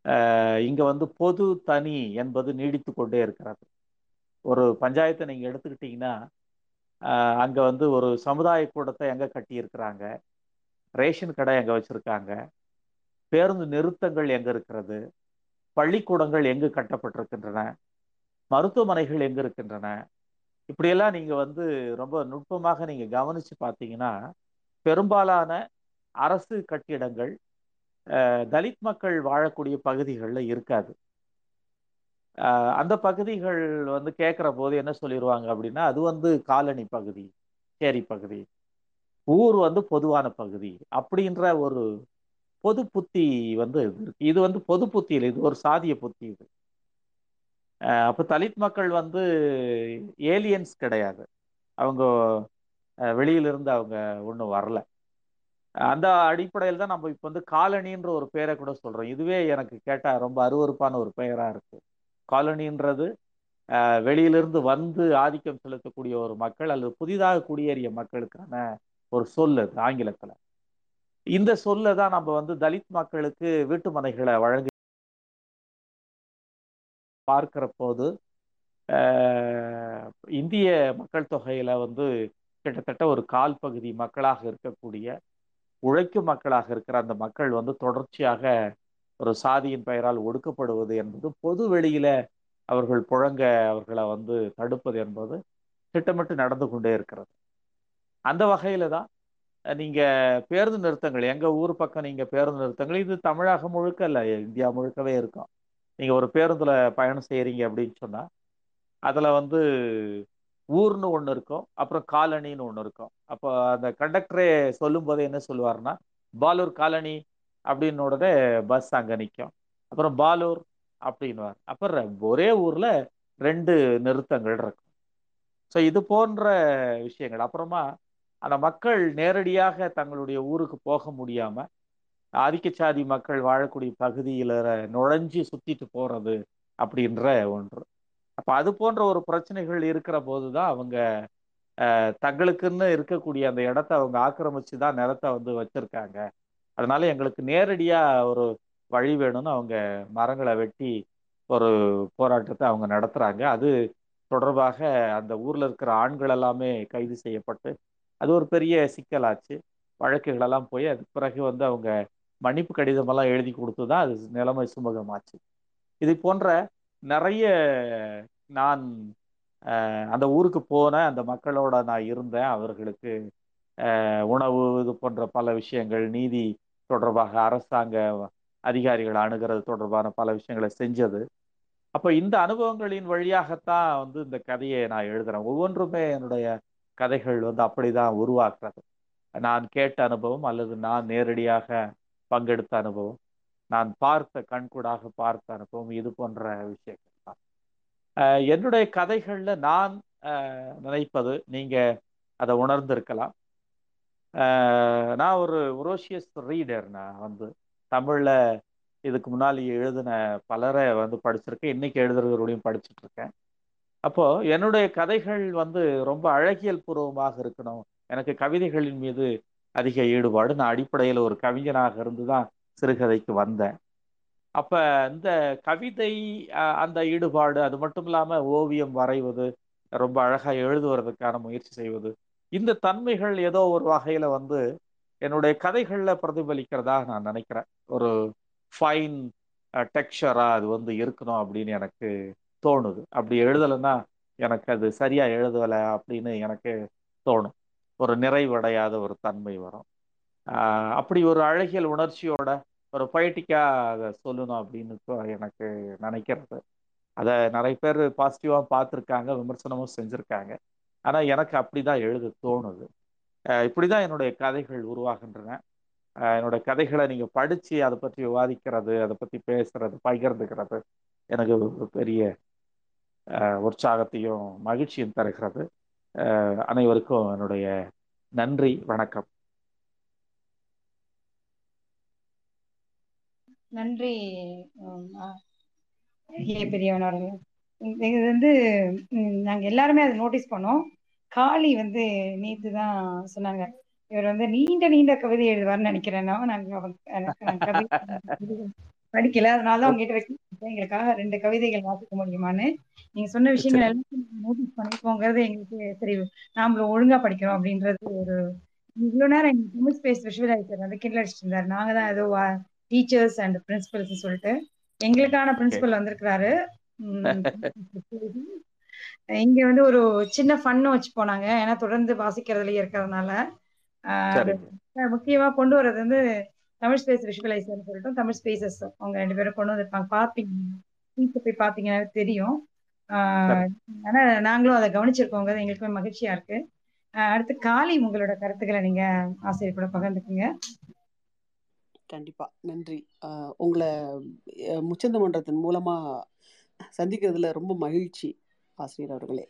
இங்கே இங்க வந்து பொது தனி என்பது நீடித்து கொண்டே இருக்கிறது. ஒரு பஞ்சாயத்தை நீங்க எடுத்துக்கிட்டீங்கன்னா அஹ் அங்க வந்து ஒரு சமுதாய கூடத்தை எங்க கட்டியிருக்கிறாங்க? ரேஷன் கடை எங்கே வச்சிருக்காங்க. பேருந்து நிறுத்தங்கள் எங்க இருக்கிறது? பள்ளிக்கூடங்கள் எங்கு கட்டப்பட்டிருக்கின்றன? மருத்துவமனைகள் எங்க இருக்கின்றன? இப்படியெல்லாம் நீங்க வந்து ரொம்ப நுட்பமாக நீங்க கவனிச்சு பார்த்தீங்கன்னா பெரும்பாலான அரசு கட்டிடங்கள் தலித் மக்கள் வாழக்கூடிய பகுதிகளில் இருக்காது. அந்த பகுதிகள் வந்து கேட்குற போது என்ன சொல்லிடுவாங்க அப்படின்னா அது வந்து காலனி பகுதி சேரி பகுதி ஊர் வந்து பொதுவான பகுதி அப்படின்ற ஒரு பொது புத்தி வந்து இருக்கு. இது வந்து பொது புத்தி இல்லை இது ஒரு சாதிய புத்தி இது. அஹ் தலித் மக்கள் வந்து ஏலியன்ஸ் கிடையாது. அவங்க வெளியிலிருந்து அவங்க ஒன்றும் வரல. அந்த அடிப்படையில் தான் நம்ம இப்போ வந்து காலனின்ற ஒரு பெயரை கூட சொல்றோம். இதுவே எனக்கு கேட்டா ரொம்ப அருவருப்பான ஒரு பெயரா இருக்கு. காலனின்றது வெளியிலிருந்து வந்து ஆதிக்கம் செலுத்தக்கூடிய ஒரு மக்கள் அல்லது புதிதாக குடியேறிய மக்களுக்கான ஒரு சொல் அது ஆங்கிலத்துல. இந்த சொல்ல தான் நம்ம வந்து தலித் மக்களுக்கு வீட்டு மனைகளை வழங்கி பார்க்கிற போது இந்திய மக்கள் தொகையில வந்து கிட்டத்தட்ட ஒரு கால் பகுதி மக்களாக இருக்கக்கூடிய உழைக்கும் மக்களாக இருக்கிற அந்த மக்கள் வந்து தொடர்ச்சியாக ஒரு சாதியின் பெயரால் ஒடுக்கப்படுவது என்பது பொது வெளியில அவர்கள் புழங்க அவர்களை வந்து தடுப்பது என்பது திட்டமிட்டு நடந்து கொண்டே இருக்கிறது. அந்த வகையில தான் நீங்கள் பேருந்து நிறுத்தங்கள் எங்கள் ஊர் பக்கம் நீங்கள் பேருந்து நிறுத்தங்கள் இது தமிழகம் முழுக்க இல்லை இந்தியா முழுக்கவே இருக்கும். நீங்கள் ஒரு பேருந்தில் பயணம் செய்கிறீங்க அப்படின்னு சொன்னால் அதில் வந்து ஊர்னு ஒன்று இருக்கும் அப்புறம் காலனின்னு ஒன்று இருக்கும். அப்போ அந்த கண்டக்டரே சொல்லும்போது என்ன சொல்லுவாருன்னா பாலூர் காலனி அப்படின்னு உடனே பஸ் அங்கே நிற்கும் அப்புறம் பாலூர் அப்படின்னுவார். அப்புறம் ஒரே ஊரில் ரெண்டு நிறுத்தங்கள் இருக்கும். ஸோ இது போன்ற விஷயங்கள். அப்புறமா அந்த மக்கள் நேரடியாக தங்களுடைய ஊருக்கு போக முடியாம ஆதிக்கச்சாதி மக்கள் வாழக்கூடிய பகுதியில நுழைஞ்சு சுத்திட்டு போறது அப்படின்ற ஒன்று. அப்ப அது போன்ற ஒரு பிரச்சனைகள் இருக்கிற போதுதான் அவங்க அஹ், தங்களுக்குன்னு இருக்கக்கூடிய அந்த இடத்த அவங்க ஆக்கிரமிச்சு தான் நிலத்தை வந்து வச்சிருக்காங்க. அதனால எங்களுக்கு நேரடியா ஒரு வழி வேணும்னு அவங்க மரங்களை வெட்டி ஒரு போராட்டத்தை அவங்க நடத்துறாங்க. அது தொடர்பாக அந்த ஊர்ல இருக்கிற ஆண்கள் எல்லாமே கைது செய்யப்பட்டு அது ஒரு பெரிய சிக்கலாச்சு. வழக்குகள் எல்லாம் போய் அதுக்கு பிறகு வந்து அவங்க மன்னிப்பு கடிதம் எல்லாம் எழுதி கொடுத்து தான் அது நிலைமை சுமூகமாச்சு. இது போன்ற நிறைய நான் அஹ், அந்த ஊருக்கு போனேன் அந்த மக்களோட நான் இருந்தேன். அவர்களுக்கு அஹ், உணவு இது போன்ற பல விஷயங்கள் நீதி தொடர்பாக அரசாங்க அதிகாரிகள் அணுகிறது தொடர்பான பல விஷயங்களை செஞ்சது. அப்போ இந்த அனுபவங்களின் வழியாகத்தான் வந்து இந்த கதையை நான் எழுதுறேன். ஒவ்வொன்றுமே என்னுடைய கதைகள் வந்து அப்படிதான் உருவாக்குறது. நான் கேட்ட அனுபவம் அல்லது நான் நேரடியாக பங்கெடுத்த அனுபவம் நான் பார்த்த கண்கூடாக பார்த்த அனுபவம் இது போன்ற விஷயங்கள் தான். என்னுடைய கதைகள்ல நான் அஹ், நினைப்பது நீங்க அதை உணர்ந்திருக்கலாம். நான் ஒரு உரோஷியஸ் ரீடர். நான் வந்து தமிழ்ல இதுக்கு முன்னாடி எழுதின பலரை வந்து படிச்சிருக்கேன். இன்னைக்கு எழுதுறவர்களையும் படிச்சுட்டு இருக்கேன். அப்போ என்னுடைய கதைகள் வந்து ரொம்ப அழகியல் பூர்வமாக இருக்கணும். எனக்கு கவிதைகளின் மீது அதிக ஈடுபாடு. நான் அடிப்படையில் ஒரு கவிஞனாக இருந்து தான் சிறுகதைக்கு வந்தேன். அப்போ இந்த கவிதை அந்த ஈடுபாடு அது மட்டும் இல்லாமல் ஓவியம் வரைவது ரொம்ப அழகாக எழுதுவதற்கான முயற்சி செய்வது இந்த தன்மைகள் ஏதோ ஒரு வகையில் வந்து என்னுடைய கதைகளில் பிரதிபலிக்கிறதாக நான் நினைக்கிறேன். ஒரு ஃபைன் டெக்ஸ்சராக அது வந்து இருக்கணும் அப்படின்னு எனக்கு தோணுது. அப்படி எழுதலைன்னா எனக்கு அது சரியாக எழுதலை அப்படின்னு எனக்கு தோணும். ஒரு நிறைவடையாத ஒரு தன்மை வரும். அப்படி ஒரு அழகியல் உணர்ச்சியோட ஒரு பொய்டிக்கா அதை சொல்லணும் அப்படின்னு எனக்கு நினைக்கிறது. அதை நிறைய பேர் பாசிட்டிவாக பார்த்துருக்காங்க விமர்சனமும் செஞ்சுருக்காங்க. ஆனால் எனக்கு அப்படி தான் எழுத தோணுது. இப்படி தான் என்னுடைய கதைகள் உருவாகின்றன. என்னோட கதைகளை நீங்கள் படித்து அதை பற்றி விவாதிக்கிறது அதை பற்றி பேசுறது பகிர்ந்துக்கிறது எனக்கு பெரிய உற்சாகத்தையும் மகிழ்ச்சியும் தருகிறது. அனைவருக்கும் என்னுடைய நன்றி வணக்கம். நன்றி உம், ஆ- ஐய பெரியவன் அவர்களே. இது வந்து நாங்க எல்லாருமே அதை நோட்டீஸ் பண்ணோம். காளி வந்து நேத்து தான் சொன்னாங்க. இவர் வந்து நீண்ட நீண்ட கவிதை எழுதுவார்னு நினைக்கிறேன் நான். நாங்க படிக்கல. அதனால தான் உங்ககிட்ட எங்களுக்காக ரெண்டு கவிதைகள் வாசிக்க முடியுமான்னு? நீங்க சொன்ன விஷயங்கள் எல்லாம் நோட்டீஸ் பண்ணிருக்கோங்கிறது எங்களுக்கு சரி நாமளும் ஒழுங்கா படிக்கிறோம் அப்படின்றது ஒரு இவ்வளவு நேரம் எங்க தமிழ் ஸ்பேஸ் விஷுவலைசர் வந்து கிண்டல் அடிச்சிட்டு இருந்தாரு. நாங்க தான் ஏதோ டீச்சர்ஸ் அண்ட் பிரின்சிபல்ஸ் சொல்லிட்டு எங்களுக்கான பிரின்சிபல் வந்திருக்கிறாரு. இங்க வந்து ஒரு சின்ன ஃபன்னு வச்சு போனாங்க. ஏன்னா தொடர்ந்து வாசிக்கிறதுலயே இருக்கிறதுனால. முக்கியமா கொண்டு வர்றது வந்து தமிழ் ஸ்பேஸ் விஷுவலைசர்னு சொல்லிட்டு தமிழ் ஸ்பேசஸ் அவங்க ரெண்டு பேரும் கொண்டு வந்திருப்பாங்க. பாப்பீங்க போய் பார்த்தீங்கன்னா தெரியும். ஆஹ் ஆனா நாங்களும் அதை கவனிச்சிருக்கோங்க எங்களுக்குமே மகிழ்ச்சியா இருக்கு. அடுத்து காளி உங்களோட கருத்துக்களை நீங்க ஆசிரியர் கூட பகிர்ந்துக்குங்க. கண்டிப்பா. நன்றி. உங்களை அஹ், முச்சந்த மன்றத்தின் மூலமா சந்திக்கிறதுல ரொம்ப மகிழ்ச்சி ஆசிரியர் அவர்களே.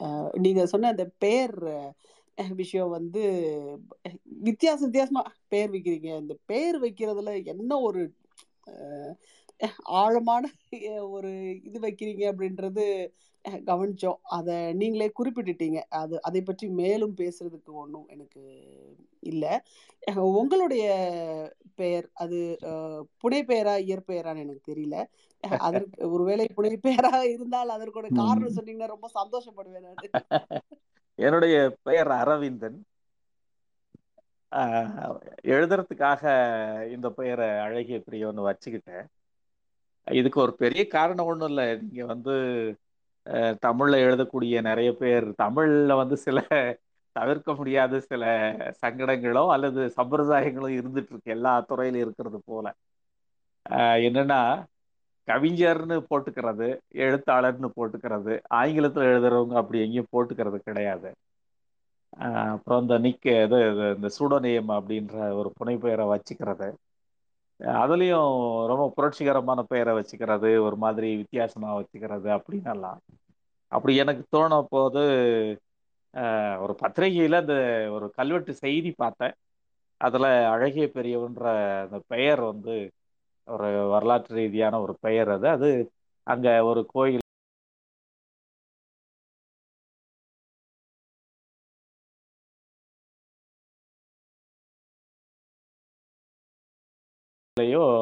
ஆஹ், நீங்க சொன்ன அந்த பெயர் விஷயம் வந்து வித்தியாச வித்தியாசமா பெயர் வைக்கிறீங்க. இந்த பெயர் வைக்கிறதுல என்ன ஒரு ஆழமான ஒரு இது வைக்கிறீங்க அப்படின்றது கவனிச்சோம். அதை நீங்களே குறிப்பிட்டுட்டீங்க. அது அதை பற்றி மேலும் பேசுறதுக்கு ஒன்றும் எனக்கு இல்லை. உங்களுடைய பெயர் அது புனை பெயரா இயற்பெயரான்னு எனக்கு தெரியல. அதற்கு ஒருவேளை புனை பெயரா இருந்தால் அதற்கோட காரணம் சொன்னீங்கன்னா ரொம்ப சந்தோஷப்படுவேன் நான். என்னுடைய பெயர் அரவிந்தன். ஆஹ் எழுதுறதுக்காக இந்த பெயரை அழகிய பிரியன்னு வச்சுக்கிட்டேன். இதுக்கு ஒரு பெரிய காரணம் ஒன்றும் இல்லை. நீங்கள் வந்து தமிழில் தமிழ்ல எழுதக்கூடிய நிறைய பேர் தமிழ்ல வந்து சில தவிர்க்க முடியாத சில சங்கடங்களோ அல்லது சம்பிரதாயங்களோ இருந்துட்டு இருக்கு. எல்லா துறையிலும் இருக்கிறது போல. ஆஹ் என்னன்னா கவிஞர்னு போட்டுக்கிறது எழுத்தாளர்னு போட்டுக்கிறது ஆங்கிலத்தில் எழுதுறவங்க அப்படி எங்கேயும் போட்டுக்கிறது கிடையாது. அப்புறம் இந்த நிக்க இது இந்த சூடோனியம் அப்படின்ற ஒரு புனைப்பெயரை வச்சுக்கிறது. அதுலேயும் ரொம்ப புரட்சிகரமான பெயரை வச்சுக்கிறது ஒரு மாதிரி வித்தியாசமாக வச்சுக்கிறது அப்படின்னு அப்படி எனக்கு தோண போது ஒரு பத்திரிகையில் அந்த ஒரு கல்வெட்டு செய்தி பார்த்தேன். அதில் அழகிய பெரியவன்ற அந்த பெயர் வந்து ஒரு வரலாற்று ரீதியான ஒரு பெயர் அது. அது அங்க ஒரு கோயில்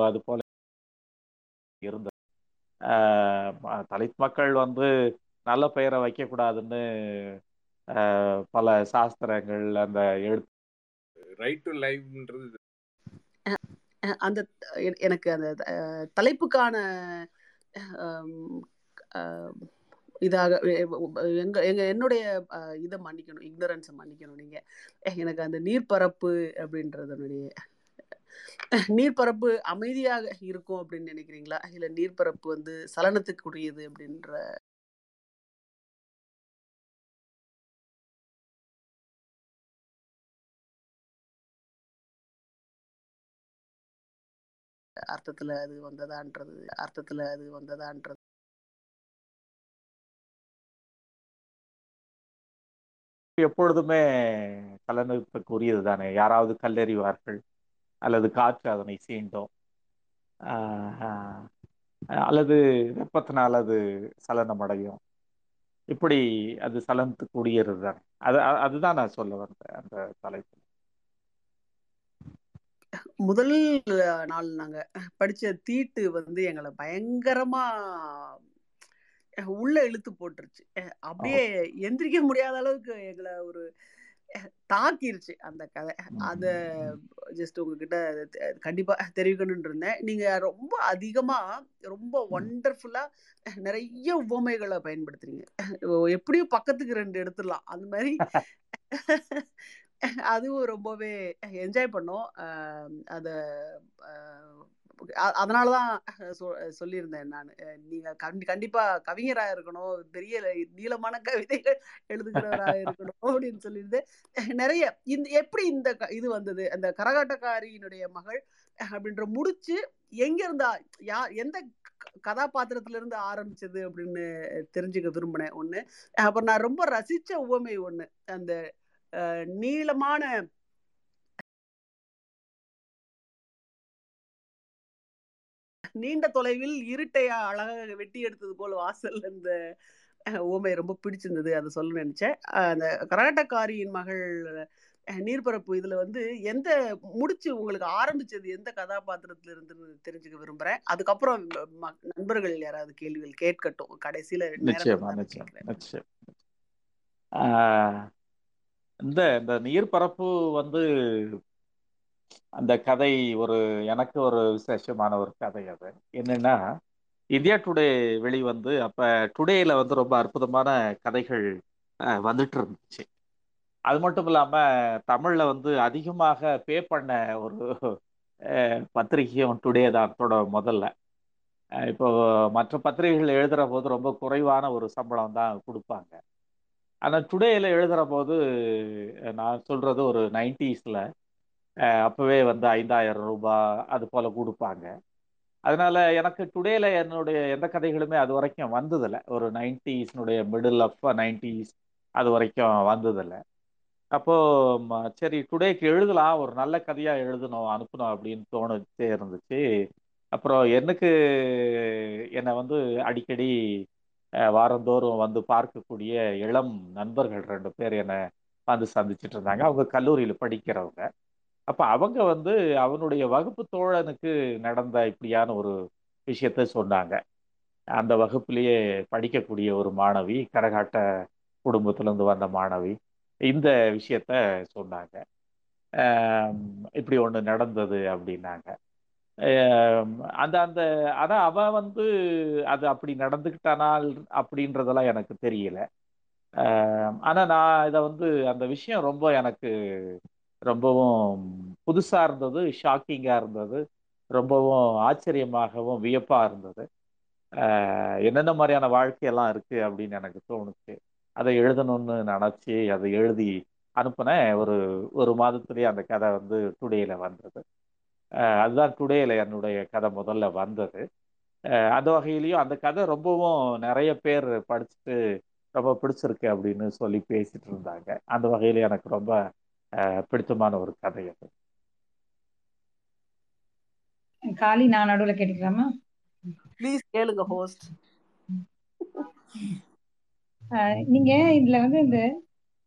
அது போல இருந்தது. தலித் மக்கள் வந்து நல்ல பெயரை வைக்கக்கூடாதுன்னு ஆஹ் பல சாஸ்திரங்கள் அந்த எழுத்து ரைட் டு லைவ்ன்றது அந்த எனக்கு அந்த தலைப்புக்கான இதாக எங்க எங்க என்னுடைய இதை மன்னிக்கணும் இக்னரன்ஸை மன்னிக்கணும் நீங்க. எனக்கு அந்த நீர்ப்பரப்பு அப்படின்றதனுடைய நீர்ப்பரப்பு அமைதியாக இருக்கும் அப்படின்னு நினைக்கிறீங்களா? இல்லை நீர்ப்பரப்பு வந்து சலனத்துக்குரியது அப்படின்ற அர்த்தத்துல அது வந்ததான்றது அர்த்தத்துல அது வந்ததான்றது. எப்பொழுதுமே கலனத்துக்குரியது தானே யாராவது கல்லறிவார்கள் அல்லது காற்று அதனை சீண்டும். ஆஹ் ஆஹ் அல்லது வெப்பத்தினால் அது சலனமடையும். இப்படி அது சலனத்துக்குரியது தானே அது அதுதான் நான் சொல்ல வந்தேன் அந்த தலைப்பு. முதல் நாள் நாங்க படிச்ச தீட்டு வந்து எங்களை பயங்கரமா உள்ள இழுத்து போட்டுருச்சு. அப்படியே எந்திரிக்க முடியாத அளவுக்கு எங்களை ஒரு தாக்கிருச்சு அந்த கதை. அத ஜஸ்ட் உங்ககிட்ட கண்டிப்பா தெரிவிக்கணும்னு இருந்தேன். நீங்க ரொம்ப அதிகமா ரொம்ப ஒண்டர்ஃபுல்லா நிறைய உவமைகளை பயன்படுத்துறீங்க. எப்படியும் பக்கத்துக்கு ரெண்டு எடுத்துடலாம். அந்த மாதிரி அதுவும் ரொம்பவே என்ஜாய் பண்ணோம். அஹ் அத தான் அதனாலதான் சொல்லியிருந்தேன் நான். நீங்க கண்டி கண்டிப்பா கவிஞரா இருக்கணும் பெரிய நீளமான கவிதைகள் எழுதுகிறவராக இருக்கணும் அப்படின்னு சொல்லியிருந்தேன் நிறைய இந்த எப்படி இந்த க- இது வந்தது? அந்த கரகாட்டக்காரியினுடைய மகள் அப்படின்ற முடிச்சு எங்க இருந்தா யா எந்த கதாபாத்திரத்திலிருந்து கதாபாத்திரத்துல இருந்து ஆரம்பிச்சது அப்படின்னு தெரிஞ்சுக்க விரும்பினேன் ஒண்ணு. அப்புறம் நான் ரொம்ப ரசிச்ச உவமை ஒண்ணு. அந்த நீளமான நீண்ட தொலைவில் இருட்டை அழகாக வெட்டி எடுத்தது போல வாசல் அந்த உவமை ரொம்ப பிடிச்சிருந்தது அதை சொல்ல நினைச்சேன். அந்த கரகாட்டக்காரியின் மகள் அஹ், நீர்ப்பரப்பு இதுல வந்து எந்த முடிச்சு உங்களுக்கு ஆரம்பிச்சது எந்த கதாபாத்திரத்துல இருந்துன்னு தெரிஞ்சுக்க விரும்புறேன். அதுக்கப்புறம் நண்பர்கள் யாராவது கேள்விகள் கேட்கட்டும். கடைசியில இந்த இந்த நீர்பரப்பு வந்து அந்த கதை ஒரு எனக்கு ஒரு விசேஷமான ஒரு கதை அது. என்னன்னா இந்தியா டுடே வெளி வந்து அப்ப டுடேல வந்து ரொம்ப அற்புதமான கதைகள் வந்துட்டு இருந்துச்சு. அது மட்டும் இல்லாம தமிழ்ல வந்து அதிகமாக பே பண்ண ஒரு பத்திரிகையும் டுடே தான் தொட முதல்ல. இப்போ மற்ற பத்திரிகைகள் எழுதுற போது ரொம்ப குறைவான ஒரு சம்பளம் தான் கொடுப்பாங்க. ஆனால் டுடேல எழுதுகிற போது நான் சொல்கிறது ஒரு நைன்டிஸில் அப்போவே வந்து ஐந்தாயிரம் ரூபாய் அது போல் கொடுப்பாங்க. அதனால் எனக்கு டுடேல என்னுடைய எந்த கதைகளுமே அது வரைக்கும் வந்ததில்லை. ஒரு நைன்டிஸ்னுடைய மிடில் ஆஃப் நைன்டிஸ் அது வரைக்கும் வந்ததில்லை. அப்போது சரி டுடேக்கு எழுதலாம் ஒரு நல்ல கதையாக எழுதணும் அனுப்பணும் அப்படின்னு தோணுச்சே இருந்துச்சு. அப்புறம் எனக்கு என்னை வந்து அடிக்கடி வாரந்தோறும் வந்து பார்க்கக்கூடிய இளம் நண்பர்கள் ரெண்டு பேர் என்னை வந்து சந்திச்சிட்டு இருந்தாங்க. அவங்க கல்லூரியில படிக்கிறவங்க. அப்ப அவங்க வந்து அவனுடைய வகுப்பு தோழனுக்கு நடந்த இப்படியான ஒரு விஷயத்த சொன்னாங்க. அந்த வகுப்பிலேயே படிக்கக்கூடிய ஒரு மாணவி கரகாட்ட குடும்பத்துல இருந்து வந்த மாணவி இந்த விஷயத்த சொன்னாங்க. இப்படி ஒண்ணு நடந்தது அப்படின்னாங்க. அந்த அந்த ஆனால் அவ வந்து அது அப்படி நடந்துக்கிட்டானால் அப்படின்றதெல்லாம் எனக்கு தெரியல. ஆனால் நான் இதை வந்து அந்த விஷயம் ரொம்ப எனக்கு ரொம்பவும் புதுசாக இருந்தது ஷாக்கிங்காக இருந்தது ரொம்பவும் ஆச்சரியமாகவும் வியப்பாக இருந்தது. என்னென்ன மாதிரியான வாழ்க்கையெல்லாம் இருக்குது அப்படின்னு எனக்கு தோணுச்சு. அதை எழுதணும்னு நினச்சி அதை எழுதி அனுப்புனேன். ஒரு ஒரு மாதத்துலேயே அந்த கதை வந்து டுடேயில் வந்தது. அதுதான் டுடேல என்னுடைய கதை முதல்ல வந்தது. ஆஹ் அந்த வகையிலையும் அந்த கதை ரொம்பவும் நிறைய பேர் படிச்சுட்டு ரொம்ப பிடிச்சிருக்கு அப்படின்னு சொல்லி பேசிட்டு இருந்தாங்க. அந்த வகையில எனக்கு ரொம்ப பிடித்தமான ஒரு கதை அது. காளி நான் நடுவுல கேட்டுக்கலாமா? ப்ளீஸ் கேளுங்க ஹோஸ்ட் ஆஹ் நீங்க இதுல வந்து இந்த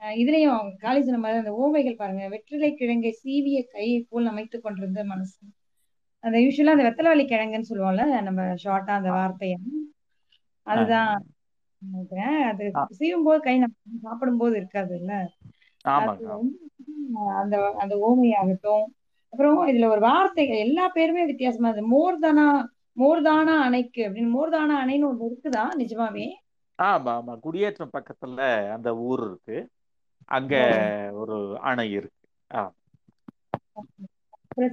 இதுலயும் காளி சொன்ன மாதிரி அந்த ஓவைகள் பாருங்க. வெற்றிலை கிழங்கை சீவிய கையை போல் அமைத்துக் கொண்டிருந்த மனசு. அந்த யூஸ்வலா அந்த வெத்தலைவள்ளி கிழங்குன்னு சொல்லுவோம்ல நம்ம ஷார்ட்டா அந்த வார்த்தைய. அதுதான் நினைக்கிறேன். அது. செய்யும் போது கை நம்ம சாப்பிடும் போது இருக்காது இல்ல? அது அந்த அந்த ஓமை ஆகட்டும் அப்புறம் இதுல ஒரு வார்த்தைகள் எல்லா பேருமே வித்தியாசமா இருக்கு. மோர்தானா மோர்தானா அணைக்கு அப்படின்னு மோர்தானா அணைன்னு ஒண்ணு இருக்குதா நிஜமாவே? ஆமா ஆமா. குடியேற்றம் பக்கத்துல அந்த ஊர் இருக்கு. அங்க ஒரு அணை இருக்கு.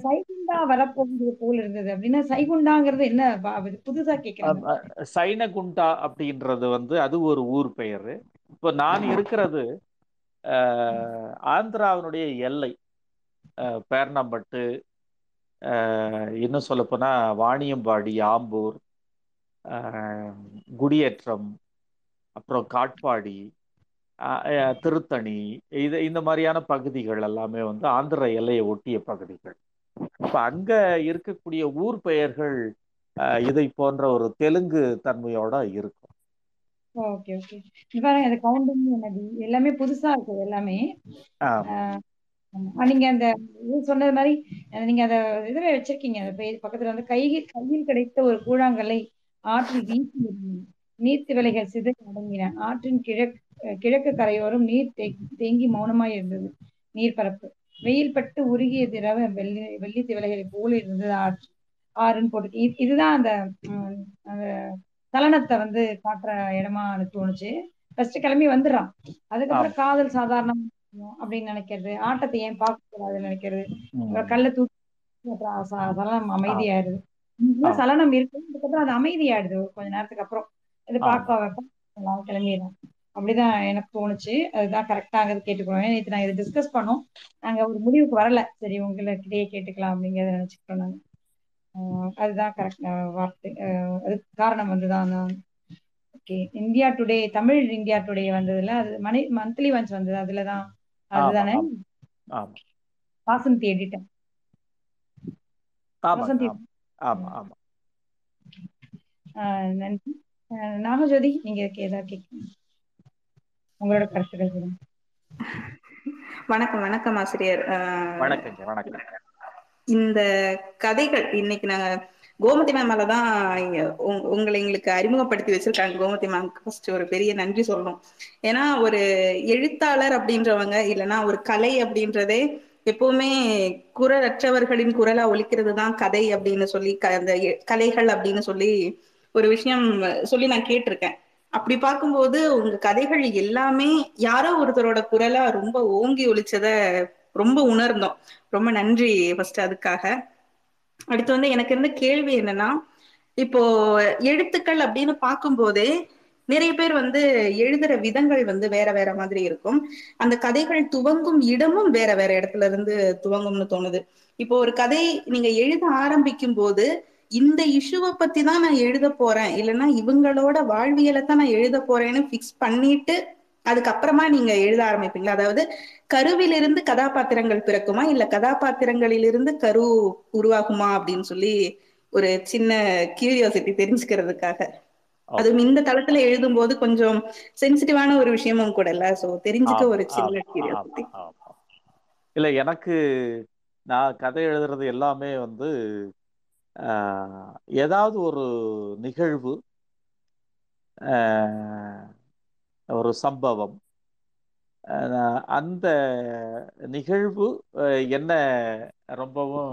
சைகுண்டா வரப்போகுது போல இருந்தது அப்படின்னா சைகுண்டாங்கிறது என்ன புதுசா அ- சைனகுண்டா அப்படின்றது வந்து அது ஒரு ஊர் பெயர். இப்போ நான் இருக்கிறது ஆந்திராவினுடைய எல்லை. பேர்ணம்பட்டு இன்னும் சொல்லப்போனா வாணியம்பாடி ஆம்பூர் குடியேற்றம் அப்புறம் காட்பாடி திருத்தணி இது இந்த மாதிரியான பகுதிகள் எல்லாமே வந்து ஆந்திர எல்லையை ஒட்டிய பகுதிகள். அப்ப அங்க இருக்கக்கூடிய ஊர் பெயர்கள் இதை போன்ற ஒரு தெலுங்கு தன்மையோட இருக்கும். Okay okay. பாருங்க அது கவுண்டிங் நதி எல்லாமே புதுசா இருக்கு எல்லாமே. நீங்க அந்த சொன்னது மாதிரி நீங்க அத இதுல வச்சிருக்கீங்க. பக்கத்துல வந்து கையில் கையில் கிடைத்த ஒரு கூழாங்கல்லை ஆற்றில் வீசி. நீர்த்து விலைகள் சிதறி அடங்கின ஆற்றின் கிழக்கு கிழக்கு கரையோரம் நீர் தேங்கி மௌனமாய் இருந்தது. நீர்ப்பரப்பு. வெயில் பட்டு உருகிய திரவ வெள்ளி வெள்ளி திவலைகளை போல இருந்தது ஆற்று ஆறுன்னு போட்டு இது- இதுதான் அந்த சலனத்தை வந்து காட்டுற இடமா எனக்கு தோணுச்சு. ஃபர்ஸ்ட் கிளம்பி வந்துடுறான். அதுக்கப்புறம் காதல் சாதாரணம் அப்படின்னு நினைக்கிறது ஆட்டத்தை ஏன் பார்க்க கூடாதுன்னு நினைக்கிறது. கல்ல தூக்கி சலனம் அமைதியாயிருது சலனம் இருக்கு அதுக்கப்புறம் அது அமைதியாயிடுது கொஞ்ச நேரத்துக்கு அப்புறம். இது பார்க்க கிளம்பிடுறோம் அப்படிதான் எனக்கு தோணுச்சு. அதுதான் கரெக்டாங்கிறது கேட்டுக்கிறோம் நேற்று நாங்கள் இதை டிஸ்கஸ் பண்ணோம். நாங்க ஒரு முடிவுக்கு வரல. சரி உங்ககிட்டயே கேட்டுக்கலாம் அப்படிங்கிறத நினைச்சுக்கிட்டோம் நாங்க. ஆஹ் அதுதான் கரெக்ட் வார்த்தை. அதுக்கு காரணம் வந்துதான் okay India today Tamil India today வந்ததுல அது மணி மந்த்லி ஒன்ஸ் வந்தது. அதுலதான். அதுதானே? வாசந்தி எடிட்டர் வசந்தி ஆமா. ஆமா நன்றி. நாகஜோதி நீங்க ஏதாவது கேட்கணும்? உங்களோட கருத்துக்கள் சொல்லுங்க. வணக்கம் வணக்கம் ஆசிரியர். வணக்கங்க வணக்கம் இந்த கதைகள் இன்னைக்கு நாங்க கோமதி மேம் மேலதான் இங்க உங்க- உங்களை எங்களுக்கு அறிமுகப்படுத்தி வச்சிருக்காங்க. கோமதி மேம்க்கு ஃபர்ஸ்ட் ஒரு பெரிய நன்றி சொல்லணும். ஏன்னா ஒரு எழுத்தாளர் அப்படின்றவங்க இல்லைன்னா ஒரு கலை அப்படின்றதே எப்பவுமே குரலற்றவர்களின் குரலா ஒலிக்கிறது தான் கதை அப்படின்னு சொல்லி க- அந்த கலைகள் அப்படின்னு சொல்லி ஒரு விஷயம் சொல்லி நான் கேட்டிருக்கேன். அப்படி பார்க்கும்போது உங்க கதைகள் எல்லாமே யாரோ ஒருத்தரோட குரலா ரொம்ப ஓங்கி ஒழிச்சத ரொம்ப உணர்ந்தோம். ரொம்ப நன்றி ஃபர்ஸ்ட் அதுக்காக. அடுத்து வந்து எனக்கு இருந்த கேள்வி என்னன்னா இப்போ எழுத்துக்கள் அப்படின்னு பார்க்கும்போதே நிறைய பேர் வந்து எழுதுற விதங்கள் வந்து வேற வேற மாதிரி இருக்கும். அந்த கதைகள் துவங்கும் இடமும் வேற வேற இடத்துல இருந்து துவங்கும்னு தோணுது. இப்போ ஒரு கதை நீங்க எழுத ஆரம்பிக்கும் போது இந்த இஷ்யூவை பத்தி தான் நான் எழுத போறேன். இல்லைன்னா இவங்களோட வாழ்வியலை தான் நான் எழுத போறேன்னு ஃபிக்ஸ் பண்ணிட்டு அதுக்கப்புறமா நீங்க எழுத ஆரம்பிப்பீங்களா? அதாவது கருவிலிருந்து கதாபாத்திரங்கள் பிறக்குமா? இல்ல கதாபாத்திரங்களிலிருந்து கரு உருவாகுமா? அப்படின்னு சொல்லி ஒரு சின்ன கியூரியாசிட்டி தெரிஞ்சுக்கிறதுக்காக. அதுவும் இந்த தளத்துல எழுதும்போது கொஞ்சம் சென்சிட்டிவான ஒரு விஷயமும் கூட இல்ல. சோ தெரிஞ்சுக்க ஒரு சின்ன கியூரியாசிட்டி இல்ல எனக்கு நான் கதை எழுதுறது எல்லாமே வந்து ஏதாவது ஒரு நிகழ்வு ஒரு சம்பவம் அந்த நிகழ்வு என்ன ரொம்பவும்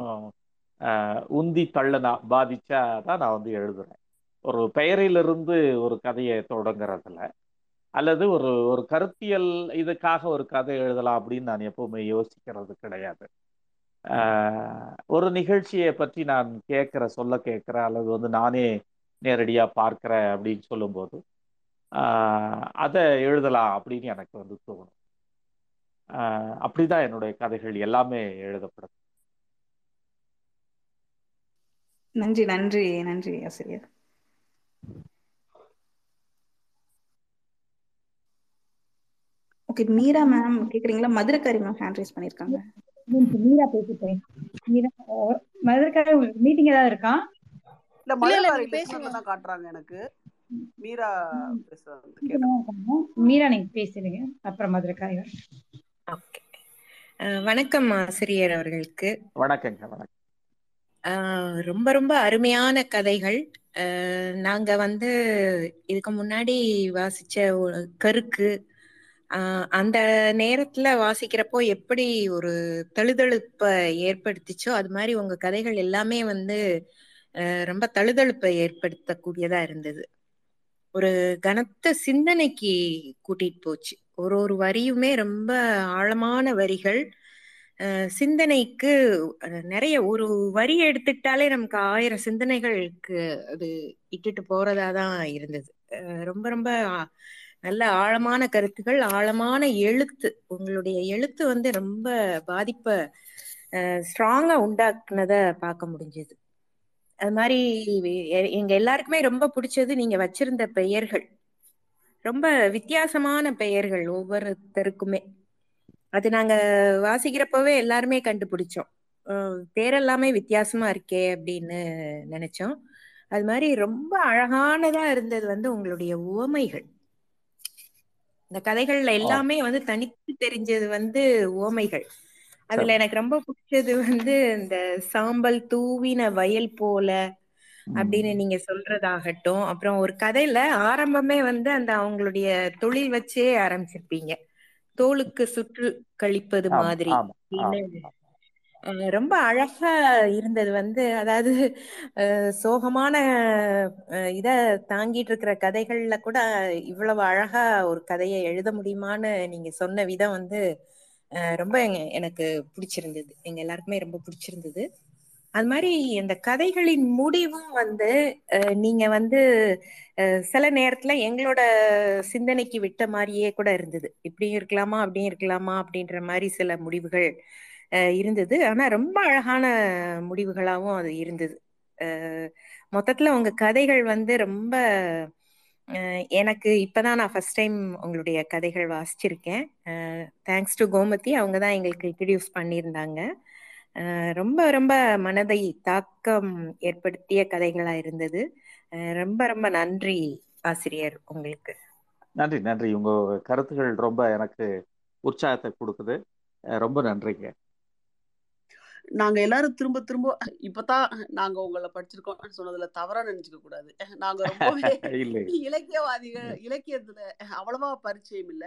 ஆஹ், உந்தி தள்ளனா பாதிச்சா தான் நான் வந்து எழுதுறேன். ஒரு பெயரிலிருந்து ஒரு கதையை தொடங்குறதுல அல்லது ஒரு ஒரு கருத்தியல் இதுக்காக ஒரு கதை எழுதலாம் அப்படின்னு நான் எப்பவுமே யோசிக்கிறது கிடையாது. ஒரு நிகழ்ச்சியை பற்றி நான் கேட்குற சொல்ல கேட்குற அல்லது வந்து நானே நேரடியா பார்க்குறேன் அப்படின்னு சொல்லும்போது ஆஹ், அதை எழுதலாம் அப்படின்னு எனக்கு வந்து தோணும். ஆஹ், அப்படிதான் என்னுடைய கதைகள் எல்லாமே எழுதப்படும். நன்றி நன்றி நன்றி ஆசிரியர். ஓகே மீரா மேம் கேக்குறீங்களா மதுரக்காரி மேம் ஹேண்ட் ரைஸ் பண்ணிருக்காங்க மீரா பேசிட்டேன் மீரா மதுரைக்காக மீட்டிங் ஏதாவது இருக்கா? இல்ல பேசுங்க. தான் காட்டுறாங்க எனக்கு. மீரா மீரா நீங்க பேசுறீங்க அப்புறம் மதுரைக்காக ஓகே. வணக்கம் ஆசிரியர் அவர்களுக்கு. வணக்கங்க வணக்கம். ஆஹ் ரொம்ப ரொம்ப அருமையான கதைகள். ஆஹ் நாங்க வந்து இதுக்கு முன்னாடி வாசிச்ச ஒரு கருக்கு அந்த நேரத்துல வாசிக்கிறப்போ எப்படி ஒரு தழுதழுப்பை ஏற்படுத்திச்சோ அது மாதிரி உங்க கதைகள் எல்லாமே வந்து ரொம்ப தழுதழுப்பை ஏற்படுத்தக்கூடியதா இருந்தது. ஒரு கனத்த சிந்தனைக்கு கூட்டிட்டு போச்சு. ஒரு ஒரு வரியுமே ரொம்ப ஆழமான வரிகள். சிந்தனைக்கு நிறைய ஒரு வரி எடுத்துக்கிட்டாலே நமக்கு ஆயிரம் சிந்தனைகளுக்கு அது இட்டுட்டு போறதா தான் இருந்தது ரொம்ப ரொம்ப நல்ல ஆழமான கருத்துகள் ஆழமான எழுத்து. உங்களுடைய எழுத்து வந்து ரொம்ப பாதிப்பை ஸ்ட்ராங்கா உண்டாக்குனத பார்க்க முடிஞ்சது. அது மாதிரி எ- எங்க எல்லாருக்குமே ரொம்ப பிடிச்சது நீங்க வச்சிருந்த பெயர்கள். ரொம்ப வித்தியாசமான பெயர்கள் ஒவ்வொருத்தருக்குமே. அது நாங்க வாசிக்கிறப்பவே எல்லாருமே கண்டுபிடிச்சோம். பேரெல்லாமே வித்தியாசமா இருக்கே அப்படின்னு நினைச்சோம். அது மாதிரி ரொம்ப அழகானதா இருந்தது வந்து உங்களுடைய உவமைகள். இந்த கதைகள்ல எல்லாமே வந்து தனித்து தெரிஞ்சது வந்து உவமைகள் அதுல எனக்கு ரொம்ப பிடிச்சது வந்து இந்த சாம்பல் தூவின வயல் போல அப்படின்னு நீங்க சொல்றதாகட்டும். அப்புறம் ஒரு கதையில ஆரம்பமே வந்து அந்த அவங்களுடைய தொழில் வச்சே ஆரம்பிச்சிருப்பீங்க. தோலுக்கு சுற்று கழிப்பது மாதிரி ஆமா அப்படின்னு ஆமா அஹ் ரொம்ப அழகா இருந்தது வந்து அதாவது சோகமான இத தாங்கிட்டு இருக்கிற கதைகள்ல கூட இவ்வளவு அழகா ஒரு கதையை எழுத முடியுமான்னு நீங்க சொன்ன விதம் வந்து ரொம்ப எனக்கு பிடிச்சிருந்தது. எங்க எல்லாருக்குமே ரொம்ப பிடிச்சிருந்தது. அது மாதிரி இந்த கதைகளின் முடிவும் வந்து நீங்க வந்து சில நேரத்துல எங்களோட சிந்தனைக்கு விட்ட மாதிரியே கூட இருந்தது. இப்படியும் இருக்கலாமா அப்படியும் இருக்கலாமா அப்படின்ற மாதிரி சில முடிவுகள் இருந்தது. ஆனா ரொம்ப அழகான முடிவுகளாகவும் அது இருந்தது. மொத்தத்துல உங்க கதைகள் வந்து ரொம்ப எனக்கு இப்பதான் நான் ஃபர்ஸ்ட் டைம் உங்களுடைய கதைகள் வாசிச்சிருக்கேன். தேங்க்ஸ் டு கோமதி அவங்க தான் எங்களுக்கு இன்ட்ரடியூஸ் பண்ணியிருந்தாங்க. ரொம்ப ரொம்ப மனதை தாக்கம் ஏற்படுத்திய கதைகளா இருந்தது. ரொம்ப ரொம்ப நன்றி ஆசிரியர் உங்களுக்கு. நன்றி நன்றி. உங்க கருத்துக்கள் ரொம்ப எனக்கு உற்சாகத்தை கொடுக்குது. ரொம்ப நன்றிங்க. நாங்க எல்லாரும் திரும்ப திரும்ப இப்பதான் நாங்க உங்களை படிச்சிருக்கோம் சொன்னதுல தவறா நினைச்சுக்க கூடாது. நாங்க ரொம்பவே இலக்கியவாதிகள் இலக்கியத்துல அவ்வளவா பரிச்சயம் இல்ல.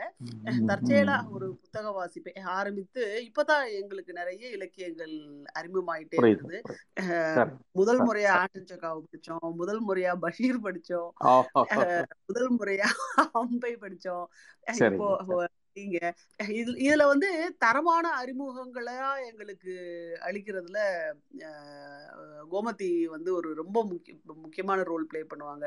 தற்செயலா. ஒரு புத்தக வாசிப்பை ஆரம்பித்து இப்பதான் எங்களுக்கு நிறைய இலக்கியங்கள் அறிமுகமாயிட்டே சரி முதல் முறையா சரி. ஆட்டன் சக்காவை படிச்சோம் முதல் முறையா பஷீர் படிச்சோம் முதல் முறையா அம்பை படிச்சோம். இப்போ நீங்க இது இதுல வந்து தரமான அறிமுகங்களா எங்களுக்கு அளிக்கிறதுல கோமதி வந்து ஒரு ரொம்ப முக்கிய முக்கியமான ரோல் ப்ளே பண்ணுவாங்க.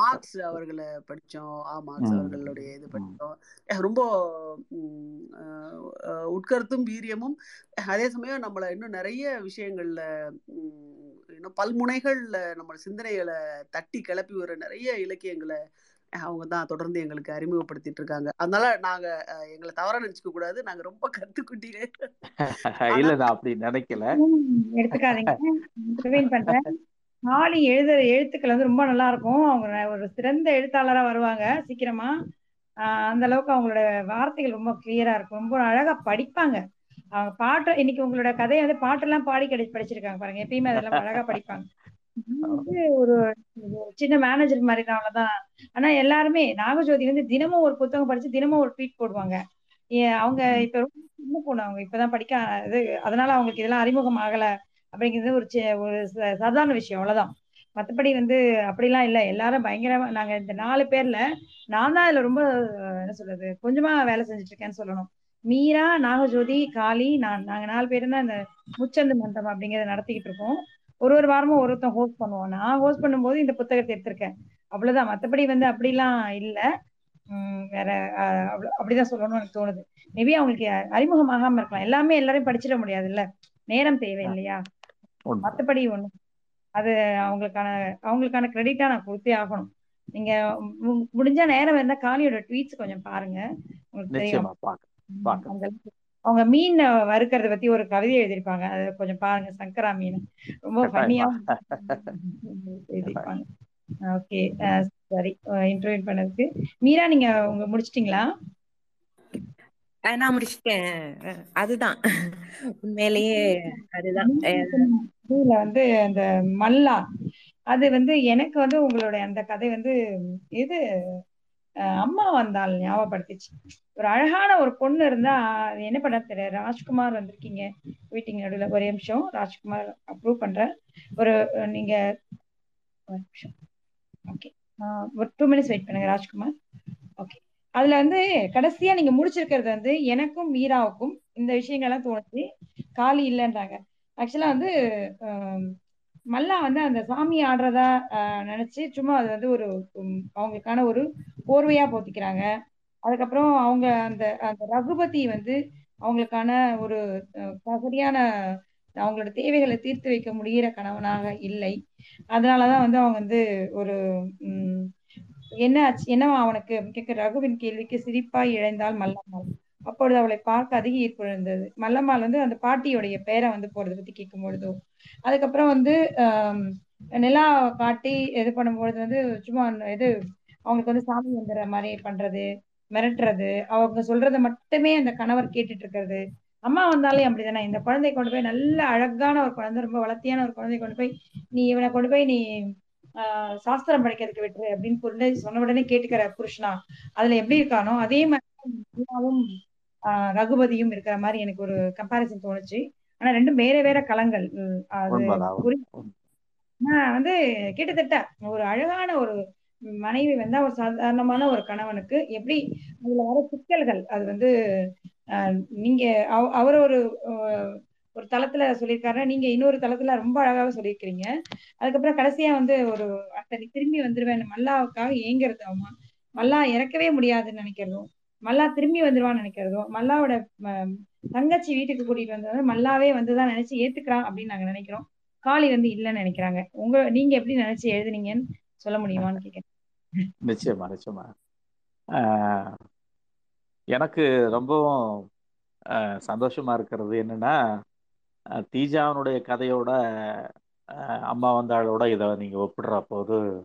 மார்க்ஸ் அவர்களை படிச்சோம். ஆ மார்க்ஸ் அவர்களுடைய இது படிச்சோம். ரொம்ப உட்கருத்தும் வீரியமும். அதே சமயம் நம்மளை இன்னும் நிறைய விஷயங்கள்ல உம், இன்னும் பல்முனைகள்ல நம்ம சிந்தனைகளை தட்டி கிளப்பி வர நிறைய இலக்கியங்களை அவங்க தான் தொடர்ந்து எங்களுக்கு அறிமுகப்படுத்திட்டு இருக்காங்க. அதனால நாங்க எங்களை தவறா நினைச்சுக்க கூடாது. நாங்க ரொம்ப கத்துக்குட்டிகள் ஆனா இல்ல நான் அப்படி நினைக்கல. எடுத்துக்காதீங்க. ரிவைன் பண்றேன். ஆளி எழுத எழுத்துக்கள் வந்து ரொம்ப நல்லா இருக்கும் அவங்க ஒரு சிறந்த எழுத்தாளரா வருவாங்க சீக்கிரமா. ஆஹ் அந்த அளவுக்கு அவங்களோட வார்த்தைகள் ரொம்ப கிளியரா இருக்கும். ரொம்ப அழகா படிப்பாங்க. அவங்க பாட்டு இன்னைக்கு உங்களோட கதையை வந்து பாட்டெல்லாம் பாடி கிடை படிச்சிருக்காங்க பாருங்க. எப்பயுமே அதெல்லாம் அழகா படிப்பாங்க. வந்து ஒரு சின்ன மேனேஜர் மாதிரி தான் அவ்வளவுதான் ஆனா எல்லாருமே நாகஜோதி வந்து தினமும் ஒரு புத்தகம் படிச்சு தினமும் ஒரு ட்வீட் போடுவாங்க. அவங்க இப்ப ரொம்ப சின்ன பொண்ணு. அவங்க இப்பதான் படிக்க இது அதனால அவங்களுக்கு இதெல்லாம் அறிமுகம் ஆகல. அப்படிங்கிறது ஒரு ஒரு சாதாரண விஷயம். அவ்வளவுதான். மத்தபடி வந்து அப்படிலாம் இல்ல. எல்லாரும் பயங்கரமா நாங்க இந்த நாலு பேர்ல நான் தான் இதுல ரொம்ப என்ன சொல்றது கொஞ்சமா வேலை செஞ்சுட்டு இருக்கேன்னு சொல்லணும். மீரா நாகஜோதி காளி நான் நாங்க நாலு பேரும் தான் இந்த முச்சந்து மன்றம் அப்படிங்கறத நடத்திக்கிட்டு இருக்கோம். ஒரு ஒரு வாரமும் ஒருத்தன் ஹோஸ்ட் பண்ணுவோம் நான் ஹோஸ்ட் பண்ணும்போது இந்த புத்தகத்தை எடுத்திருக்கேன். அவ்வளவுதான். மத்தபடி வந்து அப்படிலாம் இல்ல. உம் வேற அப்படிதான் சொல்லணும்னு எனக்கு தோணுது. மேபி அவங்களுக்கு அறிமுகமாகாம இருக்கலாம். எல்லாமே எல்லாரையும் படிச்சிட முடியாதுல்ல. நேரம் தேவை இல்லையா? மத்தபடி ஒண்ணும் அது அவங்களுக்கான அவங்களுக்கான கிரெடிட்டா நான் கொடுத்தே ஆகணும். நீங்க முடிஞ்சா நேரம் இருந்தா காளியோட ட்வீட்ஸ் கொஞ்சம் பாருங்க. உங்களுக்கு தெரியும். அவங்க மீன் வறுக்கறத பத்தி ஒரு கவிதை எழுதியிருப்பாங்க. அதை கொஞ்சம் பாருங்க சங்கரா மீன். ரொம்ப ஃபன்னியாவும் எழுதியிருப்பாங்க. ஓகே சரி இன்டர்வியூ பண்ணதுக்கு. மீரா நீங்க உங்க முடிச்சிட்டீங்களா? நான் முடிச்சிட்டேன். அதுதான். உண்மையிலேயே அதுதான். இதுல வந்து அந்த மல்லா. அது வந்து எனக்கு வந்து உங்களுடைய அந்த கதை வந்து இது அம்மா வந்தால் ஞாபகப்படுத்திச்சு. ஒரு அழகான ஒரு பொண்ணு இருந்தா அது என்ன பண்ண தெரியாது ராஜ்குமார் வந்திருக்கீங்க. வீட்டிங் நடுவில் ஒரே நிமிஷம். ராஜ்குமார் அப்ரூவ் பண்றேன் ஒரு நீங்க ஒரு நிமிஷம். ஓகே ஒரு டூ மினிட்ஸ் வெயிட் பண்ணுங்க ராஜ்குமார். ஓகே அதுல வந்து கடைசியா நீங்க முடிச்சிருக்கிறது வந்து எனக்கும் மீராவுக்கும் இந்த விஷயங்கள்லாம் தோணுச்சு. காலி இல்லைன்றாங்க. ஆக்சுவலா வந்து மல்லா வந்து அந்த சாமி ஆடுறதா நினைச்சு சும்மா அது வந்து ஒரு அவங்களுக்கான ஒரு போர்வையா போத்திக்கிறாங்க. அதுக்கப்புறம் அவங்க அந்த அந்த ரகுபதி வந்து அவங்களுக்கான ஒரு தகுதியான சரியான அவங்களோட தேவைகளை தீர்த்து வைக்க முடிகிற கணவனாக இல்லை. அதனாலதான் வந்து அவங்க வந்து ஒரு உம் என்ன ஆச்சு என்னவா அவனுக்கு கேட்க ரகுவின் கேள்விக்கு சிரிப்பாய் இழைந்தால் மல்லம்மாள். அப்பொழுது அவளை பார்க்க அதிக ஈர்ப்பு இருந்தது. மல்லம்மாள் வந்து அந்த பாட்டியுடைய பேரை வந்து போறதை பத்தி கேட்கும் பொழுதோ அதுக்கப்புறம் வந்து நிலா காட்டி இது பண்ணும்பொழுது வந்து சும்மா இது அவங்களுக்கு வந்து சாமி வந்துடுற மாதிரி பண்றது மிரட்டுறது அவங்க சொல்றதை மட்டுமே அந்த கணவர் கேட்டுட்டு இருக்கிறது. அம்மா வந்தாலே அப்படிதானே. இந்த குழந்தை கொண்டு போய் நல்ல அழகான ஒரு குழந்தை ரொம்ப வளர்த்தியான ஒரு குழந்தை கொண்டு போய் நீ இவனை கொண்டு போய் நீ ஆஹ் சாஸ்திரம் படிக்கிறதுக்கு விட்டுரு அப்படின்னு புரிஞ்சு சொன்ன உடனே கேட்டுக்கிற புருஷனா அதுல எப்படி இருக்கானோ அதே மாதிரி ஆஹ் ரகுபதியும் இருக்கிற மாதிரி எனக்கு ஒரு கம்பாரிசன் தோணுச்சு. ஆனா ரெண்டும் வேற வேற களங்கள் அது. ஆனா வந்து கிட்டத்தட்ட ஒரு அழகான ஒரு மனைவி வந்து ஒரு சாதாரணமான ஒரு கணவனுக்கு எப்படி அதுல வர சிக்கல்கள் அது வந்து நீங்க அவ- அவர் ஒரு ஒரு தளத்துல சொல்லியிருக்காரு நீங்க இன்னொரு தளத்துல ரொம்ப அழகாக சொல்லியிருக்கிறீங்க. அதுக்கப்புறம் கடைசியா வந்து ஒரு அத்தனை திரும்பி வந்துருவேன் மல்லாவுக்காக ஏங்குறது அவமா? மல்லா இறக்கவே முடியாதுன்னு நினைக்கிறதும் மல்லா திரும்பி வந்துருவான்னு நினைக்கிறதும் மல்லாவோட தங்கச்சி வீட்டுக்கு கூட்டிட்டு வந்தது மல்லாவே வந்துதான் நினைச்சு ஏத்துக்கிறான் அப்படின்னு நாங்க நினைக்கிறோம். காளி வந்து இல்லைன்னு நினைக்கிறாங்க. உங்க நீங்க எப்படி நினைச்சு எழுதுனீங்கன்னு சொல்ல முடியுமான்னு கேட்கிறேன் நிச்சயமா நிச்சயமா. ஆஹ் எனக்கு ரொம்பவும் ஆஹ் சந்தோஷமா இருக்கிறது என்னன்னா தீஜாவனுடைய கதையோட அம்மா வந்தாளோட இதை நீங்க ஒப்பிடுற போது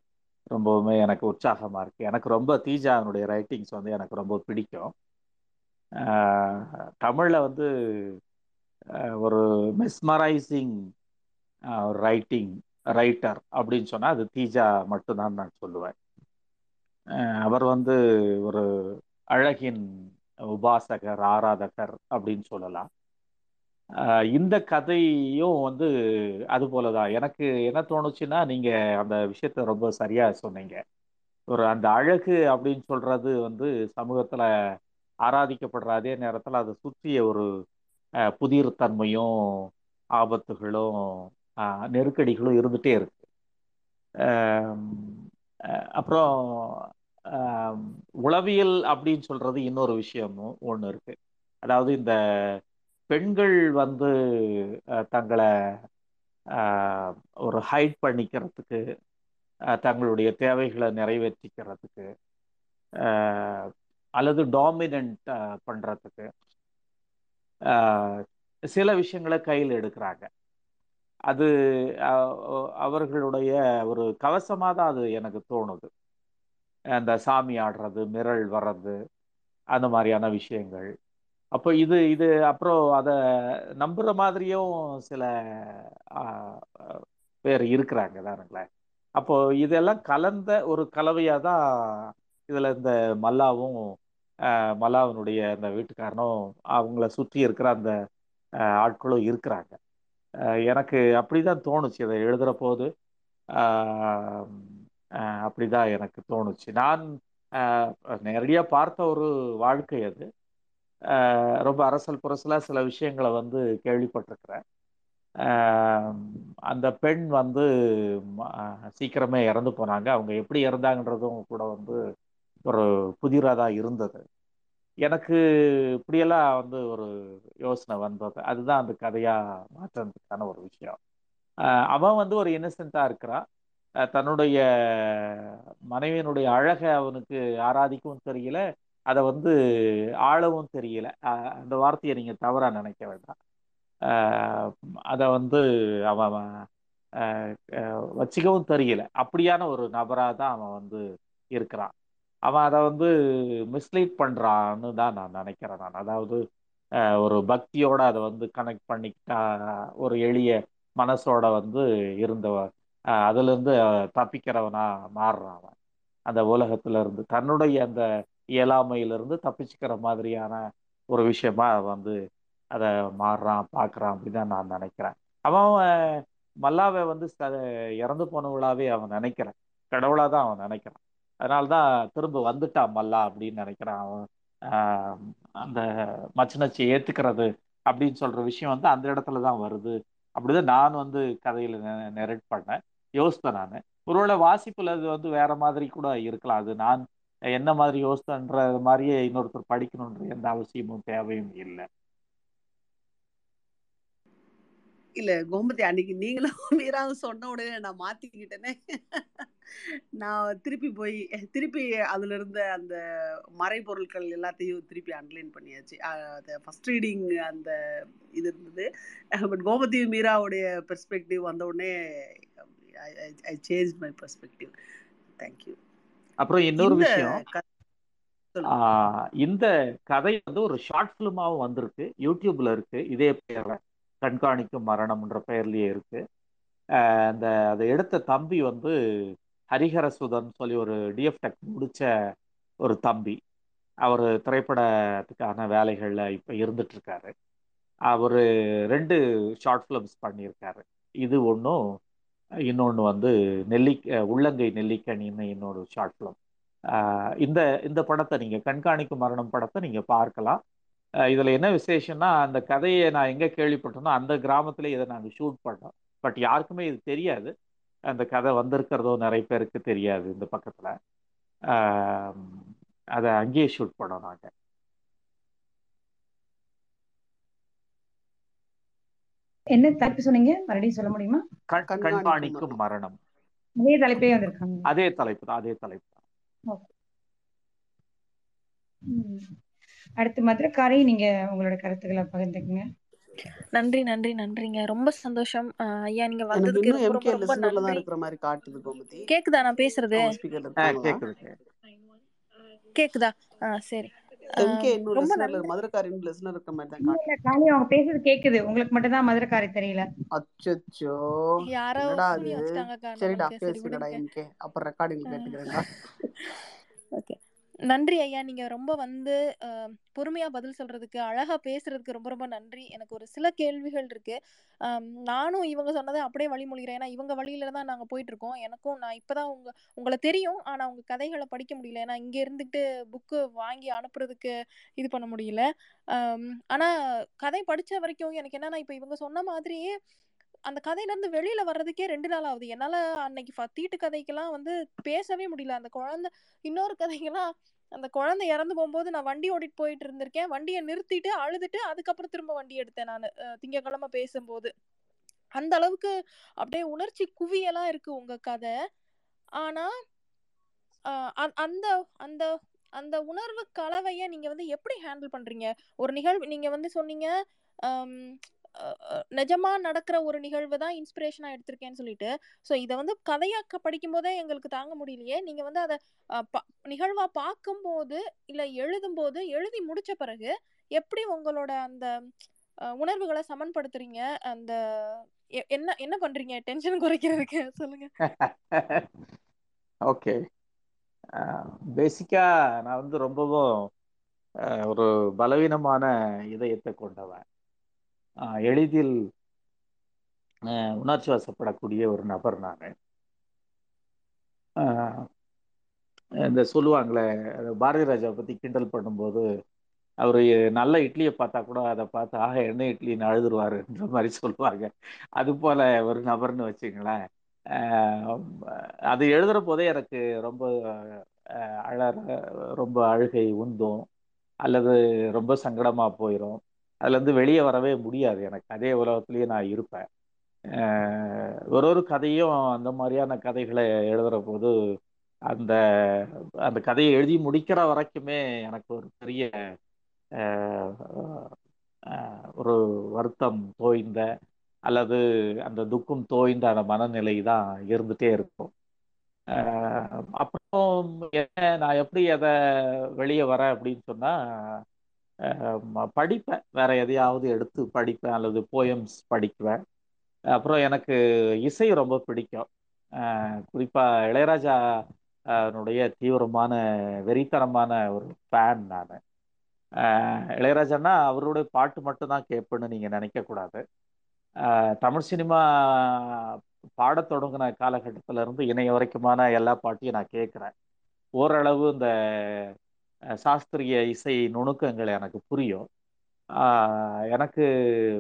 ரொம்பவுமே எனக்கு உற்சாகமா இருக்கு. எனக்கு ரொம்ப தீஜாவனுடைய ரைட்டிங்ஸ் வந்து எனக்கு ரொம்ப பிடிக்கும். தமிழில் வந்து ஒரு மெஸ்மரைசிங் ரைட்டிங் ரைட்டர் அப்படின்னு சொன்னால் அது தீஜா மட்டும்தான் நான் சொல்லுவேன். அவர் வந்து ஒரு அழகின் உபாசகர் ஆராதகர் அப்படின்னு சொல்லலாம். இந்த கதையும் வந்து அது போலதான். எனக்கு என்ன தோணுச்சுன்னா நீங்கள் அந்த விஷயத்த ரொம்ப சரியாக சொன்னீங்க. ஒரு அந்த அழகு அப்படின்னு சொல்கிறது வந்து சமூகத்தில் ஆராதிக்கப்படுற அதே நேரத்தில் அதை சுற்றிய ஒரு புதிர் தன்மையும் ஆபத்துகளும் நெருக்கடிகளும் இருந்துகிட்டே இருக்கு. அப்புறம் உளவியல் அப்படின்னு சொல்றது இன்னொரு விஷயமும் ஒன்று இருக்கு. அதாவது இந்த பெண்கள் வந்து தங்களை ஒரு ஹைட் பண்ணிக்கிறதுக்கு தங்களுடைய தேவைகளை நிறைவேற்றிக்கிறதுக்கு அல்லது டாமினன்ட் பண்றதுக்கு சில விஷயங்களை கையில் எடுக்கிறாங்க. அது அவர்களுடைய ஒரு கவசமாக தான் அது எனக்கு தோணுது. அந்த சாமி ஆடுறது மிரள் வர்றது அந்த மாதிரியான விஷயங்கள். அப்போ இது இது அப்புறம் அதை நம்புற மாதிரியும் சில ஆஹ், பேர் இருக்கிறாங்க தானுங்களேன் அப்போ இதெல்லாம் கலந்த ஒரு கலவையாக தான் இதில் இந்த மல்லாவும் மலாவனுடைய அந்த வீட்டுக்காரனும் அவங்கள சுற்றி இருக்கிற அந்த ஆட்களும் இருக்கிறாங்க. எனக்கு அப்படி தான் தோணுச்சு. அதை எழுதுகிற போது அப்படி தான் அப்படிதான் எனக்கு தோணுச்சு. நான் நேரடியாக பார்த்த ஒரு வாழ்க்கை அது. ரொம்ப அரசல் புரசலாக சில விஷயங்களை வந்து கேள்விப்பட்டிருக்கிறேன். அந்த பெண் வந்து சீக்கிரமே இறந்து போனாங்க. அவங்க எப்படி இறந்தாங்கன்றதும் கூட வந்து ஒரு புதிராக தான் இருந்தது. எனக்கு இப்படியெல்லாம் வந்து ஒரு யோசனை வந்தது. அதுதான் அந்த கதையாக மாற்றத்துக்கான ஒரு விஷயம். அவன் வந்து ஒரு இன்னசென்ட்டாக இருக்கிறான் தன்னுடைய மனைவியினுடைய அழகை அவனுக்கு ஆராதிக்கவும் தெரியல. அதை வந்து ஆளவும் தெரியல. அந்த வார்த்தையை நீங்கள் தவறாக நினைக்க வேண்டாம். அதை வந்து அவன் ஆஹ் வச்சுக்கவும் தெரியல. அப்படியான ஒரு நபராக தான் அவன் வந்து இருக்கிறான். அவன் அதை வந்து மிஸ்லீட் பண்ணுறான்னு தான் நான் நினைக்கிறேன் நான். அதாவது ஒரு பக்தியோட அதை வந்து கனெக்ட் பண்ணிக்கிட்டா ஒரு எளிய மனசோட வந்து இருந்தவ அதுலேருந்து தப்பிக்கிறவனா மாறுறான் அவன். அந்த உலகத்துல இருந்து தன்னுடைய அந்த இயலாமையிலிருந்து தப்பிச்சுக்கிற மாதிரியான ஒரு விஷயமா வந்து அதை மாறுறான் பார்க்குறான் அப்படின்னு தான் நான் நினைக்கிறேன். அவன் அவன் மல்லாவை வந்து இறந்து போனவளாவே அவன் நினைக்கிறான். கடவுளாக தான் அவன் நினைக்கிறான். அதனால தான் திரும்ப வந்துட்டான் மல்லா அப்படின்னு நினைக்கிறான் அவன். அந்த மச்சினச்சி ஏத்துக்கிறது அப்படின்னு சொல்ற விஷயம் வந்து அந்த இடத்துல தான் வருது. அப்படிதான் நான் வந்து கதையில நெரேட் பண்ணேன். யோசித்தேன் நான். ஒருவேளை வாசிப்புல அது வந்து வேற மாதிரி கூட இருக்கலாம். அது நான் என்ன மாதிரி யோசித்தன்ற மாதிரியே இன்னொருத்தர் படிக்கணுன்ற எந்த அவசியமும் தேவையும் இல்லை. இல்ல கோமதி அன்னைக்கு நீங்களும் மீராவும் சொன்ன உடனே நான் மாத்திக்கிட்டேனே. நான் திருப்பி போய் திருப்பி அதுல இருந்த அந்த மறைபொருட்கள் எல்லாத்தையும் திருப்பி அன்லைன் பண்ணியாச்சு. அந்த ஃபர்ஸ்ட் ரீடிங் அந்த இது இருந்தது. பட் கோமதி மீராவுடைய பெர்ஸ்பெக்டிவ் வந்த உடனே I change my perspective thank you அப்புறம் இன்னொரு இந்த விஷயம். இந்த கதை வந்து ஒரு ஷார்ட் ஃபிலிமாவும் வந்திருக்கு. யூடியூப்ல இருக்கு. இதே பேர்ல. கண்காணிக்கும் மரணம்ன்ற பெயர்லேயே இருக்கு. அந்த அதை எடுத்த தம்பி வந்து ஹரிஹரசுதன் சொல்லி ஒரு டிஎஃப்டெக் முடிச்ச ஒரு தம்பி. அவர் திரைப்படத்துக்கான வேலைகளில் இப்போ இருந்துட்டு இருக்காரு அவர் ரெண்டு ஷார்ட் ஃபிலிம்ஸ் பண்ணியிருக்காரு. இது ஒன்றும் இன்னொன்று வந்து நெல்லி உள்ளங்கை நெல்லிக்கனின்னு இன்னொரு ஷார்ட் ஃபிலிம். இந்த இந்த படத்தை நீங்கள் கண்காணிக்கும் மரணம் படத்தை நீங்கள் பார்க்கலாம். இதுல என்ன விசேஷம்னா அந்த கதையை நான் எங்க கேள்விப்பட்டேனோ அந்த கிராமத்துல இதை நாங்க ஷூட் பண்ணோம். பட் யாருக்குமே இது தெரியாது. அந்த கதை வந்திருக்கிறதோ நிறைய பேருக்கு தெரியாது இந்த பக்கத்துல. ஆஹ் அதை அங்கேயே ஷூட் பண்ணோம் நாங்க. என்ன தலைப்பு சொன்னீங்க? மறுபடியும் சொல்ல முடியுமா? கண்- கண்காணிக்கும் கண்காணிக்கும் மரணம். அதே தலைப்பே வந்திருக்காங்க. அதே தலைப்பு தான் அதே தலைப்பு தான். அடுத்து மதுரக்காரை நீங்க உங்களோட கருத்துக்களை பகிர்ந்துக்குங்க. நன்றி நன்றி நன்றிங்க. ரொம்ப சந்தோஷம். ஐயா நீங்க வந்ததுக்கு ரொம்ப நன்றி. இருக்கிற மாதிரி காட்டுது கோமதி. கேக்குதா நான் பேசுறது? கேக்குது ஆ சரி. ரொம்ப லிசனர்ல நன்றி. மதுரக்கார் இன்னும் லிசனர் இருக்கிற மாதிரி தான் காட்டுது அவங்க பேசுறது கேக்குது. உங்களுக்கு மட்டும் தான் மதுரக்காரை தெரியல. அச்சச்சோ. யாரோ சரிடா பேசுங்கடா எம்கே அப்புறம் ரெக்கார்டிங்ல ஆஹ் கேட்டுக்கிறேன்டா. ஓகே. நன்றி ஐயா. நீங்க ரொம்ப வந்து பொறுமையா பதில் சொல்றதுக்கு அழகா பேசுறதுக்கு ரொம்ப ரொம்ப நன்றி. எனக்கு ஒரு சில கேள்விகள் இருக்கு. நானும் இவங்க சொன்னதை அப்படியே வழிமொழிகிறேன். ஏன்னா இவங்க வழியில தான் நாங்க போயிட்டு இருக்கோம் எனக்கும் நான் இப்பதான் உங்க உங்களை தெரியும். ஆனா உங்க கதைகளை படிக்க முடியல. ஏன்னா இங்க இருந்துட்டு புக்கு வாங்கி அனுப்புறதுக்கு இது பண்ண முடியல. ஆனா கதை படிச்ச வரைக்கும் எனக்கு என்னன்னா இப்ப இவங்க சொன்ன மாதிரியே அந்த கதையிலேருந்து வெளியில் வர்றதுக்கே ரெண்டு நாள் ஆகுது. என்னால் அன்னைக்கு ஃப- தீட்டு கதைக்கெல்லாம் வந்து பேசவே முடியல. அந்த குழந்தை இன்னொரு கதைக்கெல்லாம் அந்த குழந்தை இறந்து போகும்போது நான் வண்டி ஓடிட்டு போயிட்டு இருந்திருக்கேன். வண்டியை நிறுத்திட்டு அழுதுட்டு அதுக்கப்புறம் திரும்ப வண்டி எடுத்தேன் நான். திங்கக்கிழமை பேசும்போது. அந்த அளவுக்கு அப்படியே உணர்ச்சி குவியெல்லாம் இருக்கு உங்க கதை. ஆனா அந்த அந்த அந்த உணர்வு கலவையை நீங்க வந்து எப்படி ஹேண்டில் பண்றீங்க? ஒரு நிகழ்வு நீங்க வந்து சொன்னீங்க நிஜமா நடக்கிற ஒரு நிகழ்வு தான் இன்ஸ்பிரேஷனா எடுத்திருக்கேன்னு சொல்லிட்டு. ஸோ இதை வந்து கதையாக்க படிக்கும் போதே எங்களுக்கு தாங்க முடியலையே. நீங்க வந்து அதை அஹ், நிகழ்வா பார்க்கும்போது எழுதும் எழுதும்போது எழுதி முடிச்ச பிறகு எப்படி உங்களோட அந்த உணர்வுகளை சமன்படுத்துறீங்க? அந்த எ- என்ன என்ன பண்றீங்க? டென்ஷன் குறைக்கிறதுக்கு சொல்லுங்க. ஓகே பேசிக்கா நான் வந்து ரொம்பவும் ஒரு பலவீனமான இதயத்தை கொண்டவன். எளிதில் உணர்ச்சி வசப்படக்கூடிய ஒரு நபர் நான். இந்த சொல்லுவாங்களே பாரதி ராஜா பத்தி கிண்டல் பண்ணும்போது அவர் நல்ல இட்லியை பார்த்தா கூட அதை பார்த்து ஆக என்ன இட்லின்னு அழுதுருவாருன்ற மாதிரி சொல்லுவாங்க. அது போல ஒரு நபர்னு வச்சுங்களேன். அது எழுதுற போதே எனக்கு ரொம்ப அஹ், அழற ரொம்ப அழுகை உந்தும் அல்லது ரொம்ப சங்கடமா போயிடும் அதுலேருந்து வெளியே வரவே முடியாது. எனக்கு அதே உலகத்துலேயே நான் இருப்பேன். ஒரு ஒரு கதையும் அந்த மாதிரியான கதைகளை எழுதுகிற போது அந்த அந்த கதையை எழுதி முடிக்கிற வரைக்குமே எனக்கு ஒரு பெரிய ஒரு வருத்தம் தோய்ந்த அல்லது அந்த துக்கம் தோய்ந்த அந்த மனநிலை தான் இருந்துகிட்டே இருக்கும். அப்புறம் என்ன நான் எப்படி அதை வெளியே வரேன் அப்படின்னு சொன்னால் படிப்பேன். வேற எதையாவது எடுத்து படிப்பேன் அல்லது போயம்ஸ் படிக்குவேன். அப்புறம் எனக்கு இசை ரொம்ப பிடிக்கும். குறிப்பாக குறிப்பா இளையராஜா தீவிரமான வெறித்தனமான ஒரு ஃபேன் நான். இளையராஜான்னா அவருடைய பாட்டு மட்டும்தான் கேட்பேன்னு நீங்கள் நினைக்கக்கூடாது. தமிழ் சினிமா பாடத் தொடங்கின காலகட்டத்திலேருந்து இணைய வரைக்குமான எல்லா பாட்டையும் நான் கேட்குறேன். ஓரளவு இந்த சாஸ்திரிய இசை நுணுக்கங்கள் எனக்கு புரியும். எனக்கு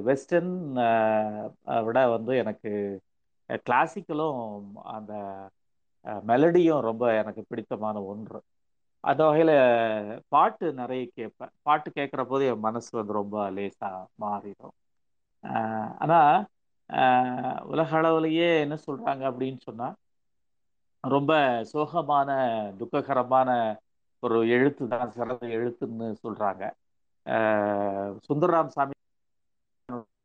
வெஸ்டர்ன் விட வந்து எனக்கு கிளாசிக்கலும் அந்த மெலடியும் ரொம்ப எனக்கு பிடித்தமான ஒன்று. அந்த வகையில் பாட்டு நிறைய கேட்பேன். பாட்டு கேட்குற போது என் மனசு வந்து ரொம்ப லேசாக மாறிடும். ஆனால் உலக அளவுலேயே என்ன சொல்கிறாங்க அப்படின்னு சொன்னால் ரொம்ப சோகமான துக்ககரமான ஒரு எழுத்து தான் சிறந்த எழுத்துன்னு சொல்றாங்க. சுந்தரராம் சாமி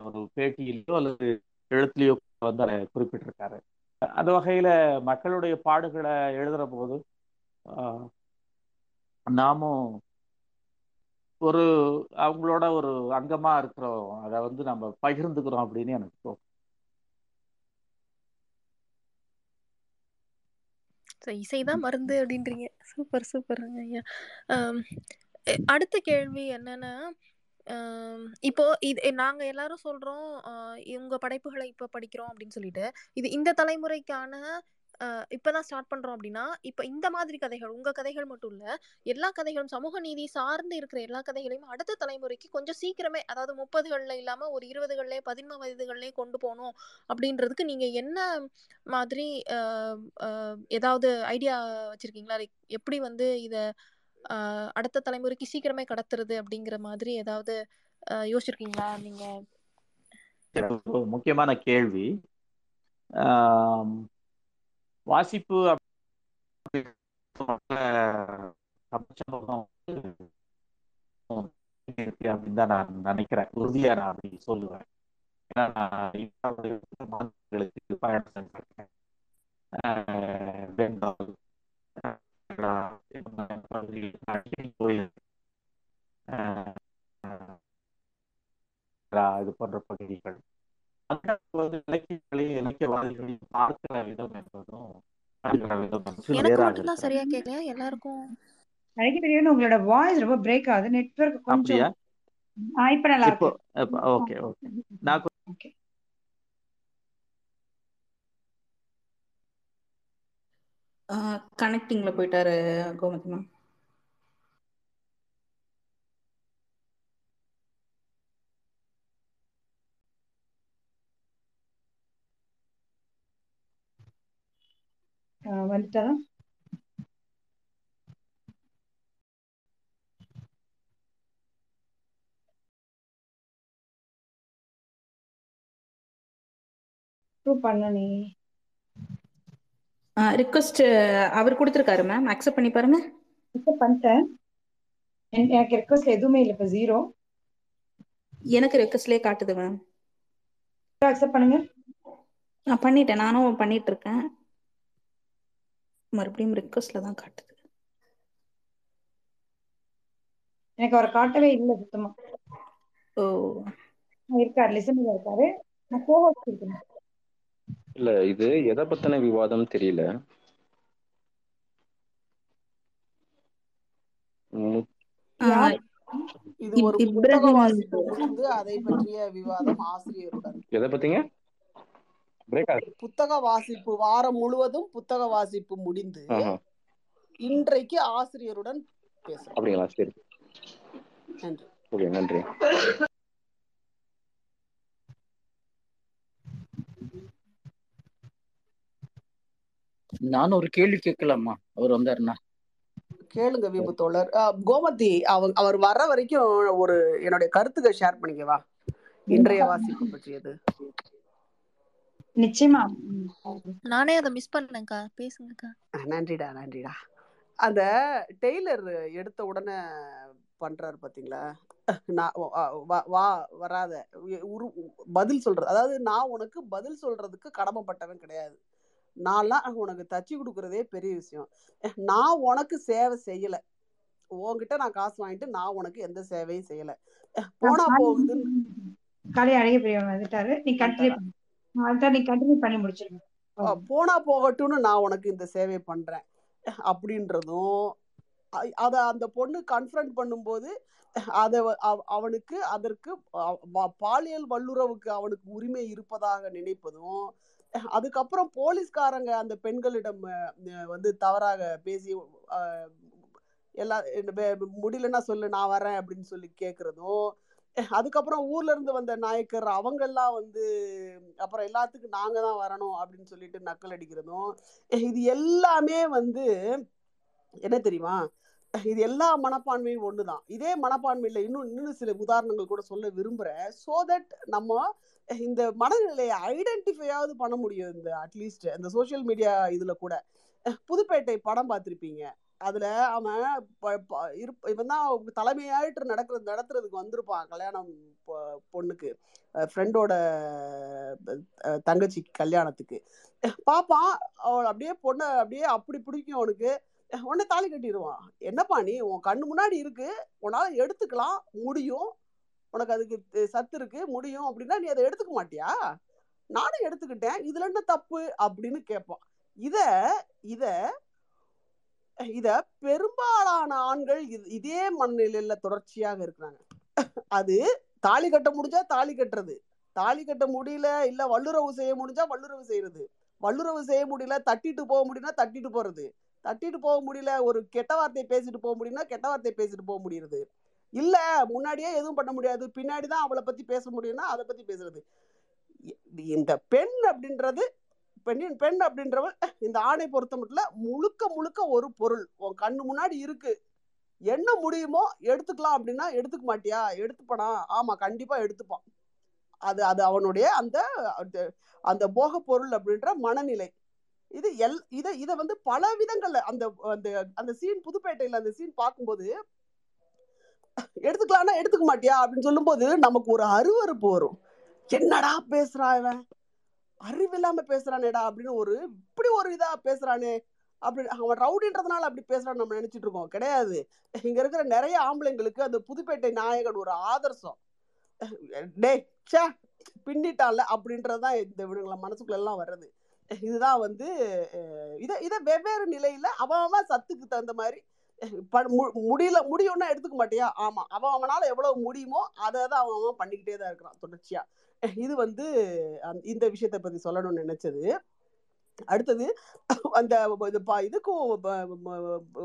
ஒரு பேட்டியிலோ அல்லது எழுத்துலையோ வந்து அதை குறிப்பிட்டிருக்காரு. அந்த வகையில மக்களுடைய பாடுகளை எழுதுற போது ஆஹ் நாமும் ஒரு அவங்களோட ஒரு அங்கமா இருக்கிறோம். அதை வந்து நம்ம பகிர்ந்துக்கிறோம் அப்படின்னு எனக்கு தோணும் இசைதான் மருந்து அப்படின்றீங்க. சூப்பர் சூப்பர் ஐயா. அடுத்த கேள்வி என்னன்னா இப்போ இது நாங்க எல்லாரும் சொல்றோம் இவங்க படைப்புகளை இப்ப படிக்கிறோம் அப்படின்னு சொல்லிட்டு. இது இந்த தலைமுறைக்கான இப்பதான் ஸ்டார்ட் பண்றோம் அப்படின்னா இப்ப இந்த மாதிரி கதைகள் உங்க கதைகள் மட்டும் இல்ல எல்லா கதைகளும் சமூக நீதி சார்ந்து இருக்கிற எல்லா கதைகளையும் அடுத்த தலைமுறைக்கு கொஞ்சம் சீக்கிரமே அதாவது முப்பதுகள்ல இல்லாம ஒரு இருபதுகள்லயே பதின்ம வயதுகள்லயே கொண்டு போகணும் அப்படின்றதுக்கு நீங்க என்ன மாதிரி ஆஹ் ஏதாவது ஐடியா வச்சிருக்கீங்களா? லைக் எப்படி வந்து இத அடுத்த தலைமுறைக்கு சீக்கிரமே கடத்துறது அப்படிங்கிற மாதிரி ஏதாவது ஆஹ் யோசிச்சிருக்கீங்களா நீங்க? முக்கியமான கேள்வி. வாசிப்பு அப்படின்னு தான் நான் நினைக்கிறேன். உறுதியா நான் அப்படி சொல்லுவேன். ஏன்னா நான் பயணம் செஞ்சிருக்கேன் ஆஹ் ஆஹ் இது போன்ற பகுதிகள். சரியா எல்லாருக்கும். அழகி உங்களோட வாய்ஸ் ரொம்ப பிரேக் ஆகுது. நெட்வொர்க் கொஞ்சம் இப்ப நல்லா இருக்கு. Okay okay. நான் ஓகே. கனெக்டிங்ல போயிட்டாரு கோமதி மேம் வந்துட்டாரா? ப்ரூவ் பண்ண நீ. ரிக்வஸ்ட் அவர் கொடுத்துருக்காரு மேம் அக்செப்ட் பண்ணி பாருங்க. அக்செப்ட் பண்ணிட்டேன். என்- எனக்கு ரெக்வஸ்ட் எதுவுமே இல்லை இப்போ ஜீரோ எனக்கு ரெக்வஸ்ட்லேயே காட்டுது மேம் அக்செப்ட் பண்ணுங்க. நான் பண்ணிட்டேன். நானும் பண்ணிட்டு இருக்கேன். மறுபடியும் ரிக்வஸ்ட்ல தான் காட்டுது. எனக்கு அவரை காட்டவே இல்லை சுத்தமா. ஓ. இருக்காரு லிசனில் இருக்காரு. நான் கோவம் இருக்கேன் இல்ல இது எதை பத்தின விவாதம் தெரியல. இது ஒரு புத்தக இப்ராஹிம் வாசிப்பு முடிந்து அதை பற்றிய விவாதம் ஆசிரியருடன். எதை பத்திங்க? புத்தக வாசிப்பு வாரம் முழுவதும் புத்தக வாசிப்பு முடிந்து இன்றைக்கு ஆசிரியருடன் பேசுறோம். அப்படிங்களா? சரி. நன்றி. ஓகே நன்றி. நான் ஒரு கேள்வி கேட்கலாமா? அவர் வந்தாருன்னா? கேளுங்க விபு தோழர். கோமதி அவங்க அவர் வர்ற வரைக்கும் ஒரு என்னுடைய கருத்துக்கள் ஷேர் பண்ணிக்கவா? இன்றைய வாசிப்பு பற்றியது. நிச்சயமா. நானே அதை மிஸ் பண்ணேன்க்கா. பேசுங்கக்கா. நன்றிடா நன்றிடா. அந்த டெய்லர் எடுத்த உடனே பண்றாரு பாத்தீங்களா? நான் வா- வராத. உரு பதில் சொல்றது அதாவது நான் உனக்கு பதில் சொல்றதுக்கு கடமைப்பட்டவன் கிடையாது. நான்லாம் உனக்கு தச்சு கொடுக்குறதே பெரிய விஷயம். நான் உனக்கு சேவை செய்யல. உன்கிட்ட நான் காசு வாங்கிட்டு நான் உனக்கு எந்த சேவையும் செய்யல. போனா போகுதுன்னு காலை அழகிய பெரியவன் வந்துட்டாரு. நீ கண்டினியூ போனா போகட்டும்னு நான் உனக்கு இந்த சேவை பண்றேன். அப்படின்றதும் அத அந்த பொண்ணு கன்ஃபரண்ட் பண்ணும்போது அத அவனுக்கு அதற்கு பாலியல் வல்லுறவுக்கு அவனுக்கு உரிமை இருப்பதாக நினைப்பதும் அதுக்கப்புறம் போலீஸ்காரங்க அந்த பெண்களிடம் வந்து தவறாக பேசி எல்லா முடியலன்னா சொல்லு நான் வரேன் அப்படின்னு சொல்லி கேட்கறதும் அதுக்கப்புறம் ஊர்ல இருந்து வந்த நாயக்கர் அவங்கெல்லாம் வந்து அப்புறம் எல்லாத்துக்கும் நாங்க தான் வரணும் அப்படின்னு சொல்லிட்டு நக்கல் அடிக்கிறதும் இது எல்லாமே வந்து என்ன தெரியுமா? இது எல்லா மனப்பான்மையும் ஒண்ணுதான். இதே மனப்பான்மையில இன்னும் இன்னும் சில உதாரணங்கள் கூட சொல்ல விரும்புறேன். சோ தட் நம்ம இந்த மனநிலையை ஐடென்டிஃபையாவது பண்ண முடியும் இந்த அட்லீஸ்ட் இந்த சோஷியல் மீடியா இதுல கூட. புதுப்பேட்டை படம் பார்த்திருப்பீங்க. அதுல அவன் ப- ப- இவன் தான் தலைமையாயிட்டு நடக்கிறது நடத்துறதுக்கு வந்திருப்பான் கல்யாணம் பொ- பொண்ணுக்கு. ஃப்ரெண்டோட தங்கச்சி கல்யாணத்துக்கு. பாப்பான் அவள் அப்படியே பொண்ணை அப்படியே அப்படி பிடிக்கும் அவனுக்கு. உடனே தாலி கட்டிடுவான். என்னப்பா நீ உன் கண்ணு முன்னாடி இருக்கு. உன்னால எடுத்துக்கலாம். முடியும். உனக்கு அதுக்கு சத்து இருக்கு. முடியும் அப்படின்னா நீ அதை எடுத்துக்க மாட்டியா? நானும் எடுத்துக்கிட்டேன். இதுல என்ன தப்பு? அப்படின்னு கேட்பான். இத இத இத பெரும்பாலான ஆண்கள் இது- இதே மனநிலையில தொடர்ச்சியாக இருக்கிறாங்க. அது தாலி கட்ட முடிஞ்சா தாலி கட்டுறது. தாலி கட்ட முடியல இல்ல வல்லுறவு செய்ய முடிஞ்சா வல்லுறவு செய்யறது வல்லுறவு செய்ய முடியல தட்டிட்டு போக முடியும்னா தட்டிட்டு போறது. தட்டிட்டு போக முடியல ஒரு கெட்ட வார்த்தை பேசிட்டு போக முடியும்னா கெட்ட வார்த்தை பேசிட்டு போக முடியுது இல்ல முன்னாடியே எதுவும் பண்ண முடியாது. பின்னாடிதான் அவளை பத்தி பேச முடியும்னா அதை பத்தி பேசுறது. இந்த பெண் அப்படின்றது பெண்ணின் பெண் அப்படின்றவள் இந்த ஆணை பொறுத்த மட்டும் முழுக்க முழுக்க ஒரு பொருள். உன் கண்ணு முன்னாடி இருக்கு. என்ன முடியுமோ எடுத்துக்கலாம் அப்படின்னா எடுத்துக்க மாட்டியா? எடுத்துப்பனா? ஆமா கண்டிப்பா எடுத்துப்பான். அது அது அவனுடைய அந்த அந்த- போக பொருள் அப்படின்ற மனநிலை. இது எல் இதை இதை வந்து பல விதங்கள்ல அந்த அந்த அந்த சீன் புதுப்பேட்டையில அந்த சீன் பார்க்கும்போது எடுத்துக்கலாம்னா எடுத்துக்க மாட்டியா? அப்படின்னு சொல்லும்போது நமக்கு ஒரு அருவருப்பு வரும். என்னடா பேசுறா இவன்? அறிவில்லாம பேசுறானேடா அப்படின்னு ஒரு இப்படி ஒரு இதா பேசுறானே அப்படி அவன் ரவுடின்றதுனால அப்படி பேசுறான்னு நம்ம நினைச்சிட்டு இருக்கோம். கிடையாது. இங்க இருக்கிற நிறைய ஆம்பளைங்களுக்கு அந்த புதுப்பேட்டை நாயகன் ஒரு ஆதர்சம். டேய் ச்சே பின்னிட்டான்ல அப்படின்றதுதான் இந்த இவனுங்களை மனசுக்குள்ள எல்லாம் வர்றது. இதுதான் வந்து இதை இதை வெவ்வேறு நிலையில அவன் அவன் சத்துக்கு தகுந்த மாதிரி மு- முடியல முடியும்னா எடுத்துக்க மாட்டியா? ஆமா. அவன் அவனால எவ்வளவு முடியுமோ அதை தான் அவன் அவன் பண்ணிக்கிட்டே தான் இருக்கிறான் தொடர்ச்சியா. இது வந்து இந்த விஷயத்தை பத்தி சொல்லணும்னு நினைச்சது. அடுத்தது அந்த இது பா- இதுக்கும்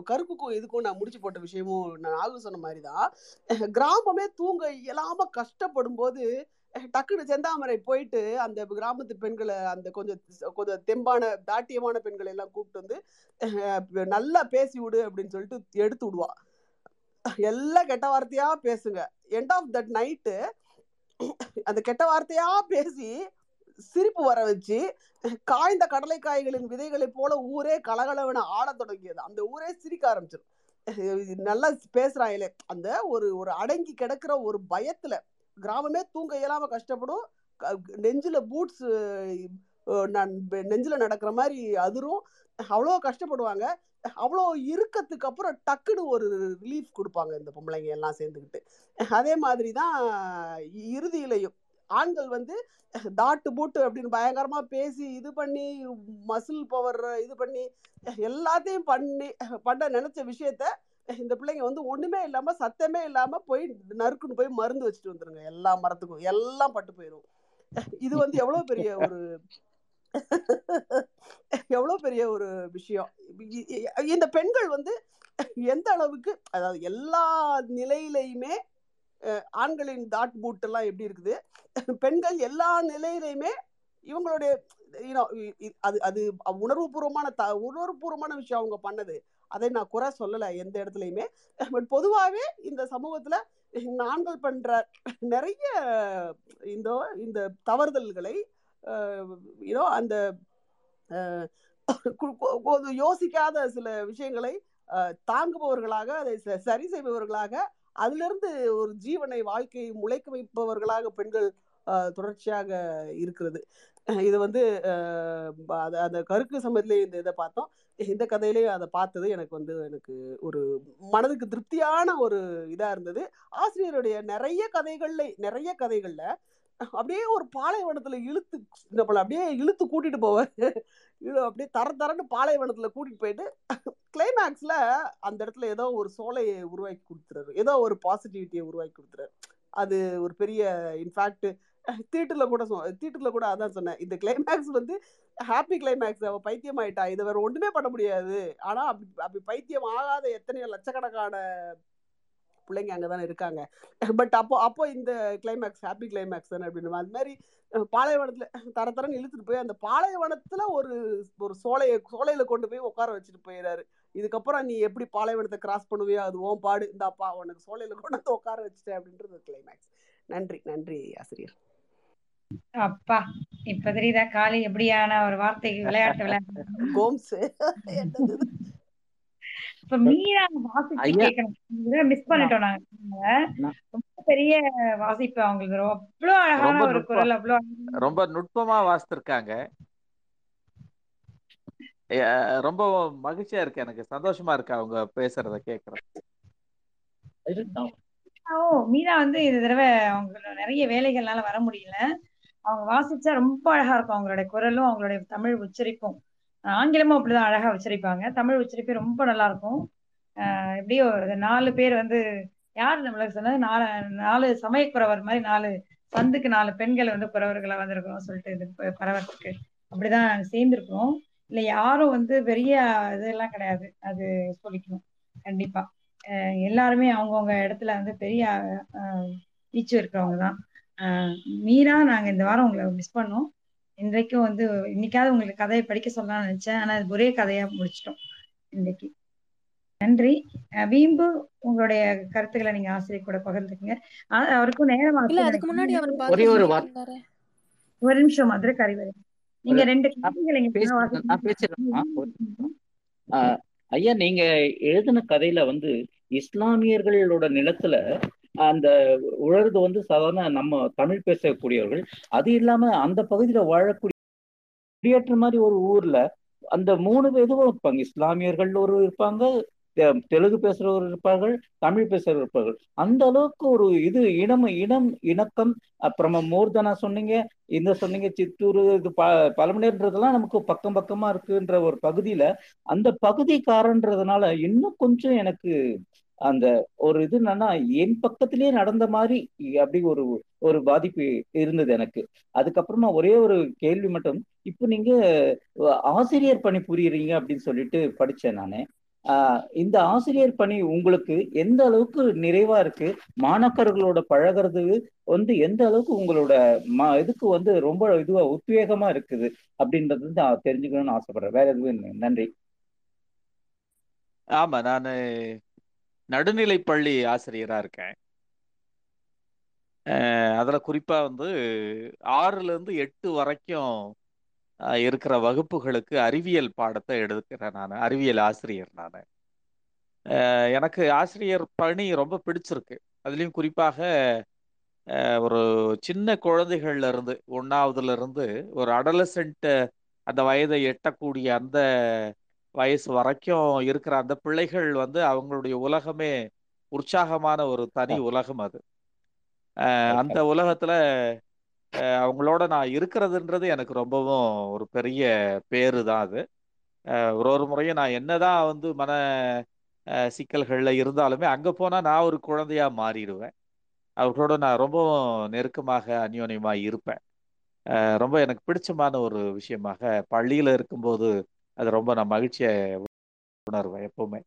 கருப்புக்கும் இதுக்கும் நான் முடிச்சு போட்ட விஷயமும் நான் ஆகு சொன்ன மாதிரி தான் கிராமமே தூங்க இயலாம கஷ்டப்படும் போது டக்குனு செந்தாமரை போயிட்டு அந்த கிராமத்து பெண்களை அந்த கொஞ்சம் கொஞ்சம் தெம்பான தாட்டியமான பெண்களை எல்லாம் கூப்பிட்டு வந்து நல்லா பேசி விடு அப்படின்னு சொல்லிட்டு எடுத்து விடுவா. எல்லாம் கெட்ட வார்த்தையா பேசுங்க. எண்ட் ஆஃப் தட் நைட்டு அந்த கெட்ட வார்த்தையா பேசி சிரிப்பு வர வச்சு காய்ந்த கடலைக்காய்களின் விதைகளை போல ஊரே கலகலவென ஆட தொடங்கியது. அந்த ஊரே சிரிக்க ஆரம்பிச்சிடும் நல்லா பேசுறாங்களே அந்த ஒரு ஒரு அடங்கி கிடக்கிற ஒரு பயத்துல கிராமமே தூங்க இயலாம கஷ்டப்படும். க- நெஞ்சில பூட்ஸ் நெஞ்சில நடக்கிற மாதிரி அதிரும். அவ்வளோ கஷ்டப்படுவாங்க. அவ்வளோ இருக்கத்துக்கு அப்புறம் டக்குன்னு ஒரு ரிலீஃப் கொடுப்பாங்க இந்த பொம்பளைங்க எல்லாம் சேர்ந்துக்கிட்டு அதே மாதிரி தான் இறுதியிலையும். ஆண்கள் வந்து தாட்டு பூட்டு அப்படின்னு பயங்கரமாக பேசி இது பண்ணி மசில் பவர் இது பண்ணி எல்லாத்தையும் பண்ணி பண்ண நினச்ச விஷயத்த இந்த பிள்ளைங்க வந்து ஒன்றுமே இல்லாமல் சத்தமே இல்லாமல் போய் நறுக்குன்னு போய் மருந்து வச்சுட்டு வந்துருங்க. எல்லா மரத்துக்கும். எல்லாம் பட்டு போயிடும் இது வந்து எவ்வளோ பெரிய ஒரு எவ்வளவு பெரிய ஒரு விஷயம். இந்த பெண்கள் வந்து எந்த அளவுக்கு அதாவது எல்லா நிலையிலையுமே ஆண்களின் தாட் பூட் எல்லாம் எப்படி இருக்குது? பெண்கள் எல்லா நிலையிலையுமே இவங்களுடைய you அது அது உணர்வுபூர்வமான த உணர்வுபூர்வமான விஷயம் அவங்க பண்ணது. அதை நான் குறை சொல்லலை எந்த இடத்துலையுமே. பட் பொதுவாகவே இந்த சமூகத்தில் ஆண்கள் பண்ற நிறைய இந்த இந்த தவறுதல்களை யூனோ அந்த கு- யோசிக்காத சில விஷயங்களை தாங்குபவர்களாக அதை ச- சரி செய்பவர்களாக அதிலிருந்து ஒரு ஜீவனை வாழ்க்கையை முளைக்க வைப்பவர்களாக பெண்கள் தொடர்ச்சியாக இருக்கிறது. இது வந்து அந்த கருக்கு சமயத்துலேயே இந்த இதை பார்த்தோம். இந்த கதையிலேயே அதை பார்த்தது எனக்கு வந்து எனக்கு ஒரு மனதுக்கு திருப்தியான ஒரு இதாக இருந்தது. ஆசிரியருடைய நிறைய கதைகளில் நிறைய கதைகளில் அப்படியே ஒரு பாலைவனத்துல இழுத்து நம்மள அப்படியே இழுத்து கூட்டிட்டு போவார். அப்படியே தர தரன்னு பாலைவனத்துல கூட்டிட்டு போயிட்டு கிளைமேக்ஸ்ல அந்த இடத்துல ஏதோ ஒரு சோலையை உருவாக்கி கொடுத்துறாரு. ஏதோ ஒரு பாசிட்டிவிட்டியை உருவாக்கி கொடுத்துறாரு. அது ஒரு பெரிய இன்ஃபேக்ட் தீட்டுல கூட சொ தீட்டுல கூட அதான் சொன்னேன். இந்த கிளைமேக்ஸ் வந்து ஹாப்பி கிளைமேக்ஸ் அவ பைத்தியம் ஆயிட்டா இதை வேற ஒண்ணுமே பண்ண முடியாது. ஆனா அப்படி அப்படி பைத்தியம் ஆகாத எத்தனையோ லட்சக்கணக்கான பிள்ளைங்க அங்கே தானே இருக்காங்க. பட் அப்போ அப்போ இந்த கிளைமேக்ஸ் ஹாப்பி கிளைமேக்ஸ் தானே அப்படின்னு அது மாதிரி பாலைவனத்துல தர தரன்னு இழுத்துட்டு போய் அந்த பாலைவனத்துல ஒரு ஒரு சோலையை சோலையில கொண்டு போய் உட்கார வச்சுட்டு போயிடாரு இதுக்கப்புறம் நீ எப்படி பாலைவனத்தை கிராஸ் பண்ணுவியோ அது ஓன் பாடு. இந்தாப்பா உனக்கு சோலையில கொண்டு வந்து உட்கார வச்சுட்டேன் அப்படின்றது கிளைமேக்ஸ் நன்றி நன்றி ஆசிரியர். அப்பா இப்ப தெரியுதா காளி எப்படியான ஒரு வார்த்தைக்கு விளையாட்டு விளையாட்டு கோம்ஸ்? இப்ப மீரா வாசிச்சு கேட்கணும் மிஸ் பண்ணிட்டோம் நாங்க. ரொம்ப பெரிய வாசிப்பு அவங்களுக்கு. ரொம்ப அவ்வளோ அழகான ஒரு குரல் அவ்வளோ அழகான ரொம்ப நுட்பமா வாசித்திருக்காங்க. ரொம்ப மகிழ்ச்சியா இருக்கு எனக்கு. சந்தோஷமா இருக்கு அவங்க பேசுறத நான் ஓ மீரா வந்து இந்த தடவை அவங்களோட நிறைய வேலைகள்னால வர முடியல. அவங்க வாசிச்சா ரொம்ப அழகா இருக்கும் அவங்களுடைய குரலும் அவங்களுடைய தமிழ் உச்சரிப்பும். ஆங்கிலமும் அப்படிதான் அழகா உச்சரிப்பாங்க. தமிழ் உச்சரிப்பு ரொம்ப நல்லா இருக்கும் எப்படியோ நாலு பேர் வந்து யார் நம்மளுக்கு சொன்னது? நாலு நாலு சமயக்குறவர் மாதிரி நாலு சந்துக்கு நாலு பெண்கள் வந்து குறவர்களா வந்திருக்கிறோம் சொல்லிட்டு இது ப- பரவறதுக்கு அப்படிதான் நாங்க சேர்ந்திருக்கிறோம். இல்ல யாரும் வந்து பெரிய இதெல்லாம் கிடையாது. அது சொல்லிக்கணும். கண்டிப்பா. எல்லாருமே அவங்கவுங்க இடத்துல வந்து பெரிய ஈச்சு இருக்கிறவங்க தான் மீரா நாங்க இந்த வாரம் உங்களை மிஸ் பண்ணோம். இன்றைக்கும் வந்து இன்னைக்காவது உங்களுக்கு கதையை படிக்க சொல்லலாம்னு நினைச்சேன். ஆனா அது ஒரே கதையா முடிச்சிட்டோம் இன்னைக்கு நன்றி. வீம்பு உங்களுடைய கருத்துக்களை நீங்க ஆசிரியர் கூட பகிர்ந்துக்குங்க. அவருக்கும் நேரம் அதுக்கு முன்னாடி அவர் ஒரே ஒரு ஒரு நிமிஷம் மதுரை கறிவரை நீங்க ரெண்டு ஐயா நீங்க எழுதின கதையில வந்து இஸ்லாமியர்களோட நிலத்துல அந்த உழறது வந்து சாதாரண நம்ம தமிழ் பேசக்கூடியவர்கள் அது இல்லாம அந்த பகுதியில வாழக்கூடிய குடியேற்ற மாதிரி ஒரு ஊர்ல அந்த மூணு இதுவும் இருப்பாங்க. இஸ்லாமியர்கள் ஒரு இருப்பாங்க தெ- தெலுங்கு பேசுறவர் இருப்பார்கள் தமிழ் பேசுறவர் இருப்பார்கள். அந்த அளவுக்கு ஒரு இது இனம் இனம் இணக்கம் அப்புறமா மூர்தனா சொன்னீங்க இந்த சொன்னீங்க சித்தூர் இது ப பழமனேர்ன்றதெல்லாம் நமக்கு பக்கம் பக்கமா இருக்குன்ற ஒரு பகுதியில அந்த பகுதிக்காரன்றதுனால இன்னும் கொஞ்சம் எனக்கு அந்த ஒரு இது என்னன்னா என் பக்கத்திலேயே நடந்த மாதிரி அப்படி ஒரு ஒரு பாதிப்பு இருந்தது எனக்கு. அதுக்கப்புறமா ஒரே ஒரு கேள்வி மட்டும் இப்போ நீங்க ஆசிரியர் பணி புரியுறீங்க? அப்படின்னு சொல்லிட்டு படிச்சேன் நானு. ஆஹ் இந்த ஆசிரியர் பணி உங்களுக்கு எந்த அளவுக்கு நிறைவா இருக்கு? மாணாக்கர்களோட பழகிறது வந்து எந்த அளவுக்கு உங்களோட ம இதுக்கு வந்து ரொம்ப இதுவா உத்வேகமா இருக்குது? அப்படின்றது வந்து நான் தெரிஞ்சுக்கணும்னு ஆசைப்படுறேன். வேற எதுவும் நன்றி. ஆமா நான் நடுநிலை பள்ளி ஆசிரியரா இருக்கேன். அதில் அதுல குறிப்பா வந்து ஆறுல இருந்து எட்டு வரைக்கும் இருக்கிற வகுப்புகளுக்கு அறிவியல் பாடத்தை எடுக்கிறேன் நான். அறிவியல் ஆசிரியர் நான். எனக்கு ஆசிரியர் பணி ரொம்ப பிடிச்சிருக்கு. அதுலேயும் குறிப்பாக ஒரு சின்ன குழந்தைகள்ல இருந்து இருந்து ஒரு அடலசென்ட் அந்த வயதை எட்டக்கூடிய அந்த வயசு வரைக்கும் இருக்கிற அந்த பிள்ளைகள் வந்து அவங்களுடைய உலகமே உற்சாகமான ஒரு தனி உலகம் அது. அந்த உலகத்துல அவங்களோட நான் இருக்கிறதுன்றது எனக்கு ரொம்பவும் ஒரு பெரிய பேரு தான் அது ஒரு ஒரு முறையும் நான் என்னதான் வந்து மன சிக்கல்கள்ல இருந்தாலுமே அங்க போனா நான் ஒரு குழந்தையா மாறிடுவேன். அவர்களோட நான் ரொம்பவும் நெருக்கமாக அந்யோன்யமா இருப்பேன். ரொம்ப எனக்கு பிடிச்சமான ஒரு விஷயமாக பள்ளியில இருக்கும்போது அது ரொம்ப நான் மகிழ்ச்சியை உணர்வேன் எப்பவுமே.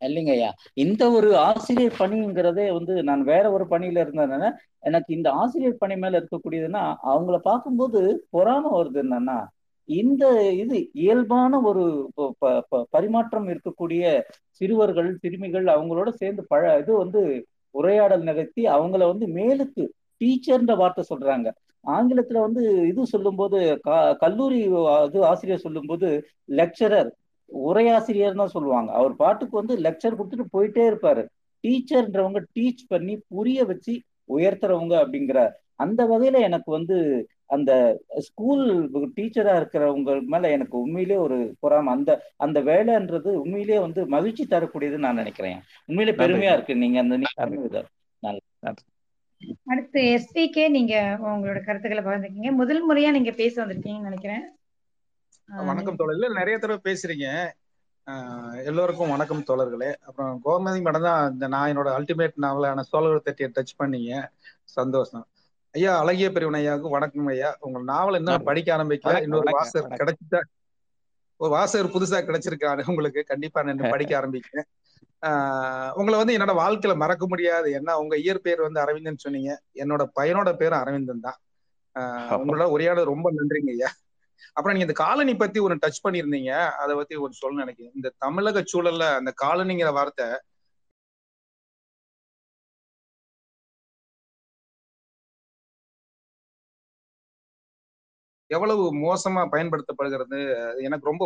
இல்லைங்க ஐயா. இந்த ஒரு ஆசிரியர் பணிங்கிறதே வந்து நான் வேற ஒரு பணியில இருந்ததுனால எனக்கு இந்த ஆசிரியர் பணி மேல இருக்கக்கூடியதுன்னா அவங்கள பார்க்கும்போது பொறாம வருது என்னன்னா இந்த இது இயல்பான ஒரு ப- ப- பரிமாற்றம் இருக்கக்கூடிய சிறுவர்கள் சிறுமிகள் அவங்களோட சேர்ந்து பழ இது வந்து உரையாடல் நிகழ்த்தி அவங்கள வந்து மேலுக்கு டீச்சர்ன்ற வார்த்தை சொல்றாங்க. ஆங்கிலத்துல வந்து இது சொல்லும்போது கல்லூரி இது ஆசிரியர் சொல்லும்போது லெக்சரர் உரையாசிரியர் தான் சொல்லுவாங்க. அவர் பாட்டுக்கு வந்து லெக்சர் கொடுத்துட்டு போயிட்டே இருப்பாரு. டீச்சர்ன்றவங்க டீச் பண்ணி புரிய வச்சு உயர்த்துறவங்க அப்படிங்கிற அந்த வகையில எனக்கு வந்து அந்த ஸ்கூல் டீச்சரா இருக்கிறவங்க மேல எனக்கு உண்மையிலே ஒரு பொறாம. அந்த அந்த வேலைன்றது உண்மையிலேயே வந்து மகிழ்ச்சி தரக்கூடியதுன்னு நான் நினைக்கிறேன். உண்மையிலே பெருமையா இருக்கு. நீங்க அந்த. நல்ல அடுத்து எஸ்பிகே நீங்க உங்களோட கருத்துக்களை பகிர்ந்துக்கீங்க. முதல் முறையா நீங்க பேச வந்திருக்கீங்கன்னு நினைக்கிறேன். வணக்கம் தோழர்களே நிறைய தடவை பேசுறீங்க. ஆஹ் எல்லோருக்கும் வணக்கம் தோழர்களே. அப்புறம் கோமதி மேடம் தான் இந்த நான் என்னோட அல்டிமேட் நாவலான சோழர் தட்டியை டச் பண்ணீங்க. சந்தோஷம். ஐயா அழகிய பெரியவன் ஐயாவுக்கு வணக்கம் ஐயா. உங்க நாவல் இன்னும் நன்றி படிக்க ஆரம்பிக்கல? இன்னொரு வாசகர் கிடைச்சிட்டா ஒரு வாசகர் புதுசா கிடைச்சிருக்காரு. உங்களுக்கு கண்டிப்பா நான் படிக்க ஆரம்பிக்கிறேன். உங்களை வந்து என்னோட வாழ்க்கையில மறக்க முடியாது. என்ன உங்க இயற்பெயர் வந்து அரவிந்தன் சொன்னீங்க. என்னோட பையனோட பேரும் அரவிந்தன் தான். உங்களோட உரையாட ரொம்ப நன்றிங்க ஐயா. அப்புறம் நீங்க இந்த காலனி பத்தி ஒரு டச் பண்ணியிருந்தீங்க. அதை பத்தி ஒரு சொல்ல நினைக்கிறேன். இந்த தமிழக சூழல்ல அந்த காலனிங்கிற வார்த்தை எவ்வளவு மோசமா பயன்படுத்தப்படுகிறது? எனக்கு ரொம்ப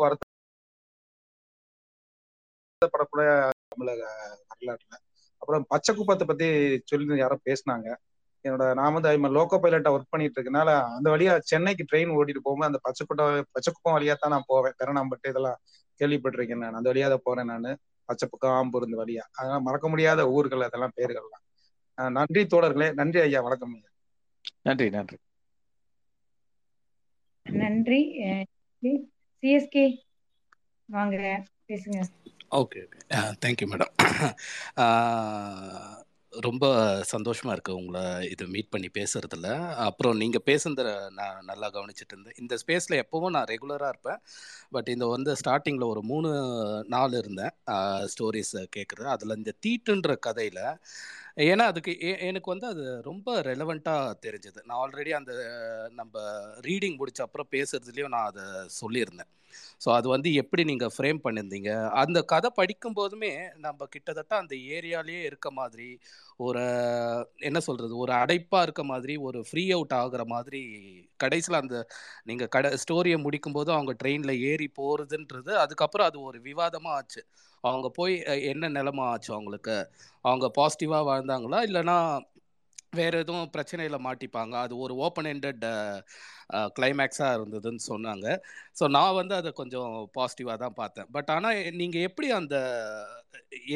வருத்தப்படக்கூடிய தமிழக வரலாற்றுல. அப்புறம் பச்சை குப்பத்தை பத்தி சொல்லி யாரோ பேசினாங்க. என்னோட நான் வந்து ஐம லோக்கோ பைலட்டா ஒர்க் பண்ணிட்டு இருக்கனால அந்த வழியா சென்னைக்கு ட்ரெயின் ஓட்டிட்டு போகும்போது அந்த பச்சை குட்டை பச்சை குப்பம் வழியா தான் நான் போவேன். பெரணாம்பட்டு இதெல்லாம் கேள்விப்பட்டிருக்கேன் நான். அந்த வழியா தான் போறேன் நான். பச்சை பக்கம் ஆம்பூர் இந்த வழியா. அதனால மறக்க முடியாத ஊர்கள் அதெல்லாம் பேர்கள்லாம். நன்றி தோழர்களே. நன்றி ஐயா. வணக்கம் ஐயா. நன்றி நன்றி. நன்றி. சிஎஸ்கே வாங்க பேசுங்க. ஓகே ஓகே தேங்க்யூ மேடம் ரொம்ப சந்தோஷமாக இருக்குது உங்களை இது மீட் பண்ணி பேசுறதுல. அப்புறம் நீங்கள் பேசுனத நான் நல்லா கவனிச்சிட்டு இருந்தேன். இந்த ஸ்பேஸில் எப்போவும் நான் ரெகுலராக இருப்பேன். பட் இந்த வந்து ஸ்டார்டிங்கில் ஒரு மூணு நாள் இருந்தேன். ஸ்டோரிஸ் கேட்குறது அதில் இந்த தீட்டுன்ற கதையில் ஏன்னா அதுக்கு எனக்கு வந்து அது ரொம்ப ரெலவெண்ட்டாக தெரிஞ்சது. நான் ஆல்ரெடி அந்த நம்ம ரீடிங் முடிச்ச அப்புறம் பேசுறதுலேயும் நான் அதை சொல்லியிருந்தேன். ஸோ அது வந்து எப்படி நீங்கள் ஃப்ரேம் பண்ணியிருந்தீங்க? அந்த கதை படிக்கும் போதுமே நம்ம கிட்டத்தட்ட அந்த ஏரியாலேயே இருக்க மாதிரி ஒரு என்ன சொல்கிறது ஒரு அடைப்பாக இருக்க மாதிரி ஒரு ஃப்ரீ அவுட் ஆகுற மாதிரி கடைசியில் அந்த நீங்கள் கடை ஸ்டோரியை முடிக்கும்போது அவங்க ட்ரெயினில் ஏறி போகிறதுன்றது அதுக்கப்புறம் அது ஒரு விவாதமாக ஆச்சு. அவங்க போய் என்ன நிலமா ஆச்சு அவங்களுக்கு? அவங்க பாசிட்டிவாக வாழ்ந்தாங்களா? இல்லைனா வேற எதுவும் பிரச்சனையில மாட்டிப்பாங்க. அது ஒரு ஓப்பன் எண்டட் கிளைமேக்ஸாக இருந்ததுன்னு சொன்னாங்க. ஸோ நான் வந்து அதை கொஞ்சம் பாசிட்டிவாக தான் பார்த்தேன். பட் ஆனால் நீங்கள் எப்படி அந்த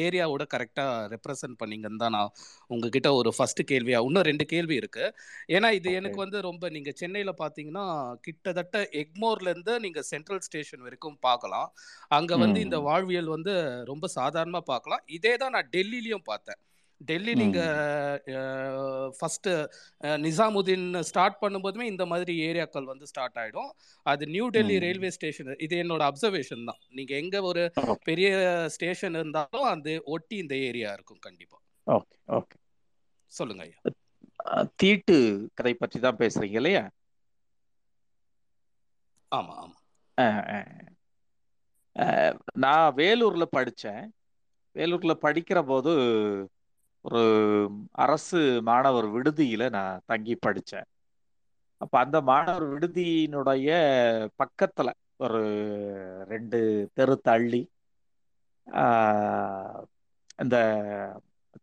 ஏரியாவோட கரெக்டாக ரெப்ரசன்ட் பண்ணீங்கன்னு தான் நான் உங்ககிட்ட ஒரு ஃபர்ஸ்ட் கேள்வியாக இன்னும் ரெண்டு கேள்வி இருக்கு. ஏன்னா இது எனக்கு வந்து ரொம்ப நீங்கள் சென்னையில் பார்த்தீங்கன்னா கிட்டத்தட்ட எக்மோர்லேருந்து நீங்கள் சென்ட்ரல் ஸ்டேஷன் வரைக்கும் பார்க்கலாம். அங்கே வந்து இந்த வாழ்வியல் வந்து ரொம்ப சாதாரணமாக பார்க்கலாம். இதே தான் நான் டெல்லிலையும் பார்த்தேன். டெல்லி ம். நீங்கள் ஃபஸ்ட்டு நிசாமுதீன் ஸ்டார்ட் பண்ணும்போதுமே இந்த மாதிரி ஏரியாக்கள் வந்து ஸ்டார்ட் ஆகிடும் அது நியூ டெல்லி ரயில்வே ஸ்டேஷன் இது என்னோட அப்சர்வேஷன் தான். நீங்கள் எங்கே ஒரு பெரிய ஸ்டேஷன் இருந்தாலும் அந்த ஒட்டி இந்த ஏரியா இருக்கும் கண்டிப்பாக ஓகே ஓகே. சொல்லுங்க ஐயா. தீட்டு கதை பற்றி தான் பேசுறீங்க இல்லையா? ஆமாம் ஆமாம் அஹ் அஹ் அஹ் நான் வேலூர்ல படித்தேன் வேலூர்ல படிக்கிற போது ஒரு அரசு மாணவர் விடுதியில நான் தங்கி படித்தேன் அப்ப அந்த மாணவர் விடுதியினுடைய பக்கத்துல ஒரு ரெண்டு தெரு தள்ளி இந்த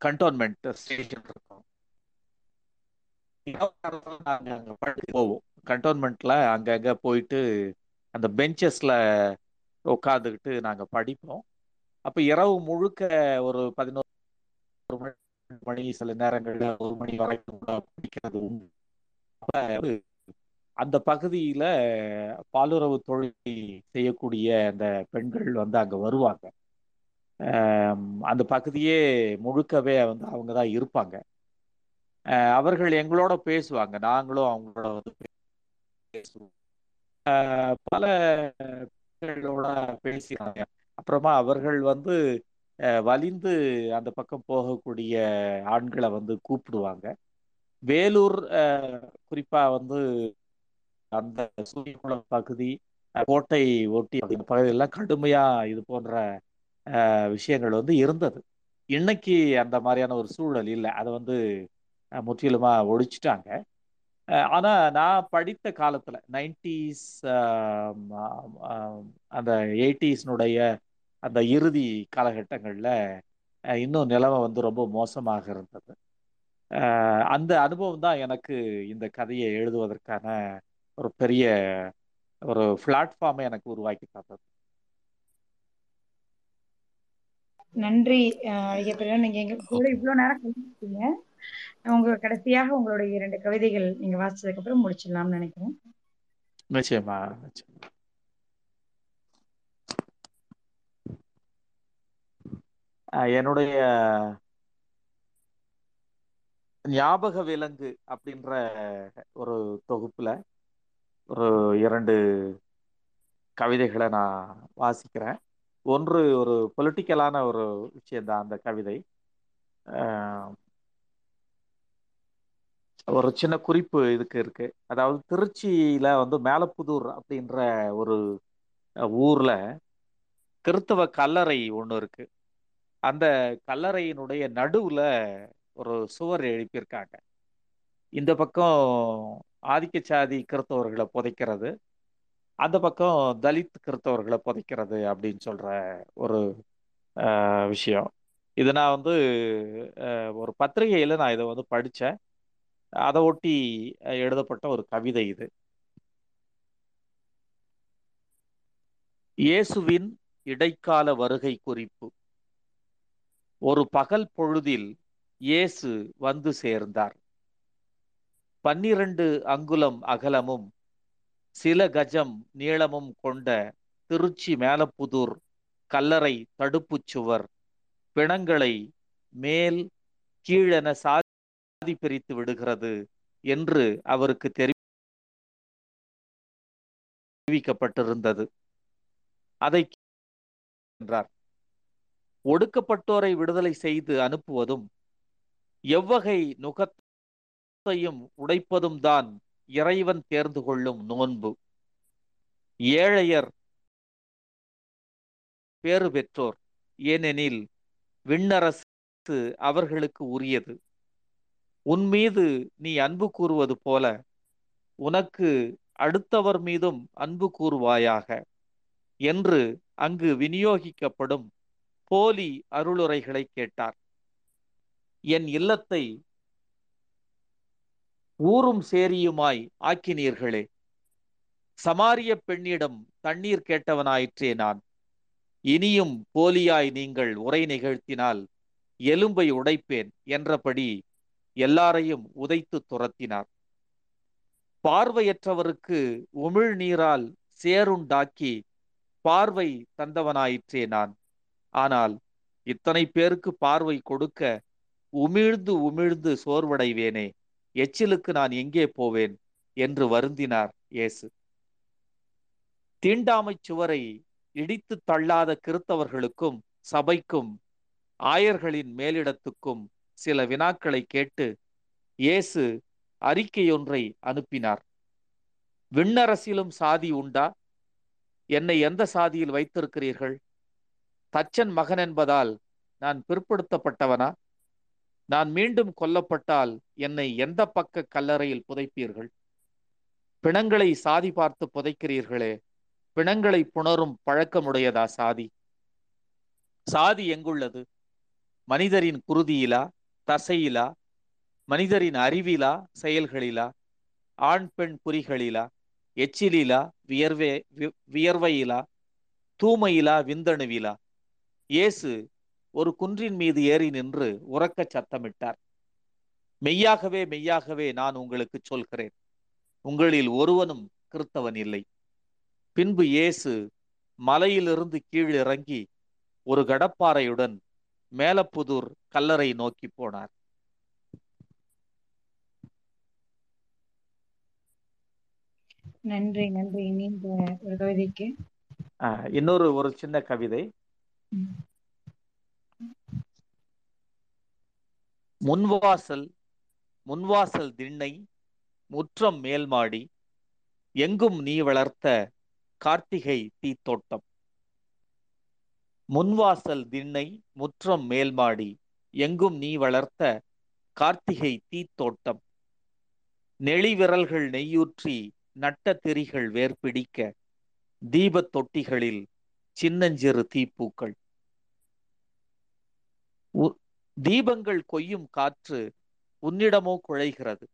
கண்டோன்மெண்ட் ஸ்டேஷன் இருக்கும். போவோம். கண்டோன்மெண்ட்ல அங்கங்க போயிட்டு அந்த பெஞ்சஸ்ல உட்காந்துக்கிட்டு நாங்க படிப்போம். அப்போ இரவு முழுக்க ஒரு பதினோரு மணி மணி சில நேரங்கள்ல ஒரு மணி வரைக்கும் கூட உண்டு அப்ப அந்த பகுதியில பாலுறவு தொழில் செய்யக்கூடிய அந்த பெண்கள் வந்து அங்க வருவாங்க. அந்த பகுதியே முழுக்கவே வந்து அவங்க தான் இருப்பாங்க. அவர்கள் எங்களோட பேசுவாங்க. நாங்களும் அவங்களோட வந்து பேசுவோம். பல பெண்களோட பேசினாங்க. அப்புறமா அவர்கள் வந்து வலிந்து அந்த பக்கம் போகக்கூடிய ஆண்களை வந்து கூப்பிடுவாங்க. வேலூர் அஹ், குறிப்பா வந்து அந்த சூரியகுளம் பகுதி கோட்டை ஒட்டி அந்த பகுதியெல்லாம் கடுமையா இது போன்ற விஷயங்கள் வந்து இருந்தது. இன்னைக்கு அந்த மாதிரியான ஒரு சூழல் இல்லை. அதை வந்து முற்றிலுமாக முற்றிலுமா ஒழிச்சிட்டாங்க. அஹ், ஆனா நான் படித்த காலத்துல நைன்டிஸ் அந்த எயிட்டிஸ்னுடைய அந்த இறுதி காலகட்டங்கள்ல இன்னும் நிலைமை வந்து ரொம்ப மோசமாக இருந்தது. அந்த அனுபவம் தான் எனக்கு இந்த கதையை எழுதுவதற்கான ஒரு பெரிய ஒரு பிளாட்ஃபார்மை எனக்கு உருவாக்கி தந்தது. நன்றி நீங்க எங்க கூட இவ்வளவு நேரம் கழிச்சிருக்கீங்க உங்க கடைசியாக உங்களுடைய இரண்டு கவிதைகள் நீங்க வாசிச்சதுக்கு அப்புறம் முடிச்சிடலாம்னு நினைக்கிறேன். நிச்சயமா நிச்சயமா. என்னுடைய ஞாபக விலங்கு அப்படின்ற ஒரு தொகுப்புல ஒரு இரண்டு கவிதைகளை நான் வாசிக்கிறேன். ஒன்று ஒரு பொலிட்டிக்கலான ஒரு விஷயம்தான் அந்த கவிதை. ஒரு சின்ன குறிப்பு இதுக்கு இருக்கு. அதாவது திருச்சியில வந்து மேலப்புதூர் அப்படின்ற ஒரு ஊர்ல கிறித்தவ கல்லறை ஒன்று இருக்கு. அந்த கல்லறையினுடைய நடுவுல ஒரு சுவர் எழுப்பியிருக்காங்க. இந்த பக்கம் ஆதிக்க சாதி கிறித்தவர்களை புதைக்கிறது அந்த பக்கம் தலித் கிறித்தவர்களை புதைக்கிறது அப்படின்னு சொல்ற ஒரு விஷயம். இது நான் வந்து ஒரு பத்திரிகையில் நான் இதை வந்து படித்தேன் அதை ஒட்டி எழுதப்பட்ட ஒரு கவிதை இது. இயேசுவின் இடைக்கால வருகை குறிப்பு. ஒரு பகல் பொழுதில் இயேசு வந்து சேர்ந்தார். பன்னிரண்டு அங்குலம் அகலமும் சில கஜம் நீளமும் கொண்ட திருச்சி மேலப்புதூர் கல்லறை தடுப்புச் சுவர் பிணங்களை மேல் கீழென சாதி பிரித்து விடுகிறது என்று அவருக்கு தெரிவிக்கப்பட்டிருந்தது. அதை என்றார். ஒடுக்கப்பட்டோரை விடுதலை செய்து அனுப்புவதும் எவ்வகை நுகத்தையும் உடைப்பதும் தான் இறைவன் தேர்ந்து கொள்ளும் நோன்பு. ஏழையர் பேறு பெற்றோர் ஏனெனில் விண்ணரசு அவர்களுக்கு உரியது. உன் மீது நீ அன்பு கூறுவது போல உனக்கு அடுத்தவர் மீதும் அன்பு கூறுவாயாக என்று அங்கு விநியோகிக்கப்படும் போலி அருளுரைகளை கேட்டார். என் இல்லத்தை ஊரும் சேரியுமாய் ஆக்கினீர்களே. சமாரிய பெண்ணிடம் தண்ணீர் கேட்டவனாயிற்றே நான். இனியும் போலியாய் நீங்கள் உரை நிகழ்த்தினால் எலும்பை உடைப்பேன் என்றபடி எல்லாரையும் உதைத்து துரத்தினார். பார்வையற்றவருக்கு உமிழ் நீரால் சேருண்டாக்கி பார்வை தந்தவனாயிற்றே நான். ஆனால் இத்தனை பேருக்கு பார்வை கொடுக்க உமிழ்ந்து உமிழ்ந்து சோர்வடைவேனே. எச்சிலுக்கு நான் எங்கே போவேன்? என்று வருந்தினார் இயேசு. தீண்டாமைச் சுவரை இடித்து தள்ளாத கிறித்தவர்களுக்கும் சபைக்கும் ஆயர்களின் மேலிடத்துக்கும் சில வினாக்களை கேட்டு இயேசு அறிக்கையொன்றை அனுப்பினார். விண்ணரசிலும் சாதி உண்டா? என்னை எந்த சாதியில் வைத்திருக்கிறீர்கள்? தச்சன் மகன் என்பதால் நான் பிற்படுத்தப்பட்டவனா? நான் மீண்டும் கொல்லப்பட்டால் என்னை எந்த பக்க கல்லறையில் புதைப்பீர்கள்? பிணங்களை சாதி பார்த்து புதைக்கிறீர்களே பிணங்களை புணரும் பழக்கமுடையதா சாதி? சாதி எங்குள்ளது? மனிதரின் குருதியிலா தசையிலா மனிதரின் அறிவிலா செயல்களிலா ஆண் பெண் குறிகளிலா எச்சிலிலா வியர்வே வி- வியர்வையிலா தூமையிலா விந்தணுவிலா? இயேசு ஒரு குன்றின் மீது ஏறி நின்று உறக்கச் சத்தமிட்டார். மெய்யாகவே மெய்யாகவே நான் உங்களுக்கு சொல்கிறேன். உங்களில் ஒருவனும் கிறித்தவன் இல்லை. பின்பு இயேசு மலையிலிருந்து கீழிறங்கி ஒரு கடப்பாறையுடன் மேலப்புதூர் கல்லறை நோக்கி போனார். நன்றி நன்றி. நீண்ட ஒரு கவிதைக்கு. இன்னொரு ஒரு சின்ன கவிதை. முன்வாசல் முன்வாசல் திண்ணை முற்றம் மேல்மாடி எங்கும் நீ வளர்த்த கார்த்திகை தீத்தோட்டம். முன்வாசல் திண்ணை முற்றம் மேல்மாடி எங்கும் நீ வளர்த்த கார்த்திகை தீத்தோட்டம். நெளிவிரல்கள் நெய்யூற்றி நட்ட திரிகள் வேர்பிடிக்க தீபத் தொட்டிகளில் சின்னஞ்சிறு தீப்பூக்கள். தீபங்கள் கொய்யும் காற்று உன்னிடமோ குழைகிறது.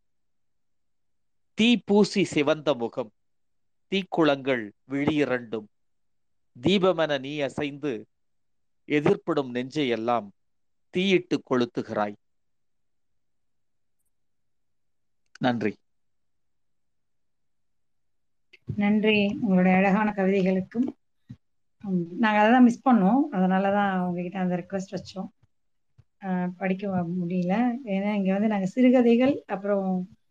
தீ பூசி சிவந்த முகம் தீக்குளங்கள் விழியிரண்டும். தீபமென நீ அசைந்து எதிர்ப்படும் நெஞ்சை எல்லாம் தீயிட்டு கொளுத்துகிறாய். நன்றி. நன்றி. உங்களுடைய அழகான கவிதைகளுக்கும். நாங்கள் நாங்க அதை தான் மிஸ் பண்ணோம். அதனால தான் உங்ககிட்ட அந்த ரெக்வஸ்ட் வச்சோம். படிக்க முடியல. ஏன்னா இங்க வந்து நாங்க சிறுகதைகள் அப்புறம்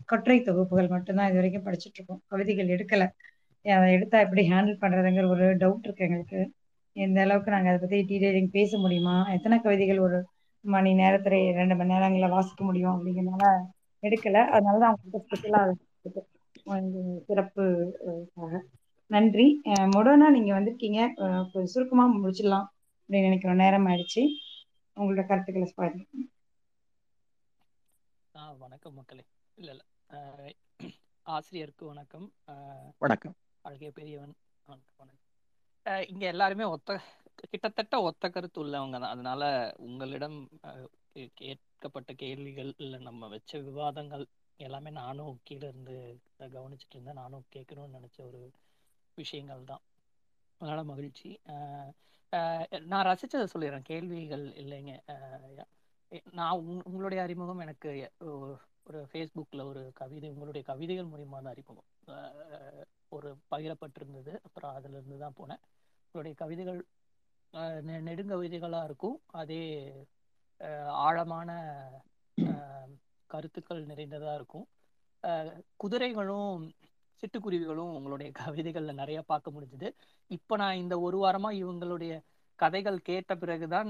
கட்டுரை தொகுப்புகள் மட்டும்தான் இது வரைக்கும் படிச்சுட்டு இருக்கோம் கவிதைகள் எடுக்கல. அதை எடுத்தா எப்படி ஹேண்டில் பண்றதுங்கிற ஒரு டவுட் இருக்கு எங்களுக்கு. எந்த அளவுக்கு நாங்க அதை பத்தி டீடைலிங் பேச முடியுமா? எத்தனை கவிதைகள் ஒரு மணி நேரத்துல ரெண்டு மணி நேரங்கள வாசிக்க முடியும் அப்படிங்கிறனால எடுக்கல. அதனால தான் அவங்ககிட்ட ஸ்பெஷலா சிறப்பு நன்றி. அஹ், நீங்கள் நீங்க வந்திருக்கீங்க. கொஞ்சம் சுருக்கமா முடிச்சிடலாம் அப்படின்னு நினைக்கிறோம். நேரம் ஆயிடுச்சு. உங்களோட கருத்துக்களை ஆ வணக்கம் மக்களே. இல்ல இல்ல. ஆசிரியருக்கு வணக்கம். ஆஹ் வணக்கம். அழகிய பெரியவன். வணக்கம் இங்க எல்லாருமே ஒத்த கிட்டத்தட்ட ஒத்த கருத்து உள்ளவங்க தான். அதனால உங்களிடம் கேட்கப்பட்ட கேள்விகள் இல்ல நம்ம வச்ச விவாதங்கள் எல்லாமே நானும் கீழே இருந்து கவனிச்சிட்டு இருந்தேன். நானும் கேட்கணும்னு நினைச்ச ஒரு விஷயங்கள் தான். அதனால மகிழ்ச்சி. நான் ரசிச்சதை சொல்லிடுறேன். கேள்விகள் இல்லைங்க. நான் உங்- உங்களுடைய அறிமுகம் எனக்கு ஒரு ஃபேஸ்புக்கில் ஒரு கவிதை உங்களுடைய கவிதைகள் மூலியமாக தான் அறிமுகம். ஒரு பகிரப்பட்டிருந்தது. அப்புறம் அதுலேருந்து தான் போனேன். உங்களுடைய கவிதைகள் நெ- நெடுங்கவிதைகளாக இருக்கும். அதே ஆழமான கருத்துக்கள் நிறைந்ததாக இருக்கும். குதிரைகளும் சிட்டுக்குருவிகளும் உங்களுடைய கவிதைகள்ல நிறைய பார்க்க முடிஞ்சுது. இப்போ நான் இந்த ஒரு வாரமா இவங்களுடைய கதைகள் கேட்ட பிறகுதான்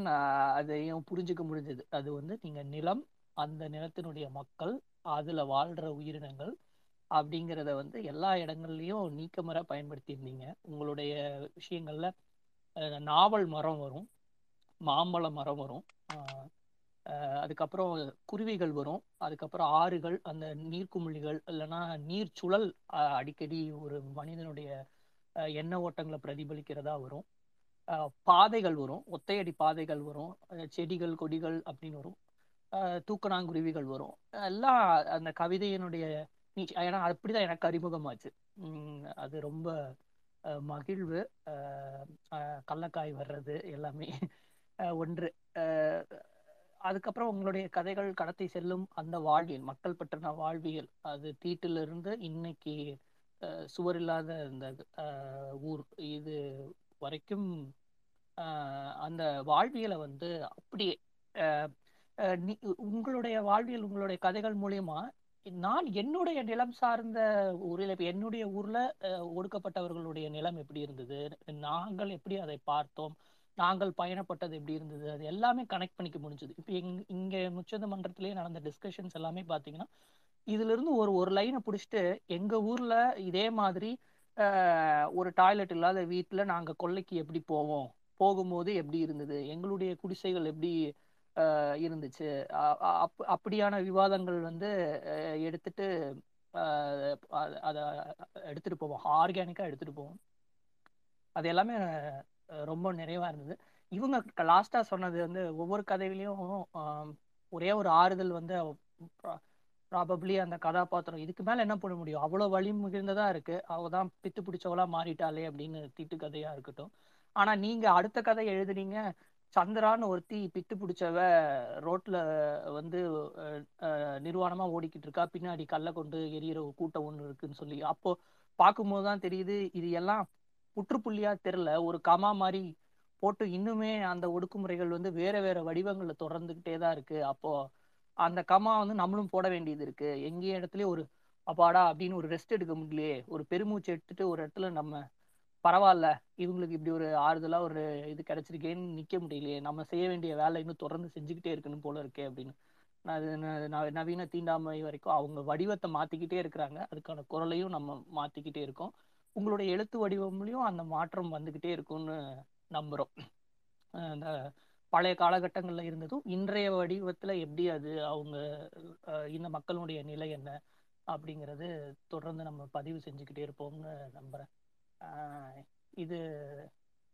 அதையும் புரிஞ்சுக்க முடிஞ்சது. அது வந்து நீங்க நிலம் அந்த நிலத்தினுடைய மக்கள் அதுல வாழ்ற உயிரினங்கள் அப்படிங்கிறத வந்து எல்லா இடங்கள்லையும் நீக்கமர பயன்படுத்தியிருந்தீங்க. உங்களுடைய விஷயங்கள்ல நாவல் மரம் வரும் மாம்பழ மரம் வரும் அதுக்கப்புறம் குருவிகள் வரும். அதுக்கப்புறம் ஆறுகள் அந்த நீர்க்குமிழிகள் இல்லைன்னா நீர் சுழல் அடிக்கடி ஒரு மனிதனுடைய எண்ண ஓட்டங்களை பிரதிபலிக்கிறதா வரும். பாதைகள் வரும். ஒத்தையடி பாதைகள் வரும். செடிகள் கொடிகள் அப்படின்னு வரும். தூக்கணாங்குருவிகள் வரும். எல்லாம் அந்த கவிதையினுடைய ஏன்னா அப்படிதான் எனக்கு அறிமுகமாச்சு. அது ரொம்ப மகிழ்வு. கள்ளக்காய் வர்றது எல்லாமே ஒன்று. அதுக்கப்புறம் உங்களுடைய கதைகள் கடத்தி செல்லும் அந்த வாழ்வியல் மக்கள் பற்றின வாழ்வியல். அது தீட்டிலிருந்து இன்னைக்கு அஹ், சுவர் இல்லாத இந்த ஊர். இது வரைக்கும் அந்த வாழ்வியலை வந்து அப்படியே அஹ், உங்களுடைய வாழ்வியல் உங்களுடைய கதைகள் மூலியமா நான் என்னுடைய நிலம் சார்ந்த ஊரில் இப்போ என்னுடைய ஊர்ல அஹ், ஒடுக்கப்பட்டவர்களுடைய நிலம் எப்படி இருந்தது? நாங்கள் எப்படி அதை பார்த்தோம்? நாங்கள் பயணப்பட்டது எப்படி இருந்தது. அது எல்லாமே கனெக்ட் பண்ணிக்க முடிஞ்சது. இப்போ எங் இங்கே முச்சந்த மன்றத்திலேயே நடந்த டிஸ்கஷன்ஸ் எல்லாமே பார்த்தீங்கன்னா இதுலேருந்து ஒரு ஒரு லைனை பிடிச்சிட்டு எங்கள் ஊரில் இதே மாதிரி ஒரு டாய்லெட் இல்லாத வீட்டில் நாங்கள் கொல்லைக்கு எப்படி போவோம்? போகும்போது எப்படி இருந்தது? எங்களுடைய குடிசைகள் எப்படி இருந்துச்சு? அப்- அப்படியான விவாதங்கள் வந்து எடுத்துட்டு அதை எடுத்துகிட்டு எடுத்துட்டு போவோம். ஆர்கானிக்காக எடுத்துட்டு போவோம். அது எல்லாமே ரொம்ப நிறைவா இருந்தது. இவங்க லாஸ்டா சொன்னது வந்து ஒவ்வொரு கதையிலையும் ஒரே ஒரு ஆறுதல் வந்து ப்ராபப்ளி அந்த கதாபாத்திரம் இதுக்கு மேல என்ன பண்ண முடியும்? அவ்வளோ வழி மிகுந்ததா இருக்கு. அவ தான் பித்து பிடிச்சவளா மாறிட்டாளே அப்படின்னு திட்டு கதையா இருக்கட்டும். ஆனா நீங்க அடுத்த கதை எழுதுனீங்க சந்திரான்னு ஒருத்தி பித்து பிடிச்சவ ரோட்ல வந்து நிர்வாணமா ஓடிக்கிட்டு இருக்கா. பின்னாடி கல்லை கொண்டு எரியிற ஒரு கூட்டம் ஒன்று இருக்குன்னு சொல்லி. அப்போ பார்க்கும்போது தான் தெரியுது இது எல்லாம் முற்றுப்புள்ளியா தெரில ஒரு கமா மாதிரி போட்டு இன்னுமே அந்த ஒடுக்குமுறைகள் வந்து வேற வேற வடிவங்கள்ல தொடர்ந்துகிட்டே தான் இருக்கு. அப்போ அந்த கமா வந்து நம்மளும் போட வேண்டியது இருக்கு. எங்கேயும் இடத்துலயும் ஒரு அப்பாடா அப்படின்னு ஒரு ரெஸ்ட் எடுக்க முடியலையே. ஒரு பெருமூச்சு எடுத்துட்டு ஒரு இடத்துல நம்ம பரவாயில்ல இவங்களுக்கு இப்படி ஒரு ஆறுதலா ஒரு இது கிடைச்சிருக்கேன்னு நிக்க முடியலையே. நம்ம செய்ய வேண்டிய வேலை இன்னும் தொடர்ந்து செஞ்சுக்கிட்டே இருக்கணும் போல இருக்கே அப்படின்னு. நான் அது ந- நவீன தீண்டாமை வரைக்கும் அவங்க வடிவத்தை மாத்திக்கிட்டே இருக்கிறாங்க. அதுக்கான குரலையும் நம்ம மாத்திக்கிட்டே இருக்கோம். உங்களுடைய எழுத்து வடிவம்லையும் அந்த மாற்றம் வந்துக்கிட்டே இருக்கும்னு நம்புகிறோம் அந்த இந்த பழைய காலகட்டங்களில் இருந்ததும் இன்றைய வடிவத்தில் எப்படி அது அவங்க இந்த மக்களுடைய நிலை என்ன அப்படிங்கிறது தொடர்ந்து நம்ம பதிவு செஞ்சுக்கிட்டே இருப்போம்னு நம்புறேன். இது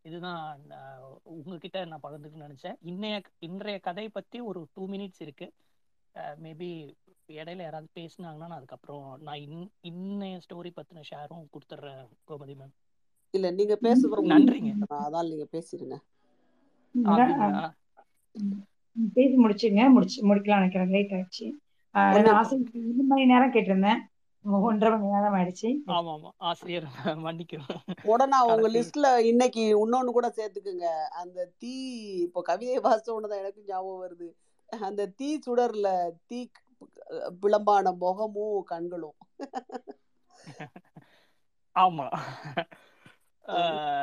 இதுதான் நான் உங்ககிட்ட நான் பகிர்ந்துக்கணும்னு நினச்சேன். இன்னைய இன்றைய கதை பற்றி ஒரு டூ மினிட்ஸ் இருக்குது மேபி இடையில யாராவது பேசுனாங்கன்னா நான் அதுக்கப்புறம் நான் இன் இன்னைய ஸ்டோரி பத்தின ஷேரும் கொடுத்துட்றேன் கோமதி மேம் இல்ல நீங்க பேசுறது நன்றிங்க. அதான் நீங்க பேசிடுங்க. ம், பேசி முடிச்சுங்க. முடிச்சு முடிக்கலாம் நினைக்கிறேன். லேட் ஆயிடுச்சு. ஆஹ் ஒண்ணு நான் ஆசை ரெண்டு மணி நேரம் கேட்டிருந்தேன். ஒன்றரை மணி நேரம் ஆயிடுச்சு. ஆமா ஆமா ஆசிரியர் மன்னிக்கிறோம் உடனே உங்க லிஸ்ட்ல இன்னைக்கு இன்னொன்னு கூட சேர்த்துக்குங்க. அந்த தீ இப்போ கவிதை வாசிச்ச உடனே தான் எனக்கு ஞாபகம் வருது. அந்த தீ சுடர்ல தீ பிளம்பான முகமும் கண்களும் ஆமா.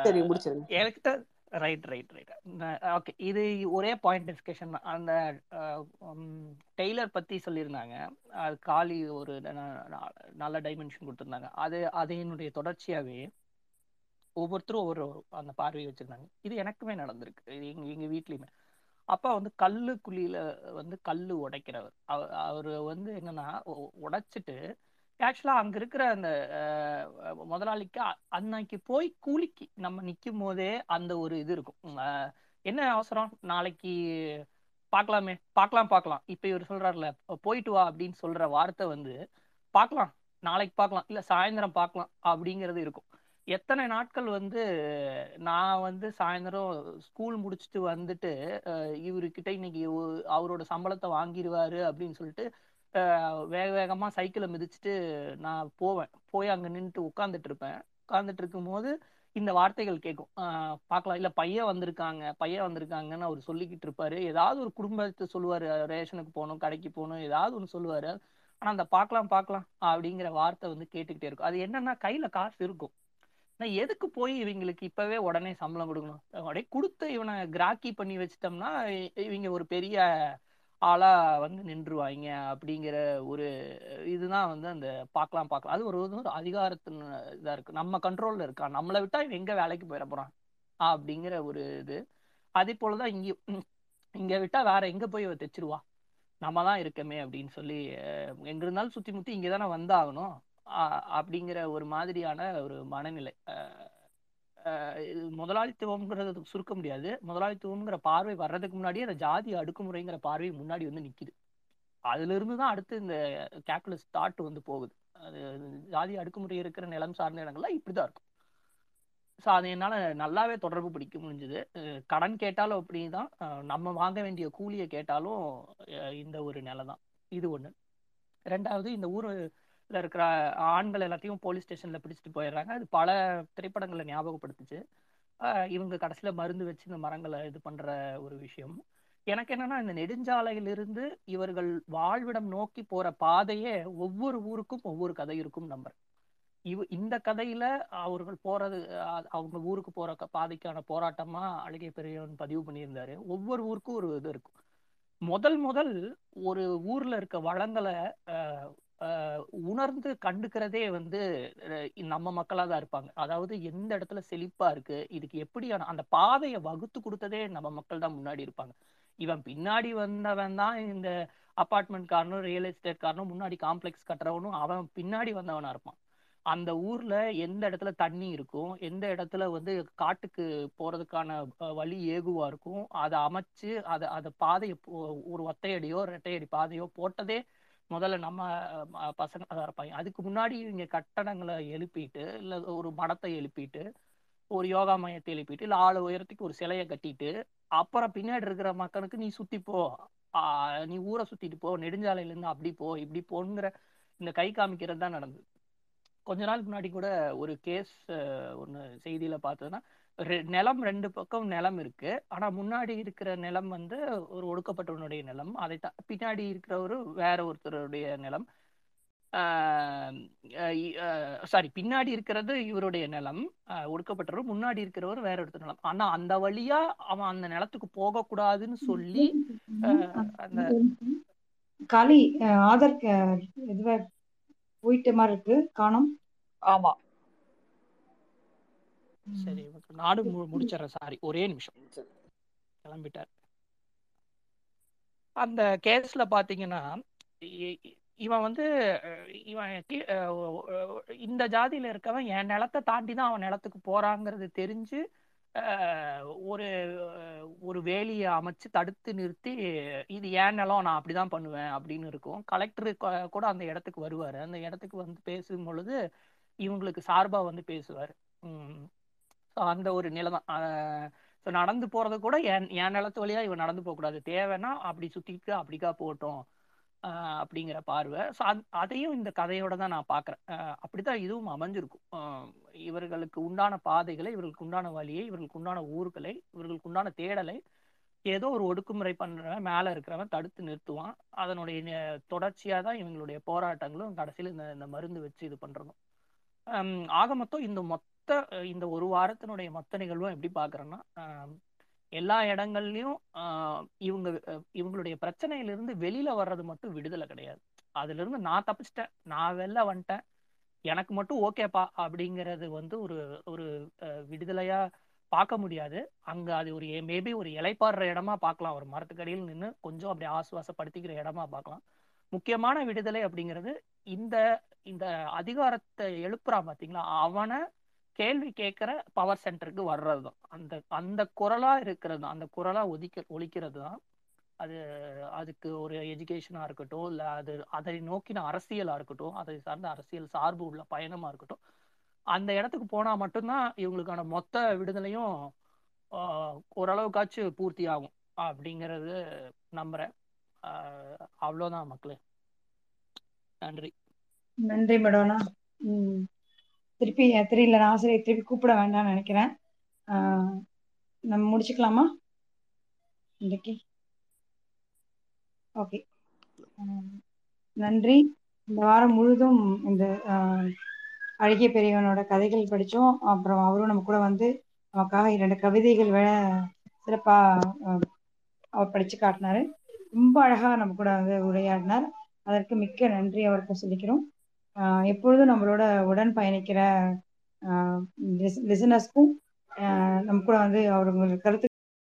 சரி முடிச்சிருங்க. எனக்கு ரைட் ரைட் ரைட் ஓகே இது ஒரே பாயிண்ட் டிஸ்கஷன் அந்த டெய்லர் பத்தி சொல்லியிருந்தாங்க. அது காலி ஒரு நல்ல டைமென்ஷன் கொடுத்துருந்தாங்க. அது அது என்னுடைய தொடர்ச்சியாவே ஒவ்வொருத்தரும் ஒவ்வொரு அந்த பார்வையை வச்சிருந்தாங்க. இது எனக்குமே நடந்திருக்கு. இது எங்க எங்க வீட்லயுமே. அப்பா வந்து கல்லு குழியில வந்து கல்லு உடைக்கிறவர். அவர் அவர் வந்து என்னன்னா உடைச்சிட்டு ஆக்சுவலாக அங்கே இருக்கிற அந்த முதலாளிக்கு அன்னைக்கு போய் கூலிக்கு நம்ம நிற்கும் போதே அந்த ஒரு இது இருக்கும். என்ன அவசரம்? நாளைக்கு பார்க்கலாமே பார்க்கலாம் பார்க்கலாம் இப்போ இவர் சொல்றாருல போயிட்டு வா அப்படின்னு சொல்கிற வார்த்தை வந்து பார்க்கலாம் நாளைக்கு பார்க்கலாம் இல்லை சாயந்தரம் பார்க்கலாம் அப்படிங்கிறது இருக்கும். எத்தனை நாட்கள் வந்து நான் வந்து சாயந்தரம் ஸ்கூல் முடிச்சுட்டு வந்துட்டு இவர்கிட்ட இவருக்கிட்ட இன்னைக்கு அவரோட சம்பளத்தை வாங்கிடுவாரு அப்படின்னு சொல்லிட்டு வேக வேகமாக சைக்கிளை மிதிச்சுட்டு நான் போவேன். போய் அங்கே நின்றுட்டு உட்காந்துட்டு இருப்பேன். உட்காந்துட்டு இருக்கும்போது இந்த வார்த்தைகள் கேட்கும். பார்க்கலாம். இல்லை பையன் வந்திருக்காங்க பையன் வந்திருக்காங்கன்னு அவர் சொல்லிக்கிட்டு இருப்பாரு. ஏதாவது ஒரு குடும்பத்தை சொல்லுவார். ரேஷனுக்கு போகணும் கடைக்கு போகணும் ஏதாவது ஒன்று சொல்லுவார். ஆனால் அந்த பார்க்கலாம் பார்க்கலாம் அப்படிங்கிற வார்த்தை வந்து கேட்டுக்கிட்டே இருக்கும். அது என்னன்னா கையில் காசு இருக்கும். நான் எதுக்கு போய் இவங்களுக்கு இப்பவே உடனே சம்பளம் கொடுக்கணும்? அப்படியே கொடுத்து இவனை கிராக்கி பண்ணி வச்சிட்டோம்னா இவங்க ஒரு பெரிய ஆளா வந்து நின்றுவாங்க அப்படிங்கிற ஒரு இதுதான் வந்து அந்த பார்க்கலாம் பார்க்கலாம். அது ஒரு ஒரு அதிகாரத்தின் இதா இருக்கு. நம்ம கண்ட்ரோல்ல இருக்கா நம்மளை விட்டா இவன் எங்க வேலைக்கு போயிட போறான்? அப்படிங்கிற ஒரு இது. அதே போலதான் இங்க இங்க விட்டா வேற எங்க போய் தைச்சிருவா? நம்ம தான் இருக்கமே அப்படின்னு சொல்லி எங்க இருந்தாலும் சுத்தி முத்தி இங்க தானே வந்தாகணும். அப்படிங்கிற ஒரு மாதிரியான ஒரு மனநிலை. முதலாளித்துவம்ங்கிறத இது முதலாளித்துவம்ங்கிறது சுருக்க முடியாது. முதலாளித்துவம்ங்கிற பார்வை வர்றதுக்கு முன்னாடியே அந்த ஜாதி அடுக்குமுறைங்கிற பார்வை முன்னாடி வந்து நிற்கிது அதுலேருந்து தான் அடுத்து இந்த கேபிட்டலிஸ்ட் தாட் வந்து போகுது. அது ஜாதி அடுக்குமுறை இருக்கிற நிலம் சார்ந்த இடங்கள்லாம் இப்படி தான் இருக்கும். ஸோ அது என்னால் நல்லாவே தொடர்பு பிடிக்க முடிஞ்சுது. கடன் கேட்டாலும் அப்படி தான் நம்ம வாங்க வேண்டிய கூலியை கேட்டாலும் இந்த ஒரு நிலை தான் இது ஒன்று ரெண்டாவது இந்த ஊர் இருக்கிற ஆண்கள் எல்லாத்தையும் போலீஸ் ஸ்டேஷனில் பிடிச்சிட்டு போயிடுறாங்க. அது பல திரைப்படங்களை ஞாபகப்படுத்துச்சு. இவங்க கடைசியில் மருந்து வச்சு இந்த மரங்களை இது பண்ணுற ஒரு விஷயம். எனக்கு என்னன்னா இந்த நெடுஞ்சாலையிலிருந்து இவர்கள் வாழ்விடம் நோக்கி போற பாதையே ஒவ்வொரு ஊருக்கும் ஒவ்வொரு கதை இருக்கும் நம்பர் இவ் இந்த கதையில அவர்கள் போறது அவங்க ஊருக்கு போற க- பாதைக்கான போராட்டமா அழகிய பெரியவன் பதிவு பண்ணியிருந்தாரு. ஒவ்வொரு ஊருக்கும் ஒரு இது இருக்கும். முதல் முதல் ஒரு ஊர்ல இருக்க வளங்களை உணர்ந்து கண்டுக்கிறதே வந்து நம்ம மக்களாக தான் இருப்பாங்க. அதாவது எந்த இடத்துல செழிப்பா இருக்கு இதுக்கு எப்படியான அந்த பாதையை வகுத்து கொடுத்ததே நம்ம மக்கள் தான் முன்னாடி இருப்பாங்க. இவன் பின்னாடி வந்தவன் தான் இந்த அபார்ட்மெண்ட் காரனும் ரியல் எஸ்டேட் காரனும் முன்னாடி காம்ப்ளெக்ஸ் கட்டுறவனும் அவன் பின்னாடி வந்தவனா இருப்பான். அந்த ஊர்ல எந்த இடத்துல தண்ணி இருக்கும் எந்த இடத்துல வந்து காட்டுக்கு போறதுக்கான வழி ஏகுவா இருக்கும் அதை அமைச்சு அதை அதை பாதையை போ- ஒரு ஒத்தையடியோ ரெட்டையடி பாதையோ போட்டதே முதல்ல நம்ம ம- பசங்க தான் இருப்பாங்க அதுக்கு முன்னாடி இங்கே கட்டடங்களை எழுப்பிட்டு இல்லை ஒரு மடத்தை எழுப்பிட்டு ஒரு யோகா மையத்தை எழுப்பிட்டு இல்லை ஆள் உயரத்துக்கு ஒரு சிலையை கட்டிட்டு அப்புறம் பின்னாடி இருக்கிற மக்களுக்கு நீ சுற்றி போ நீ ஊரை சுற்றிட்டு போ நெடுஞ்சாலையிலேருந்து அப்படி போ இப்படி போங்கிற இந்த கை காமிக்கிறது தான் நடந்தது. கொஞ்ச நாள் முன்னாடி கூட ஒரு கேஸ் ஒன்று செய்தியில் பார்த்ததுன்னா நிலம் ரெண்டு பக்கம் நிலம் இருக்கு. ஆனா முன்னாடி இருக்கிற நிலம் வந்து ஒரு ஒடுக்கப்பட்டவனுடைய நிலம். அதை பின்னாடி இருக்கிறவரு வேற ஒருத்தருடைய நிலம். சாரி பின்னாடி இருக்கிறது இவருடைய நிலம். ஆஹ் ஒடுக்கப்பட்டவர் முன்னாடி இருக்கிறவர் வேற ஒருத்தர் நிலம். ஆனா அந்த வழியா அவன் அந்த நிலத்துக்கு போகக்கூடாதுன்னு சொல்லி அந்த காளி அஹ், ஆதார் இதுவா போயிட்ட மாதிரி இருக்கு. காணோம். ஆமா. சரி நாடு முடிச்சிடுறேன். சாரி ஒரே நிமிஷம். கிளம்பிட்டார். அந்த கேஸ்ல பாத்தீங்கன்னா இவன் வந்து இவன் இந்த ஜாதியில இருக்கவன் என் நிலத்தை தாண்டி தான் அவன் நிலத்துக்கு போறாங்கிறது தெரிஞ்சு ஒரு ஒரு வேலியை அமைச்சு தடுத்து நிறுத்தி இது ஏன் நிலம் நான் அப்படிதான் பண்ணுவேன் அப்படின்னு இருக்கும். கலெக்டர் கூட அந்த இடத்துக்கு வருவாரு. அந்த இடத்துக்கு வந்து பேசும் பொழுது இவங்களுக்கு சார்பா வந்து பேசுவார். ஸோ அந்த ஒரு நிலை தான் ஸோ நடந்து போறது கூட என் என் நிலத்து வழியா இவன் நடந்து போகக்கூடாது. தேவைன்னா அப்படி சுத்திட்டு அப்படிக்கா போட்டோம் ஆஹ் அப்படிங்கிற பார்வை. ஸோ அதையும் இந்த கதையோட தான் நான் பார்க்குறேன். அப்படிதான் இதுவும் அமைஞ்சிருக்கும். இவர்களுக்கு உண்டான பாதைகளை இவர்களுக்கு உண்டான வழியை இவர்களுக்கு உண்டான ஊர்களை இவர்களுக்கு உண்டான தேடலை ஏதோ ஒரு ஒடுக்குமுறை பண்றவன் மேல இருக்கிறவன் தடுத்து நிறுத்துவான். அதனுடைய தொடர்ச்சியாக தொடர்ச்சியா தான் இவங்களுடைய போராட்டங்களும் கடைசியில் இந்த இந்த மருந்து வச்சு இது பண்ணுறதும் ஆக மொத்தம் இந்த மொத்த மொத்த இந்த ஒரு வாரத்தினுடைய மொத்த நிகழ்வும் எப்படி பாக்குறேன்னா எல்லா இடங்கள்லயும் இவங்க இவங்களுடைய பிரச்சனையிலிருந்து வெளியில வர்றது மட்டும் விடுதலை கிடையாது. அதுல இருந்து நான் தப்பிச்சிட்டேன். நான் வெளில வந்துட்டேன். எனக்கு மட்டும் ஓகேப்பா அப்படிங்கிறது வந்து ஒரு ஒரு விடுதலையா பார்க்க முடியாது. அங்க அது ஒரு மேபி ஒரு இலைப்பாடுற இடமா பார்க்கலாம். ஒரு மரத்துக்கடியில் நின்று கொஞ்சம் அப்படி ஆசுவாசப்படுத்திக்கிற இடமா பார்க்கலாம். முக்கியமான விடுதலை அப்படிங்கிறது இந்த இந்த அதிகாரத்தை எழுப்புறான் பாத்தீங்களா? அவனை கேள்வி கேட்குற பவர் சென்டருக்கு வர்றது தான் அந்த அந்த குரலாக இருக்கிறது தான் அந்த குரலாக ஒதிக்க ஒழிக்கிறது தான் அது அதுக்கு ஒரு எஜுகேஷனாக இருக்கட்டும் இல்லை அது அதை நோக்கின அரசியலாக இருக்கட்டும் அதை சார்ந்த அரசியல் சார்பு உள்ள பயணமாக இருக்கட்டும் அந்த இடத்துக்கு போனால் மட்டும்தான் இவங்களுக்கான மொத்த விடுதலையும் ஓரளவுக்காச்சும் பூர்த்தி ஆகும் அப்படிங்கிறது நம்புகிறேன் அவ்வளோதான் மக்களே. நன்றி. நன்றி மேடம் ம். திருப்பி தெரியல நான் ஆசிரியர் திருப்பி கூப்பிட வேண்டாம்னு நினைக்கிறேன். நம்ம முடிச்சுக்கலாமா? இன்றைக்கு? ஓகே. நன்றி. இந்த வாரம் முழுதும் இந்த அழகிய பெரியவனோட கதைகள் படித்தோம். அப்புறம் அவரும் நம்ம கூட வந்து நமக்காக இரண்டு கவிதைகள் வேற சிறப்பாக அவர் படித்து காட்டினாரு. ரொம்ப அழகாக நம்ம கூட வந்து உரையாடினார். அதற்கு மிக்க நன்றி அவருக்கு சொல்லிக்கிறோம். எப்பொழுதும் நம்மளோட உடன் பயணிக்கிற லிசனர்ஸ்க்கும் நம்ம கூட வந்து அவருங்களுக்கு கருத்து